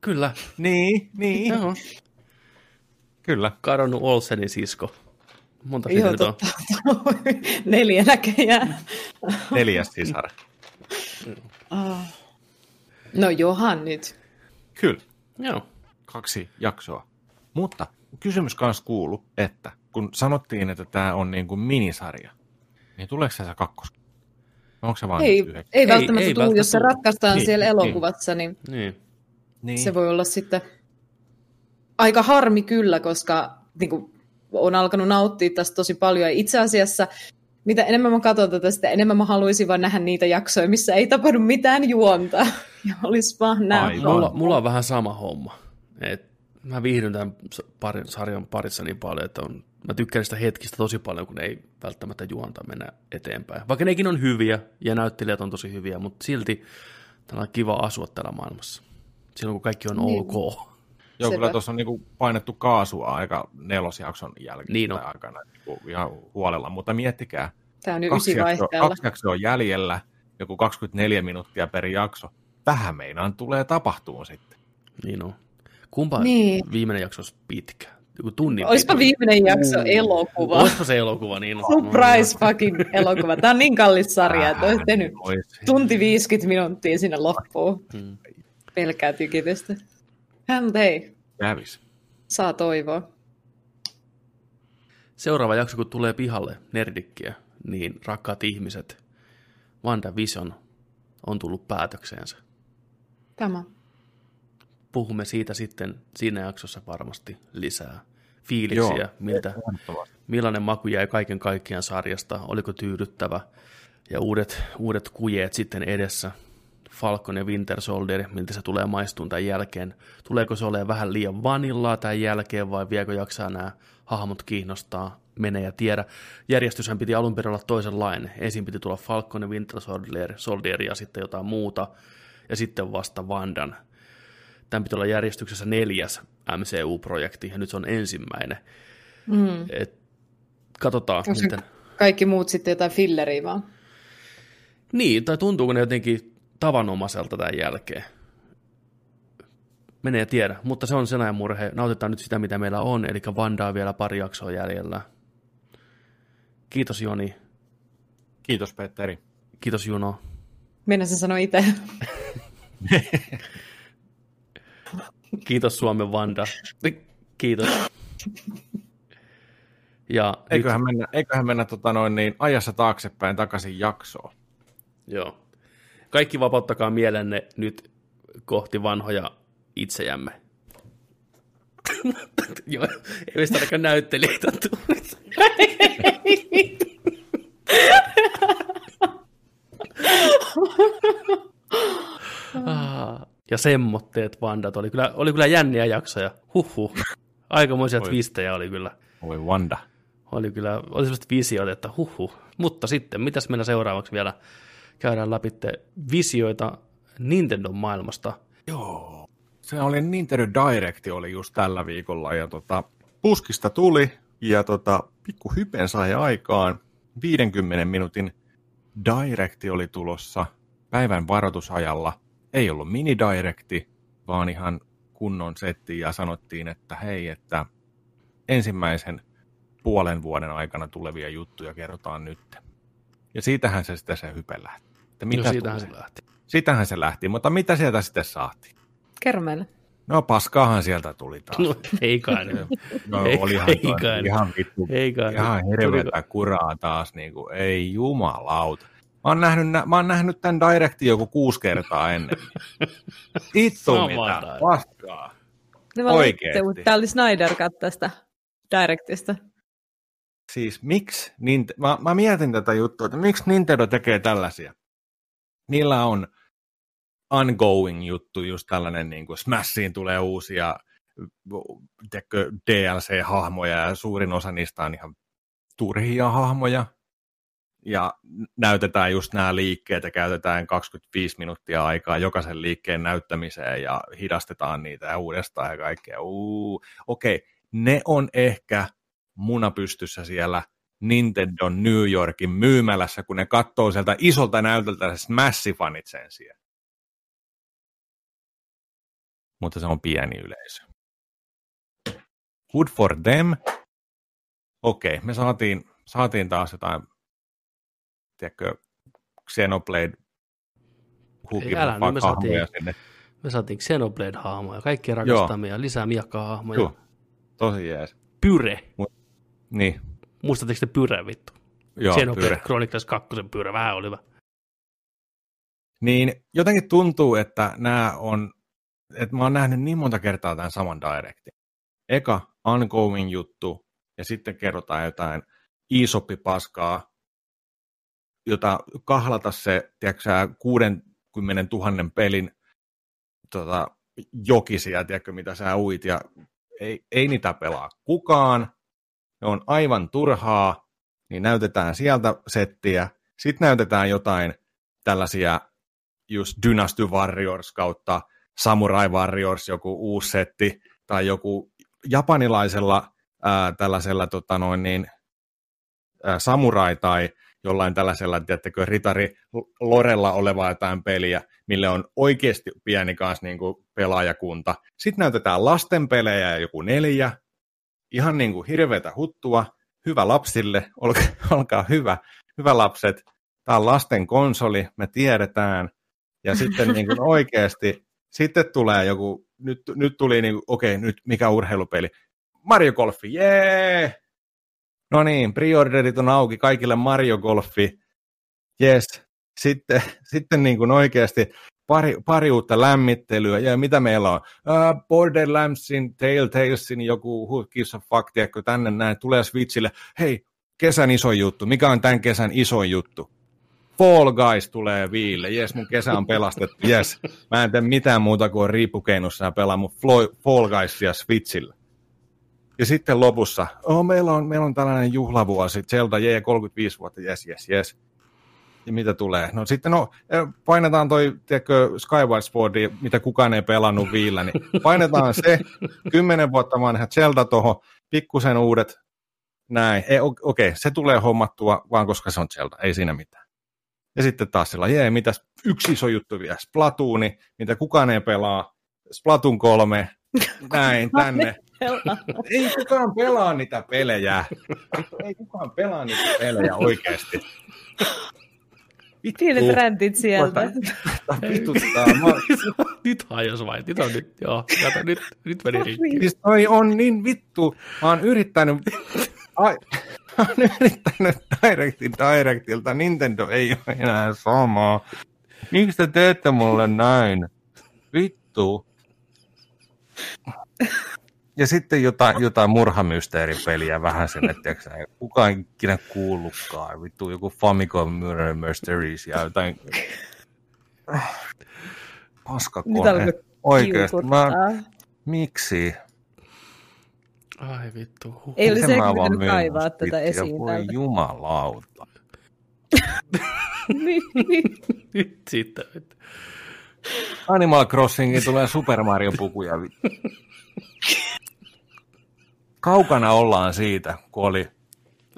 kyllä. Niin, niin. Joo. Kyllä. Kadonnut Olsenin sisko. Monta Joo, nyt on? totta. *laughs* Neljä näköjään. Neljäs sisar. Ah. No johan nyt. Kyllä. Joo. Kaksi jaksoa. Mutta kysymys kanssa kuulu, että kun sanottiin, että tämä on niin kuin minisarja, niin tuleeko se kakkos? Onko se vain Ei, yhdeksän? ei välttämättä ei tule, jos se ratkaistaan Niin, siellä niin. elokuvassa, niin Niin. Niin. se voi olla sitten aika harmi kyllä, koska niin kuin, on alkanut nauttia tästä tosi paljon. Ja itse asiassa mitä enemmän mä katson tätä, sitä enemmän mä haluaisin vaan nähdä niitä jaksoja, missä ei tapahdu mitään juonta. *laughs* Ja olisi vaan nämä. Aivan. Mulla, mulla on vähän sama homma. Et mä viihdyn tämän s- pari, sarjan parissa niin paljon, että on, mä tykkään sitä hetkistä tosi paljon, kun ei välttämättä juonta mennä eteenpäin. Vaikka nekin on hyviä ja näyttelijät on tosi hyviä, mutta silti täällä on kiva asua täällä maailmassa. Silloin kun kaikki on Niin. ok. Joo, Sepä. kyllä tuossa on niinku painettu kaasua aika nelosjakson jälkeen Niin on. tai aikana niinku ihan huolella, mutta miettikää, Tämä on jo kaksi jaksoa, vaihteella. kaksi jaksoa on jäljellä, joku 24 minuuttia per jakso. Vähän meinaan tulee tapahtumaan sitten. Niin on. Kumpa Niin. viimeinen jakso olisi pitkä? Joku tunnin Olisipa pituinen. viimeinen jakso elokuva. Olispa se elokuva, niin on. Surprise fucking elokuva. Tämä on niin kallis sarja, että olisi tehnyt tunti 50 minuuttia sinne loppuun. Mm. Pelkää tykitystä. Hän, mutta hei, Kävis. saa toivoa. Seuraava jakso, kun tulee pihalle nerdikkiä, niin rakkaat ihmiset, WandaVision on tullut päätökseensä. Tämä. Puhumme siitä sitten siinä jaksossa varmasti lisää. Fiiliksiä, Joo, miltä, millainen maku jäi kaiken kaikkiaan sarjasta, oliko tyydyttävä ja uudet, uudet kujeet sitten edessä. Falcon ja Winter Soldier, miltä se tulee maistuun tämän jälkeen. Tuleeko se olemaan vähän liian vanillaa tämän jälkeen vai viekö jaksaa nämä hahmot kiinnostaa, mene ja tiedä. Järjestyshän piti alun perin olla toisenlainen. Ensin piti tulla Falcon ja Winter Soldier, Soldier ja sitten jotain muuta ja sitten vasta Wandan. Tämän piti olla järjestyksessä neljäs MCU-projekti ja nyt se on ensimmäinen. Mm. Et katsotaan, miten... kaikki muut sitten jotain filleriä vaan? Niin, tai tuntuuko ne jotenkin tavanomaiselta tämän jälkeen? Menee tiedä, mutta se on sen ajan murhe. Nautitaan nyt sitä, mitä meillä on, eli Vandaa vielä pari jaksoa jäljellä. Kiitos Joni, Kiitos Petteri. kiitos Juno. Minä sen sanoin itse. *laughs* Kiitos Suomen Vanda. Kiitos. Ja Eiköhän mennä, eiköhän mennä tota noin, niin, ajassa taaksepäin takaisin jaksoon. Joo. Kaikki vapauttakaa mielenne nyt kohti vanhoja itsejämme. *coughs* Joo, ei meistä ainakaan näyttelijöitä. *coughs* Ah, ja semmotteet vandat oli kyllä, oli kyllä jänniä jaksoja. Huhhuh. Aikamoisia Oi. twistejä oli kyllä. Voi Wanda. Oli kyllä, oli sellaiset visiot, että huhhuh. Mutta sitten, mitäs mennä seuraavaksi vielä? Käydään läpi visioita Nintendo maailmasta. Joo. Se oli Nintendo Direct oli just tällä viikolla ja tota, puskista tuli ja tota, pikku hypen sai aikaan. 50 minuutin Directi oli tulossa päivän varoitusajalla. Ei ollut mini Directi, vaan ihan kunnon setti ja sanottiin, että hei, että ensimmäisen puolen vuoden aikana tulevia juttuja kerrotaan nyt. Ja siitähän se sitten se hype lähti. Että mitä no siitähän tulee? se lähti. Siitähän se lähti, mutta mitä sieltä sitten saatiin? Kerro meille. No paskaahan sieltä tuli taas. No, ei kai nyt. *laughs* No, ei, olihan ei kai ihan vittu, Ei kai ihan nyt. hirveätä kuraa taas, niin kuin, ei jumalauta. Mä oon, nähnyt, nä- mä oon nähnyt tämän Directin joku kuusi kertaa ennen. *laughs* Ittu mitä paskaa. Ne vaan Oikeesti. Tää oli Snyder cut tästä Directista. Siis miksi, Nint- mä, mä mietin tätä juttua, että miksi Nintendo tekee tällaisia. Niillä on ongoing juttu, just tällainen niin kuin Smashiin tulee uusia tiedätkö, DLC-hahmoja ja suurin osa niistä on ihan turhia hahmoja. Ja näytetään just nämä liikkeet ja käytetään 25 minuuttia aikaa jokaisen liikkeen näyttämiseen ja hidastetaan niitä ja uudestaan ja kaikkea. Okei, ne on ehkä munapystyssä siellä Nintendo New Yorkin myymälässä, kun ne katsoo sieltä isolta näytöltä Smash-fanit sen siellä. Mutta se on pieni yleisö. Good for them. Okei, me saatiin, saatiin taas jotain, tiedätkö, Xenoblade älä nyt, me saatiin, sinne. me saatiin Xenoblade-hahmoja, kaikkien rakastamia, lisää miakka-hahmoja. Joo, tosi jees. Pyre. Niin, Muistatteko te Pyre vittu? joo, Xenoblade pyre. Chronicles 2 Pyre, vähän oli hyvä. Niin jotenkin tuntuu, että nämä on, että mä oon nähnyt niin monta kertaa tämän saman directin. Eka ongoing juttu, ja sitten kerrotaan jotain isoppipaskaa, jota kahlata se, tiedätkö sä, 60 000 pelin tota, jokisia, tiedätkö, mitä sä uit, ja ei, ei niitä pelaa kukaan, ne on aivan turhaa, niin näytetään sieltä settiä, sitten näytetään jotain tällaisia just Dynasty Warriors kautta Samurai Warriors, joku uusi setti, tai joku japanilaisella ää, tällaisella tota noin niin, ää, samurai tai jollain tällaisella, tiedättekö, ritari Lorella olevaa jotain peliä, mille on oikeasti pieni kanssa niin kuin pelaajakunta. Sitten näytetään lasten pelejä joku neljä, ihan niin kuin hirveätä huttua, hyvä lapsille, olkaa, *laughs* olkaa hyvä, hyvä lapset, tämä on lasten konsoli, me tiedetään, ja sitten niin kuin *laughs* oikeasti, sitten tulee joku, nyt, nyt tuli niin kuin, okei, okay, nyt mikä urheilupeli, Mario Golfi, jee! No niin, preorderit on auki kaikille Mario Golfi, yes. Sitten, *laughs* sitten niin kuin oikeasti pari, pari uutta lämmittelyä, ja mitä meillä on? Uh, Borderlandsin, Telltalesin, joku Who Gives a Fuck, tiedätkö, tänne näin, tulee Switchille, hei, kesän iso juttu, mikä on tämän kesän iso juttu? Fall Guys tulee viille, jes, mun kesä on pelastettu, jes, mä en tee mitään muuta kuin riippukeinussa ja pelaa mun Fall Guysia Switchillä. Ja sitten lopussa, oh, meillä, on, meillä on tällainen juhlavuosi, Zelda J 35 vuotta, jes, jes, jes. Ja mitä tulee? No sitten no, painetaan toi, tiedätkö, Skyward Sporti, mitä kukaan ei pelannut viillä, niin painetaan se, kymmenen vuotta vanha Zelda tuohon, pikkusen uudet, näin. Ei, okei, okay, se tulee hommattua vaan koska se on Zelda, ei siinä mitään. Ja sitten taas sillä, jee, mitäs yksi iso juttu vielä, Splatooni, mitä kukaan ei pelaa, Splatoon 3, näin, tänne. Ei kukaan pelaa niitä pelejä. Ei kukaan pelaa niitä pelejä oikeasti. Pienet räntit sieltä. Vituttaa. *laughs* nyt hajos vai? Nyt on nyt, joo. Kato, nyt, nyt meni rikki. Siis toi on niin vittu. Mä oon yrittänyt... *laughs* Ai, mä oon yrittänyt Directin Directilta. Nintendo ei ole enää samaa. Miksi te teette mulle näin? Vittu. Ja sitten jotain, jotain murhamysteeripeliä vähän sen, että ei kukaan ikinä kuullutkaan. Vittu joku Famicom Murder Mysteries ja jotain... Paskakone. Oikeesti. Mä... Miksi? Ai vittu. Huh. Ei olisi ehkä pitänyt kaivaa tätä esiin Voi täältä. jumalauta. Nyt sitten. Animal Crossingin tulee Super Mario pukuja. Kaukana ollaan siitä, kun oli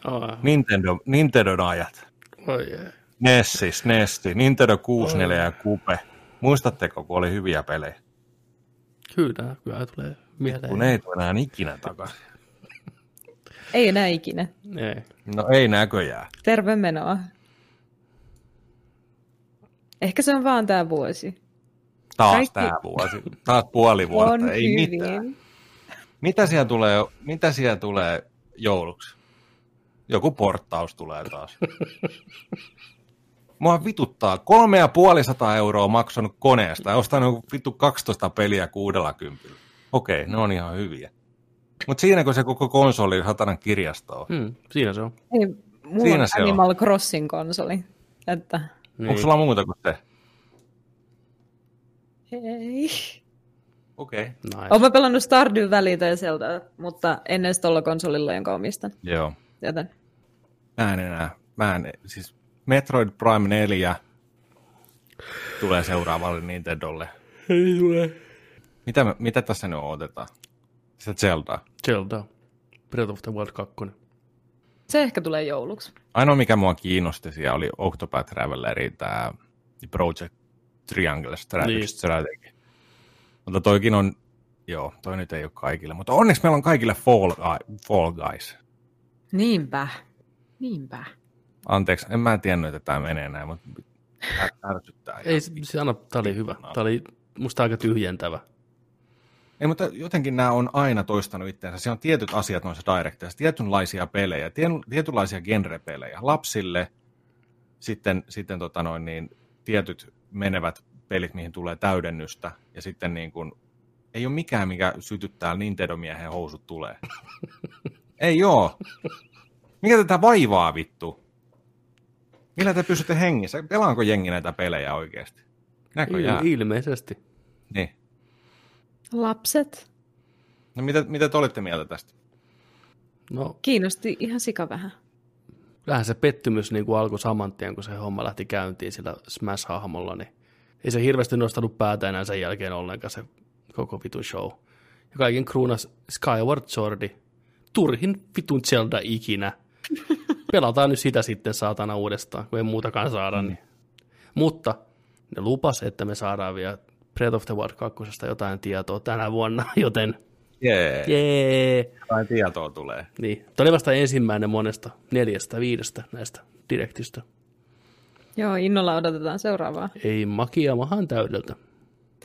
oh. Nintendo, Nintendo ajat. Oh, yeah. Nessi, Nessi, Nintendo 64 oh. ja Kupe. Muistatteko, kun oli hyviä pelejä? Kyllä, kyllä tulee mieleen. Kun ei tule enää ikinä takaisin. *laughs* Ei enää ikinä. Ei. No ei näköjään. Terve menoa. Ehkä se on vaan tämä vuosi. Taas Kaikki... tämä vuosi. Taas puoli vuotta. On ei hyvin. mitään. Mitä siellä tulee, mitä siellä tulee jouluksi? Joku porttaus tulee taas. Mua vituttaa. Kolme ja puoli sataa euroa maksanut koneesta ja ostanut vittu 12 peliä kuudella kympillä. Okei, ne on ihan hyviä. Mutta siinäkö se koko konsoli satanan kirjasto on? Hmm, siinä se on. Ei, mulla Siinä on se on. Animal Crossing konsoli. Että... Niin. Onko sulla muuta kuin se? Ei. Okei. Okay. Nice. Olen pelannut Stardew Valleyta ja Zelda, mutta en edes tuolla konsolilla, jonka omistan. Joo. Joten Mä en enää. Mä en, siis Metroid Prime 4 tulee seuraavalle Nintendolle. Ei tule. Mitä, me- mitä tässä nyt odotetaan? Se Zelda. Zelda. Breath of the Wild 2. se ehkä tulee jouluksi. Ainoa, mikä mua kiinnosti siellä oli Octopath Traveleri, tämä Project Triangle Strategy. Niin. Mutta toikin on, joo, toi nyt ei ole kaikille, mutta onneksi meillä on kaikille Fall, Fall Guys. Niinpä. Niinpä. Anteeksi, en mä tiennyt, että tämä menee näin, mutta är- ärsyttää. Ei, se, se anna, tää oli hyvä. Tää oli musta aika tyhjentävä. Ei, mutta jotenkin nämä on aina toistanut itseänsä. Siellä on tietyt asiat noissa directeissa, tietynlaisia pelejä, tietynlaisia genrepelejä. Lapsille sitten, sitten tota noin, niin, tietyt menevät pelit, mihin tulee täydennystä. Ja sitten niin kuin, ei ole mikään, mikä sytyttää Nintendo-miehen housut tulee. *laughs* ei oo. Mikä tätä vaivaa vittu? Millä te pysytte hengissä? Pelaanko jengi näitä pelejä oikeasti? Näköjään. Il- ilmeisesti. Niin. Lapset. No mitä, mitä te olitte mieltä tästä? No, Kiinnosti ihan sika vähän. vähän se pettymys niin kuin alkoi saman tien, kun se homma lähti käyntiin sillä Smash-hahmolla, niin ei se hirveästi nostanut päätä enää sen jälkeen ollenkaan se koko vitun show. Ja kaiken kruunas Skyward Swordi, turhin vitun Zelda ikinä. Pelataan nyt sitä sitten saatana uudestaan, kun ei muutakaan saada. Niin. Mutta ne lupas, että me saadaan vielä Breath of the Wild 2 jotain tietoa tänä vuonna, *laughs* joten Jee. jee. Jotain tietoa tulee. Niin, tämä oli vasta ensimmäinen monesta neljästä, viidestä näistä direktistä. Joo, innolla odotetaan seuraavaa. Ei makia mahan täydeltä.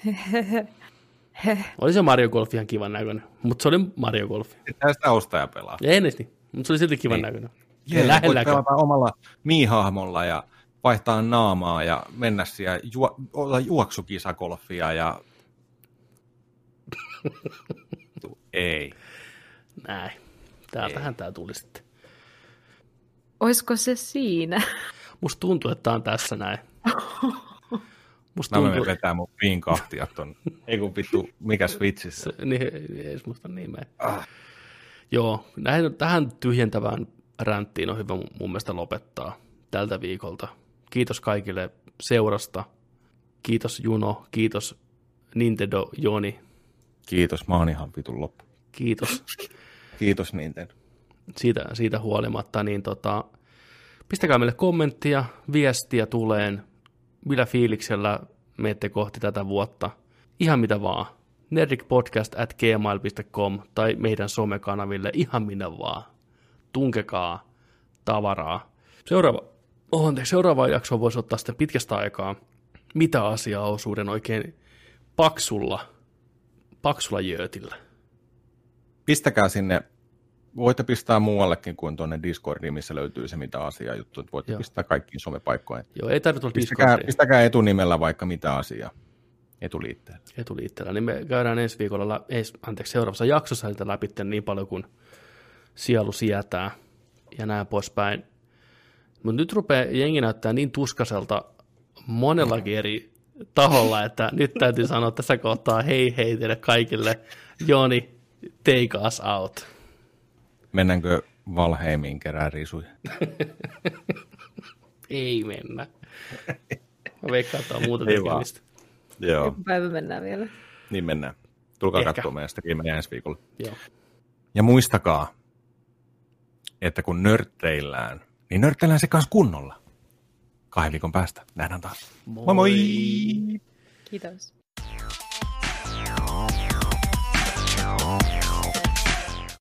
*laughs* Oli se Mario Golf ihan kivan näköinen, mutta se oli Mario Golf. Sitä ostaa ja pelaa. Ei edes niin, mutta se oli silti kivan Niin. näköinen. Jee, voit pelata omalla miihahmolla ja vaihtaa naamaa ja mennä siellä juo, olla juoksukisakolfia ja... *laughs* Ei. Näin. Täältähän tämä tuli sitten. Oisko se siinä? Musta tuntuu, että tämä on tässä näin. Musta Mä menen vetää mun viinkahtia ton. Ei kun vittu, mikä Switchissä. niin, ei edes musta nimeä. Ah. Joo, näin, tähän tyhjentävään ränttiin on hyvä mun mielestä lopettaa tältä viikolta. Kiitos kaikille seurasta. Kiitos Juno, kiitos Nintendo Joni, Kiitos, mä oon ihan vitun loppu. kiitos Kiitos Nintendo. siitä, siitä huolimatta. Niin tota, pistäkää meille kommenttia, viestiä tuleen, millä fiiliksellä menette kohti tätä vuotta. Ihan mitä vaan. nerdicpodcast at gmail.com tai meidän somekanaville ihan minne vaan. Tunkekaa tavaraa. Seuraava, oh, anteeksi, seuraava jakso voisi ottaa sitten pitkästä aikaa. Mitä asiaa osuuden oikein paksulla, paksulla jöötillä. Pistäkää sinne, voitte pistää muuallekin kuin tuonne Discordiin, missä löytyy se mitä asiaa juttu. Voitte Joo. Pistää kaikkiin somepaikkoihin. Joo, ei tarvitse olla Pistäkää, Discordia. pistäkää etunimellä vaikka mitä asiaa etuliitteellä. etuliitteellä, niin me käydään ensi viikolla, ei, anteeksi, seuraavassa jaksossa niitä läpi niin paljon kuin sielu sietää ja näin poispäin. Mutta nyt rupeaa jengi näyttää niin tuskaselta monellakin eri taholla, että nyt täytyy sanoa tässä kohtaa hei hei teille kaikille. Joni, take us out. Mennäänkö Valheimiin kerää risuja? *laughs* Ei mennä. Mä veikkaan, että on muuta Ei vaan. tekemistä. Joo, Joku päivä mennään vielä. niin mennään. Tulkaa Ehkä. katsomaan meidän streamejä ensi viikolla. Joo. Ja muistakaa, että kun nörtteillään, niin nörtteillään se kanssa kunnolla. Kahden viikon päästä. Nähdään taas. Moi moi! Kiitos.